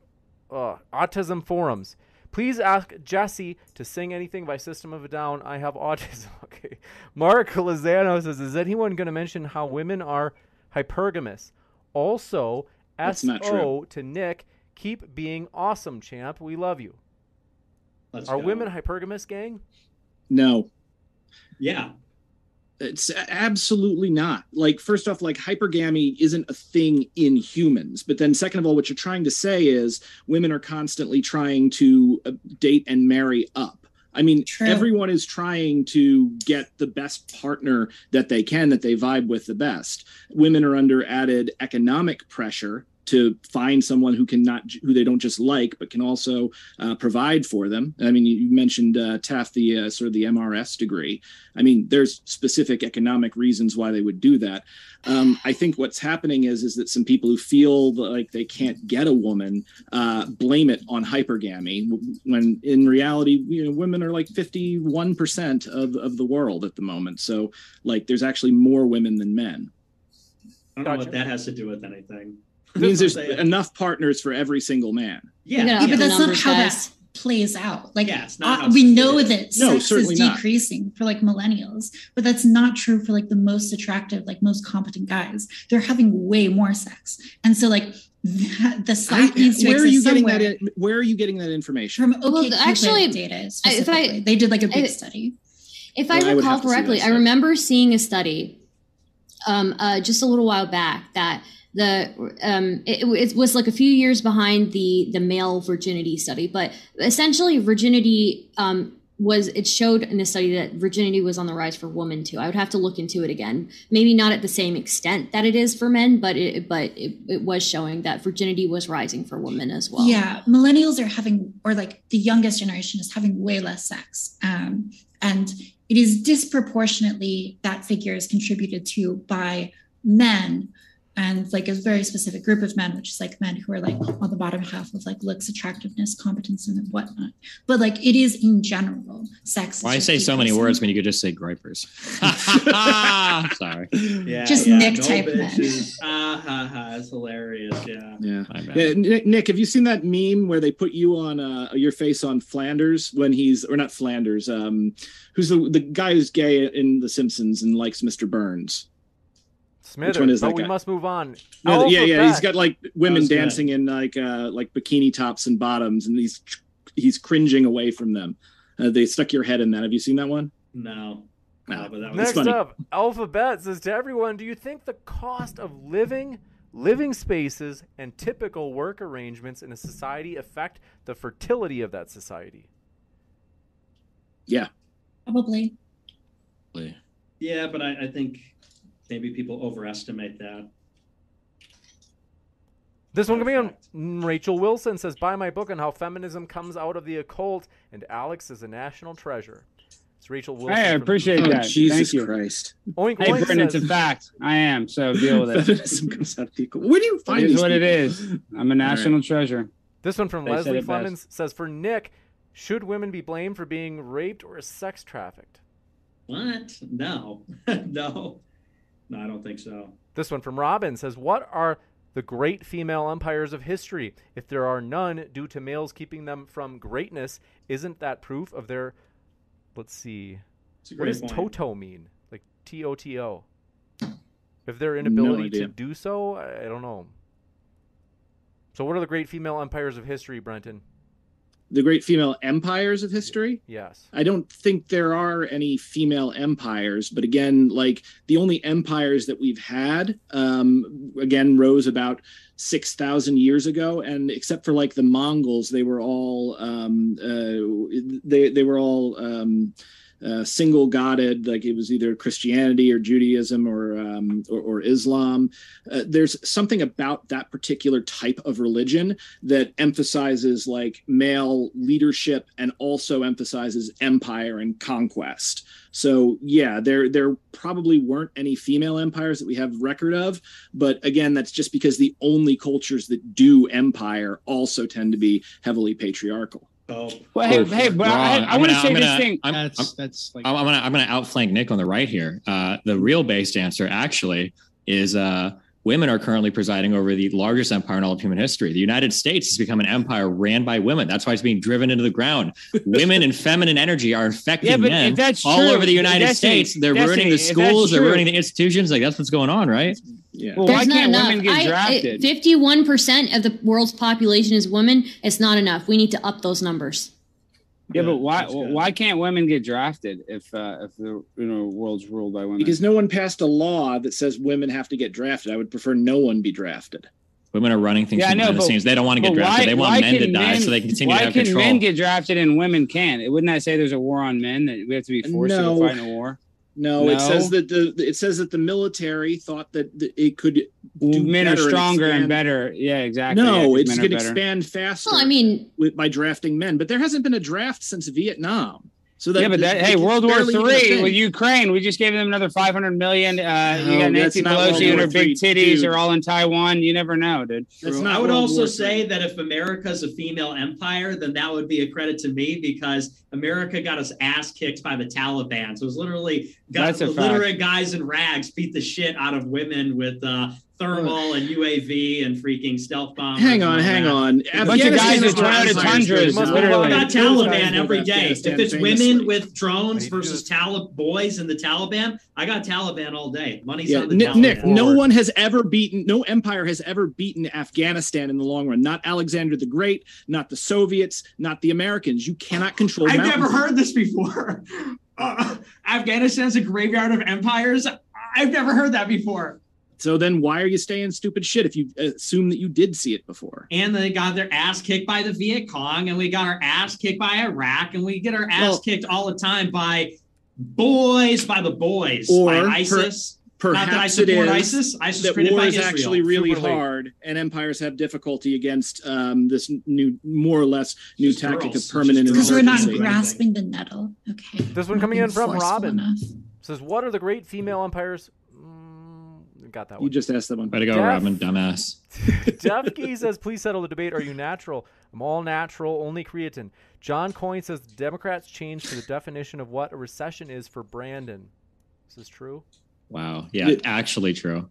Speaker 1: uh, Autism Forums. Please ask Jesse to sing anything by System of a Down. I have autism. Okay. Mark Lozano says, "Is anyone going to mention how women are hypergamous?" Also,
Speaker 2: That's not
Speaker 1: SO to Nick. Keep being awesome, champ. We love you.
Speaker 6: Let's
Speaker 1: Are
Speaker 6: go.
Speaker 1: women hypergamous, gang?
Speaker 2: No,
Speaker 6: Yeah.
Speaker 2: It's absolutely not. Like, first off, like hypergamy isn't a thing in humans. But then, second of all, what you're trying to say is women are constantly trying to uh, date and marry up. I mean,
Speaker 5: True.
Speaker 2: everyone is trying to get the best partner that they can, that they vibe with the best. Women are under added economic pressure to find someone who can not who they don't just like but can also uh, provide for them. I mean, you mentioned uh, Taft the uh, sort of the MRS degree. I mean, there's specific economic reasons why they would do that. Um, I think what's happening is is that some people who feel like they can't get a woman uh, blame it on hypergamy, when in reality, you know, women are like 51 percent of of the world at the moment. So, like, there's actually more women than men.
Speaker 6: I don't know what that has to do with anything.
Speaker 2: It means there's enough partners for every single man.
Speaker 6: Yeah,
Speaker 5: Yeah, but that's not how
Speaker 8: guys.
Speaker 5: that plays out. Like
Speaker 6: Yeah, it's not
Speaker 5: uh, we know
Speaker 6: is.
Speaker 5: that
Speaker 2: No,
Speaker 5: sex is
Speaker 2: certainly not.
Speaker 5: decreasing for like millennials, but that's not true for like the most attractive, like most competent guys. They're having way more sex, and so like that, the
Speaker 2: I-
Speaker 5: needs to
Speaker 2: where are
Speaker 5: exist
Speaker 2: you getting that? In, where are you getting that information?
Speaker 5: From OK
Speaker 8: actually,
Speaker 5: data
Speaker 8: I- if I-
Speaker 5: they did like a big
Speaker 8: I-
Speaker 5: study.
Speaker 8: If
Speaker 2: Well,
Speaker 8: I
Speaker 2: I
Speaker 8: recall
Speaker 2: have
Speaker 8: correctly, I remember seeing a study um, uh, just a little while back that the um, it, it was like a few years behind the the male virginity study, but essentially virginity um, was it showed in a study that virginity was on the rise for women too. I would have to look into it again. Maybe not at the same extent that it is for men, but it but it, it was showing that virginity was rising for women as well.
Speaker 5: Yeah, millennials are having, or like the youngest generation is having way less sex. Um, and it is disproportionately that figure is contributed to by men and like a very specific group of men, which is like men who are like on the bottom half of like looks, attractiveness, competence, and whatnot. But like it is in general, sex. is
Speaker 10: Why
Speaker 5: just
Speaker 10: say so many
Speaker 5: decreasing.
Speaker 10: words when you could just say gripers? Sorry.
Speaker 6: Yeah,
Speaker 5: Just
Speaker 6: yeah,
Speaker 5: Nick
Speaker 6: no
Speaker 5: type men.
Speaker 6: Ah ha ha, it's hilarious. Yeah.
Speaker 2: Yeah. Yeah, Nick, Nick, have you seen that meme where they put you on uh, your face on Flanders when he's or not Flanders? Um, who's the the guy who's gay in The Simpsons and likes Mr. Burns?
Speaker 1: Smithers,
Speaker 2: one is
Speaker 1: but
Speaker 2: that
Speaker 1: we
Speaker 2: guy?
Speaker 1: must move on.
Speaker 2: No, yeah, yeah, He's got like women
Speaker 6: was good.
Speaker 2: dancing in like uh like bikini tops and bottoms, and he's he's cringing away from them. Uh, they stuck your head in that. Have you seen that one?
Speaker 6: No.
Speaker 2: No.
Speaker 6: No, but that was
Speaker 1: Next
Speaker 2: funny.
Speaker 1: up, Alphabet says to everyone, do you think the cost of living, living spaces, and typical work arrangements in a society affect the fertility of that society?
Speaker 2: Yeah.
Speaker 5: Probably.
Speaker 6: Yeah, but I, I think maybe people overestimate that.
Speaker 1: This one coming on. Rachel Wilson says, buy my book on how feminism comes out of the occult, and Alex is a national treasure. It's Rachel Wilson.
Speaker 4: Hey, I
Speaker 1: from-
Speaker 4: appreciate
Speaker 2: Oh,
Speaker 4: that.
Speaker 2: Jesus
Speaker 4: Thank you.
Speaker 2: Christ!
Speaker 1: Oink
Speaker 4: Hey,
Speaker 1: Oink
Speaker 4: Brendan, it's a fact. I am. So deal with it.
Speaker 2: Feminism comes out of people. Where do you find
Speaker 4: It
Speaker 2: these
Speaker 4: is what it
Speaker 2: people?
Speaker 4: is. I'm a national treasure.
Speaker 1: This one from
Speaker 4: They
Speaker 1: Leslie
Speaker 4: it.
Speaker 1: Flemons says, for Nick, should women be blamed for being raped or sex trafficked?
Speaker 6: What? No. no. No, I don't think so.
Speaker 1: This one from Robin says, What are the great female empires of history? If there are none due to males keeping them from greatness, isn't that proof of their. Let's see. What does
Speaker 6: point.
Speaker 1: Toto mean? Like T O T O. If their inability to do so, I I don't know. So, what are the great female empires of history, Brenton?
Speaker 2: The great female empires of history.
Speaker 1: Yes.
Speaker 2: I don't think there are any female empires, but again, like the only empires that we've had, um, again, rose about six thousand years ago, and except for like the Mongols, they were all um, uh, they they were all um, uh, single godded, like it was either Christianity or Judaism or um, or, or Islam. Uh, there's something about that particular type of religion that emphasizes like male leadership and also emphasizes empire and conquest. So yeah, there there probably weren't any female empires that we have record of, but again, that's just because the only cultures that do empire also tend to be heavily patriarchal.
Speaker 6: Oh,
Speaker 4: Well, hey, hey, but I,
Speaker 10: wrong.
Speaker 4: I
Speaker 10: I'm
Speaker 4: want to
Speaker 10: gonna-
Speaker 4: say
Speaker 10: I'm
Speaker 4: this
Speaker 10: gonna-
Speaker 4: thing.
Speaker 10: I'm,
Speaker 9: That's that's like
Speaker 10: I'm, I'm gonna I'm gonna outflank Nick on the right here. Uh, the real based answer actually is uh, women are currently presiding over the largest empire in all of human history. The United States has become an empire ran by women. That's why it's being driven into the ground. women and feminine energy are infecting
Speaker 4: Yeah, but
Speaker 10: men
Speaker 4: if that's
Speaker 10: all
Speaker 4: true,
Speaker 10: over the United
Speaker 4: Destiny,
Speaker 10: States. They're
Speaker 4: Destiny,
Speaker 10: ruining the schools. They're ruining the institutions. Like that's what's going on, right?
Speaker 2: Yeah.
Speaker 4: Well, why
Speaker 8: There's not
Speaker 4: can't
Speaker 8: enough.
Speaker 4: women get
Speaker 8: I-
Speaker 4: drafted?
Speaker 8: Fifty-one percent of the world's population is women. It's not enough. We need to up those numbers.
Speaker 4: Yeah,
Speaker 6: Good.
Speaker 4: but why why can't women get drafted if uh, if the you know world's ruled by women?
Speaker 2: Because no one passed a law that says women have to get drafted. I would prefer no one be drafted.
Speaker 10: Women are running things
Speaker 4: Yeah, I
Speaker 10: from
Speaker 4: know,
Speaker 10: behind the
Speaker 4: but-
Speaker 10: scenes. They don't want to get drafted.
Speaker 4: why-
Speaker 10: they want men to die
Speaker 4: men-
Speaker 10: so they can continue
Speaker 4: why
Speaker 10: to have control.
Speaker 4: Why can
Speaker 10: control.
Speaker 4: men get drafted and women can't? Wouldn't that say there's a war on men that we have to be forced to
Speaker 2: No.
Speaker 4: go fight in a war?
Speaker 2: No, it says that the it says that the military thought that the, it could do
Speaker 4: men are
Speaker 2: better and
Speaker 4: stronger and better. Yeah, exactly.
Speaker 2: No,
Speaker 4: Yeah, 'cause
Speaker 2: it's going to expand faster.
Speaker 8: Well, I mean,
Speaker 2: with, by drafting men, but there hasn't been a draft since Vietnam. So that
Speaker 4: yeah, but that
Speaker 2: like,
Speaker 4: hey,
Speaker 2: it's
Speaker 4: World War
Speaker 2: barely even a
Speaker 4: Three with Ukraine, we just gave them another five hundred million. Uh,
Speaker 2: No,
Speaker 4: you got Nancy Pelosi and her big titties
Speaker 2: dude.
Speaker 4: are all in Taiwan. You never know, dude.
Speaker 2: That's not
Speaker 6: I would
Speaker 2: World
Speaker 6: also
Speaker 2: War
Speaker 6: say
Speaker 2: III.
Speaker 6: that if America's a female empire, then that would be a credit to me because America got us ass kicked by the Taliban. So it was literally got
Speaker 4: That's a fact.
Speaker 6: literate guys in rags beat the shit out of women with uh, thermal and UAV and freaking stealth bombs.
Speaker 2: Hang on, hang on.
Speaker 4: A bunch of guys
Speaker 2: Afghanistan
Speaker 4: with
Speaker 2: is where
Speaker 4: Toyota Tundras,
Speaker 2: go down.
Speaker 4: literally.
Speaker 6: I got Taliban every day. If it's women with drones versus
Speaker 1: this.
Speaker 6: Talib boys and the Taliban, I got Taliban all day. Money's
Speaker 2: Yeah,
Speaker 6: on the
Speaker 2: Nick,
Speaker 6: Taliban.
Speaker 2: Nick, no one has ever beaten, no empire has ever beaten Afghanistan in the long run. Not Alexander the Great, not the Soviets, not the Americans. You cannot control. It.
Speaker 6: I've
Speaker 2: mountains.
Speaker 6: never heard this before. Uh, Afghanistan's a graveyard of empires. I've never heard that before.
Speaker 2: So then, why are you saying stupid shit if you assume that you did see it before?
Speaker 6: And they got their ass kicked by the Viet Cong, and we got our ass kicked by Iraq, and we get our ass
Speaker 2: Well-
Speaker 6: kicked all the time by boys, by the boys,
Speaker 2: Or
Speaker 6: by
Speaker 2: per-
Speaker 6: ISIS. Not that I support
Speaker 2: is
Speaker 6: ISIS. ISIS
Speaker 2: that war
Speaker 6: by
Speaker 2: is
Speaker 6: Israel.
Speaker 2: actually really
Speaker 1: Super late.
Speaker 2: hard, and empires have difficulty against um, this new, more or less new
Speaker 6: Just
Speaker 2: tactic
Speaker 6: girls.
Speaker 2: of permanent
Speaker 6: Just
Speaker 5: Because we're not grasping the nettle. Okay.
Speaker 1: This one coming in from Robin.
Speaker 5: enough.
Speaker 1: Says, what are the great female empires? Got that
Speaker 2: You just asked that one.
Speaker 10: Way to go,
Speaker 1: Jeff.
Speaker 10: Robin, dumbass.
Speaker 1: Jeff says, please settle the debate. Are you natural? I'm all natural, only creatine. John Coyne says, the Democrats changed the definition of what a recession is for Brandon. Is This is true.
Speaker 10: Wow. Yeah,
Speaker 2: Yeah.
Speaker 10: actually true.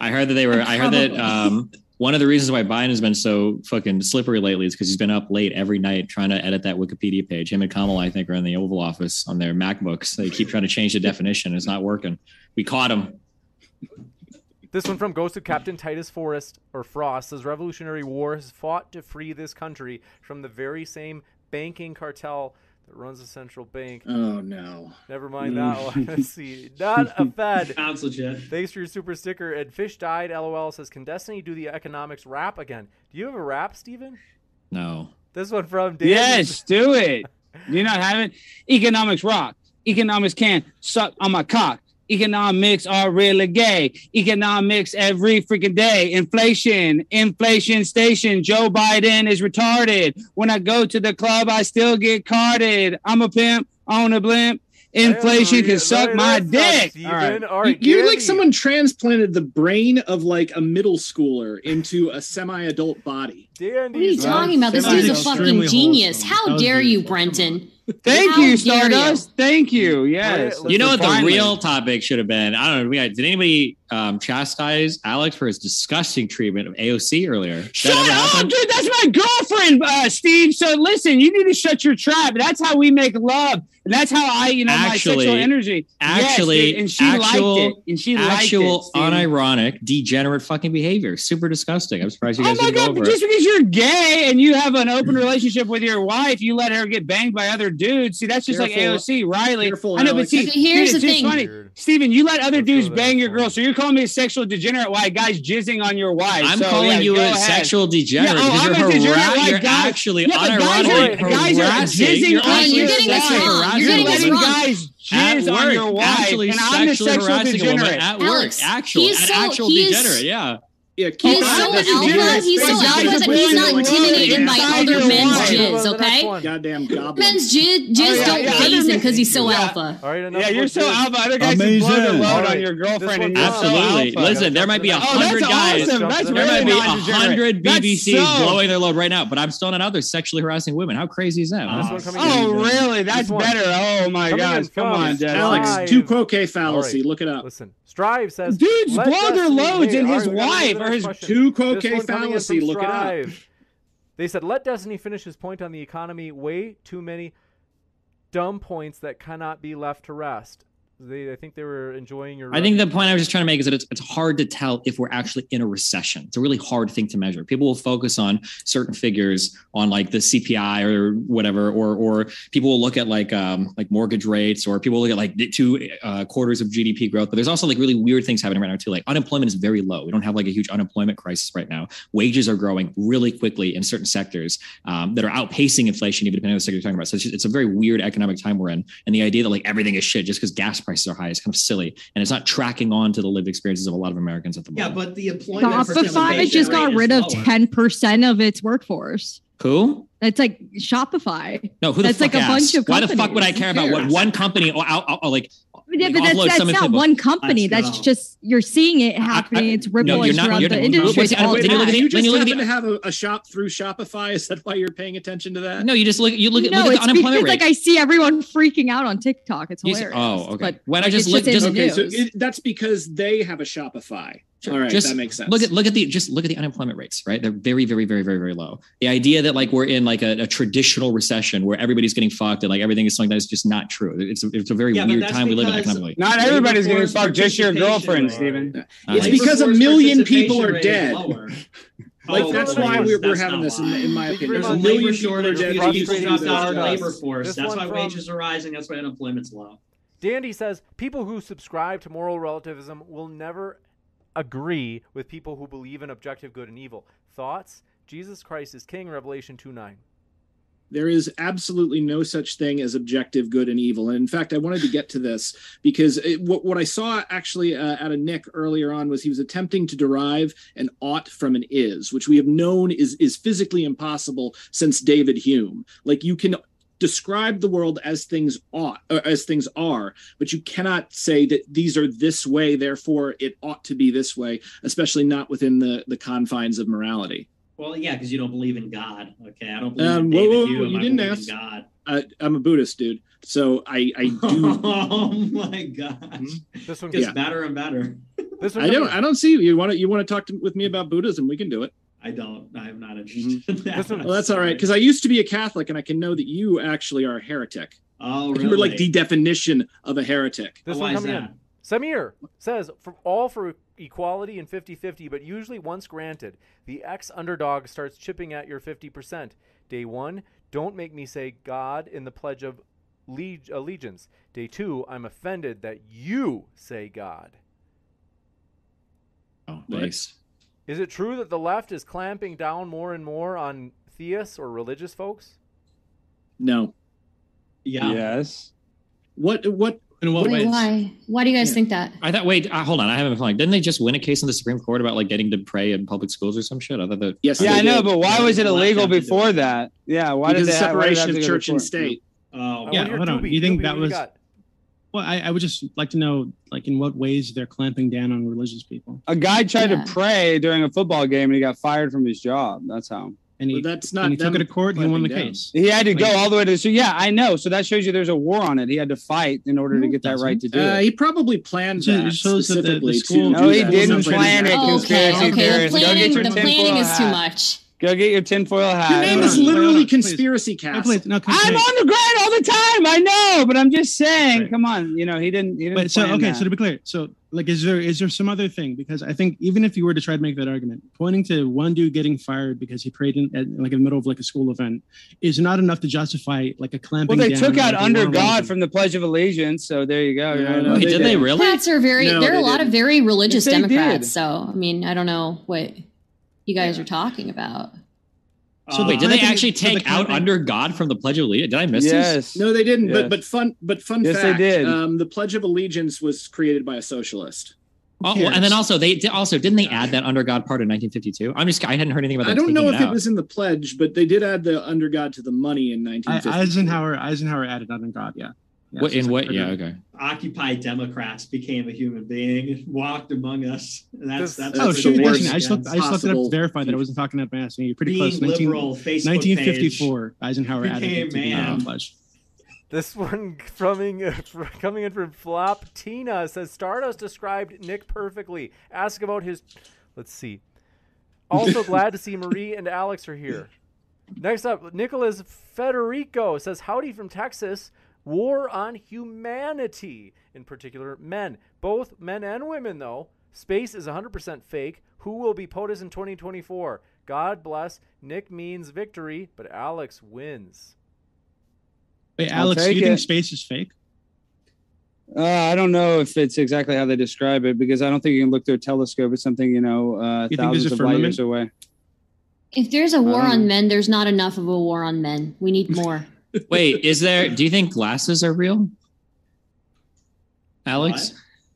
Speaker 10: I heard that they were. I heard that um, one of the reasons why Biden has been so fucking slippery lately is because he's been up late every night trying to edit that Wikipedia page. Him and Kamala, I think, are in the Oval Office on their MacBooks. They keep trying to change the definition. It's not working. We caught him.
Speaker 1: This one from Ghost of Captain Titus Forrest or Frost says Revolutionary War has fought to free this country from the very same banking cartel that runs the central bank.
Speaker 2: Oh no!
Speaker 1: Never mind that one. Let's see. Not a Fed.
Speaker 6: Sounds legit.
Speaker 1: Thanks for your super sticker. And Fish died. LOL says, Can Destiny do the economics rap again? Do you have a rap, Steven?
Speaker 10: No.
Speaker 1: This one from Dan.
Speaker 4: Yes, do it. Do you not have it? Economics rock. Economics can suck on my cock. Economics are really gay. Economics every freaking day. Inflation, inflation station. Joe Biden is retarded. When I go to the club, I still get carded. I'm a pimp on a blimp. Inflation can suck my dick. All right.
Speaker 1: All right.
Speaker 2: You- You're like someone transplanted the brain of like a middle schooler into a semi-adult body.
Speaker 1: Dandy.
Speaker 8: What are you talking about? This dude's a fucking genius.
Speaker 9: wholesome.
Speaker 8: How
Speaker 9: That was
Speaker 8: dare you. Brenton?
Speaker 4: Thank
Speaker 8: How
Speaker 4: you,
Speaker 8: dare you.
Speaker 4: Stardust. Thank you. Yes.
Speaker 1: Wait,
Speaker 10: You know what the
Speaker 4: Finally.
Speaker 10: real topic should have been? I don't know. Did anybody um, chastise Alex for his disgusting treatment of AOC earlier?
Speaker 4: Shut up, dude. That's my girlfriend, uh, Steve. So listen, you need to shut your trap. That's how we make love. And that's how I, you know,
Speaker 10: Actually-
Speaker 4: my sexual energy.
Speaker 10: Actually,
Speaker 4: dude, and she
Speaker 10: actual,
Speaker 4: liked it. And she
Speaker 10: actual
Speaker 4: liked it. Steve.
Speaker 10: unironic, degenerate fucking behavior. Super disgusting. I'm surprised you
Speaker 4: Oh
Speaker 10: guys
Speaker 4: my
Speaker 10: didn't go
Speaker 4: god!
Speaker 10: over
Speaker 4: But just
Speaker 10: it.
Speaker 4: because you're gay and you have an open relationship with your wife, you let her get banged by other dudes. See, that's just like
Speaker 2: Careful.
Speaker 4: AOC Riley.
Speaker 2: Careful,
Speaker 4: I know, but
Speaker 2: Alex.
Speaker 4: see,
Speaker 8: Okay, here's
Speaker 4: dude,
Speaker 8: the
Speaker 4: it's just
Speaker 8: thing.
Speaker 4: funny.
Speaker 1: Weird.
Speaker 4: Steven, you let other dudes bang your girl, so you're calling me a sexual degenerate. Why guys jizzing on your wife?
Speaker 10: I'm
Speaker 4: So,
Speaker 10: calling
Speaker 4: yeah,
Speaker 10: you a
Speaker 4: ahead.
Speaker 10: sexual degenerate
Speaker 4: Yeah, oh,
Speaker 10: because
Speaker 4: I'm
Speaker 10: you're,
Speaker 4: a degenerate
Speaker 10: hara-
Speaker 4: like
Speaker 10: you're
Speaker 4: guys.
Speaker 10: actually
Speaker 4: Yeah, but guys
Speaker 10: unironically
Speaker 4: are- guys are jizzing on your
Speaker 8: getting this
Speaker 10: sexually
Speaker 8: wrong.
Speaker 10: harassing
Speaker 8: You're
Speaker 4: You're
Speaker 8: getting this
Speaker 10: women.
Speaker 4: letting
Speaker 8: wrong.
Speaker 4: guys
Speaker 10: At
Speaker 4: jizz on
Speaker 10: work,
Speaker 4: your wife,
Speaker 10: actually
Speaker 4: and I'm the sexual
Speaker 10: harassing a woman
Speaker 4: degenerate.
Speaker 10: at work.
Speaker 8: Alex,
Speaker 10: actual, an
Speaker 8: so-
Speaker 10: actual
Speaker 8: he's-
Speaker 10: degenerate. Yeah.
Speaker 2: Yeah,
Speaker 8: He's
Speaker 2: keep
Speaker 8: so alpha.
Speaker 2: this
Speaker 8: He's so alpha that he's not intimidated by other men's jizz. Okay,
Speaker 2: Goddamn goblin.
Speaker 8: men's jizz, jizz
Speaker 4: Oh, yeah,
Speaker 8: don't
Speaker 4: yeah.
Speaker 8: phase him because he's so
Speaker 4: Yeah.
Speaker 8: alpha.
Speaker 1: All right. enough
Speaker 4: Yeah, you're so alpha. Other guys just blow their load on your girlfriend, and you're so
Speaker 10: Absolutely. Listen, there might be a
Speaker 4: Oh,
Speaker 10: hundred guys.
Speaker 4: awesome. That's
Speaker 1: There
Speaker 10: There
Speaker 4: really
Speaker 10: might be a hundred
Speaker 4: That's
Speaker 10: BBCs
Speaker 4: so-
Speaker 10: blowing their load right now, but I'm still not out there sexually harassing women. How crazy is that?
Speaker 1: This
Speaker 10: huh?
Speaker 1: one coming
Speaker 4: Oh, really? That's better. Oh my
Speaker 1: Coming
Speaker 4: gosh! Come on,
Speaker 2: Alex, tu quoque fallacy. Look it up.
Speaker 1: Listen, Strive says
Speaker 4: Dudes
Speaker 1: "Let
Speaker 4: blow their loads and his
Speaker 1: right, we gotta
Speaker 4: wife or his
Speaker 1: question.
Speaker 2: two
Speaker 1: cocaine
Speaker 2: croquet
Speaker 1: one coming in
Speaker 2: fallacy. Look it up.
Speaker 1: They said, let Destiny finish his point on the economy. Way too many dumb points that cannot be left to rest. They, I think they were enjoying your.
Speaker 10: I think the point I was just trying to make is that it's, it's hard to tell if we're actually in a recession. It's a really hard thing to measure. People will focus on certain figures on like the CPI or whatever, or or people will look at like um like mortgage rates, or people will look at like two uh, quarters of GDP growth. But there's also like really weird things happening right now too. Like unemployment is very low. We don't have like a huge unemployment crisis right now. Wages are growing really quickly in certain sectors um, that are outpacing inflation, even depending on the sector you're talking about. So it's, just, it's a very weird economic time we're in, and the idea that like everything is shit just because gas prices are high is kind of silly, and it's not tracking on to the lived experiences of a lot of Americans at the moment.
Speaker 6: Yeah,
Speaker 10: moment.
Speaker 6: but the employment
Speaker 7: Shopify
Speaker 6: participation
Speaker 7: just got rid
Speaker 6: is
Speaker 7: of ten percent of its workforce.
Speaker 10: Who?
Speaker 7: It's like Shopify.
Speaker 10: No, who the
Speaker 7: That's
Speaker 10: fuck
Speaker 7: like a bunch
Speaker 10: asked?
Speaker 7: of
Speaker 10: Why the fuck would I care about what one company or, or, or, like?
Speaker 7: Yeah,
Speaker 10: like,
Speaker 7: but that's, that's not
Speaker 10: people?
Speaker 7: one company.
Speaker 6: Let's
Speaker 7: that's just you're seeing it happening. it's rippling
Speaker 10: you're not-
Speaker 7: throughout
Speaker 10: you're
Speaker 7: the
Speaker 10: not-
Speaker 7: industry.
Speaker 10: wait,
Speaker 7: all
Speaker 10: wait,
Speaker 7: the
Speaker 10: then you look at the-
Speaker 2: you just
Speaker 10: you look at
Speaker 2: happen
Speaker 10: the-
Speaker 2: to have a, a shop through Shopify. Is that why you're paying attention to that?
Speaker 10: No, you just look. You look at
Speaker 7: no,
Speaker 10: look at
Speaker 7: it's
Speaker 10: the unemployment
Speaker 7: because
Speaker 10: rate.
Speaker 7: like I see everyone freaking out on TikTok. It's
Speaker 10: You see- oh,
Speaker 7: hilarious.
Speaker 10: oh, okay.
Speaker 7: But
Speaker 10: Why not
Speaker 7: like,
Speaker 10: just look-
Speaker 7: in
Speaker 10: just-
Speaker 2: Okay, so it, that's because they have a Shopify. All right,
Speaker 10: just
Speaker 2: that makes sense.
Speaker 10: Look at look at the just look at the unemployment rates, right? They're very, very, very, very, very low. The idea that like we're in like a, a traditional recession where everybody's getting fucked and like everything is something that is just not true. It's a, it's a very
Speaker 6: Yeah,
Speaker 10: weird time we live in economically.
Speaker 4: Not everybody's getting fucked, just your girlfriend. Stephen.
Speaker 10: Uh,
Speaker 2: It's
Speaker 6: Labor
Speaker 2: because a million people are
Speaker 6: participation rate is
Speaker 2: dead. Like
Speaker 6: Oh,
Speaker 2: that's
Speaker 6: no,
Speaker 2: why we're, we're having this, in, in my opinion. There's
Speaker 6: There's
Speaker 2: a
Speaker 6: a
Speaker 2: million
Speaker 6: labor shortage
Speaker 2: dead.
Speaker 6: because
Speaker 2: because
Speaker 6: people dropped out of labor force.
Speaker 1: This
Speaker 6: That's why
Speaker 1: from-
Speaker 6: wages are rising. That's why unemployment's low.
Speaker 1: Dandy says people who subscribe to moral relativism will never agree with people who believe in objective good and evil. Thoughts? Jesus Christ is King. Revelation two nine.
Speaker 2: There is absolutely no such thing as objective good and evil. And in fact, I wanted to get to this because it, what, what I saw actually uh, out of Nick earlier on was he was attempting to derive an ought from an is, which we have known is is physically impossible since David Hume. Like you can describe the world as things ought or as things are but you cannot say that these are this way therefore it ought to be this way especially not within the the confines of morality
Speaker 6: Well, yeah, because you don't believe in God. Okay, I don't believe
Speaker 2: Um,
Speaker 6: in
Speaker 2: whoa,
Speaker 6: David
Speaker 2: whoa, whoa,
Speaker 6: Hume.
Speaker 2: you
Speaker 6: I
Speaker 2: didn't
Speaker 6: believe
Speaker 2: ask.
Speaker 6: in God.
Speaker 2: uh, i'm a buddhist dude so i i do
Speaker 6: oh my gosh,
Speaker 1: This one.
Speaker 6: gets
Speaker 2: Yeah.
Speaker 6: better and better.
Speaker 1: This one.
Speaker 2: I don't.
Speaker 1: coming-
Speaker 2: I don't see you. You want to. You want to talk to, with me about Buddhism? We can do it.
Speaker 6: I don't. I'm not mm-hmm. interested in that.
Speaker 2: Well, that's all right. Because I used to be a Catholic, and I can know that you actually are a heretic.
Speaker 6: oh, really?
Speaker 2: You were like the definition of a heretic.
Speaker 1: This
Speaker 6: Oh,
Speaker 1: one
Speaker 6: why is
Speaker 1: coming
Speaker 6: that?
Speaker 1: in. Samir says, for all for equality and 50 50, but usually once granted, the ex underdog starts chipping at your 50%. Day one, don't make me say God in the Pledge of Leg- Allegiance. Day two, I'm offended that you say God.
Speaker 10: Oh, nice.
Speaker 1: Is it true that the left is clamping down more and more on theists or religious folks?
Speaker 2: No.
Speaker 6: Yeah.
Speaker 4: Yes.
Speaker 2: What? What?
Speaker 9: In what
Speaker 8: Wait,
Speaker 9: ways?
Speaker 8: why? Why do you guys
Speaker 2: Yeah.
Speaker 8: think that?
Speaker 10: I thought. Wait, uh, hold on. I haven't been following. Didn't they just win a case in the Supreme Court about like getting to pray in public schools or some shit? I thought that.
Speaker 2: Yes.
Speaker 4: Yeah, I know,
Speaker 2: did.
Speaker 4: but why was it illegal
Speaker 6: have to do
Speaker 4: before that? Yeah, why
Speaker 2: because
Speaker 4: did
Speaker 2: of
Speaker 4: they why did it
Speaker 2: separation
Speaker 4: have
Speaker 2: of
Speaker 4: to go
Speaker 2: church and state.
Speaker 6: Oh,
Speaker 1: I
Speaker 9: Yeah, hold on.
Speaker 1: Doobie.
Speaker 9: You think that was-
Speaker 1: got?
Speaker 9: Well, I, I would just like to know, like, in what ways they're clamping down on religious people.
Speaker 4: A guy tried
Speaker 8: Yeah.
Speaker 4: to pray during a football game and he got fired from his job. That's how.
Speaker 9: And he,
Speaker 2: Well, that's
Speaker 9: and
Speaker 2: not.
Speaker 9: he took it to court. He won the
Speaker 2: down.
Speaker 9: case.
Speaker 4: He had to go all the way to. So yeah, I know. So that shows you there's a war on it. He had to fight in order to get that right to do
Speaker 2: Uh,
Speaker 4: it.
Speaker 2: he probably planned
Speaker 9: So it
Speaker 2: that
Speaker 9: shows that the- the
Speaker 2: specifically
Speaker 9: school-
Speaker 2: to.
Speaker 4: No,
Speaker 2: do
Speaker 4: he didn't plan it.
Speaker 8: Oh, okay,
Speaker 4: conspiracy
Speaker 8: okay. The
Speaker 4: theorist. Go
Speaker 8: planning, the planning is too much.
Speaker 4: Go get your tinfoil hat.
Speaker 2: Your name is literally
Speaker 9: hold on, please.
Speaker 2: conspiracy
Speaker 9: No,
Speaker 2: cast.
Speaker 9: please, no,
Speaker 4: I'm on the grind all the time. I know, but I'm just saying.
Speaker 9: Right.
Speaker 4: Come on, you know he didn't. He didn't.
Speaker 9: But so okay,
Speaker 4: that.
Speaker 9: so to be clear, so like, is there is there some other thing? Because I think even if you were to try to make that argument, pointing to one dude getting fired because he prayed in at, like in the middle of like a school event is not enough to justify like a clamping.
Speaker 4: well, they
Speaker 9: down
Speaker 4: took out
Speaker 9: like,
Speaker 4: under God from the Pledge of Allegiance. So there you go. you
Speaker 2: No,
Speaker 4: know,
Speaker 2: no,
Speaker 10: Wait,
Speaker 2: they
Speaker 10: did they
Speaker 2: didn't.
Speaker 10: really?
Speaker 8: Democrats are very.
Speaker 2: No,
Speaker 8: there are a lot
Speaker 2: didn't.
Speaker 8: of very religious Democrats.
Speaker 4: did.
Speaker 8: So I mean, I don't know what you guys are talking about.
Speaker 9: So
Speaker 6: Uh,
Speaker 10: Wait, did they
Speaker 9: clamping-
Speaker 10: actually
Speaker 9: so the
Speaker 10: take out under God from the Pledge of Allegiance? Did I miss this?
Speaker 4: yes.
Speaker 2: No, they didn't.
Speaker 4: Yes.
Speaker 2: But but fun. But fun
Speaker 4: Yes, they did.
Speaker 2: Um, the Pledge of Allegiance was created by a socialist.
Speaker 10: Oh, well, and then also they also didn't they add that under God part in 1952? I'm just I hadn't heard anything about that.
Speaker 2: I don't know
Speaker 10: taking
Speaker 2: if
Speaker 10: it
Speaker 2: it was in the pledge, but they did add the under God to the money in
Speaker 9: I,
Speaker 2: 1950.
Speaker 9: Eisenhower Eisenhower added under God. Yeah. Yeah,
Speaker 10: What, in what? Yeah, okay.
Speaker 6: Occupy Democrats became a human being, walked among us. And That's that's
Speaker 9: Oh,
Speaker 2: That's
Speaker 9: shit,
Speaker 2: the worst.
Speaker 9: I just looked. I just looked it up to verify that I wasn't talking out my ass. You're pretty
Speaker 6: being
Speaker 9: close. 19,
Speaker 6: liberal. Facebook
Speaker 9: 1954. Eisenhower added
Speaker 6: Became
Speaker 9: it to the
Speaker 6: man.
Speaker 9: uh.
Speaker 1: This one coming coming in from Flop Tina says Stardust described Nick perfectly. Ask about his. Let's see. Also glad to see Marie and Alex are here. Next up, Nicholas Federico says howdy from Texas. War on humanity, in particular men, both men and women. Though space is 100% fake. Who will be POTUS in 2024? God bless. Nick means victory, but Alex wins.
Speaker 9: Wait, Alex,
Speaker 4: take
Speaker 9: you think space is fake?
Speaker 4: Uh, I don't know if it's exactly how they describe it because I don't think you can look through a telescope at something you know uh,
Speaker 9: You
Speaker 4: thousands of light years away.
Speaker 8: If there's a war
Speaker 4: Um,
Speaker 8: on men, there's not enough of a war on men. We need more.
Speaker 10: Wait, is there? Do you think glasses are real? Alex?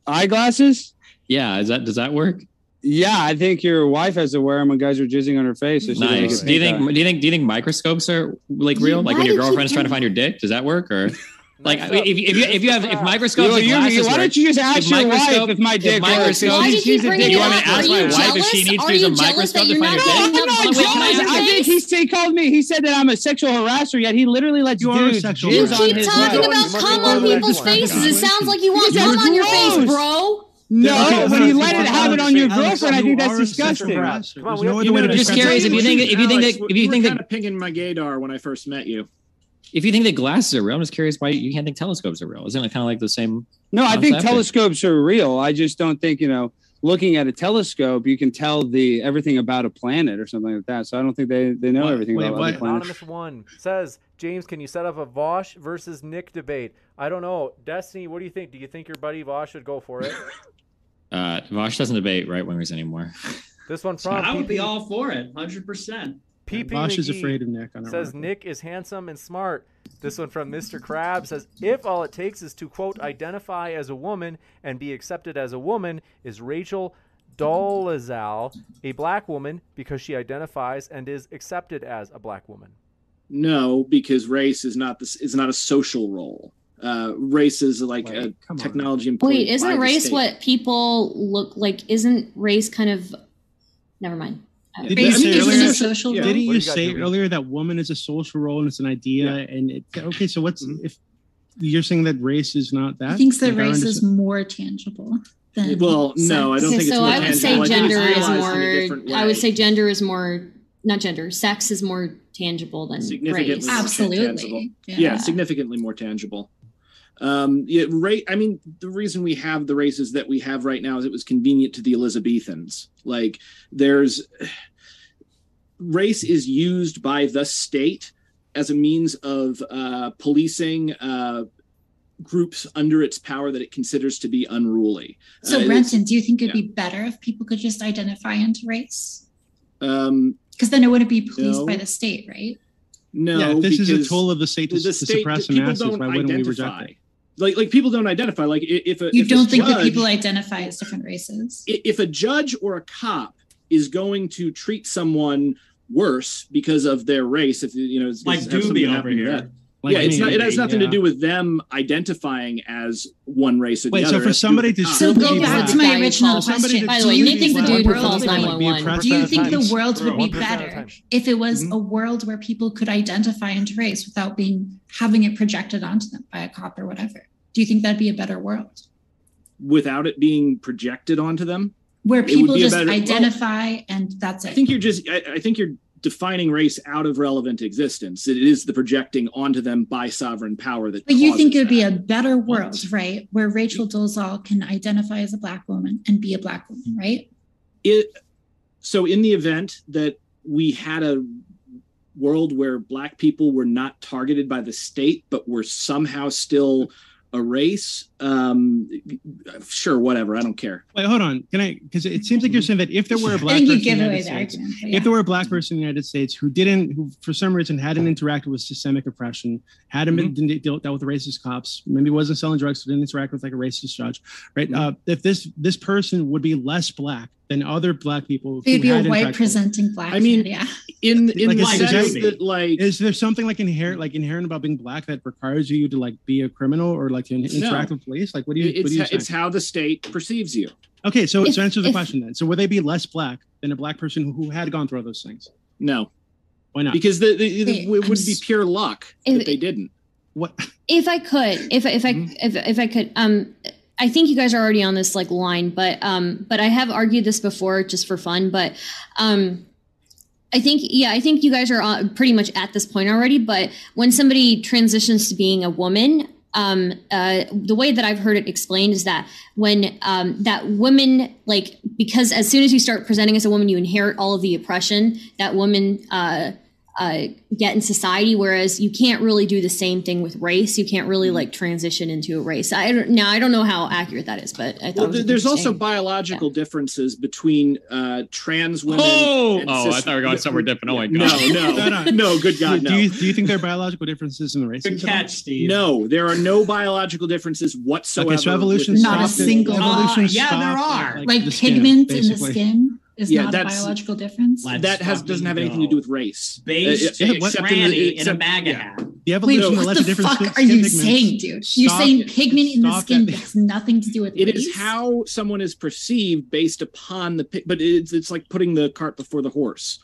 Speaker 4: Eyeglasses?
Speaker 10: Yeah, is that does that work?
Speaker 4: Yeah, I think your wife has to wear them when guys are jizzing on her face. So
Speaker 10: Nice. Do you think? Do you think? Do you think microscopes are like real? Like
Speaker 8: why
Speaker 10: when your
Speaker 8: do you
Speaker 10: girlfriend's trying to find your dick? Does that work? Or like if, if, if you if you have if microscopes
Speaker 4: You-
Speaker 10: and
Speaker 4: you- why don't you just ask your wife if my
Speaker 10: if
Speaker 4: dick works?
Speaker 8: Why did you bring it
Speaker 10: You
Speaker 8: up?
Speaker 10: ask
Speaker 8: Are
Speaker 10: my
Speaker 8: you
Speaker 10: wife if
Speaker 8: jealous?
Speaker 10: she needs
Speaker 8: Are
Speaker 10: to use
Speaker 8: you
Speaker 10: a
Speaker 8: jealous
Speaker 10: microscope
Speaker 8: that you're not
Speaker 10: your
Speaker 8: bringing
Speaker 10: dick?
Speaker 8: up
Speaker 4: I'm not
Speaker 8: the
Speaker 4: jealous.
Speaker 8: woman
Speaker 4: I think
Speaker 8: face?
Speaker 4: he called me. He said that I'm a sexual harasser. Yet he literally lets
Speaker 9: You are a sexual
Speaker 4: jizz
Speaker 8: You keep talking about
Speaker 1: You
Speaker 8: cum on people's faces. It sounds like you want
Speaker 4: These
Speaker 8: cum on your face, bro.
Speaker 4: No,
Speaker 9: Okay,
Speaker 4: when you let it
Speaker 9: are
Speaker 4: have it on your girlfriend, I think that's
Speaker 9: are a sexual
Speaker 4: disgusting.
Speaker 1: Come on, we
Speaker 9: no
Speaker 1: have- you
Speaker 9: to
Speaker 1: know,
Speaker 10: just
Speaker 9: describe
Speaker 10: curious if you think that if you think that if you think
Speaker 2: kind
Speaker 10: that
Speaker 2: of pinging my gaydar when I first met you.
Speaker 10: If you think that glasses are real, I'm just curious why you can't think telescopes are real. Isn't it kind of like the same?
Speaker 4: No, I think
Speaker 10: Concept or-
Speaker 4: telescopes are real. I just don't think you know. Looking at a telescope, you can tell the everything about a planet or something like that. So I don't think they they know
Speaker 9: What?
Speaker 4: everything
Speaker 9: Wait,
Speaker 4: about
Speaker 9: what?
Speaker 4: other planets.
Speaker 1: Anonymous one says, James, can you set up a Vosh versus Nick debate? I don't know. Destiny, what do you think? Do you think your buddy Vosh should go for it?
Speaker 10: Uh, Vosh doesn't debate right wingers anymore.
Speaker 1: This one from
Speaker 6: I would be all for it, hundred percent.
Speaker 1: PP
Speaker 9: Vosh is afraid of Nick. On
Speaker 1: says
Speaker 9: record.
Speaker 1: Nick is handsome and smart. This one from Mr. Crab says if all it takes is to quote identify as a woman and be accepted as a woman, is Rachel Dolezal a black woman because she identifies and is accepted as a black woman?
Speaker 2: No, because race is not this is not a social role. Uh, race is like
Speaker 9: Wait,
Speaker 2: a
Speaker 9: come on.
Speaker 2: technology
Speaker 8: Wait, isn't race what people look like? Isn't race kind of? Never mind.
Speaker 9: Did
Speaker 2: Yeah,
Speaker 9: you
Speaker 2: I
Speaker 9: say
Speaker 2: think it's
Speaker 9: earlier?
Speaker 2: just a social
Speaker 9: Didn't
Speaker 2: role.
Speaker 1: What do
Speaker 9: you
Speaker 1: you
Speaker 9: say earlier that woman is a social role and it's an idea?
Speaker 2: Yeah.
Speaker 9: And it, okay, so what's
Speaker 2: Mhm.
Speaker 9: if you're saying that race is not that?
Speaker 5: He thinks that
Speaker 9: Like,
Speaker 5: race is more tangible than
Speaker 2: Well, no, I don't.
Speaker 8: Okay,
Speaker 2: think
Speaker 8: so
Speaker 2: more
Speaker 8: I would say
Speaker 2: tangible. I think
Speaker 8: gender is
Speaker 2: realized in a
Speaker 8: more. I would say gender is more. Not gender. Sex is more tangible than
Speaker 2: Significantly
Speaker 8: race.
Speaker 5: Absolutely.
Speaker 2: tangible.
Speaker 5: Yeah.
Speaker 2: yeah, significantly more tangible. Um, yeah, rate. I mean, the reason we have the races that we have right now is it was convenient to the Elizabethans. Like, there's race is used by the state as a means of uh, policing uh, groups under its power that it considers to be unruly.
Speaker 5: So,
Speaker 2: Uh, it's-
Speaker 5: Brenton, do you think it'd
Speaker 2: yeah.
Speaker 5: be better if people could just identify into race?
Speaker 2: Um,
Speaker 5: Because then it wouldn't be policed
Speaker 2: No.
Speaker 5: by the state, right?
Speaker 2: no,
Speaker 9: yeah, this is a tool of the state to,
Speaker 2: the
Speaker 9: to
Speaker 2: state
Speaker 9: suppress the
Speaker 2: people
Speaker 9: masses.
Speaker 2: don't
Speaker 9: Why wouldn't we reject
Speaker 2: identify.
Speaker 9: it?
Speaker 2: Like, like people don't identify. Like, if a
Speaker 5: You
Speaker 2: if
Speaker 5: don't think that people identify as different races?
Speaker 2: if a judge or a cop is going to treat someone worse because of their race, if you know, it's,
Speaker 6: Like
Speaker 2: it's- have something
Speaker 6: Doobie over here.
Speaker 2: that.
Speaker 9: Like
Speaker 2: yeah, it's not. It has
Speaker 9: yeah.
Speaker 2: nothing to do with them identifying as one race or the
Speaker 9: Wait,
Speaker 2: other.
Speaker 9: so
Speaker 2: It
Speaker 9: for
Speaker 2: has do
Speaker 9: somebody to
Speaker 2: the cop.
Speaker 5: So
Speaker 9: Somebody
Speaker 5: go back
Speaker 9: black.
Speaker 5: to my
Speaker 8: Guy who
Speaker 5: original
Speaker 8: calls-
Speaker 9: Somebody
Speaker 5: question.
Speaker 9: to
Speaker 8: By the
Speaker 5: Do
Speaker 8: way,
Speaker 5: you
Speaker 8: Nick
Speaker 5: think
Speaker 8: is the
Speaker 5: the
Speaker 8: dude who
Speaker 5: world
Speaker 8: calls
Speaker 5: would be-
Speaker 8: 911.
Speaker 5: Do you think the world would be
Speaker 1: 100% of the
Speaker 5: better if it was
Speaker 9: Mhm.
Speaker 5: a world where people could identify into race without being having it projected onto them by a cop or whatever? Do you think that'd be a better world
Speaker 2: without it being projected onto them.
Speaker 5: where people just
Speaker 2: better- well,
Speaker 5: identify and that's it I
Speaker 2: think you're just. I, I think you're defining race out of relevant existence. It is the projecting onto them by sovereign power that.
Speaker 5: But you think it would be a better world, right? Where Rachel Dolezal can identify as a black woman and be a black woman, right?
Speaker 2: it so in the event that we had a world where black people were not targeted by the state but were somehow still a race um sure whatever i don't care
Speaker 9: Wait, hold on. Can I? Because it seems like you're saying that if there were a
Speaker 5: I
Speaker 9: black
Speaker 5: think you
Speaker 9: person in the
Speaker 5: away
Speaker 9: States,
Speaker 5: argument. yeah.
Speaker 9: if there were a black person in the United States who didn't, who for some reason hadn't interacted with systemic oppression, hadn't been didn't deal, dealt with racist cops, maybe wasn't selling drugs, so didn't interact with like a racist judge, right? Uh, if this this person would be less black than other black people,
Speaker 5: They'd be a white
Speaker 9: interacted-
Speaker 5: presenting black.
Speaker 2: I mean,
Speaker 5: kid, yeah.
Speaker 2: in in
Speaker 9: Like,
Speaker 2: the
Speaker 9: is- is
Speaker 2: sense
Speaker 9: that-
Speaker 2: that like
Speaker 9: Is there something like inherent, like inherent about being black that requires you to like be a criminal or like to in- interact with police? Like, what do you? what
Speaker 2: it's
Speaker 9: do you
Speaker 2: ha- it's how the state perceives you
Speaker 9: Okay, so
Speaker 5: If-
Speaker 9: so answer the
Speaker 5: if-
Speaker 9: question then. So would they be less black than a black person who, who had gone through all those things?
Speaker 2: no
Speaker 9: Why not?
Speaker 2: because the, the, the-
Speaker 5: Wait,
Speaker 2: it would
Speaker 5: I'm
Speaker 2: be pure luck
Speaker 8: If-
Speaker 2: that they didn't
Speaker 9: what?
Speaker 8: if I could, if if I
Speaker 9: Mhm.
Speaker 8: if if I could, um, I think you guys are already on this like line, but um, but I have argued this before just for fun, but um. I think, yeah, I think you guys are uh, pretty much at this point already. But when somebody transitions to being a woman, um, uh, the way that I've heard it explained is that when um, that woman, like because as soon as you start presenting as a woman, you inherit all of the oppression that woman uh, uh, get in society. Whereas you can't really do the same thing with race. You can't really like transition into a race. I don't now I don't know how accurate that is, but I thought
Speaker 2: Well,
Speaker 8: it was
Speaker 2: there's also
Speaker 8: interesting.
Speaker 2: biological differences between uh, trans women.
Speaker 10: Oh!
Speaker 2: and
Speaker 10: Oh, I thought we were going somewhere different. Oh my
Speaker 2: No,
Speaker 10: God.
Speaker 2: no,
Speaker 9: No, no.
Speaker 2: no. Good God,
Speaker 9: do, you, do you think there are biological differences in the races?
Speaker 6: Good catch, Steve.
Speaker 2: No, there are no biological differences whatsoever.
Speaker 9: Okay, so evolution
Speaker 2: with-
Speaker 5: Not a single-
Speaker 9: evolution
Speaker 6: Uh, yeah, there are.
Speaker 5: like
Speaker 9: the skin,
Speaker 5: in the skin is
Speaker 2: Yeah,
Speaker 5: not a biological difference.
Speaker 2: That has doesn't have anything
Speaker 6: go.
Speaker 2: to do with race.
Speaker 6: Based
Speaker 2: Uh,
Speaker 9: yeah, what-
Speaker 2: except in the-
Speaker 6: tranny in a
Speaker 2: except-
Speaker 6: MAGA
Speaker 2: yeah.
Speaker 6: hat.
Speaker 9: The evolution that
Speaker 5: what
Speaker 9: led
Speaker 5: the
Speaker 9: to different
Speaker 5: fuck are you
Speaker 9: pigments
Speaker 5: saying, dude? You're saying
Speaker 9: at-
Speaker 5: pigment in the skin
Speaker 9: at-
Speaker 5: has nothing to do with
Speaker 2: It
Speaker 5: race?
Speaker 2: is how someone is perceived based upon the, pi- but it's it's like putting the cart before the horse.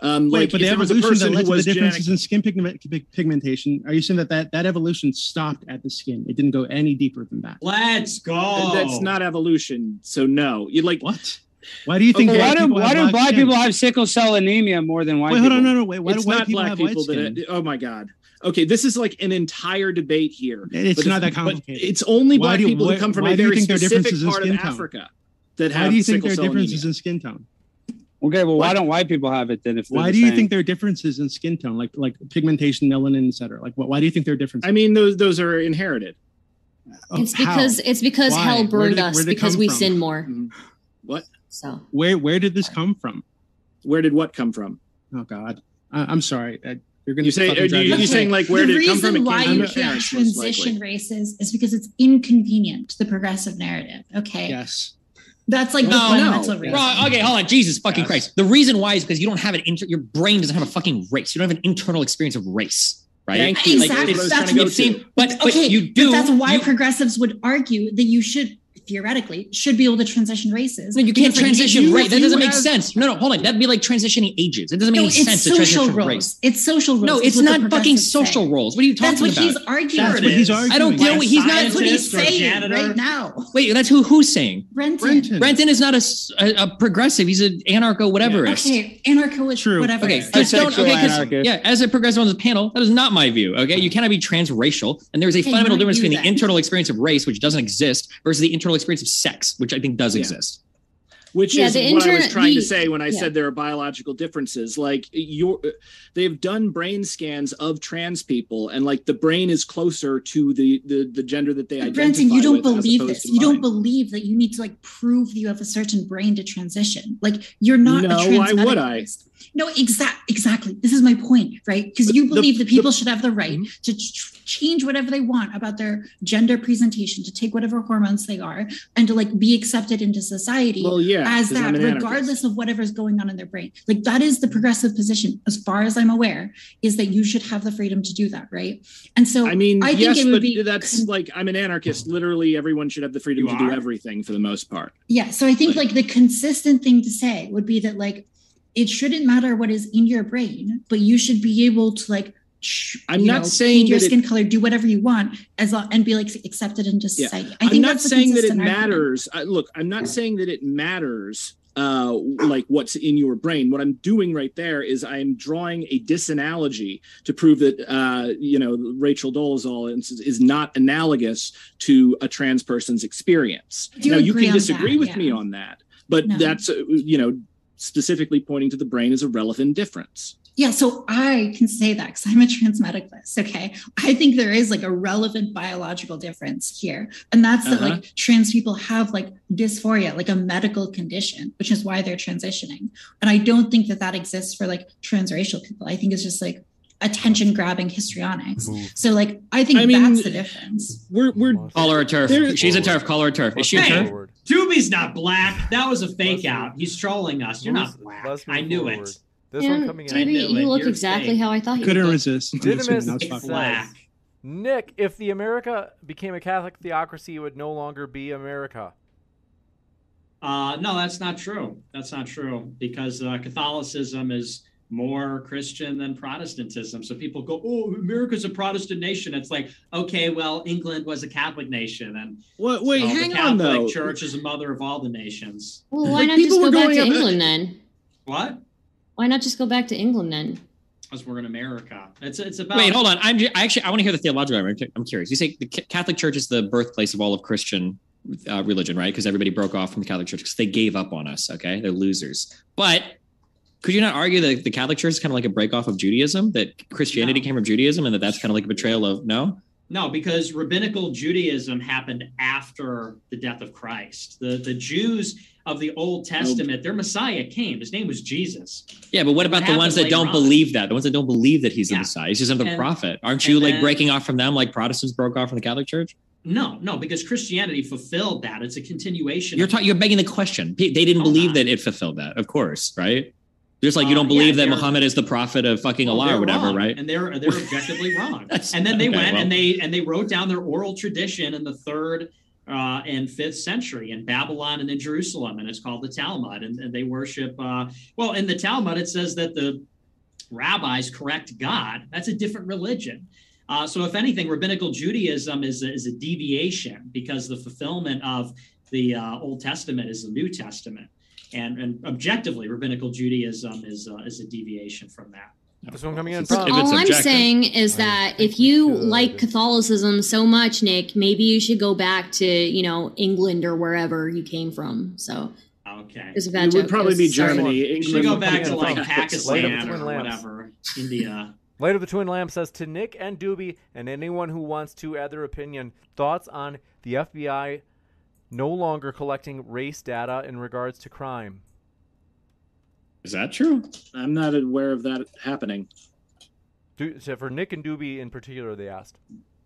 Speaker 2: Um,
Speaker 9: Wait,
Speaker 2: like
Speaker 9: but the
Speaker 2: there was a
Speaker 9: evolution
Speaker 2: person
Speaker 9: that led to the
Speaker 2: was
Speaker 9: differences
Speaker 2: genetic,
Speaker 9: in skin pigment, pigmentation, are you saying that, that that evolution stopped at the skin? It didn't go any deeper than that.
Speaker 6: Let's go.
Speaker 2: that's not evolution. So no, you like
Speaker 9: What? Why do you think
Speaker 2: Okay,
Speaker 4: Why do why do black
Speaker 9: skin?
Speaker 4: people have sickle cell anemia more than white
Speaker 9: Wait, hold
Speaker 4: people?
Speaker 9: on, no, no, wait. Why
Speaker 2: it's
Speaker 9: do white
Speaker 2: not
Speaker 9: people
Speaker 2: black
Speaker 9: have white skin?
Speaker 2: that. Oh my god. Okay, this is like an entire debate here.
Speaker 9: It's not that
Speaker 2: but
Speaker 9: complicated.
Speaker 2: It's only
Speaker 9: Why
Speaker 2: black
Speaker 9: do
Speaker 2: people
Speaker 9: why-
Speaker 2: who come from a very
Speaker 9: think
Speaker 2: specific part of
Speaker 9: skin tone?
Speaker 2: Africa that
Speaker 9: Why
Speaker 2: have
Speaker 9: do you think
Speaker 2: sickle
Speaker 9: there are
Speaker 2: cell
Speaker 9: differences
Speaker 2: anemia.
Speaker 9: in skin tone?
Speaker 4: Okay, well, why
Speaker 2: What?
Speaker 4: don't white people have it then? If
Speaker 9: Why
Speaker 4: the
Speaker 9: do you
Speaker 4: same?
Speaker 9: think there are differences in skin tone, like like pigmentation, melanin, etc.? Like, wh- why do you think there are differences?
Speaker 2: I mean, those those are inherited.
Speaker 9: Oh,
Speaker 8: It's
Speaker 9: how?
Speaker 8: because it's because
Speaker 9: Why?
Speaker 8: hell burned
Speaker 9: did it-
Speaker 8: us
Speaker 9: where did it
Speaker 8: because we
Speaker 9: from?
Speaker 8: sin more. Mm-hmm.
Speaker 2: What?
Speaker 8: So
Speaker 9: where where did this come from?
Speaker 2: Where did what come from?
Speaker 9: Oh God, I, I'm sorry. Uh, you're gonna
Speaker 2: You say-
Speaker 9: fucking
Speaker 2: are you-
Speaker 9: me
Speaker 2: you saying, like, where
Speaker 5: the
Speaker 2: did it come from?
Speaker 5: The
Speaker 2: reason
Speaker 5: why you can't transition races is because it's inconvenient to the progressive narrative. Okay,
Speaker 9: Yes.
Speaker 5: that's like the
Speaker 10: No,
Speaker 5: fundamental
Speaker 2: no.
Speaker 5: reason.
Speaker 10: Wrong. Okay, hold on. Jesus fucking
Speaker 9: Yes.
Speaker 10: Christ. The reason why is because you don't have an inter- your brain doesn't have a fucking race. You don't have an internal experience of race, right?
Speaker 2: Thank you.
Speaker 5: Exactly.
Speaker 2: That's what I was
Speaker 5: That's
Speaker 2: trying to go
Speaker 5: what-
Speaker 10: Same- but, but
Speaker 5: okay,
Speaker 10: you do.
Speaker 5: But that's why
Speaker 10: you-
Speaker 5: progressives would argue that you should theoretically should be able to transition races.
Speaker 10: No, you can't
Speaker 5: Because, like, if
Speaker 10: transition
Speaker 5: you-
Speaker 10: race. That doesn't make
Speaker 5: have-
Speaker 10: sense. No, no, hold on. That'd be like transitioning ages. It doesn't make
Speaker 5: No,
Speaker 10: any
Speaker 5: it's
Speaker 10: sense to
Speaker 5: social
Speaker 10: transition
Speaker 5: roles.
Speaker 10: race.
Speaker 5: It's social roles.
Speaker 10: No,
Speaker 5: is
Speaker 10: it's not fucking
Speaker 5: progressives say.
Speaker 10: social roles. What are you talking about?
Speaker 5: That's what
Speaker 10: about?
Speaker 5: he's arguing.
Speaker 9: That's what he's
Speaker 6: is.
Speaker 9: arguing.
Speaker 10: I don't know. what he's not.
Speaker 5: That's what he's
Speaker 6: Scientist or
Speaker 5: saying right now.
Speaker 10: Wait, that's who who's saying?
Speaker 5: Brenton.
Speaker 9: Brenton.
Speaker 10: Brenton is not a progressive. He's an anarcho whateverist.
Speaker 5: Okay, anarcho
Speaker 9: True.
Speaker 5: whatever.
Speaker 10: Okay,
Speaker 5: it is.
Speaker 10: just don't.
Speaker 4: Asexual
Speaker 10: Okay, 'cause-
Speaker 4: anarchist.
Speaker 10: yeah. As a progressive on the panel, that is not my view. Okay, you cannot be transracial, and there is a fundamental difference between the internal experience of race, which doesn't exist, versus the internal experience of sex, which I think does
Speaker 2: Yeah.
Speaker 10: exist.
Speaker 2: which
Speaker 8: Yeah,
Speaker 2: is
Speaker 8: the
Speaker 2: what I was
Speaker 8: internet-
Speaker 2: trying to say when I
Speaker 8: yeah.
Speaker 2: said there are biological differences. Like your, they've done brain scans of trans people, and like the brain is closer to the the, the gender that they
Speaker 5: But
Speaker 2: identify
Speaker 5: Brenton, you don't
Speaker 2: with
Speaker 5: believe this.
Speaker 2: to
Speaker 5: You don't believe that you need to like prove that you have a certain brain to transition. Like you're not.
Speaker 2: No,
Speaker 5: a trans
Speaker 2: why would I?
Speaker 5: medicalist. No, exact, exactly. This is my point, right? Because you
Speaker 2: The-
Speaker 5: believe that
Speaker 2: the-
Speaker 5: people should have the right
Speaker 2: Mhm.
Speaker 5: to ch- change whatever they want about their gender presentation, to take whatever hormones they are, and to like be accepted into society
Speaker 2: Well, yeah,
Speaker 5: as
Speaker 2: 'cause
Speaker 5: that,
Speaker 2: I'm anarchist.
Speaker 5: regardless of whatever's going on in their brain. Like that is the progressive position, as far as I'm aware, is that you should have the freedom to do that, right? And so
Speaker 2: I mean,
Speaker 5: I think
Speaker 2: yes,
Speaker 5: it would
Speaker 2: but
Speaker 5: be
Speaker 2: that's like I'm an anarchist. Literally, everyone should have the freedom
Speaker 6: You
Speaker 2: to do everything for the most part.
Speaker 5: Yeah. So I think like the consistent thing to say would be that like it shouldn't matter what is in your brain, but you should be able to like
Speaker 2: I'm not
Speaker 5: know,
Speaker 2: saying
Speaker 5: your
Speaker 2: that it-
Speaker 5: skin color, do whatever you want as long and be like accepted into
Speaker 2: Yeah.
Speaker 5: society. I
Speaker 2: I'm not saying that it matters. I, look, I'm not saying that it matters. Uh, like what's in your brain. What I'm doing right there is I'm drawing a disanalogy to prove that uh, you know Rachel Dolezal is, is not analogous to a trans person's experience.
Speaker 5: I
Speaker 2: Now you can disagree
Speaker 5: that,
Speaker 2: with
Speaker 5: yeah.
Speaker 2: me on that, but
Speaker 5: No.
Speaker 2: that's uh, you know specifically pointing to the brain as a relevant difference.
Speaker 5: Yeah, so I can say that because I'm a trans medicalist. Okay. I think there is like a relevant biological difference here. And that's that
Speaker 2: Uh-huh.
Speaker 5: like trans people have like dysphoria, like a medical condition, which is why they're transitioning. And I don't think that that exists for like transracial people. I think it's just like attention grabbing histrionics. So like, I think
Speaker 2: I mean,
Speaker 5: that's the difference.
Speaker 2: We're we're
Speaker 10: Call her a
Speaker 2: TERF.
Speaker 10: She's a TERF. Call her a TERF. Is she a
Speaker 6: Hey.
Speaker 10: TERF?
Speaker 6: Doobie's not black. That was a fake
Speaker 1: Let's
Speaker 6: out. He's trolling us. You're
Speaker 1: Let's-
Speaker 6: not black.
Speaker 1: let's
Speaker 6: I knew
Speaker 1: forward.
Speaker 6: it.
Speaker 1: This
Speaker 8: Yeah,
Speaker 1: one coming in.
Speaker 6: I
Speaker 8: Maybe
Speaker 6: knew
Speaker 8: you
Speaker 6: it.
Speaker 8: look
Speaker 6: You're
Speaker 8: exactly
Speaker 6: fake.
Speaker 8: how I thought you
Speaker 9: Couldn't
Speaker 8: would.
Speaker 9: resist. I'm
Speaker 1: Didymus
Speaker 9: assuming that was
Speaker 6: It's
Speaker 9: fucking-
Speaker 6: black.
Speaker 1: Nick, if the America became a Catholic theocracy, it would no longer be America.
Speaker 6: Uh, no, that's not true. That's not true because uh, Catholicism is more Christian than Protestantism. So people go, "Oh, America's a Protestant nation." It's like, okay, well, England was a Catholic nation, and
Speaker 2: What? Wait,
Speaker 6: so
Speaker 2: hang
Speaker 6: the
Speaker 2: on
Speaker 6: Catholic
Speaker 2: though.
Speaker 6: Church is the mother of all the nations.
Speaker 8: Well, why
Speaker 2: Like,
Speaker 8: not just
Speaker 2: people
Speaker 8: go
Speaker 2: were
Speaker 8: back
Speaker 2: going
Speaker 8: to
Speaker 2: up-
Speaker 8: England then?
Speaker 6: What?
Speaker 8: Why not just go back to England then?
Speaker 6: Because we're in America. It's it's about.
Speaker 10: Wait, hold on. I'm ju- I actually I want to hear the theological argument. I'm curious. You say the Ca- Catholic Church is the birthplace of all of Christian uh, religion, right? Because everybody broke off from the Catholic Church because they gave up on us. Okay, they're losers. But Could you not argue that the Catholic Church is kind of like a break off of Judaism? That Christianity
Speaker 6: No.
Speaker 10: came from Judaism, and that that's kind of like a betrayal of no.
Speaker 6: No, because rabbinical Judaism happened after the death of Christ. The the Jews of the Old Testament, their Messiah came. His name was Jesus.
Speaker 10: Yeah, but what about
Speaker 6: what
Speaker 10: the ones that don't
Speaker 6: on?
Speaker 10: believe that? The ones that don't believe that he's the
Speaker 6: Yeah.
Speaker 10: Messiah. He's just another
Speaker 6: And-
Speaker 10: prophet. Aren't you like
Speaker 6: then-
Speaker 10: breaking off from them like Protestants broke off from the Catholic Church?
Speaker 6: No, no, because Christianity fulfilled that. It's a continuation.
Speaker 10: You're
Speaker 6: of-
Speaker 10: ta- you're begging the question. They didn't
Speaker 6: Hold
Speaker 10: believe
Speaker 6: on.
Speaker 10: that it fulfilled that, of course, right? Just like you don't believe
Speaker 6: yeah,
Speaker 10: that Muhammad is the prophet of fucking
Speaker 6: Well,
Speaker 10: Allah or whatever,
Speaker 6: wrong,
Speaker 10: right?
Speaker 6: And they're they're objectively wrong. And then they
Speaker 10: okay,
Speaker 6: went
Speaker 10: well.
Speaker 6: and they and they wrote down their oral tradition in the third uh, and fifth century in Babylon and in Jerusalem, and it's called the Talmud. And, and they worship. Uh, well, in the Talmud, it says that the rabbis correct God. That's a different religion. Uh, so, if anything, rabbinical Judaism is a, is a deviation because the fulfillment of the uh, Old Testament is the New Testament, and, and objectively, rabbinical Judaism is uh, is a deviation from that.
Speaker 1: This one coming in
Speaker 10: If it's
Speaker 1: from
Speaker 8: All I'm saying is that if you like Catholicism so much, Nick, maybe you should go back to, you know, England or wherever you came from. So
Speaker 6: Okay.
Speaker 8: it a bad
Speaker 2: It would probably be
Speaker 8: was- sorry.
Speaker 2: Germany.
Speaker 6: You
Speaker 2: England
Speaker 6: should go back to like. Pakistan
Speaker 1: Light of the
Speaker 6: or whatever, India.
Speaker 1: Light of the Twin Lamp says to Nick and Doobie and anyone who wants to add their opinion, thoughts on the FBI no longer collecting race data in regards to crime.
Speaker 10: Is that true?
Speaker 2: I'm not aware of that happening.
Speaker 1: Do, so for Nick and Doobie in particular, they asked.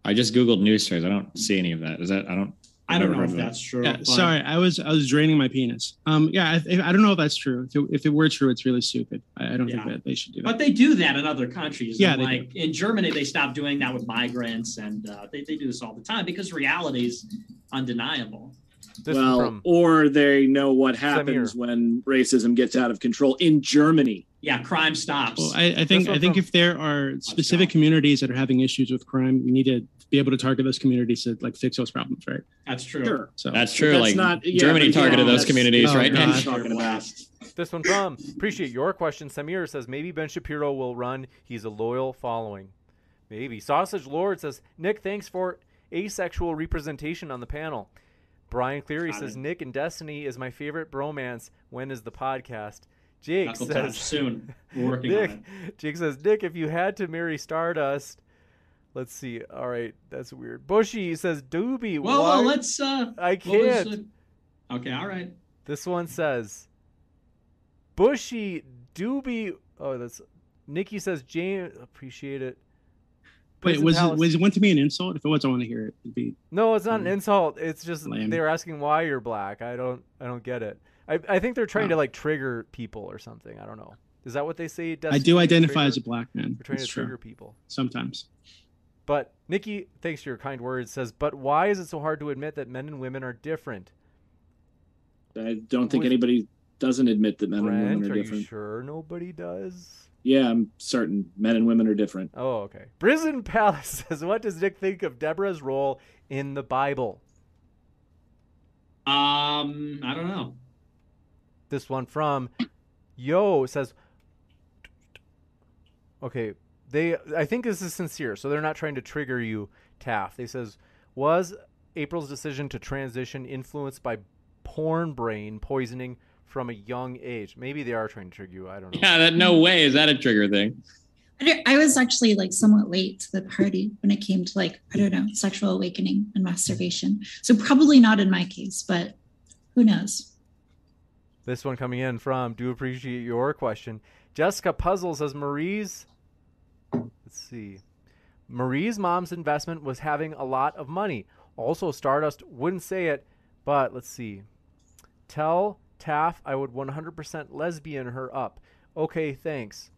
Speaker 10: I just googled news stories. I don't see any of that. Is that I don't.
Speaker 6: I don't know if
Speaker 10: of that.
Speaker 6: that's true.
Speaker 9: Yeah, sorry, I was I was draining my penis. Um, yeah, I, I don't know if that's true. If it, if it were true, it's really stupid. I, I don't
Speaker 6: Yeah.
Speaker 9: think that they should do that.
Speaker 6: But they do that in other countries.
Speaker 9: Yeah,
Speaker 6: And,
Speaker 9: they
Speaker 6: like in Germany, they stopped doing that with migrants, and uh, they, they do this all the time because reality is undeniable.
Speaker 1: This
Speaker 2: well,
Speaker 1: from
Speaker 2: or they know what happens
Speaker 1: Samir.
Speaker 2: when racism gets out of control in Germany.
Speaker 6: Yeah, crime stops.
Speaker 9: Well, I, I think I think
Speaker 1: from-
Speaker 9: if there are specific communities that are having issues with crime, we need to be able to target those communities to like fix those problems, right?
Speaker 6: that's true.
Speaker 2: Sure.
Speaker 9: So
Speaker 10: That's true.
Speaker 2: That's
Speaker 10: like
Speaker 2: not- yeah,
Speaker 10: Germany
Speaker 2: but yeah,
Speaker 10: targeted those communities,
Speaker 9: Oh,
Speaker 10: right?
Speaker 9: God.
Speaker 10: And
Speaker 2: talking about.
Speaker 1: This one from appreciate your question. Samir says maybe Ben Shapiro will run. He's a loyal following. Maybe Sausage Lord says Nick, thanks for asexual representation on the panel. Brian Cleary says. Nick and Destiny is my favorite bromance. When is the podcast? Jake
Speaker 6: Knuckle
Speaker 1: says
Speaker 6: soon. We're working
Speaker 1: Nick.
Speaker 6: on it.
Speaker 1: Jake says Nick, if you had to marry Stardust, let's see. All right, that's weird. Bushy says Doobie.
Speaker 6: Well,
Speaker 1: why-
Speaker 6: well, let's. Uh,
Speaker 1: I can't.
Speaker 6: Okay, all right.
Speaker 1: This one says Bushy Doobie. Oh, that's Nikki says James. Appreciate it.
Speaker 9: Wait, was it, was it meant to be an insult? If it was, I want to hear it. It'd be
Speaker 1: No, it's not an
Speaker 9: Mm.
Speaker 1: insult. It's just
Speaker 9: Lame.
Speaker 1: they're asking why you're black. I don't. I don't get it. I, I think they're trying to
Speaker 9: Oh.
Speaker 1: like trigger people or something. I don't know. Is that what they say?
Speaker 9: I do identify
Speaker 1: Trigger?
Speaker 9: as a black man.
Speaker 1: We're trying
Speaker 9: That's
Speaker 1: to
Speaker 9: true.
Speaker 1: trigger people.
Speaker 9: Sometimes.
Speaker 1: But Nikki, thanks for your kind words. Says, but why is it so hard to admit that men and women are different?
Speaker 2: I don't think anybody doesn't admit that men and women are different.
Speaker 1: are you
Speaker 2: different.
Speaker 1: sure nobody does?
Speaker 2: Yeah, I'm certain men and women are different.
Speaker 1: Oh, okay. Prison Palace says, what does Nick think of Deborah's role in the Bible?
Speaker 6: Um, I don't know.
Speaker 1: This one from Yo says, okay, they. I think this is sincere, so they're not trying to trigger you, Taff. They says, was April's decision to transition influenced by porn brain poisoning from a young age? Maybe they are trying to trigger you. I don't know.
Speaker 10: Yeah, that no way is that a trigger thing.
Speaker 5: I, was actually like somewhat late to the party when it came to like I don't know sexual awakening and masturbation. So probably not in my case, but who knows?
Speaker 1: This one coming in from do appreciate your question. Jessica Puzzle says Marie's let's see. Marie's mom's investment was having a lot of money. Also Stardust wouldn't say it, but let's see. Tell Taff I would 100% lesbian her up. Okay, thanks.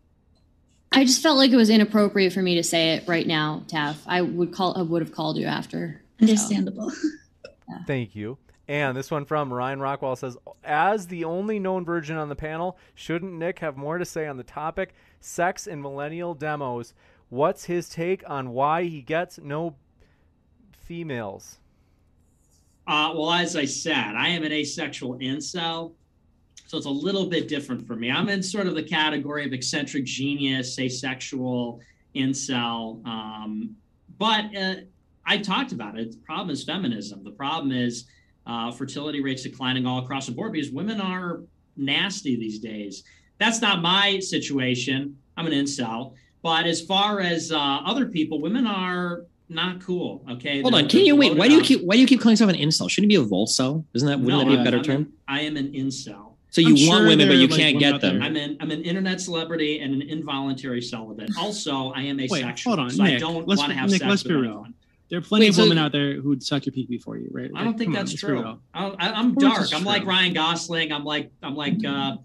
Speaker 8: I just felt like it was inappropriate for me to say it right now, Taff. I would call I would have called you after.
Speaker 5: Understandable.
Speaker 1: Thank you. And this one from Ryan Rockwell says, as the only known virgin on the panel, shouldn't Nick have more to say on the topic? Sex in millennial demos. What's his take on why he gets no females?
Speaker 6: Uh, well, as I said, I am an asexual incel, so it's a little bit different for me. I'm in sort of the category of eccentric genius, asexual incel. Um, but uh, I talked about it. The problem is feminism. The problem is uh, fertility rates declining all across the board because women are nasty these days. that's not my situation. I'm an incel. But as far as uh, other people, women are not cool. Okay.
Speaker 10: Hold
Speaker 6: They're-
Speaker 10: on. Can you wait? Why do you keep why do you keep calling yourself an incel? Shouldn't you be a volcel? Isn't that wouldn't
Speaker 6: No,
Speaker 10: that be a
Speaker 6: I'm-
Speaker 10: better
Speaker 6: I'm
Speaker 10: term?
Speaker 6: an- I am an incel.
Speaker 10: So you
Speaker 9: I'm
Speaker 10: want
Speaker 9: sure
Speaker 10: women, but you
Speaker 9: like,
Speaker 10: can't get them.
Speaker 6: I'm an I'm an internet celebrity and an involuntary celibate. Also, I am
Speaker 9: Wait,
Speaker 6: asexual.
Speaker 9: hold on,
Speaker 6: so I don't
Speaker 9: Let's-
Speaker 6: want to have
Speaker 9: Nick,
Speaker 6: sex
Speaker 9: let's
Speaker 6: with
Speaker 9: be real.
Speaker 6: anyone.
Speaker 9: There are plenty
Speaker 10: Wait,
Speaker 9: of
Speaker 10: so-
Speaker 9: women out there who'd suck your pee for you, right?
Speaker 6: I don't think
Speaker 9: come on,
Speaker 6: that's true. I, I, I'm dark. I'm like. Ryan Gosling. I'm like I'm like uh,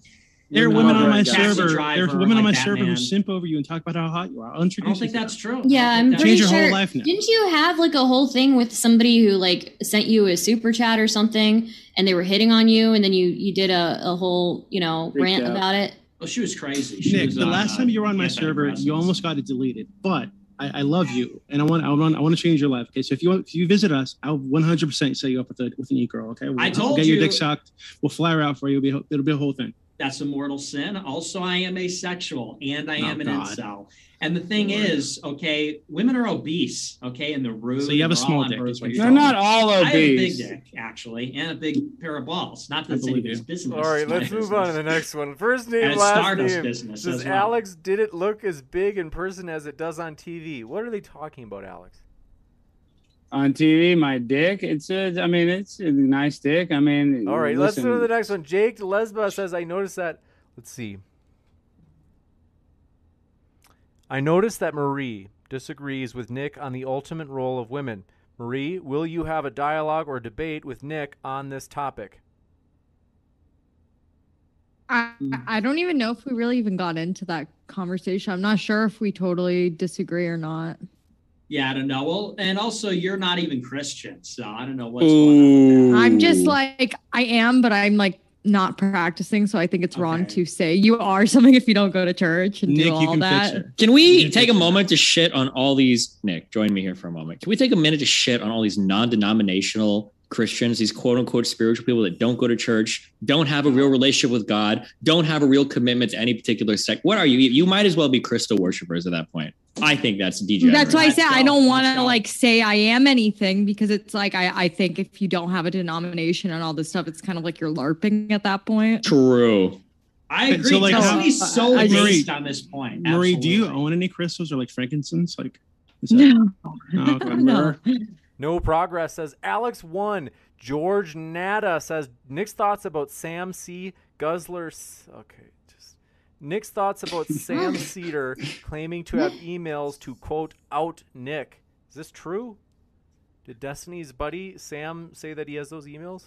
Speaker 9: There are women on my
Speaker 2: right,
Speaker 6: Taxi
Speaker 2: guys.
Speaker 9: server.
Speaker 6: Driver,
Speaker 9: There are women on my server who simp over you and talk about how hot you are. I'll
Speaker 6: I don't
Speaker 9: you
Speaker 6: think that's true.
Speaker 8: Yeah,
Speaker 6: I
Speaker 8: I'm
Speaker 6: don't think
Speaker 8: pretty
Speaker 9: Change your
Speaker 8: sure.
Speaker 9: whole life now.
Speaker 8: Didn't you have like a whole thing with somebody who like sent you a super chat or something, and they were hitting on you, and then you you did a, a whole you know rant about it?
Speaker 6: Well, she was crazy. She
Speaker 9: Nick,
Speaker 6: was
Speaker 9: the
Speaker 6: on,
Speaker 9: last
Speaker 6: uh,
Speaker 9: time you were on my server, you almost got it deleted. But I, I love you, and I want I want I want to change your life. Okay, so if you want, if you visit us, I'll 100 percent set you up with a with an e girl. Okay, we'll,
Speaker 6: I
Speaker 9: we'll
Speaker 6: told
Speaker 9: get your dick sucked. We'll fly her out for you. It'll be, it'll be a whole thing.
Speaker 6: That's a mortal sin. Also, I am asexual and I
Speaker 9: Oh,
Speaker 6: am an
Speaker 9: God.
Speaker 6: incel. And the thing
Speaker 9: Lord.
Speaker 6: is, okay, women are obese, okay, in the room.
Speaker 9: So you have a small dick,
Speaker 6: birth
Speaker 9: is what
Speaker 6: control.
Speaker 9: you're
Speaker 4: They're not all obese.
Speaker 6: I have a big dick, actually, and a big pair of balls. Not that
Speaker 9: I
Speaker 6: it's
Speaker 9: believe
Speaker 6: anybody's business.
Speaker 1: All right, let's move on to the next one. First
Speaker 6: And
Speaker 1: name,
Speaker 6: it's
Speaker 1: last
Speaker 6: Stardust
Speaker 1: name.
Speaker 6: business
Speaker 1: Does
Speaker 6: as well.
Speaker 1: Alex did it look as big in person as it does on TV? What are they talking about, Alex?
Speaker 4: On TV, my dick. It's a. I mean, it's a nice dick. I mean.
Speaker 1: All right, let's go to the next one. Jake Lesba says, I noticed that. Let's see. I noticed that Marie disagrees with Nick on the ultimate role of women. Marie, will you have a dialogue or debate with Nick on this topic?
Speaker 7: I, I don't even know if we really even got into that conversation. I'm not sure if we totally disagree or not.
Speaker 6: Yeah, I don't know. Well, and also, you're not even Christian, so I don't know what's going on. with.
Speaker 7: I'm just like I am, but I'm like not practicing, so I think it's wrong to say you are something if you don't go to church and
Speaker 9: Nick,
Speaker 7: do
Speaker 9: you
Speaker 7: all
Speaker 9: can
Speaker 7: that.
Speaker 10: Can we
Speaker 9: Yeah,
Speaker 10: take a
Speaker 9: fix
Speaker 10: moment to shit on all these? Nick, join me here for a moment. Can we take a minute to shit on all these non-denominational Christians, these quote-unquote spiritual people that don't go to church, don't have a real relationship with God, don't have a real commitment to any particular sect? What are you? You might as well be crystal worshippers at that point. I think that's DJ.
Speaker 7: That's why I
Speaker 6: Let's
Speaker 7: say I don't want to like say I am anything because it's like I, I think if you don't have a denomination and all this stuff, it's kind of like you're LARPing at that point.
Speaker 10: True.
Speaker 6: I
Speaker 9: So,
Speaker 6: agree.
Speaker 9: like,
Speaker 6: Destiny's
Speaker 7: how-
Speaker 6: so
Speaker 7: I-
Speaker 9: Marie-
Speaker 6: based on this point.
Speaker 9: Marie, do you own any crystals or like frankincense? Like, is that-
Speaker 7: No,
Speaker 9: Oh, okay.
Speaker 7: no.
Speaker 1: No progress says Alex one. George Nada says Nick's thoughts about Sam C. Guzzler. Okay, just Nick's thoughts about Sam Seder claiming to have emails to quote out Nick. Is this true? Did Destiny's buddy Sam say that he has those emails?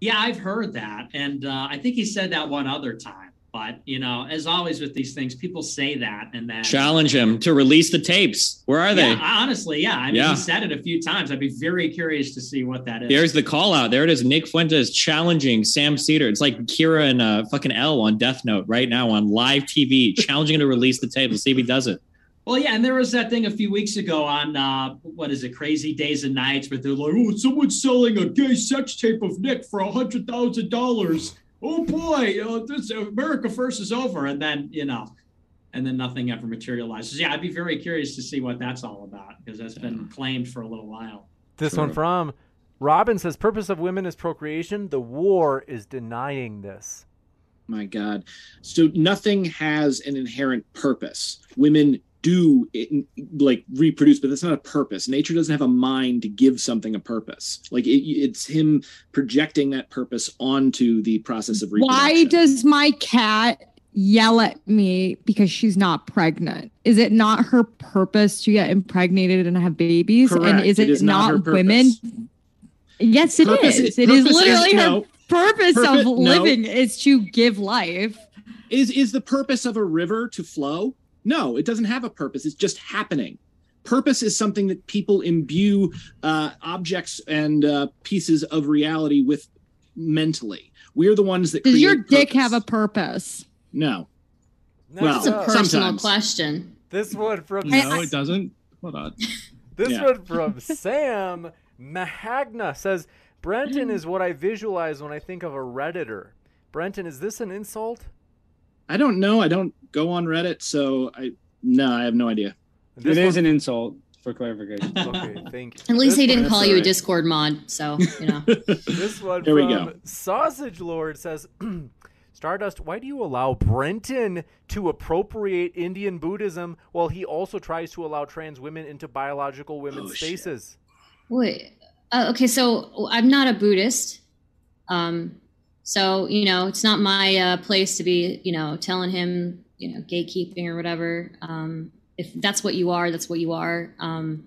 Speaker 6: Yeah, I've heard that, and uh, I think he said that one other time. But you know, as always with these things, people say that, and then
Speaker 10: Challenge him to release the tapes. Where are they?
Speaker 6: Yeah, honestly, yeah. I mean,
Speaker 10: Yeah.
Speaker 6: he said it a few times. I'd be very curious to see what that is.
Speaker 10: There's the call out. There it is. Nick Fuentes challenging Sam Seder. It's like Kira and uh, fucking L on Death Note right now on live TV, challenging him to release the tape. Let's see if he does it.
Speaker 6: Well, yeah, and there was that thing a few weeks ago on uh, what is it, Crazy Days and Nights, where they're like, "Oh, someone's selling a gay sex tape of Nick for a hundred thousand dollars." Oh boy, uh, this America First is over, and then you know, and then nothing ever materializes. Yeah, I'd be very curious to see what that's all about because that's been claimed for a little while.
Speaker 1: This one from Robin says purpose of women is procreation. The war is denying this.
Speaker 2: My God. So nothing has an inherent purpose. Women do it, like reproduce, but that's not a purpose. Nature doesn't have a mind to give something a purpose. Like it, it's him projecting that purpose onto the process of reproduction.
Speaker 7: Why does my cat yell at me because she's not pregnant? Is it not her purpose to get impregnated and have babies?
Speaker 2: Correct.
Speaker 7: And is
Speaker 2: It
Speaker 7: it,
Speaker 2: is not
Speaker 7: not women? Yes, it
Speaker 2: Purpose
Speaker 7: is. It is
Speaker 2: purpose is-
Speaker 7: literally her
Speaker 2: no.
Speaker 7: purpose
Speaker 2: Purpose-
Speaker 7: of
Speaker 2: no.
Speaker 7: living is to give life.
Speaker 2: is is the purpose of a river to flow? No, it doesn't have a purpose. It's just happening. Purpose is something that people imbue uh, objects and uh, pieces of reality with mentally. We're the ones that
Speaker 7: Does
Speaker 2: create
Speaker 7: your dick
Speaker 2: purpose.
Speaker 7: have a purpose?
Speaker 2: no?
Speaker 1: Next
Speaker 2: Well,
Speaker 8: That's a personal
Speaker 2: sometimes.
Speaker 8: question.
Speaker 1: this one from
Speaker 9: No, it doesn't. Hold on.
Speaker 1: This
Speaker 2: Yeah.
Speaker 1: one from Sam Mahagna says Brenton is what I visualize when I think of a redditor. Brenton, is this an insult?
Speaker 2: I don't know. I don't go on Reddit, so I no, I have no idea.
Speaker 1: This
Speaker 4: it is
Speaker 1: one-
Speaker 4: an insult for clarification.
Speaker 1: Okay, thank you.
Speaker 8: At least
Speaker 1: This
Speaker 8: they didn't
Speaker 1: one-
Speaker 8: call you a. Discord mod, so you know.
Speaker 1: This one
Speaker 2: There we go.
Speaker 1: Sausage Lord says Stardust, why do you allow Brenton to appropriate Indian Buddhism while he also tries to allow trans women into biological women's
Speaker 2: Oh, shit.
Speaker 1: spaces?
Speaker 8: Wait. Uh, okay, so I'm not a Buddhist. Um, so you know, it's not my uh, place to be, you know, telling him, you know, gatekeeping or whatever. Um, if that's what you are, that's what you are. Um,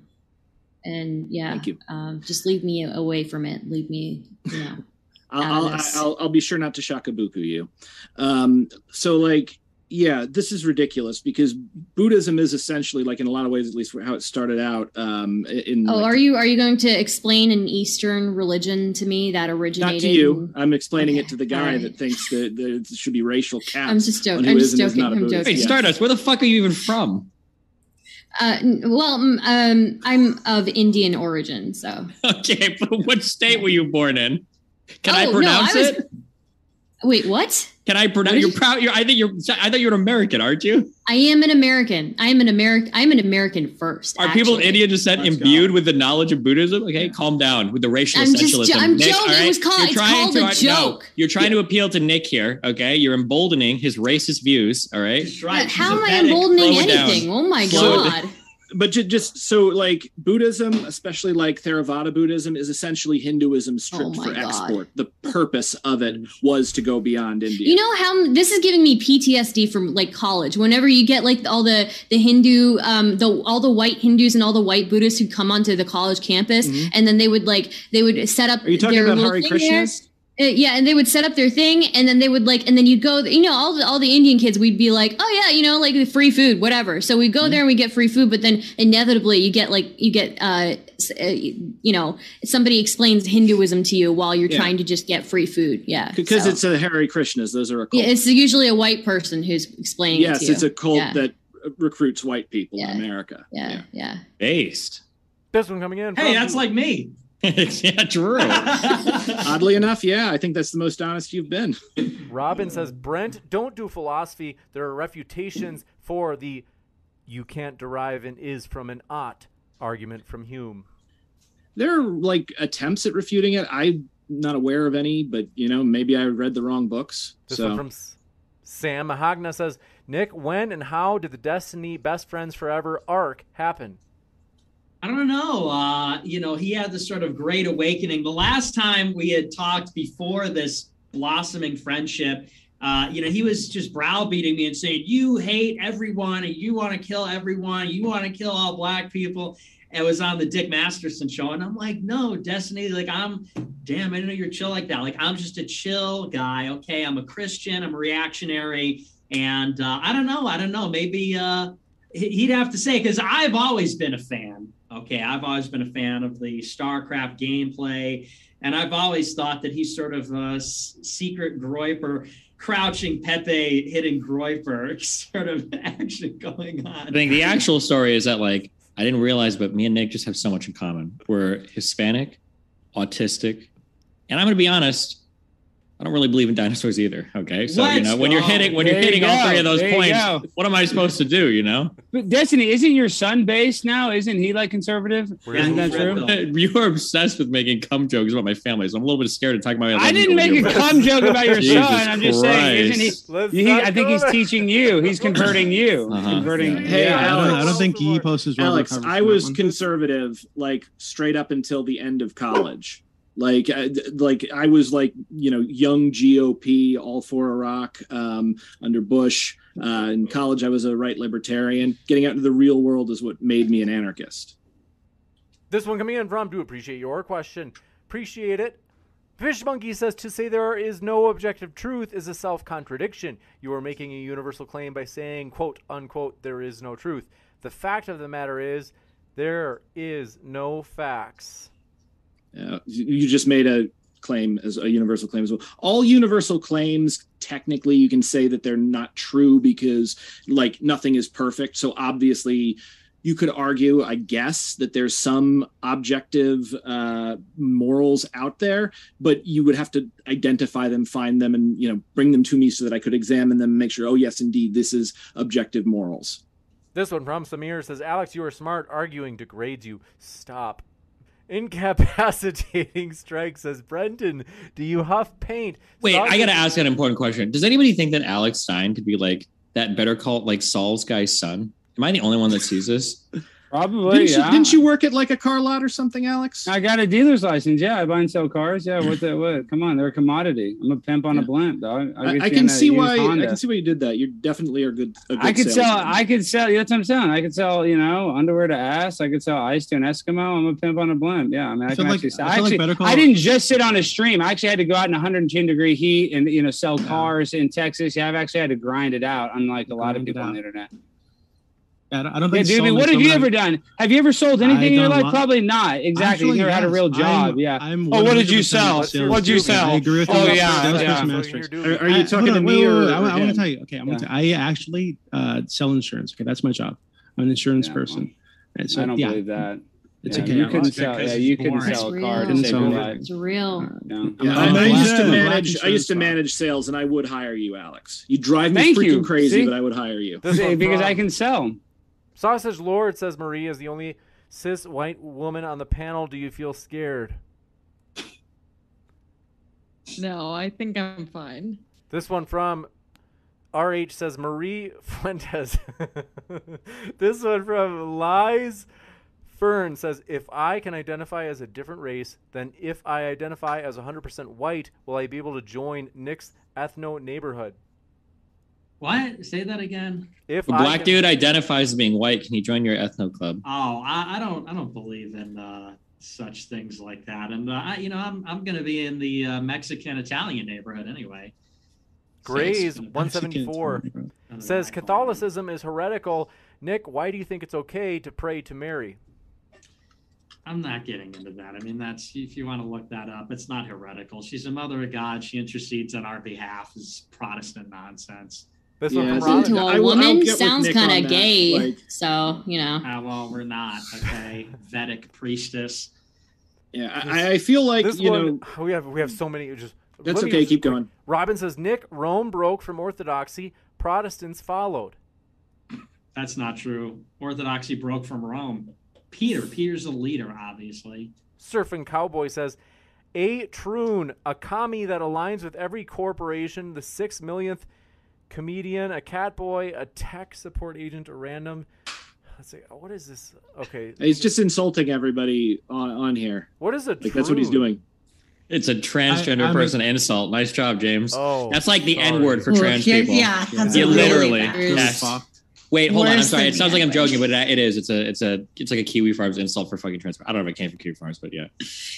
Speaker 8: and yeah. Um, just leave me away from it. Leave me, you know.
Speaker 2: I'll, I'll. I'll, I'll be sure not to shakubuku you. Um, so like, yeah, this is ridiculous because Buddhism is essentially like in a lot of ways, at least how it started out. Um, in
Speaker 8: Oh,
Speaker 2: like,
Speaker 8: are you are you going to explain an Eastern religion to me that originated?
Speaker 2: not to you. I'm explaining
Speaker 8: Okay,
Speaker 2: it to the guy
Speaker 8: alright.
Speaker 2: that thinks that there should be racial caps.
Speaker 8: I'm just joking. I'm just joking.
Speaker 2: not a
Speaker 8: I'm joking.
Speaker 10: Wait,
Speaker 2: Yeah.
Speaker 10: Stardust, where the fuck are you even from?
Speaker 8: Uh, well, um, I'm of Indian origin, so.
Speaker 10: Okay, but what state were you born in? Can
Speaker 8: Oh,
Speaker 10: I
Speaker 8: no,
Speaker 10: pronounce
Speaker 8: I was-
Speaker 10: it?
Speaker 8: Wait, what?
Speaker 10: Can I pronounce? You're proud. You're. I think you're. I thought you're an American, aren't you?
Speaker 8: I am an American. I am an American. I'm an American first.
Speaker 10: Are people of
Speaker 8: actually.
Speaker 10: Indian descent
Speaker 2: Let's
Speaker 10: imbued with the knowledge of Buddhism? Okay, calm down with the racial
Speaker 8: I'm just
Speaker 10: essentialism.
Speaker 8: jo- I'm
Speaker 10: Nick,
Speaker 8: joking.
Speaker 10: all
Speaker 8: It was called-
Speaker 10: You're
Speaker 8: it's
Speaker 10: trying
Speaker 8: called
Speaker 10: to,
Speaker 8: a
Speaker 10: no, you're trying to appeal to Nick here. Okay, you're emboldening his racist views. All right.
Speaker 6: Right.
Speaker 8: How am I emboldening
Speaker 10: Slow it down.
Speaker 8: anything? Oh my
Speaker 10: Slow
Speaker 8: god!
Speaker 2: But ju- just so like Buddhism, especially like Theravada Buddhism, is essentially Hinduism stripped
Speaker 8: Oh
Speaker 2: for
Speaker 8: God.
Speaker 2: export. The purpose of it was to go beyond India.
Speaker 8: You know how this is giving me PTSD from like college. Whenever you get like all the the Hindu, um, the all the white Hindus and all the white Buddhists who come onto the college campus,
Speaker 2: Mhm.
Speaker 8: and then they would like they would set up.
Speaker 2: Are you talking
Speaker 8: their
Speaker 2: about Hare Krishnas?
Speaker 8: There. Uh, yeah, and they would set up their thing, and then they would like, and then you'd go, you know, all the all the Indian kids, we'd be like, oh yeah, you know, like the free food, whatever. So we go
Speaker 2: Mm-hmm.
Speaker 8: there and we get free food, but then inevitably you get like you get, uh, uh, you know, somebody explains Hinduism to you while you're
Speaker 2: Yeah.
Speaker 8: trying to just get free food. Yeah,
Speaker 2: Because
Speaker 8: so-
Speaker 2: it's a Hare Krishnas. Those are a cult.
Speaker 8: yeah, it's usually a white person who's explaining it
Speaker 2: yes,
Speaker 8: to you.
Speaker 2: it's a cult
Speaker 8: Yeah.
Speaker 2: that recruits white people
Speaker 8: Yeah.
Speaker 2: in America.
Speaker 8: yeah, yeah.
Speaker 10: Based.
Speaker 1: This one coming in.
Speaker 6: Hey,
Speaker 1: from-
Speaker 6: that's like me.
Speaker 10: yeah, true.
Speaker 2: Oddly enough, yeah, I think that's the most honest you've been.
Speaker 1: Robin says, Brent, don't do philosophy. There are refutations for the you can't derive an is from an ought argument from Hume.
Speaker 2: There are like attempts at refuting it. I'm not aware of any, but you know, maybe I read the wrong books.
Speaker 1: This
Speaker 2: so
Speaker 1: one from Sam Mahagna says, Nick, when and how did the Destiny Best Friends Forever arc happen?
Speaker 6: I don't know. Uh, you know, he had this sort of great awakening. The last time we had talked before this blossoming friendship, uh, you know, he was just browbeating me and saying, You hate everyone and you want to kill everyone. You want to kill all black people. It was on the Dick Masterson show. And I'm like, No, Destiny, like, I'm damn, I didn't know you're chill like that. Like, I'm just a chill guy. Okay. I'm a Christian, I'm a reactionary. And uh, I don't know. I don't know. Maybe uh, he- he'd have to say, because I've always been a fan. Okay, I've always been a fan of the StarCraft gameplay, and I've always thought that he's sort of a secret Groyper, crouching Pepe, hidden Groyper sort of action going on.
Speaker 10: I think the actual story is that like I didn't realize, but me and Nick just have so much in common. We're Hispanic, autistic, and I'm gonna be honest. I don't really believe in dinosaurs either. Okay, so you know when you're hitting when you're
Speaker 4: there you
Speaker 10: hitting all three of those
Speaker 4: There
Speaker 10: points, what am I supposed to do? You know,
Speaker 4: But Destiny, isn't your son based now? Isn't he like conservative?
Speaker 1: Where
Speaker 4: Isn't that true?
Speaker 10: you are obsessed with making cum jokes about my family, so I'm a little bit scared to talk about. my
Speaker 4: I didn't make
Speaker 10: 11-year-old
Speaker 4: a cum joke about your
Speaker 10: Jesus
Speaker 4: son. I'm just saying, isn't he? He I think he's
Speaker 1: there.
Speaker 4: teaching you. He's converting you.
Speaker 10: Uh-huh.
Speaker 4: Converting.
Speaker 10: Yeah.
Speaker 2: Hey,
Speaker 4: yeah.
Speaker 9: I don't, I don't think he posts his
Speaker 2: Alex,
Speaker 9: recovered
Speaker 2: I was conservative like straight up until the end of college. Like, I, like I was like you know young GOP, all for Iraq um, under Bush. Uh, in college, I was a right libertarian. Getting out into the real world is what made me an anarchist.
Speaker 1: This one coming in from do appreciate your question. Appreciate it. Fish Monkey says to say there is no objective truth is a self contradiction. You are making a universal claim by saying, quote unquote, there is no truth. The fact of the matter is, there is no facts.
Speaker 2: Uh, you just made a claim as a universal claim as well. All universal claims, technically, you can say that they're not true because, like, nothing is perfect. So obviously, you could argue, I guess, that there's some objective uh, morals out there, but you would have to identify them, find them, and you know, bring them to me so that I could examine them and make sure, oh yes, indeed, this is objective morals.
Speaker 1: This one from Samir says, Alex, you are smart. Arguing degrades you. Stop. Incapacitating strike says brenton Do you huff paint?
Speaker 10: Wait, I gotta ask an important question. Does anybody think that Alex Stein could be like that Better Call like Saul's guy's son? Am I the only one that sees this?
Speaker 4: Probably.
Speaker 2: Didn't,
Speaker 4: yeah.
Speaker 2: you, didn't you work at like a car lot or something, Alex?
Speaker 4: I got a dealer's license. Yeah, I buy and sell cars. Yeah, what the what? Come on, they're a commodity. I'm a pimp on a blimp, dog.
Speaker 2: I, I can see why. I can see why you did that. You definitely are good. A good
Speaker 4: I could sell.
Speaker 2: salesman.
Speaker 4: I could sell. That's what I'm saying. I could sell. You know, underwear to ass. I could sell ice to an Eskimo. I'm a pimp on a blimp. Yeah, I mean, I,
Speaker 9: I
Speaker 4: can
Speaker 9: like-
Speaker 4: actually. sell.
Speaker 9: I like
Speaker 4: actually,
Speaker 9: Call-
Speaker 4: I didn't just sit on a stream. I actually had to go out in 110 degree heat and you know sell cars in Texas. Yeah, I've actually had to grind it out, unlike a lot of
Speaker 9: Grind
Speaker 4: people on the internet.
Speaker 9: I don't, I don't
Speaker 4: Yeah,
Speaker 9: think.
Speaker 4: dude, what have you
Speaker 9: someone-
Speaker 4: ever done? Have you ever sold anything in your life?
Speaker 9: lot.
Speaker 4: Probably not. Exactly.
Speaker 9: Actually,
Speaker 4: you never had a real job.
Speaker 9: I'm-
Speaker 4: yeah.
Speaker 9: I'm
Speaker 4: oh, what did you sell?
Speaker 9: What
Speaker 4: did you sell?
Speaker 9: I agree with
Speaker 4: oh
Speaker 9: you.
Speaker 4: yeah,
Speaker 9: Sales
Speaker 4: yeah.
Speaker 9: person masteries.
Speaker 2: Are, are you talking
Speaker 9: hold
Speaker 2: to
Speaker 9: on,
Speaker 2: me
Speaker 9: wait,
Speaker 2: or?
Speaker 9: wait, wait, I, want to tell you. Okay, I'm gonna tell I actually uh, sell insurance. Okay, that's my job. I'm an insurance
Speaker 4: Yeah,
Speaker 9: person. And so
Speaker 4: I don't
Speaker 9: yeah,
Speaker 4: believe that.
Speaker 9: It's
Speaker 4: Yeah,
Speaker 9: okay.
Speaker 4: You
Speaker 9: I'll-
Speaker 4: couldn't sell. Yeah, you couldn't sell a car to
Speaker 8: real.
Speaker 4: save your
Speaker 9: It's
Speaker 4: life.
Speaker 8: It's real.
Speaker 4: Yeah.
Speaker 2: Yeah,
Speaker 9: I'm
Speaker 2: I,
Speaker 9: a
Speaker 2: used to manage. I used to manage sales, and I would hire you, Alex. You drive me
Speaker 4: Thank
Speaker 2: freaking
Speaker 4: you.
Speaker 2: crazy,
Speaker 4: See?
Speaker 2: but I would hire you.
Speaker 4: See, because I can sell.
Speaker 1: Sausage Lord says Marie is the only cis white woman on the panel. Do you feel scared?
Speaker 7: No, I think I'm fine.
Speaker 1: This one from RH says Marie Fuentes. this one from Lies Fern says if I can identify as a different race, then if I identify as 100% white, will I be able to join Nick's ethno neighborhood?
Speaker 6: What? Say that again.
Speaker 1: If
Speaker 10: a black
Speaker 1: can-
Speaker 10: dude identifies as being white. Can he join your ethno club?
Speaker 6: Oh, I, I don't. I don't believe in uh, such things like that. And uh, I, you know, I'm I'm going to be in the uh, Mexican Italian neighborhood anyway.
Speaker 1: Grays
Speaker 6: Mexican-
Speaker 1: 174 says. Catholicism is heretical. Nick, why do you think it's okay to pray to Mary?
Speaker 6: I'm not getting into that. I mean, that's if you want to look that up, it's not heretical. She's a mother of God. She intercedes on our behalf. Is Protestant nonsense.
Speaker 1: This
Speaker 2: Yeah,
Speaker 1: one from
Speaker 8: Listen to a
Speaker 2: I will- I'll
Speaker 8: woman sounds kind of gay.
Speaker 2: like-
Speaker 8: so, you know.
Speaker 6: Uh, well, we're not. Okay, Vedic priestess.
Speaker 2: Yeah, I, I feel like
Speaker 1: this
Speaker 2: you
Speaker 1: one,
Speaker 2: know.
Speaker 1: we have we have so many. Just
Speaker 2: That's okay.
Speaker 1: just
Speaker 2: Keep going.
Speaker 1: Robin says Nick Rome broke from Orthodoxy. Protestants followed.
Speaker 6: That's not true. Orthodoxy broke from Rome. Peter. Peter's the leader, obviously.
Speaker 1: Surfing Cowboy says, A troon, a commie that aligns with every corporation, the six millionth comedian, a cat boy, a tech support agent, a random. Let's see, what is this? Okay,
Speaker 2: He's just insulting everybody on, on here.
Speaker 1: what is a
Speaker 2: Like that's what he's doing.
Speaker 10: It's a transgender
Speaker 9: I- I'm a-
Speaker 10: person insult. Nice job, James.
Speaker 1: Oh,
Speaker 10: That's like the. N word for
Speaker 5: Well,
Speaker 10: trans people.
Speaker 5: yeah, that's
Speaker 10: Yeah, literally. Yes. Wait, hold on. I'm sorry. It sounds like I'm joking, but it is. It's a. It's a. It's like a Kiwi Farms insult for fucking trans. I don't know if it came from Kiwi Farms, but yeah.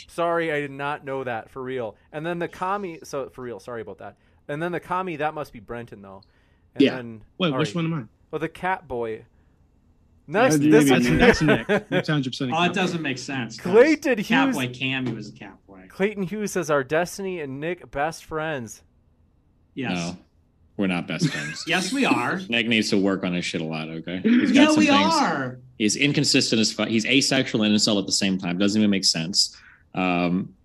Speaker 1: Sorry, I did not know that for real. And then the commie, so for real, sorry about that. And then the commie, that must be Brenton though. And
Speaker 2: Yeah.
Speaker 1: Then,
Speaker 9: Wait, which
Speaker 1: right.
Speaker 9: one am I?
Speaker 1: Well, the cat boy. Next,
Speaker 4: do you
Speaker 1: this
Speaker 4: mean?
Speaker 9: That's,
Speaker 1: one-
Speaker 9: that's Nick. 100%
Speaker 6: Oh, it doesn't make sense.
Speaker 1: Clayton Hughes-
Speaker 6: Catboy Cammy was a catboy.
Speaker 1: Clayton Hughes says, "Our Destiny and Nick best friends?"
Speaker 6: Yes.
Speaker 10: No, we're not best friends.
Speaker 6: Yes, we are.
Speaker 10: Nick needs to work on his shit a lot. Okay. He's
Speaker 6: yeah,
Speaker 10: some
Speaker 6: we
Speaker 10: things-
Speaker 6: are.
Speaker 10: He's inconsistent as fuck. He's asexual and incel at the same time. Doesn't even make sense. Um, d- n-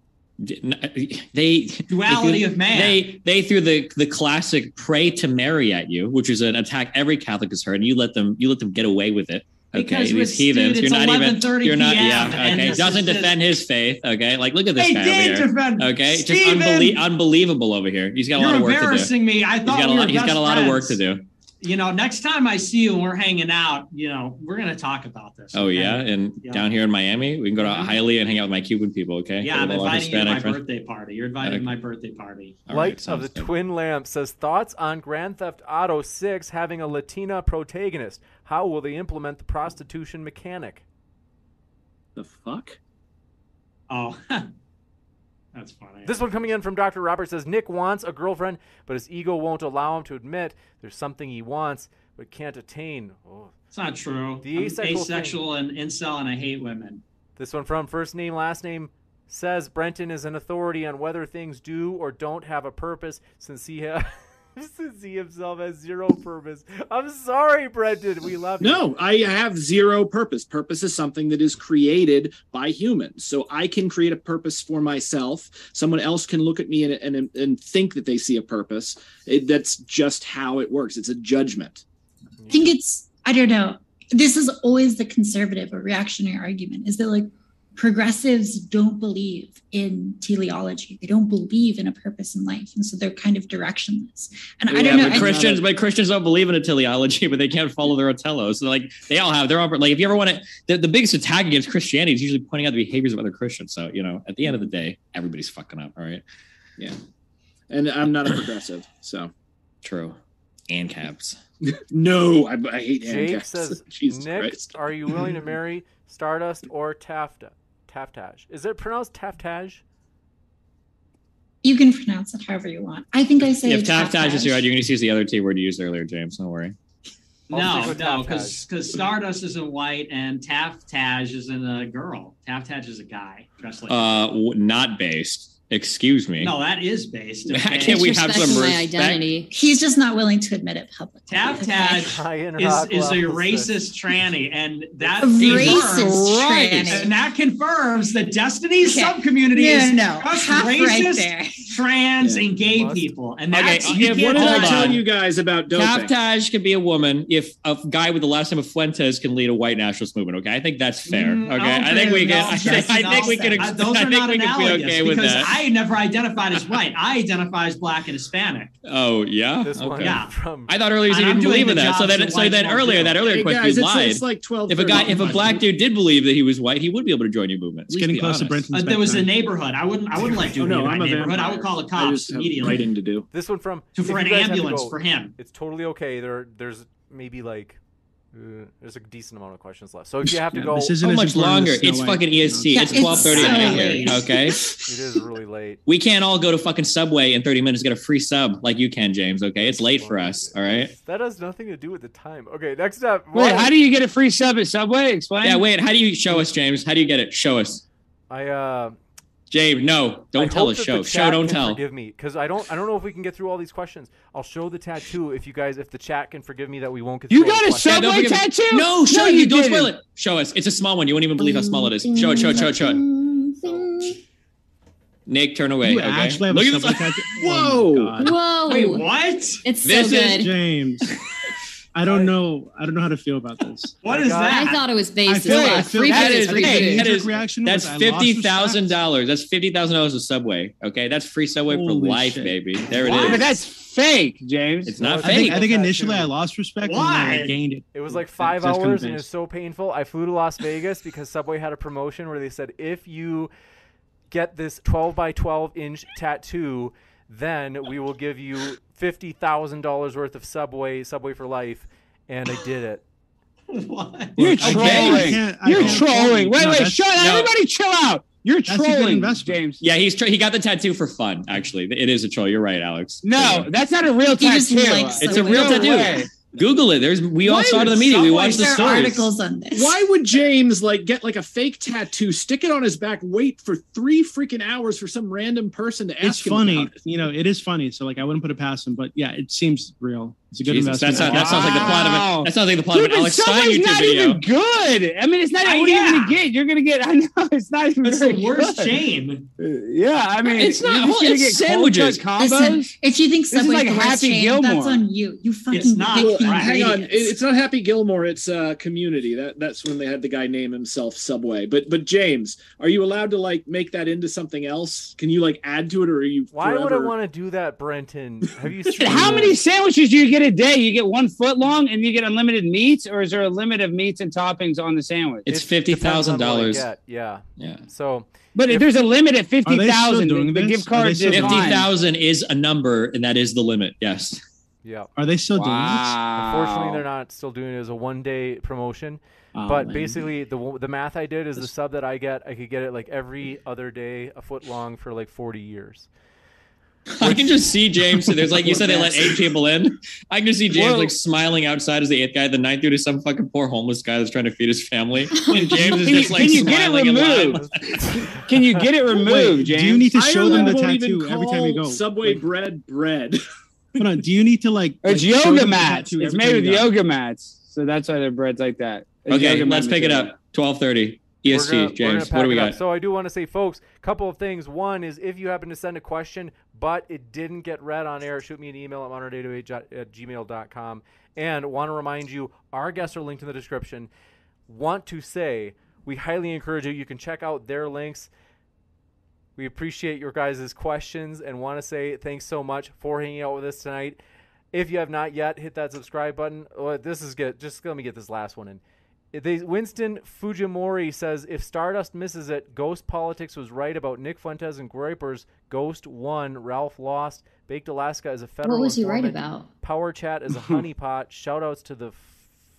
Speaker 10: they
Speaker 6: Duality
Speaker 10: they,
Speaker 6: of man.
Speaker 10: They they threw the the classic "pray to Mary" at you, which is an attack every Catholic has heard, and you let them you let them get away with it. Okay,
Speaker 6: Because
Speaker 10: these heathens. you're not even.
Speaker 6: 11:30
Speaker 10: You're not.
Speaker 6: PM,
Speaker 10: Yeah. Okay.
Speaker 6: this
Speaker 10: Doesn't defend his faith. Okay. Like look at this
Speaker 6: They
Speaker 10: guy over here.
Speaker 6: defend-
Speaker 10: Okay. Just unbelie- unbelievable over here. He's got a lot of work to do.
Speaker 6: embarrassing me. I
Speaker 10: He's
Speaker 6: thought
Speaker 10: got a
Speaker 6: we
Speaker 10: lot.
Speaker 6: were
Speaker 10: He's got a lot of work to do.
Speaker 6: You know, next time I see you and we're hanging out, you know, we're gonna talk about this.
Speaker 10: Oh
Speaker 6: okay?
Speaker 10: yeah, and
Speaker 6: Yeah.
Speaker 10: down here in Miami, we can go to
Speaker 6: Mhm.
Speaker 10: Hialeah and hang out with my Cuban people. Okay.
Speaker 6: Yeah, I'm
Speaker 10: Get a lot of
Speaker 6: inviting you to my
Speaker 10: friends.
Speaker 6: birthday party. You're invited
Speaker 10: Okay.
Speaker 6: to my birthday party.
Speaker 10: All right,
Speaker 1: Light of the
Speaker 10: good.
Speaker 1: Twin Lamp says thoughts on Grand Theft Auto 6 having a Latina protagonist. How will they implement the prostitution mechanic?
Speaker 2: The fuck?
Speaker 6: Oh, that's funny.
Speaker 1: This one coming in from Dr. Robert says Nick wants a girlfriend, but his ego won't allow him to admit there's something he wants but can't attain. Oh.
Speaker 6: It's not true.
Speaker 1: The
Speaker 6: I'm
Speaker 1: asexual
Speaker 6: asexual and incel, and I hate women.
Speaker 1: This one from first name, last name says Brenton is an authority on whether things do or don't have a purpose since he ha- since see himself as zero purpose. I'm sorry, Brenton. We love you.
Speaker 2: No, I have zero purpose. Purpose is something that is created by humans. So I can create a purpose for myself. Someone else can look at me and, and, and think that they see a purpose. It, that's just how it works. It's a judgment.
Speaker 5: I think it's I don't know. This is always the conservative or reactionary argument is that like progressives don't believe in teleology. They don't believe in a purpose in life. And so they're kind of directionless. And I don't know.
Speaker 10: but Christians, but Christians don't believe in a teleology, but they can't follow their Otello. So like they all have their own. Like if you ever want to, the, the biggest attack against Christianity is usually pointing out the behaviors of other Christians. So you know, at the end of the day, everybody's fucking up. All right,
Speaker 2: Yeah. And I'm not a progressive, so
Speaker 10: true. And caps.
Speaker 2: no, I, I hate
Speaker 1: Jake
Speaker 2: handcuffs.
Speaker 1: says,
Speaker 2: Jesus
Speaker 1: Nick,
Speaker 2: Christ.
Speaker 1: are you willing to marry Stardust or Tafta? Taftage. Is it pronounced Taftage?
Speaker 5: you can pronounce it however you want. I think I say
Speaker 10: if Taftage
Speaker 5: Taftage.
Speaker 10: is your right, you're going to use the other T word you used earlier, James. Don't worry.
Speaker 6: No, no, because because Stardust isn't white and Taftage isn't a girl. Taftage is a guy dressed like.
Speaker 10: Uh, w- not based. Excuse me.
Speaker 6: no, that is based.
Speaker 10: Can't we have some
Speaker 8: Disrespecting my
Speaker 10: respect?
Speaker 8: identity.
Speaker 5: He's just not willing to admit it publicly.
Speaker 6: Taftage
Speaker 1: Ryan
Speaker 6: is, is a racist tranny, and that
Speaker 5: A racist
Speaker 6: confirms,
Speaker 5: tranny.
Speaker 6: and that confirms that Destiny's
Speaker 5: Okay.
Speaker 6: subcommunity
Speaker 5: No,
Speaker 6: is
Speaker 5: no,
Speaker 6: just
Speaker 5: half
Speaker 6: racist,
Speaker 5: there.
Speaker 6: trans,
Speaker 2: Yeah.
Speaker 6: and gay
Speaker 1: Must-
Speaker 6: people, and that's you
Speaker 10: if
Speaker 2: What did I tell you guys about doping?
Speaker 10: Taftage can be a woman if a guy with the last name of Fuentes can lead a white nationalist movement. Okay, I think that's fair.
Speaker 6: Mm,
Speaker 10: Okay, I think we
Speaker 6: no,
Speaker 10: can. I think,
Speaker 6: that's
Speaker 10: I think we can.
Speaker 6: Those
Speaker 10: I
Speaker 6: are
Speaker 10: think
Speaker 6: not
Speaker 10: we can be okay with
Speaker 6: because
Speaker 10: that.
Speaker 6: I never identified as white. I identify as black and Hispanic.
Speaker 10: oh yeah.
Speaker 1: This
Speaker 10: Okay.
Speaker 6: Yeah.
Speaker 1: from
Speaker 10: I thought earlier you said
Speaker 6: And
Speaker 10: you
Speaker 6: I'm
Speaker 10: didn't believe in that. So then,
Speaker 6: that
Speaker 10: so
Speaker 6: whites
Speaker 10: then earlier
Speaker 6: do.
Speaker 10: that earlier
Speaker 2: Hey
Speaker 10: question
Speaker 2: guys,
Speaker 10: you
Speaker 2: it's,
Speaker 10: lied.
Speaker 2: it's like 12
Speaker 10: if a guy, if a black dude did believe that he was white, he would be able to join your movement.
Speaker 9: It's getting close to
Speaker 10: Brenton.
Speaker 9: Brenton's
Speaker 6: Uh, there was a neighborhood. I wouldn't. I wouldn't let
Speaker 2: Oh,
Speaker 6: Dude
Speaker 2: no,
Speaker 6: in my
Speaker 2: I'm a
Speaker 6: neighborhood. I would call the cops
Speaker 2: just
Speaker 6: immediately.
Speaker 2: writing to do.
Speaker 1: this one from
Speaker 6: To- for an
Speaker 1: guys have to
Speaker 6: ambulance for him.
Speaker 1: It's totally okay. There, there's maybe like uh, there's a decent amount of questions left. So if you have to
Speaker 9: Yeah,
Speaker 1: go,
Speaker 9: this isn't
Speaker 10: How much longer? It's
Speaker 9: White,
Speaker 10: fucking
Speaker 9: you know.
Speaker 10: EST.
Speaker 5: Yeah,
Speaker 10: it's
Speaker 5: it's
Speaker 10: twelve thirty
Speaker 5: so
Speaker 10: at night
Speaker 5: late.
Speaker 10: here. Okay.
Speaker 1: it is really late.
Speaker 10: We can't all go to fucking Subway in 30 minutes get a free sub like you can, James. Okay, it's late for us. All right.
Speaker 1: That has nothing to do with the time. Okay, next up.
Speaker 4: Wait,
Speaker 1: what-
Speaker 4: how do you get a free sub at Subway? Explain.
Speaker 10: Yeah. Wait. How do you show us, James? How do you get it? Show us,
Speaker 1: I uh,
Speaker 10: James. No, don't
Speaker 1: I
Speaker 10: tell
Speaker 1: hope
Speaker 10: us. Show. Show. Don't tell.
Speaker 1: Forgive me, because I don't. I don't know if we can get through all these questions. I'll show the tattoo if you guys, if the chat can forgive me that we won't get.
Speaker 4: You
Speaker 1: through all
Speaker 4: got
Speaker 1: the
Speaker 4: a
Speaker 1: questions.
Speaker 10: Yeah,
Speaker 4: Subway tattoo?
Speaker 10: No, show
Speaker 4: No,
Speaker 10: you.
Speaker 4: you
Speaker 10: Don't
Speaker 4: didn't.
Speaker 10: spoil it. Show us. It's a small one. You won't even believe how small it is. Show it. Show it. Show it. Show it. Nick, turn away.
Speaker 9: You
Speaker 10: okay.
Speaker 9: actually have
Speaker 10: Look
Speaker 9: a
Speaker 10: at
Speaker 9: Subway tattoo?
Speaker 2: Whoa.
Speaker 9: Oh.
Speaker 8: Whoa.
Speaker 6: Wait, what?
Speaker 8: It's so
Speaker 10: This is
Speaker 8: good.
Speaker 9: James. I don't know. I don't know how to feel about this.
Speaker 6: What
Speaker 1: My
Speaker 6: is
Speaker 1: God.
Speaker 6: that?
Speaker 8: I thought it was
Speaker 9: I
Speaker 8: based
Speaker 9: feel, I feel
Speaker 8: Free
Speaker 10: that
Speaker 8: food
Speaker 10: is-
Speaker 8: is free
Speaker 10: hey, that is-
Speaker 9: reaction
Speaker 10: That's
Speaker 9: was I lost
Speaker 10: fifty thousand dollars. That's fifty thousand dollars of Subway. Okay, that's free Subway for life,
Speaker 9: shit.
Speaker 10: baby. There it
Speaker 6: What?
Speaker 10: is.
Speaker 4: But that's fake, James.
Speaker 10: It's not
Speaker 9: I
Speaker 10: fake.
Speaker 9: think, I think initially I lost respect and then
Speaker 6: Why?
Speaker 9: I gained it.
Speaker 1: It was like five
Speaker 9: Just
Speaker 1: hours, and it was so painful. I flew to Las Vegas because Subway had a promotion where they said if you get this 12 by 12 inch tattoo, then we will give you fifty thousand dollars worth of Subway, Subway for life. And I did it.
Speaker 6: What?
Speaker 4: You're trolling.
Speaker 9: I
Speaker 4: You're trolling. Wait,
Speaker 9: No,
Speaker 4: wait,
Speaker 9: that's-
Speaker 4: shut up.
Speaker 10: no.
Speaker 4: Everybody chill out. You're
Speaker 9: That's a good
Speaker 4: trolling,
Speaker 9: investment.
Speaker 4: James.
Speaker 10: Yeah, he's tr- he got the tattoo for fun. Actually, it is a troll. You're right, Alex.
Speaker 4: No, that's not a real
Speaker 5: He just
Speaker 4: tattoo.
Speaker 5: likes
Speaker 10: It's a real
Speaker 4: No
Speaker 10: tattoo.
Speaker 4: way.
Speaker 10: Google it. There's we all
Speaker 2: Why
Speaker 10: saw it in the media. We watched the
Speaker 5: There
Speaker 10: stories.
Speaker 5: articles on this.
Speaker 2: Why would James like get like a fake tattoo, stick it on his back, wait for three freaking hours for some random person to ask
Speaker 9: It's
Speaker 2: him
Speaker 9: funny,
Speaker 2: about it?
Speaker 9: you know. It is funny, so like I wouldn't put it past him. But yeah, it seems real. It's a good
Speaker 10: Jesus,
Speaker 9: investment.
Speaker 10: that's not, that sounds like the plot of it. That sounds like the plot
Speaker 4: Dude,
Speaker 10: of an Alex Stein
Speaker 4: Subway's
Speaker 10: YouTube
Speaker 4: not
Speaker 10: video.
Speaker 4: even good. I mean, it's not.
Speaker 6: Uh,
Speaker 4: what are you gonna get? You're gonna get. I know it's not even.
Speaker 6: That's
Speaker 4: very
Speaker 6: the worst
Speaker 4: good.
Speaker 6: chain.
Speaker 4: Yeah, I mean,
Speaker 10: It's not-
Speaker 4: You're just
Speaker 10: well,
Speaker 4: gonna
Speaker 10: it's
Speaker 4: get cold
Speaker 10: sandwiches.
Speaker 4: cut combos.
Speaker 5: Listen, if you think
Speaker 4: This is
Speaker 5: Subway's
Speaker 4: like
Speaker 5: the worst
Speaker 4: Happy
Speaker 5: chain,
Speaker 4: Gilmore.
Speaker 5: that's on you. You fucking
Speaker 6: It's
Speaker 5: not
Speaker 6: Well,
Speaker 2: hang on, it's not Happy Gilmore. It's uh, Community. That that's when they had the guy name himself Subway. But but James, are you allowed to like make that into something else? Can you like add to it, or are you?
Speaker 1: Why would I want to do that, Brenton? Have you
Speaker 4: how many sandwiches do you get a day? You get one foot long and you get unlimited meats, or is there a limit of meats and toppings on the sandwich?
Speaker 10: It's
Speaker 1: It
Speaker 10: fifty
Speaker 1: depends on
Speaker 10: thousand
Speaker 1: what I
Speaker 10: dollars.
Speaker 1: Yeah.
Speaker 10: Yeah,
Speaker 1: So
Speaker 4: but if
Speaker 1: if-
Speaker 4: there's a limit at
Speaker 9: Are they still doing
Speaker 4: the
Speaker 9: this?
Speaker 4: gift
Speaker 9: Are they
Speaker 4: card
Speaker 9: still
Speaker 4: is
Speaker 9: doing
Speaker 10: fifty
Speaker 4: fine.
Speaker 10: thousand is a number, and that is the limit. Yes.
Speaker 1: yeah.
Speaker 9: Are they still doing
Speaker 1: Unfortunately, they're not still doing it as a one day promotion.
Speaker 9: Oh,
Speaker 1: but
Speaker 9: man.
Speaker 1: basically, the the math I did is the sub that I get, I could get it like every other day, a foot long for like 40 years.
Speaker 10: I can just see James. There's like you said, they let eight people in. I can just see James
Speaker 4: Whoa.
Speaker 10: like smiling outside as the eighth guy. The ninth dude is some fucking poor homeless guy that's trying to feed his family, and James is
Speaker 4: Can you-
Speaker 10: just like
Speaker 4: can you get it
Speaker 10: smiling in line.
Speaker 4: removed? Can you get it removed,
Speaker 9: Wait,
Speaker 4: James?
Speaker 9: do you need to show them the tattoo every time you go?
Speaker 2: Subway
Speaker 9: Like,
Speaker 2: bread bread.
Speaker 9: hold on. Do you need to like?
Speaker 4: It's
Speaker 9: like,
Speaker 4: yoga mats. It's made with yoga mats, so that's why their bread's like that. It's
Speaker 10: Okay, let's pick it up. Twelve thirty. EST.
Speaker 1: gonna-
Speaker 10: James, what do we got?
Speaker 1: So I do want to say, folks, a couple of things. One is if you happen to send a question, but it didn't get read on air, shoot me an email at moderndaydebate at gmail.com. And want to remind you, our guests are linked in the description. Want to say, We highly encourage you. You can check out their links. We appreciate your guys' questions and want to say thanks so much for hanging out with us tonight. If you have not yet, hit that subscribe button. Oh, this is good. Just let me get this last one in. They, Winston Fujimori says if Stardust misses it, Ghost Politics was right about Nick Fuentes and Groypers. Ghost won, Ralph lost. Baked Alaska is a federal.
Speaker 8: What was he right about?
Speaker 1: Power Chat is a honeypot. Shout outs to the f-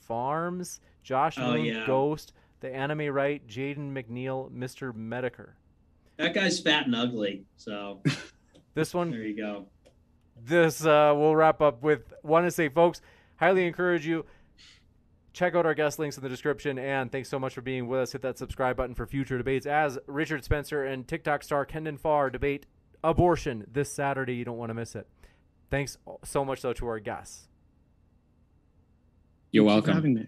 Speaker 1: farms. Josh
Speaker 12: Oh,
Speaker 1: Moon,
Speaker 12: yeah.
Speaker 1: Ghost, the anime right, Jaden McNeil, Mr. Metokur.
Speaker 12: That guy's fat and ugly. So
Speaker 1: This one
Speaker 12: there you go.
Speaker 1: this uh, we'll wrap up with want to say folks highly encourage you check out our guest links in the description and thanks so much for being with us hit that subscribe button for future debates as richard spencer and tiktok star kendon farr debate abortion this saturday you don't want to miss it thanks so much though to our guests
Speaker 10: You're
Speaker 9: Thank you for
Speaker 10: welcome.
Speaker 9: having me.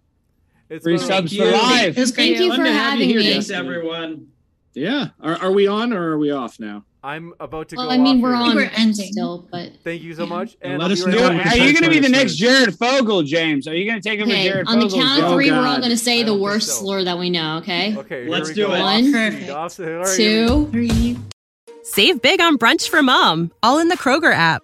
Speaker 1: it's
Speaker 4: Free subs for life.
Speaker 5: It was great.
Speaker 8: Thank you for
Speaker 2: to have you
Speaker 8: having
Speaker 2: here,
Speaker 8: me.
Speaker 12: Thanks everyone.
Speaker 2: Yeah. Are, are we on or are we off now?
Speaker 1: i'm about to
Speaker 8: Well,
Speaker 1: go
Speaker 8: I mean,
Speaker 1: off
Speaker 8: we're
Speaker 1: here.
Speaker 8: On
Speaker 5: we're ending.
Speaker 8: still, but
Speaker 1: thank you so
Speaker 5: Yeah.
Speaker 1: much
Speaker 9: And
Speaker 1: and
Speaker 9: let us
Speaker 1: be right
Speaker 9: know
Speaker 4: Dude, Are you going to be the next Jared Fogle, James? Are you going to take him
Speaker 8: okay.
Speaker 4: to Jared
Speaker 8: On the count of
Speaker 4: job?
Speaker 8: three, we're all going to say
Speaker 1: I
Speaker 8: the worst
Speaker 1: so.
Speaker 8: slur that we know. Okay.
Speaker 1: okay
Speaker 12: Let's do
Speaker 1: go.
Speaker 12: it.
Speaker 8: One,
Speaker 5: Perfect.
Speaker 1: Off- all right, here we go.
Speaker 8: two.
Speaker 5: Three.
Speaker 13: Save big on brunch for mom, all in the Kroger app.